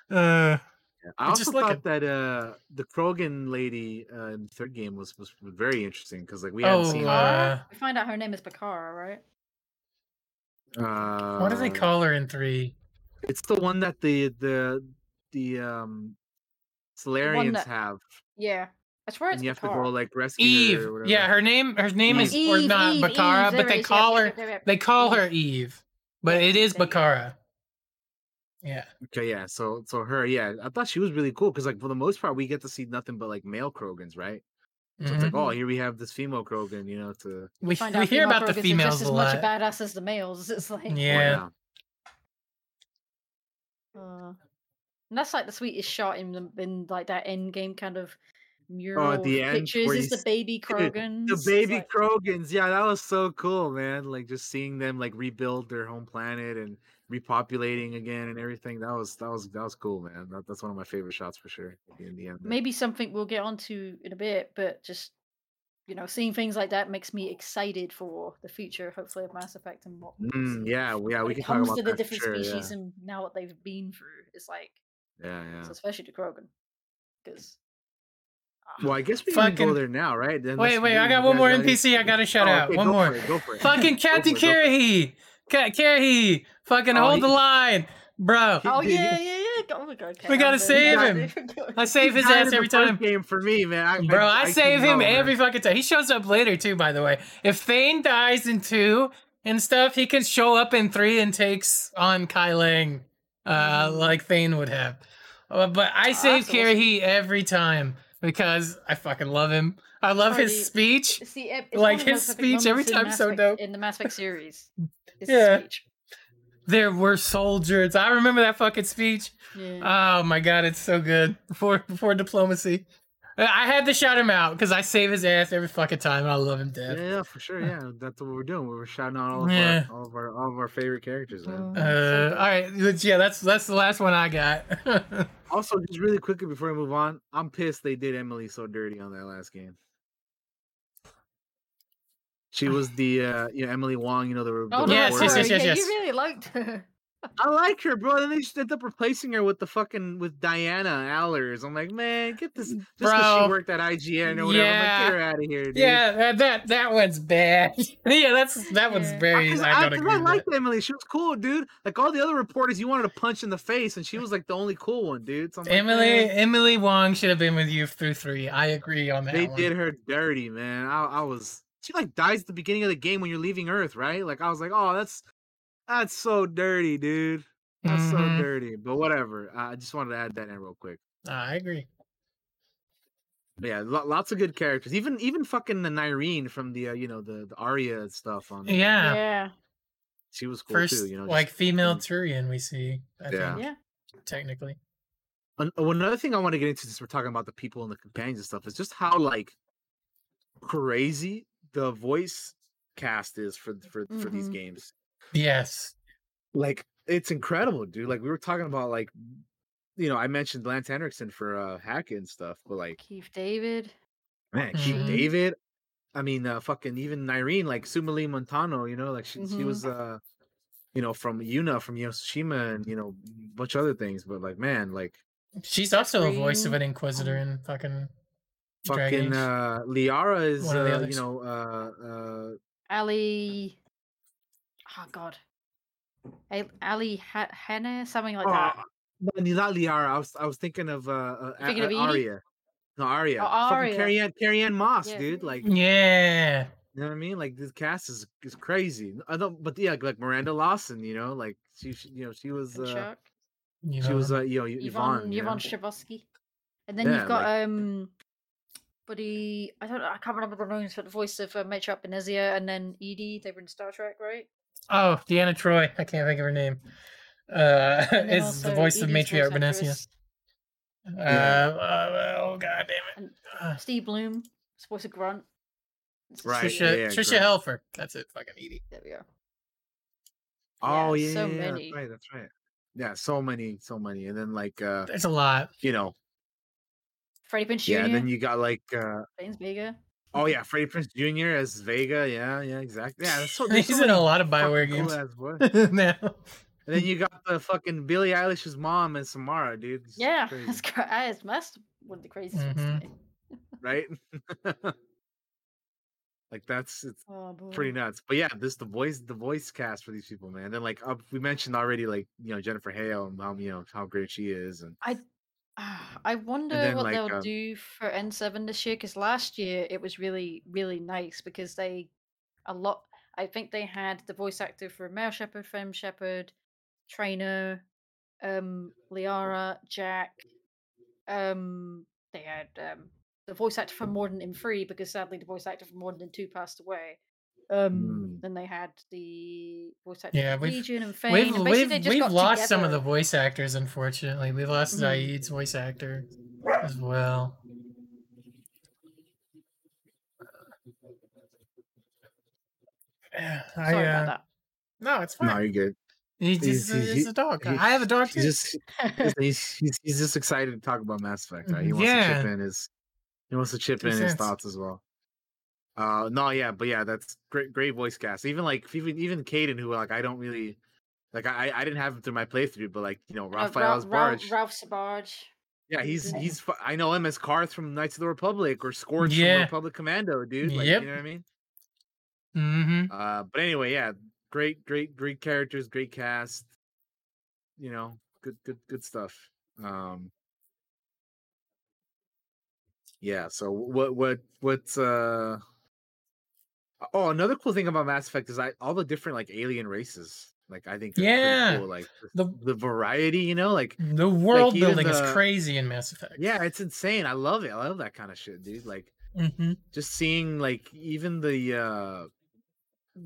S1: Uh,
S3: I
S1: It's just
S3: also
S1: looking.
S3: thought that uh the Krogan lady uh, in the third game was was very interesting because like we hadn't
S1: oh,
S3: seen her.
S1: uh,
S2: We find out her name is Bakara, right?
S3: Uh,
S1: what do they call her in three?
S3: It's the one that the the the um Salarians
S2: that-
S3: have,
S2: Yeah. I swear it's
S3: and you have to go like rescue her or
S1: Eve.
S3: whatever.
S1: Yeah, her name. Her name is or not
S2: Eve,
S1: Bakara,
S2: Eve,
S1: but they
S2: it is,
S1: call
S2: yep,
S1: her.
S2: yep, yep, yep,
S1: They call her
S2: Eve.
S1: Eve, but
S2: Yeah,
S1: it is. Bakara. Yeah.
S3: Okay, yeah. So so her, yeah. I thought she was really cool because like for the most part we get to see nothing but like male Krogans, right? So it's like, oh, here we have this female Krogan, you know, to
S1: we
S2: Find
S1: we
S2: out
S1: hear
S2: female
S1: about the
S2: Krogans are
S1: females
S2: just as much
S1: lot.
S2: a badass as the males. It's like,
S1: Yeah.
S2: Uh, and that's like the sweetest shot in the in like that end game kind of mural
S3: Oh, the end
S2: pictures is the baby Krogans.
S3: the baby
S2: like-
S3: Krogans. Yeah, that was so cool, man. Like just seeing them like rebuild their home planet and repopulating again and everything. That was that was that was cool, man. That, that's one of my favorite shots for sure. In the end,
S2: maybe something we'll get onto in a bit, but just you know, seeing things like that makes me excited for the future, hopefully, of Mass Effect and what
S3: Mm, yeah, well, yeah, we can talk
S2: comes
S3: about
S2: to the different
S3: sure,
S2: species
S3: yeah.
S2: and now what they've been through. It's like,
S3: Yeah, yeah.
S2: so especially the Krogan, because
S3: Well, I guess we can go there now, right? Then
S1: Wait, wait, I got one more
S3: got any-
S1: NPC I gotta shout
S3: Oh,
S1: out.
S3: okay,
S1: One more.
S3: it, go for it.
S1: Fucking Captain
S3: for it, go for it.
S1: Kirrahe. Ca- Kirrahe. Fucking
S3: Oh,
S1: hold the line. Bro,
S2: oh
S3: dude,
S2: yeah, yeah, yeah. Oh my god, okay,
S1: We gotta save
S2: him.
S1: I save his ass every time.
S3: Game for me, man. I,
S1: Bro, I,
S3: I
S1: save
S3: can
S1: him
S3: know, man.
S1: every fucking time. He shows up later too, by the way. If Thane dies in two and stuff, he can show up in three and takes on Kai Leng, uh,
S2: Mhm.
S1: like Thane would have. Uh, but I
S2: Oh,
S1: save
S2: that's awesome.
S1: Kirrahe every time because I fucking love him. I love
S2: Sorry,
S1: his speech.
S2: See, it-
S1: Like,
S2: one of the
S1: his speech every time so dope.
S2: in the Mass Effect series. It's
S1: Yeah.
S2: speech.
S1: There were soldiers. I remember that fucking speech.
S2: Yeah.
S1: Oh my god, it's so good. Before before diplomacy. I had to shout him out because I save his ass every fucking time and I love him
S3: Yeah,
S1: dead.
S3: yeah, for sure. Yeah, that's what we're doing. We're shouting out all of
S1: Yeah.
S3: our all of our all of our favorite characters, man.
S1: Uh, all right, yeah, that's that's the last one I got.
S3: Also, just really quickly before we move on, I'm pissed they did Emily so dirty on that last game. She was the uh you know Emily Wong, you know the, the
S2: Oh, no,
S1: Yes, yes,
S3: reporter.
S1: yes, yes,
S2: yeah,
S1: yes.
S2: You really liked her.
S3: I like her, bro. Then they just ended up replacing her with the fucking with Diana Allers. I'm like, man, get this just because she worked at IGN or whatever. I'm
S1: Yeah.
S3: like, get her out of here, dude.
S1: yeah, that, that that one's bad. yeah, that's that one's
S2: Yeah.
S1: very.
S3: Because
S1: I,
S3: I,
S1: don't
S3: 'cause
S1: agree.
S3: I
S1: with
S3: liked. Emily. She was cool, dude. Like all the other reporters, you wanted to punch in the face, and she was like the only cool one, dude. So I'm like,
S1: Emily Emily Wong should have been with you through three. I agree on that.
S3: they
S1: one.
S3: did her dirty, man. I, I was. She like dies at the beginning of the game when you're leaving Earth, right? Like I was like, oh, that's that's so dirty, dude. That's
S1: Mhm.
S3: so dirty. But whatever. I just wanted to add that in real quick.
S1: I agree.
S3: But yeah, lo- lots of good characters. Even even fucking the Nyreen from the uh, you know the the Aria stuff on.
S1: Yeah,
S2: Yeah.
S3: she was cool
S1: first
S3: too. You know, just-
S1: like female. Turian we see. I
S3: Yeah.
S1: think
S2: Yeah.
S1: technically.
S3: An- oh, another thing I want to get into since we're talking about the people and the companions and stuff is just how like crazy the voice cast is for for for these
S2: Mhm.
S3: games.
S1: Yes.
S3: Like it's incredible, dude. Like we were talking about like you know, I mentioned Lance Henriksen for uh Hackett and stuff, but like
S2: Keith David.
S3: man, Keith
S1: Mhm.
S3: David. I mean, uh, fucking even Irene, like Sumalee Montano, you know, like she, she
S2: Mhm.
S3: was uh you know, from Yuna from Tsushima and you know, a bunch of other things, but like man, like
S1: She's also a voice of an Inquisitor in fucking Dragon
S3: fucking
S1: Age.
S3: uh Liara is
S1: One of the
S3: uh, you know uh uh
S2: Ali. Oh God. Ali ha- Henna, something like
S3: oh,
S2: that.
S3: no, not Liara. I was I was thinking of uh, uh A-
S2: Thinking of
S3: uh,
S2: EDI?
S3: Aria. No, Aria.
S2: Oh,
S3: Fucking Carrie Ann, Carrie-Anne Moss,
S2: Yeah.
S3: dude. Like
S1: Yeah.
S3: You know what I mean? Like this cast is is crazy. I don't, but yeah, like Miranda Lawson, you know, like she, she you know, she was, uh,
S2: Chuck.
S3: She was, uh, you know, Y-
S2: Yvonne
S3: Yvonne, you know?
S2: Yvonne Strahovski. And then
S3: Yeah,
S2: you've got
S3: like-
S2: um buddy I don't I can't remember the names but the voice of uh, Matriarch Benezia and then EDI, they were in Star Trek, right?
S1: oh, Deanna Troi. I can't think of her name. Uh, is the
S2: also
S1: voice of
S2: EDI's
S1: Matriarch
S2: voice
S1: Benezia.
S2: actress,
S1: Uh,
S3: Yeah.
S1: uh, oh god damn it.
S2: And
S1: Uh,
S2: Steve Blum, voice of Grunt. It's
S3: Right,
S1: Tricia,
S3: yeah,
S1: Tricia
S3: great.
S1: Helfer. That's it. Fucking EDI.
S2: There we go.
S3: Oh
S2: Yeah,
S3: yeah,
S2: so
S3: yeah, yeah,
S2: many.
S3: that's right, that's right. Yeah, so many, so many, and then like, uh,
S1: There's a lot.
S3: you know,
S2: Freddie Prinze Jr.
S3: yeah, and then you got like, uh,
S2: James Vega.
S3: oh yeah, Freddie Prinze Jr. as Vega, yeah, yeah, exactly. Yeah, that's so,
S1: He's
S3: so
S1: in a lot of Bioware games
S3: cool-ass
S1: now.
S3: And then you got the fucking Billie Eilish's mom as Samara, dude. It's
S2: Yeah,
S3: crazy,
S2: that's cra- that's one of the craziest
S1: Mhm.
S3: right? like that's it's
S2: Oh
S3: pretty nuts. But yeah, this the voice the voice cast for these people, man. Then like uh, we mentioned already, like you know Jennifer Hale and how you know how great she is, and
S2: I I wonder
S3: then,
S2: what
S3: like,
S2: they'll
S3: um,
S2: do for N7 this year because last year it was really really nice because they a lot. I think they had the voice actor for Male Shepard, Femme Shepard, Traynor, um, Liara, Jack. Um, they had um the voice actor for Mordin in Three because sadly the voice actor for Mordin in Two passed away. Um,
S3: Mm.
S2: then they had the voice actor
S1: Yeah, we've-
S2: Legion and Thane.
S1: We've
S2: and
S1: we've, we've lost some of the voice actors, unfortunately. We lost
S2: Mhm.
S1: Zaeed's voice actor as well. Yeah, I,
S2: Sorry
S1: uh,
S2: about that.
S1: No, it's fine.
S3: no, you're good.
S1: He's
S3: he's- he's-
S1: it's a dog.
S3: he-
S1: I have a dog too.
S3: He's just he's, he's, he's, he's just excited to talk about Mass Effect. Right? He wants to chip in his he wants to chip in his thoughts as well. Uh, no, yeah, but yeah, that's great, great voice cast. Even like even even Kaidan, who like I don't really like, I I didn't have him through my playthrough, but like you know
S2: Uh,
S3: Raphael's
S2: Ralph,
S3: Barge.
S2: Ralph Sbarge.
S3: Yeah, he's
S2: Yeah.
S3: he's I know him as Carth from Knights of the Republic or Scourge
S1: Yeah.
S3: from Republic Commando, dude. Like,
S1: Yep.
S3: you know what I mean?
S1: Mm-hmm.
S3: Uh, but anyway, yeah, great, great, great characters, great cast. You know, good, good, good stuff. Um, yeah. So what, what, what's uh? Oh, another cool thing about Mass Effect is I all the different like alien races. Like I think
S1: Yeah,
S3: cool. like
S1: the-
S3: the the variety. You know, like
S1: The world
S3: even
S1: building is
S3: the-
S1: crazy in Mass Effect.
S3: yeah, it's insane. I love it. I love that kind of shit, dude. Like
S1: Mm-hmm.
S3: just seeing like even the uh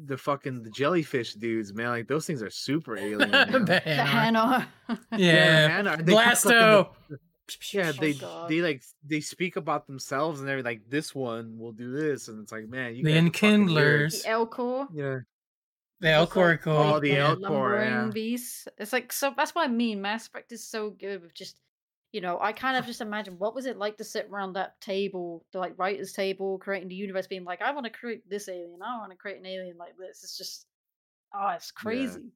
S3: the fucking the jellyfish dudes, man, like those things are super alien. you know?
S1: the
S2: The
S1: Hanar.
S2: Hannah.
S1: Yeah.
S3: Hannah, they put fucking
S1: Blasto.
S3: the- yeah,
S2: Oh,
S3: they
S2: God.
S3: they like they speak about themselves and they're like, this one will do this, and it's like, man, you
S1: The
S3: guys are fucking weird.
S1: Enkindlers.
S2: The Elcor.
S3: Yeah,
S1: The
S2: It's like-
S1: Elcor.
S3: Oh, the
S1: yeah.
S3: Elcor,
S2: lumbering
S3: yeah.
S2: beasts. It's like so. That's what I mean. Mass Effect is so good with just, you know, I kind of just imagine what was it like to sit around that table, the like writers' table, creating the universe, being like, I want to create this alien. I want to create an alien like this. It's just, oh, it's crazy.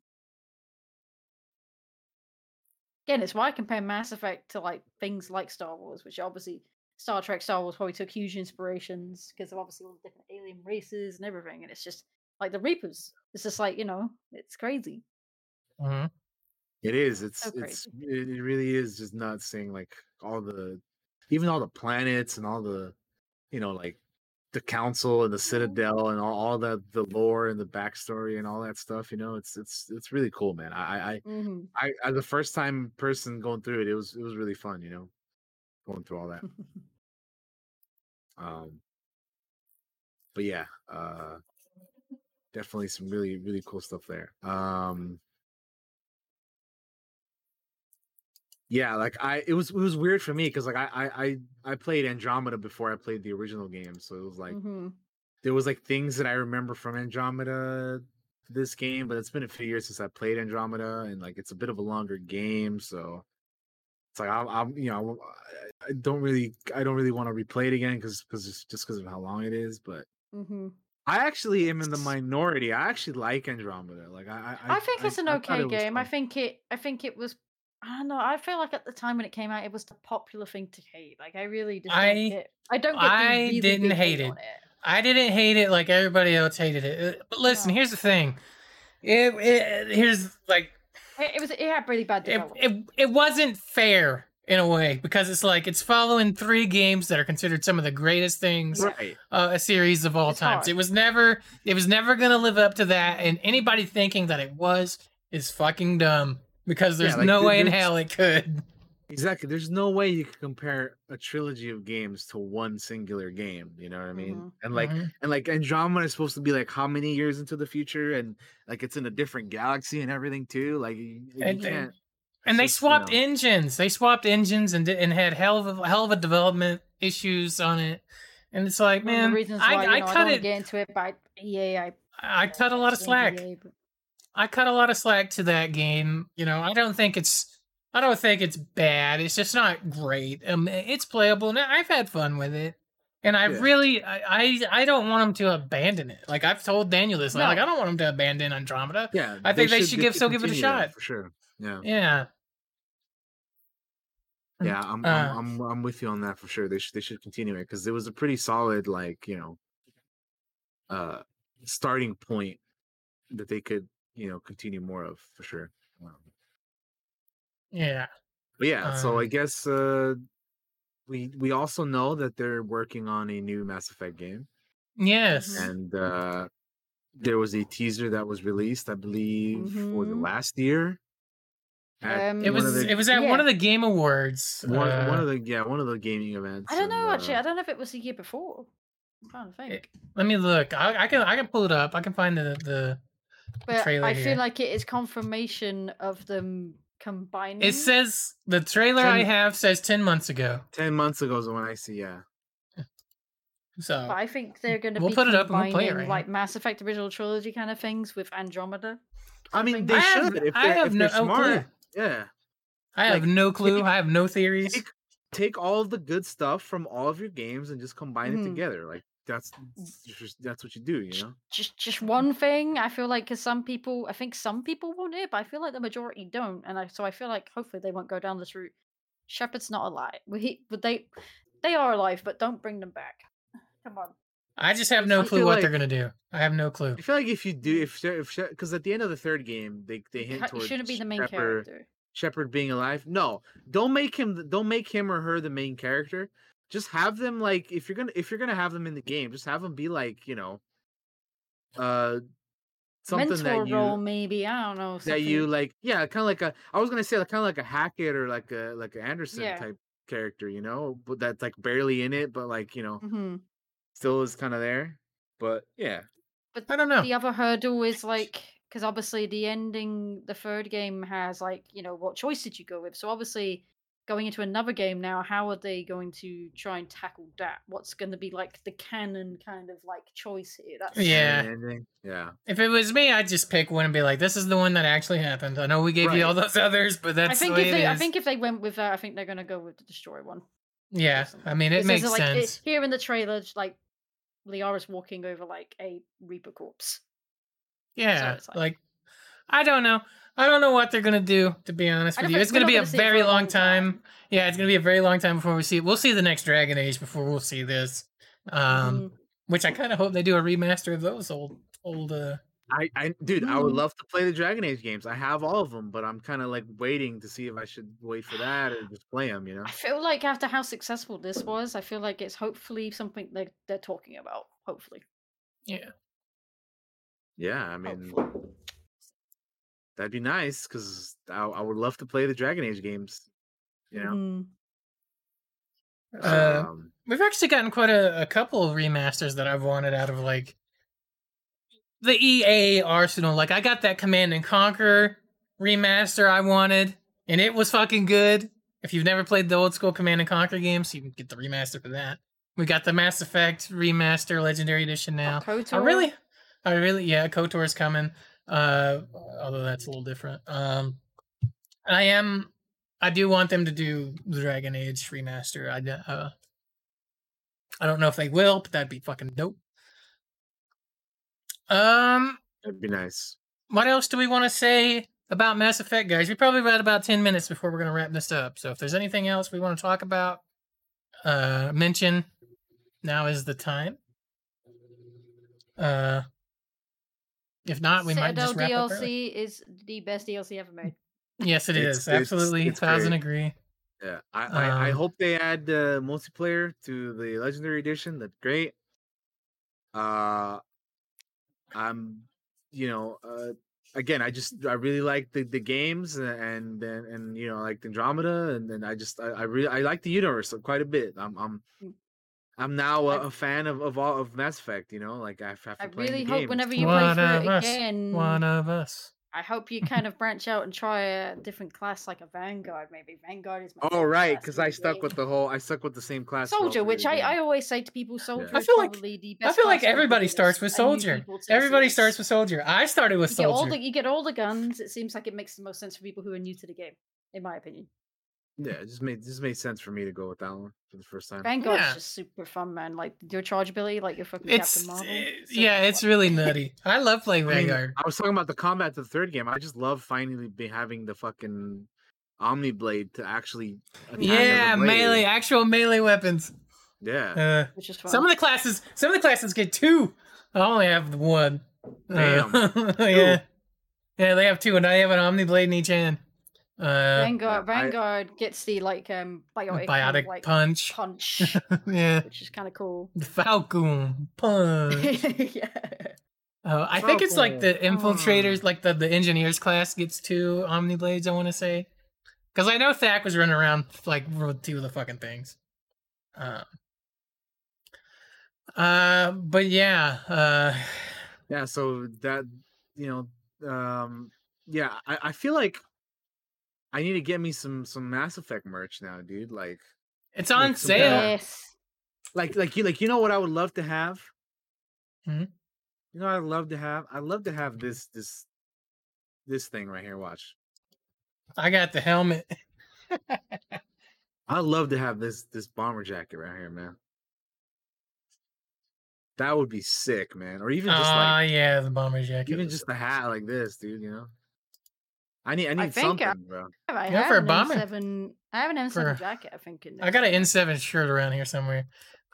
S2: Again, it's why I compare Mass Effect to like things like Star Wars, which obviously Star Trek, Star Wars probably took huge inspirations because of obviously all the different alien races and everything. And it's just like the Reapers. It's just like you know, it's crazy.
S1: Mhm.
S3: it is. It's
S2: So
S3: it's it, it really is just nuts seeing like all the even all the planets and all the you know like the council and the citadel and all, all the the lore and the backstory and all that stuff you know it's it's it's really cool man. I i
S2: hmm
S3: i as a first time person going through it it was it was really fun you know going through all that. Um but yeah uh definitely some really really cool stuff there. Um yeah, like I it was it was weird for me because like I, I I I played Andromeda before I played the original game, so it was like
S2: Mhm.
S3: there was like things that I remember from Andromeda this game, but it's been a few years since I played Andromeda, and like it's a bit of a longer game, so it's like I'm, I'm you know I- don't really I don't really want to replay it again because because just because of how long it is, but
S2: Mhm.
S3: I actually am in the minority. I actually like Andromeda. Like I I,
S2: I think it's an
S3: I thought
S2: okay game. I think it. I think it was. I don't know. I feel like at the time when it came out, it was the popular thing to hate. Like I really just
S1: I-
S2: don't. I don't get the
S1: I
S2: really
S1: didn't
S2: big
S1: hate it.
S2: on it.
S1: I didn't hate it like everybody else hated it. But listen,
S2: No.
S1: here's the thing. It, it here's like
S2: It, it was. It had really bad
S1: it, it it wasn't fair in a way because it's like it's following three games that are considered some of the greatest things
S3: right.
S1: uh, a series of all
S2: It's
S1: times.
S2: hard.
S1: It was never it was never gonna live up to that, and anybody thinking that it was is fucking dumb because there's
S3: like,
S1: no
S3: there-
S1: way in hell it could.
S3: Exactly. There's no way you could compare a trilogy of games to one singular game. You know what I mean?
S2: Mhm.
S3: And like,
S1: Mhm.
S3: and like Andromeda is supposed to be like how many years into the future, and like it's in a different galaxy and everything too. Like, you, you
S1: And-
S3: can't.
S1: and they
S3: it's just, you
S1: swapped
S3: know-
S1: engines. They swapped engines and and had hell of a, hell of a development issues on it. And it's like,
S2: One of
S1: man,
S2: the reasons
S1: I,
S2: why
S1: I
S2: you know, I,
S1: cut
S2: don't
S1: it.
S2: get into it, but EA, I
S1: I cut a lot of slack.
S2: EA, but-
S1: I cut a lot of slack to that game. You know, I don't think it's I don't think it's bad. It's just not great. Um, it's playable, and I've had fun with it. And I
S3: Yeah.
S1: really, I, I, I don't want them to abandon it. Like I've told Daniel this, like I don't want them to abandon Andromeda.
S3: Yeah,
S1: I think they should give- still give it a shot.
S3: for sure. Yeah,
S1: Yeah,
S3: yeah. I'm,
S1: Uh,
S3: I'm, I'm, I'm with you on that for sure. They should, they should continue it because it was a pretty solid, like you know, uh, starting point that they could, you know, continue more of for sure. Um,
S1: yeah.
S3: But yeah, so I
S1: Um,
S3: guess uh we we also know that they're working on a new Mass Effect game,
S1: Yes.
S3: And uh there was a teaser that was released, I believe, for the
S2: Mhm.
S3: last year.
S2: Um,
S1: It was
S3: the-
S1: it was at one of the game awards.
S3: one, one
S1: uh,
S3: of the yeah one of the gaming events.
S2: I don't know.
S3: and,
S2: Actually,
S3: uh,
S2: I don't know if it was the year before. I'm trying to think.
S1: let me look. I, I can I can pull it up. I can find the the.
S2: But
S1: trailer
S2: I
S1: here.
S2: feel like it is confirmation of them combining.
S1: It says the trailer I have says ten months ago.
S3: ten months ago is when I see yeah.
S1: So
S2: But I think they're going to
S1: We'll
S2: be
S1: put it up and we'll play it right
S2: like Mass Effect original trilogy kind of things with Andromeda.
S3: I mean, they
S1: I
S2: like-
S1: have-
S3: should if
S1: I
S3: they're,
S1: have
S3: if
S1: no
S3: they're
S1: clue.
S3: smart. Yeah,
S1: I have
S3: like,
S1: no clue.
S3: take-
S1: I have no theories.
S3: take take all of the good stuff from all of your games and just combine it
S2: Mhm.
S3: together. Like that's just, that's what you do, you know.
S2: Just just one thing. I feel like because some people, I think some people want it, but I feel like the majority don't, and I so I feel like hopefully they won't go down this route. Shepard's not alive. Well, he, but they they are alive, but don't bring them back. Come on.
S1: I just have no
S3: I
S1: clue
S3: feel
S1: what they're gonna do. I have no clue.
S3: I feel like if you do, mm. if if because at the end of the third game, they they hint
S2: ca- it
S3: towards
S2: shouldn't be the main
S3: Shepard,
S2: character.
S3: Shepard being alive. No, don't make him. Don't make him or her the main character. Just have them like if you're gonna if you're gonna have them in the game, just have them be like you know, uh, something
S2: Mentor
S3: that you
S2: role, maybe. I don't know.
S3: that you like. Yeah, kind of like a. I was gonna say like kind of like a Hackett or like a like a Anderson
S2: Yeah.
S3: type character, you know, but that's like barely in it, but like you know,
S2: Mhm.
S3: still is kind of there. But yeah,
S2: But
S1: I don't know.
S2: the other hurdle is like because obviously the ending, the third game has like you know what choice did you go with? So obviously going into another game now, how are they going to try and tackle that? What's going to be like the canon kind of like choice here? That's
S1: Yeah.
S3: Yeah.
S1: If it was me, I'd just pick one and be like, "This is the one that actually happened." I know we gave you all those others, but that's
S2: I think
S1: the way
S2: if they, I think if they went with that, I think they're going to go with the destroy one.
S1: yeah. I mean, it makes
S2: like,
S1: sense.
S2: here in the trailer, just, like Liara's walking over like a Reaper corpse.
S1: Yeah,
S2: it's like-
S1: like I don't know. I don't know what they're gonna do. To be honest with you, it's gonna be a
S2: gonna see it for
S1: very long
S2: long
S1: time.
S2: time.
S1: Yeah, it's gonna be a very long time before we see it. We'll see the next Dragon Age before we'll see this. Um,
S2: Mhm.
S1: which I kind of hope they do a remaster of those old old. uh
S3: I, I, dude, I would
S2: Mhm.
S3: love to play the Dragon Age games. I have all of them, but I'm kind of like waiting to see if I should wait for that or just play them. You know?
S2: I feel like after how successful this was, I feel like it's hopefully something that they're talking about. Hopefully.
S1: Yeah,
S3: Yeah, I mean,
S2: Hopefully.
S3: That'd be nice because I, I would love to play the Dragon Age games. You know?
S2: Mhm.
S1: Uh,
S3: um,
S1: we've actually gotten quite a, a couple of remasters that I've wanted out of like the EA arsenal. Like I got that Command and Conquer remaster I wanted, and it was fucking good. If you've never played the old school Command and Conquer games, you can get the remaster for that. We got the Mass Effect remaster Legendary Edition now. I
S2: KOTOR?
S1: really, I really, yeah, KOTOR is coming. Uh, although that's a little different. Um, I am, I do want them to do the Dragon Age remaster. I, uh, I don't know if they will, but that'd be fucking dope. Um,
S3: That'd be nice.
S1: what else do we want to say about Mass Effect, guys? We probably got about ten minutes before we're gonna wrap this up. So if there's anything else we want to talk about, uh, mention, now is the time. Uh, if not, we might
S2: Citadel
S1: just wrap up. early.
S2: DLC is the best DLC ever made.
S1: Yes, it
S3: It's-
S1: is
S3: it's-
S1: absolutely.
S3: it's
S1: thousand
S3: great.
S1: agree.
S3: Yeah, I, I, I
S1: Um,
S3: hope they add uh, multiplayer to the Legendary Edition. That's great. Uh, I'm, you know, uh, again, I just I really like the, the games and and and you know like Andromeda and then I just I, I really I like the universe quite a bit. I'm I'm
S2: Mm.
S3: I'm now a,
S2: I-
S3: a fan of of all of Mass Effect. You know, like after, after
S2: I
S3: playing
S2: really
S3: the
S2: hope
S3: games.
S2: whenever you
S1: One
S2: play
S1: of
S2: through it
S1: us.
S2: again,
S1: One of us.
S2: I hope you kind of branch out and try a different class like a Vanguard. Maybe Vanguard is my
S3: Oh right, because I stuck with the whole I stuck with the same class.
S2: Soldier, which I. I always say to people, Soldier
S1: I
S2: is
S1: feel like-
S2: probably the
S1: I feel like everybody starts with
S2: it's a new
S1: Soldier.
S2: people to
S1: Everybody starts with Soldier. I started with
S2: You get all
S1: Soldier.
S2: the you get all the guns. It seems like it makes the most sense for people who are new to the game, in my opinion.
S3: Yeah, it just made just made sense for me to go with that one for the first time.
S2: Vanguard's
S1: Yeah.
S2: just super fun, man. Like your charge ability, like your fucking
S1: It's
S2: Captain Marvel.
S1: eh,
S2: so
S1: yeah, it's
S2: fun.
S1: really nutty. I love playing Vanguard.
S3: I was talking about the combat to the third game. I just love finally be having the fucking Omni Blade to actually attack as a
S1: Yeah, melee, actual melee weapons.
S3: Yeah,
S1: Uh,
S2: which is fun.
S1: some of the classes, some of the classes get two. I only have one.
S3: Damn.
S1: Uh, yeah, yeah, they have two, and I have an Omni Blade in each hand. Uh,
S2: Vanguard,
S3: Yeah, I-
S2: Vanguard gets the like um biotic, kind of,
S1: biotic
S2: like,
S1: punch.
S2: punch,
S1: yeah,
S2: which is kind of cool.
S1: the Falcon punch.
S2: yeah.
S1: Uh, I think it's like the infiltrators,
S3: punch.
S1: like the the engineers class gets two Omni Blades. I want to say, because I know Thack was running around like with two of the fucking things. Um, uh, but yeah, uh,
S3: yeah. So that you know, um, yeah, I, I feel like I need to get me some some Mass Effect merch now, dude. Like,
S1: it's on
S3: Like
S1: sale.
S3: kind
S2: Yes.
S3: like, like you, like you know what I would love to have.
S1: Mhm.
S3: You know, what I'd love to have. I'd love to have this this this thing right here. Watch.
S1: I got the helmet.
S3: I'd love to have this this bomber jacket right here, man. That would be sick, man. Or even just
S1: Ah,
S3: like
S1: yeah, the bomber jacket.
S3: even just the hat like this, dude. You know. I need I need
S2: think I-
S3: something, bro.
S2: I
S1: Yeah,
S2: have
S1: for a
S2: an
S1: bomber.
S2: N7. I have an N7
S1: For-
S2: jacket. I think.
S1: I got an. N7 shirt around here somewhere.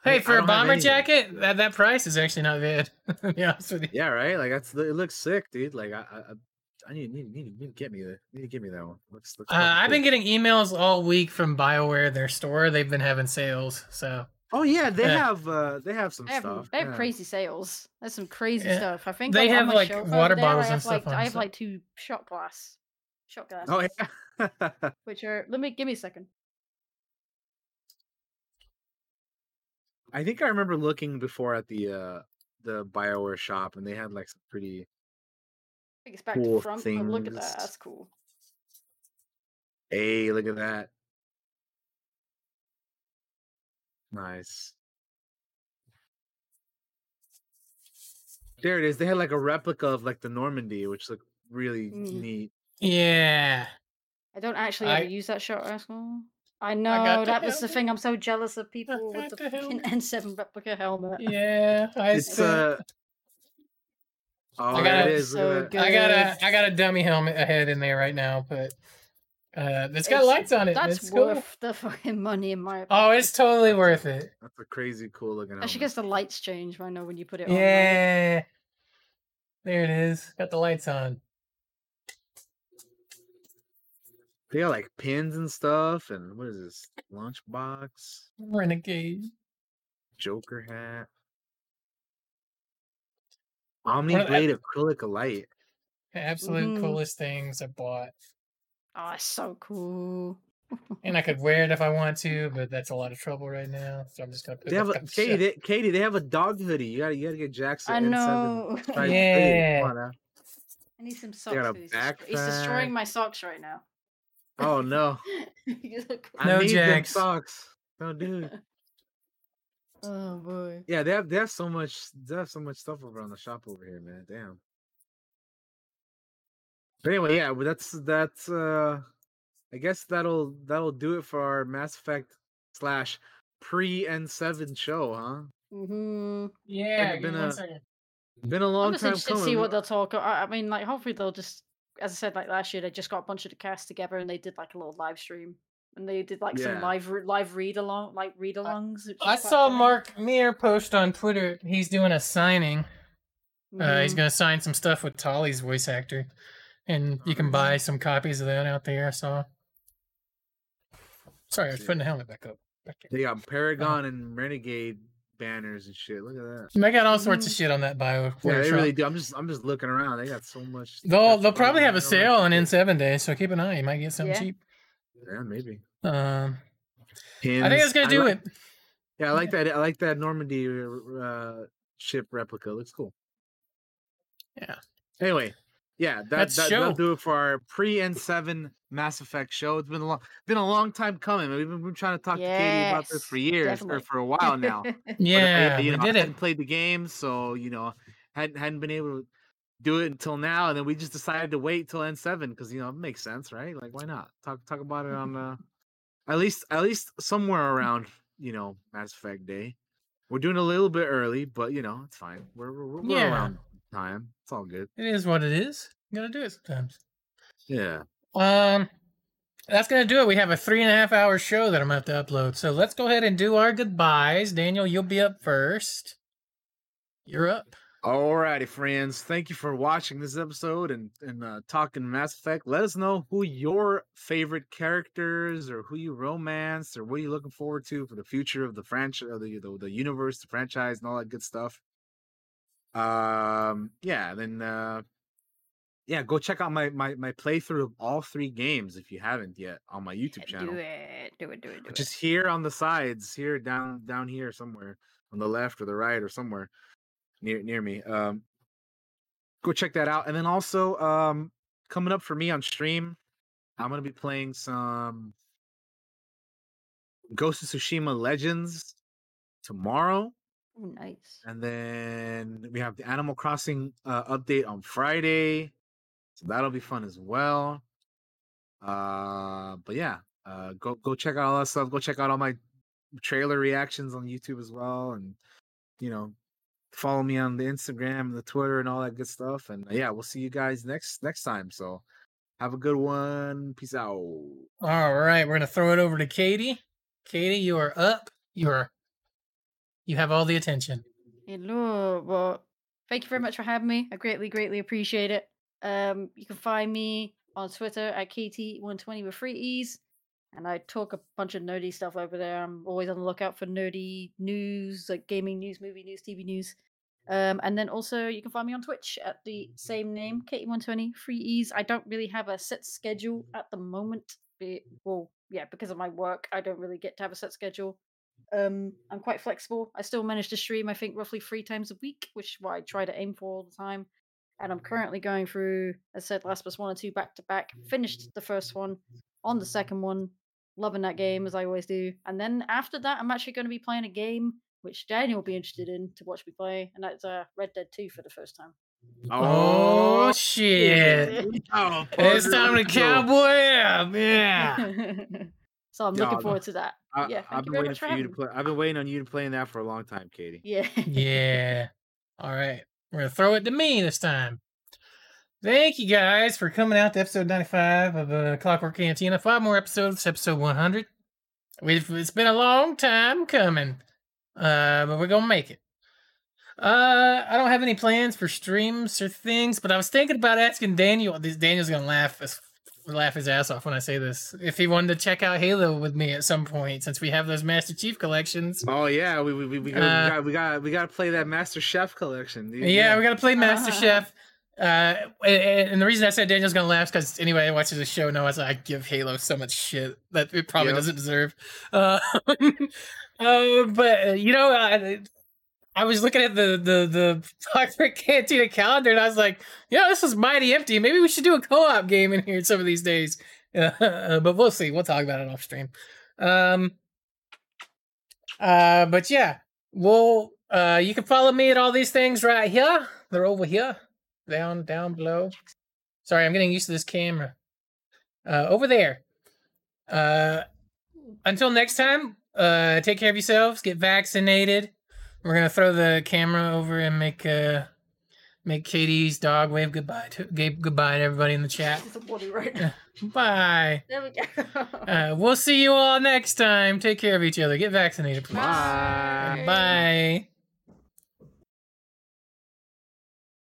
S3: I-
S1: Hey, for a bomber jacket, that, that price is actually not bad. to be honest with you.
S3: Yeah, right. Like that's it looks sick, dude. Like I I, I- I need, need need need to get me the need to get me that one. Looks, looks
S1: Uh,
S3: fucking
S1: I've been getting emails all week from BioWare, their store. They've been having sales, so
S3: Oh yeah, they
S1: Yeah.
S3: have uh they have some
S2: They have,
S3: stuff.
S2: they have
S3: yeah.
S2: crazy sales. That's some crazy
S1: Yeah.
S2: stuff. I think
S1: They
S2: on- on
S1: have, like, water
S2: there,
S1: bottles
S2: I
S1: and
S2: have, like,
S1: stuff on
S2: I have
S1: so-
S2: like two shot glass, shot glasses.
S3: Oh yeah.
S2: Which are let me give me a second.
S3: I think I remember looking before at the uh the Bioware shop and they had like some pretty
S2: I think it's back
S3: Cool
S2: to front. But look at that. That's cool.
S3: Hey, look at that. Nice. There it is. They had like a replica of like the Normandy, which looked really
S2: Mm.
S3: neat.
S1: Yeah.
S2: I don't actually
S1: I-
S2: ever use that shot rascal. I know
S1: the
S2: that was the thing. I'm so jealous of people with the
S1: the
S2: fucking. N7 replica helmet.
S1: Yeah, I,
S3: It's
S1: still-
S3: uh Oh,
S1: I got
S3: it
S1: it.
S3: is.
S2: So good.
S1: I got a I got a dummy helmet ahead in there right now, but uh, it's got
S2: It's-
S1: lights on it.
S2: That's
S1: it's cool.
S2: worth the fucking money in my.
S1: Oh, it's totally worth it.
S3: That's a crazy cool looking
S2: Actually,
S3: helmet.
S2: because the lights change. I know when you put it on. like-
S1: Yeah. There it is. Got the lights on.
S3: They got like pins and stuff, and what is this? Lunchbox,
S1: Renegade.
S3: Joker hat, Omni
S1: One
S3: Blade acrylic light.
S1: Absolute
S2: Mhm.
S1: coolest things I bought.
S2: Oh, it's so cool.
S1: And I could wear it if I want to, but that's a lot of trouble right now. So I'm just gonna put
S3: They
S1: it
S3: have a
S1: on the
S3: Katie.
S1: shelf.
S3: They, Katie, they have a dog hoodie. You gotta, you gotta get Jackson.
S2: I
S3: N7
S2: know.
S3: striped hoodie.
S1: Yeah.
S3: On now.
S2: I need some socks.
S3: got a
S2: 'cause he's, dest- he's
S3: backpack.
S2: destroying my socks right now.
S3: Oh no.
S2: You look-
S3: I
S1: No
S3: need them
S1: Jags.
S3: socks. Don't do it.
S2: oh boy.
S3: Yeah, they have they have so much they have so much stuff over on the shop over here, man. Damn. But anyway, yeah, but that's that's uh I guess that'll that'll do it for our Mass Effect slash pre N7 show, huh?
S2: Mm-hmm.
S1: Yeah,
S3: been
S1: give me
S3: a-
S1: one second.
S3: Been a
S2: I'm
S3: long
S2: just
S3: time
S2: interested to see what they'll talk. I, I mean, like, hopefully they'll just, as I said, like last year, they just got a bunch of the cast together and they did like a little live stream, and they did like
S3: Yeah.
S2: some live live read along, like read alongs.
S1: I saw Mark Meer post on Twitter. He's doing a signing. Uh,
S2: Mm-hmm.
S1: he's gonna sign some stuff with Tali's voice actor, and you can buy some copies of that out there. I saw. Sorry, I was putting the helmet back up. Back there.
S3: They got Paragon and Renegade banners and shit. Look at that.
S1: They got all sorts of shit on that bio.
S3: Yeah,
S1: Photoshop.
S3: they really do. I'm just I'm just looking around. They got so much.
S1: They'll they'll probably have a sale on N7 day, so keep an eye. You might get something
S2: Yeah.
S1: cheap.
S3: Yeah, maybe.
S1: Um, I think
S3: Pins.
S1: that's gonna do
S3: like-
S1: it.
S3: Yeah, I like that. I like that Normandy uh, ship replica. Looks cool.
S1: Yeah.
S3: Anyway, yeah, that,
S1: That's
S3: that
S1: show.
S3: that'll do it for our pre N7 Mass Effect show. It's been a long, been a long time coming. We've been, we've been trying to talk to Katie about this for years
S2: definitely.
S3: or for a while now. But,
S1: Yeah,
S3: you
S1: we did
S3: I
S1: it.
S3: hadn't played the game, so you know, hadn't hadn't been able to do it until now, and then we just decided to wait till N7 because you know it makes sense, right? Like, why not talk talk about it on uh, at least at least somewhere around you know Mass Effect Day. We're doing a little bit early, but you know it's fine. We're we're, we're
S1: Yeah.
S3: around time. It's all good.
S1: It is what it is. You gotta do it sometimes.
S3: Yeah.
S1: Um, that's gonna do it. We have a three and a half hour show that I'm gonna have to upload. So let's go ahead and do our goodbyes. Daniel, you'll be up first. You're up.
S3: Alrighty, friends. Thank you for watching this episode and and uh, talking Mass Effect. Let us know who your favorite characters or who you romance or what are you looking forward to for the future of the franchise, the, the the universe, the franchise, and all that good stuff. Um, yeah. Then, uh, yeah, go check out my my my playthrough of all three games if you haven't yet on my YouTube channel
S2: Do it, do it, do it, do
S3: which
S2: it.
S3: is here on the sides, here down down here somewhere on the left or the right or somewhere near near me. Um, go check that out. And then also, um, coming up for me on stream, I'm gonna be playing some Ghost of Tsushima Legends tomorrow,
S2: nice.
S3: and then we have the Animal Crossing uh, update on Friday, so that'll be fun as well. Uh, but yeah, uh, go go check out all that stuff. Go check out all my trailer reactions on YouTube as well, and you know, follow me on the Instagram, and the Twitter, and all that good stuff. And uh, yeah, we'll see you guys next next time. So have a good one. Peace out.
S1: All right, we're gonna throw it over to Katie. Katie, you are up. You are. You have all the attention.
S2: Hello. Well, thank you very much for having me. I greatly, greatly appreciate it. Um, you can find me on Twitter at KT120 with free E's. And I talk a bunch of nerdy stuff over there. I'm always on the lookout for nerdy news, like gaming news, movie news, TV news. Um, and then also you can find me on Twitch at the same name, KT120, three E's. I don't really have a set schedule at the moment. Well, yeah, because of my work, I don't really get to have a set schedule. Um, I'm quite flexible. I still manage to stream, I think, roughly three times a week, which is what I try to aim for all the time. And I'm currently going through, as I said, Last of Us 1 and 2 back to back. Finished the first one, on the second one, loving that game as I always do. And then after that, I'm actually going to be playing a game which Daniel will be interested in to watch me play, and that's uh, Red Dead 2 for the first time.
S1: Oh, oh shit!
S3: Oh,
S1: It's time to cowboy up. Yeah.
S2: so I'm looking
S3: no.
S2: forward to that.
S3: I,
S2: yeah, thank
S3: I've
S2: you
S3: been
S2: very
S3: waiting
S2: much for
S3: for you to
S2: having me.
S3: play. I've been waiting on you to play in that for a long time, Katie.
S2: Yeah.
S1: yeah. All right. We're going to throw it to me this time. Thank you guys for coming out to episode 95 of uh, Clockwork Cantina. Five more episodes, episode 100. We've, it's been a long time coming, uh, but we're going to make it. Uh, I don't have any plans for streams or things, but I was thinking about asking Daniel. This Daniel's gonna laugh his, laugh his ass off when I say this. If he wanted to check out Halo with me at some point, since we have those Master Chief collections.
S3: Oh yeah, we we we, we,
S1: Uh,
S3: got, we got we got to play that Master Chef collection. dude.
S1: Yeah, we gotta play Master
S2: Ah.
S1: Chef. Uh, and, and the reason I said Daniel's gonna laugh is because anyway, I watches the show knows I give Halo so much shit that it probably
S3: Yep.
S1: doesn't deserve. Uh, uh, but uh, you know, I, I was looking at the the the Clockwork Cantina calendar, and I was like, know, this is mighty empty. Maybe we should do a co-op game in here some of these days. Uh, but we'll see. We'll talk about it off stream. Um, uh, but yeah, we'll. Uh, you can follow me at all these things right here. They're over here, down down below. Sorry, I'm getting used to this camera. Uh, over there. Uh, until next time. Uh, take care of yourselves. Get vaccinated. We're gonna throw the camera over and make uh make Katie's dog wave goodbye to give goodbye to everybody in the chat.
S2: It's a body right now.
S1: Bye.
S2: There we go.
S1: Uh, we'll see you all next time. Take care of each other. Get vaccinated, please.
S3: Bye.
S1: Bye.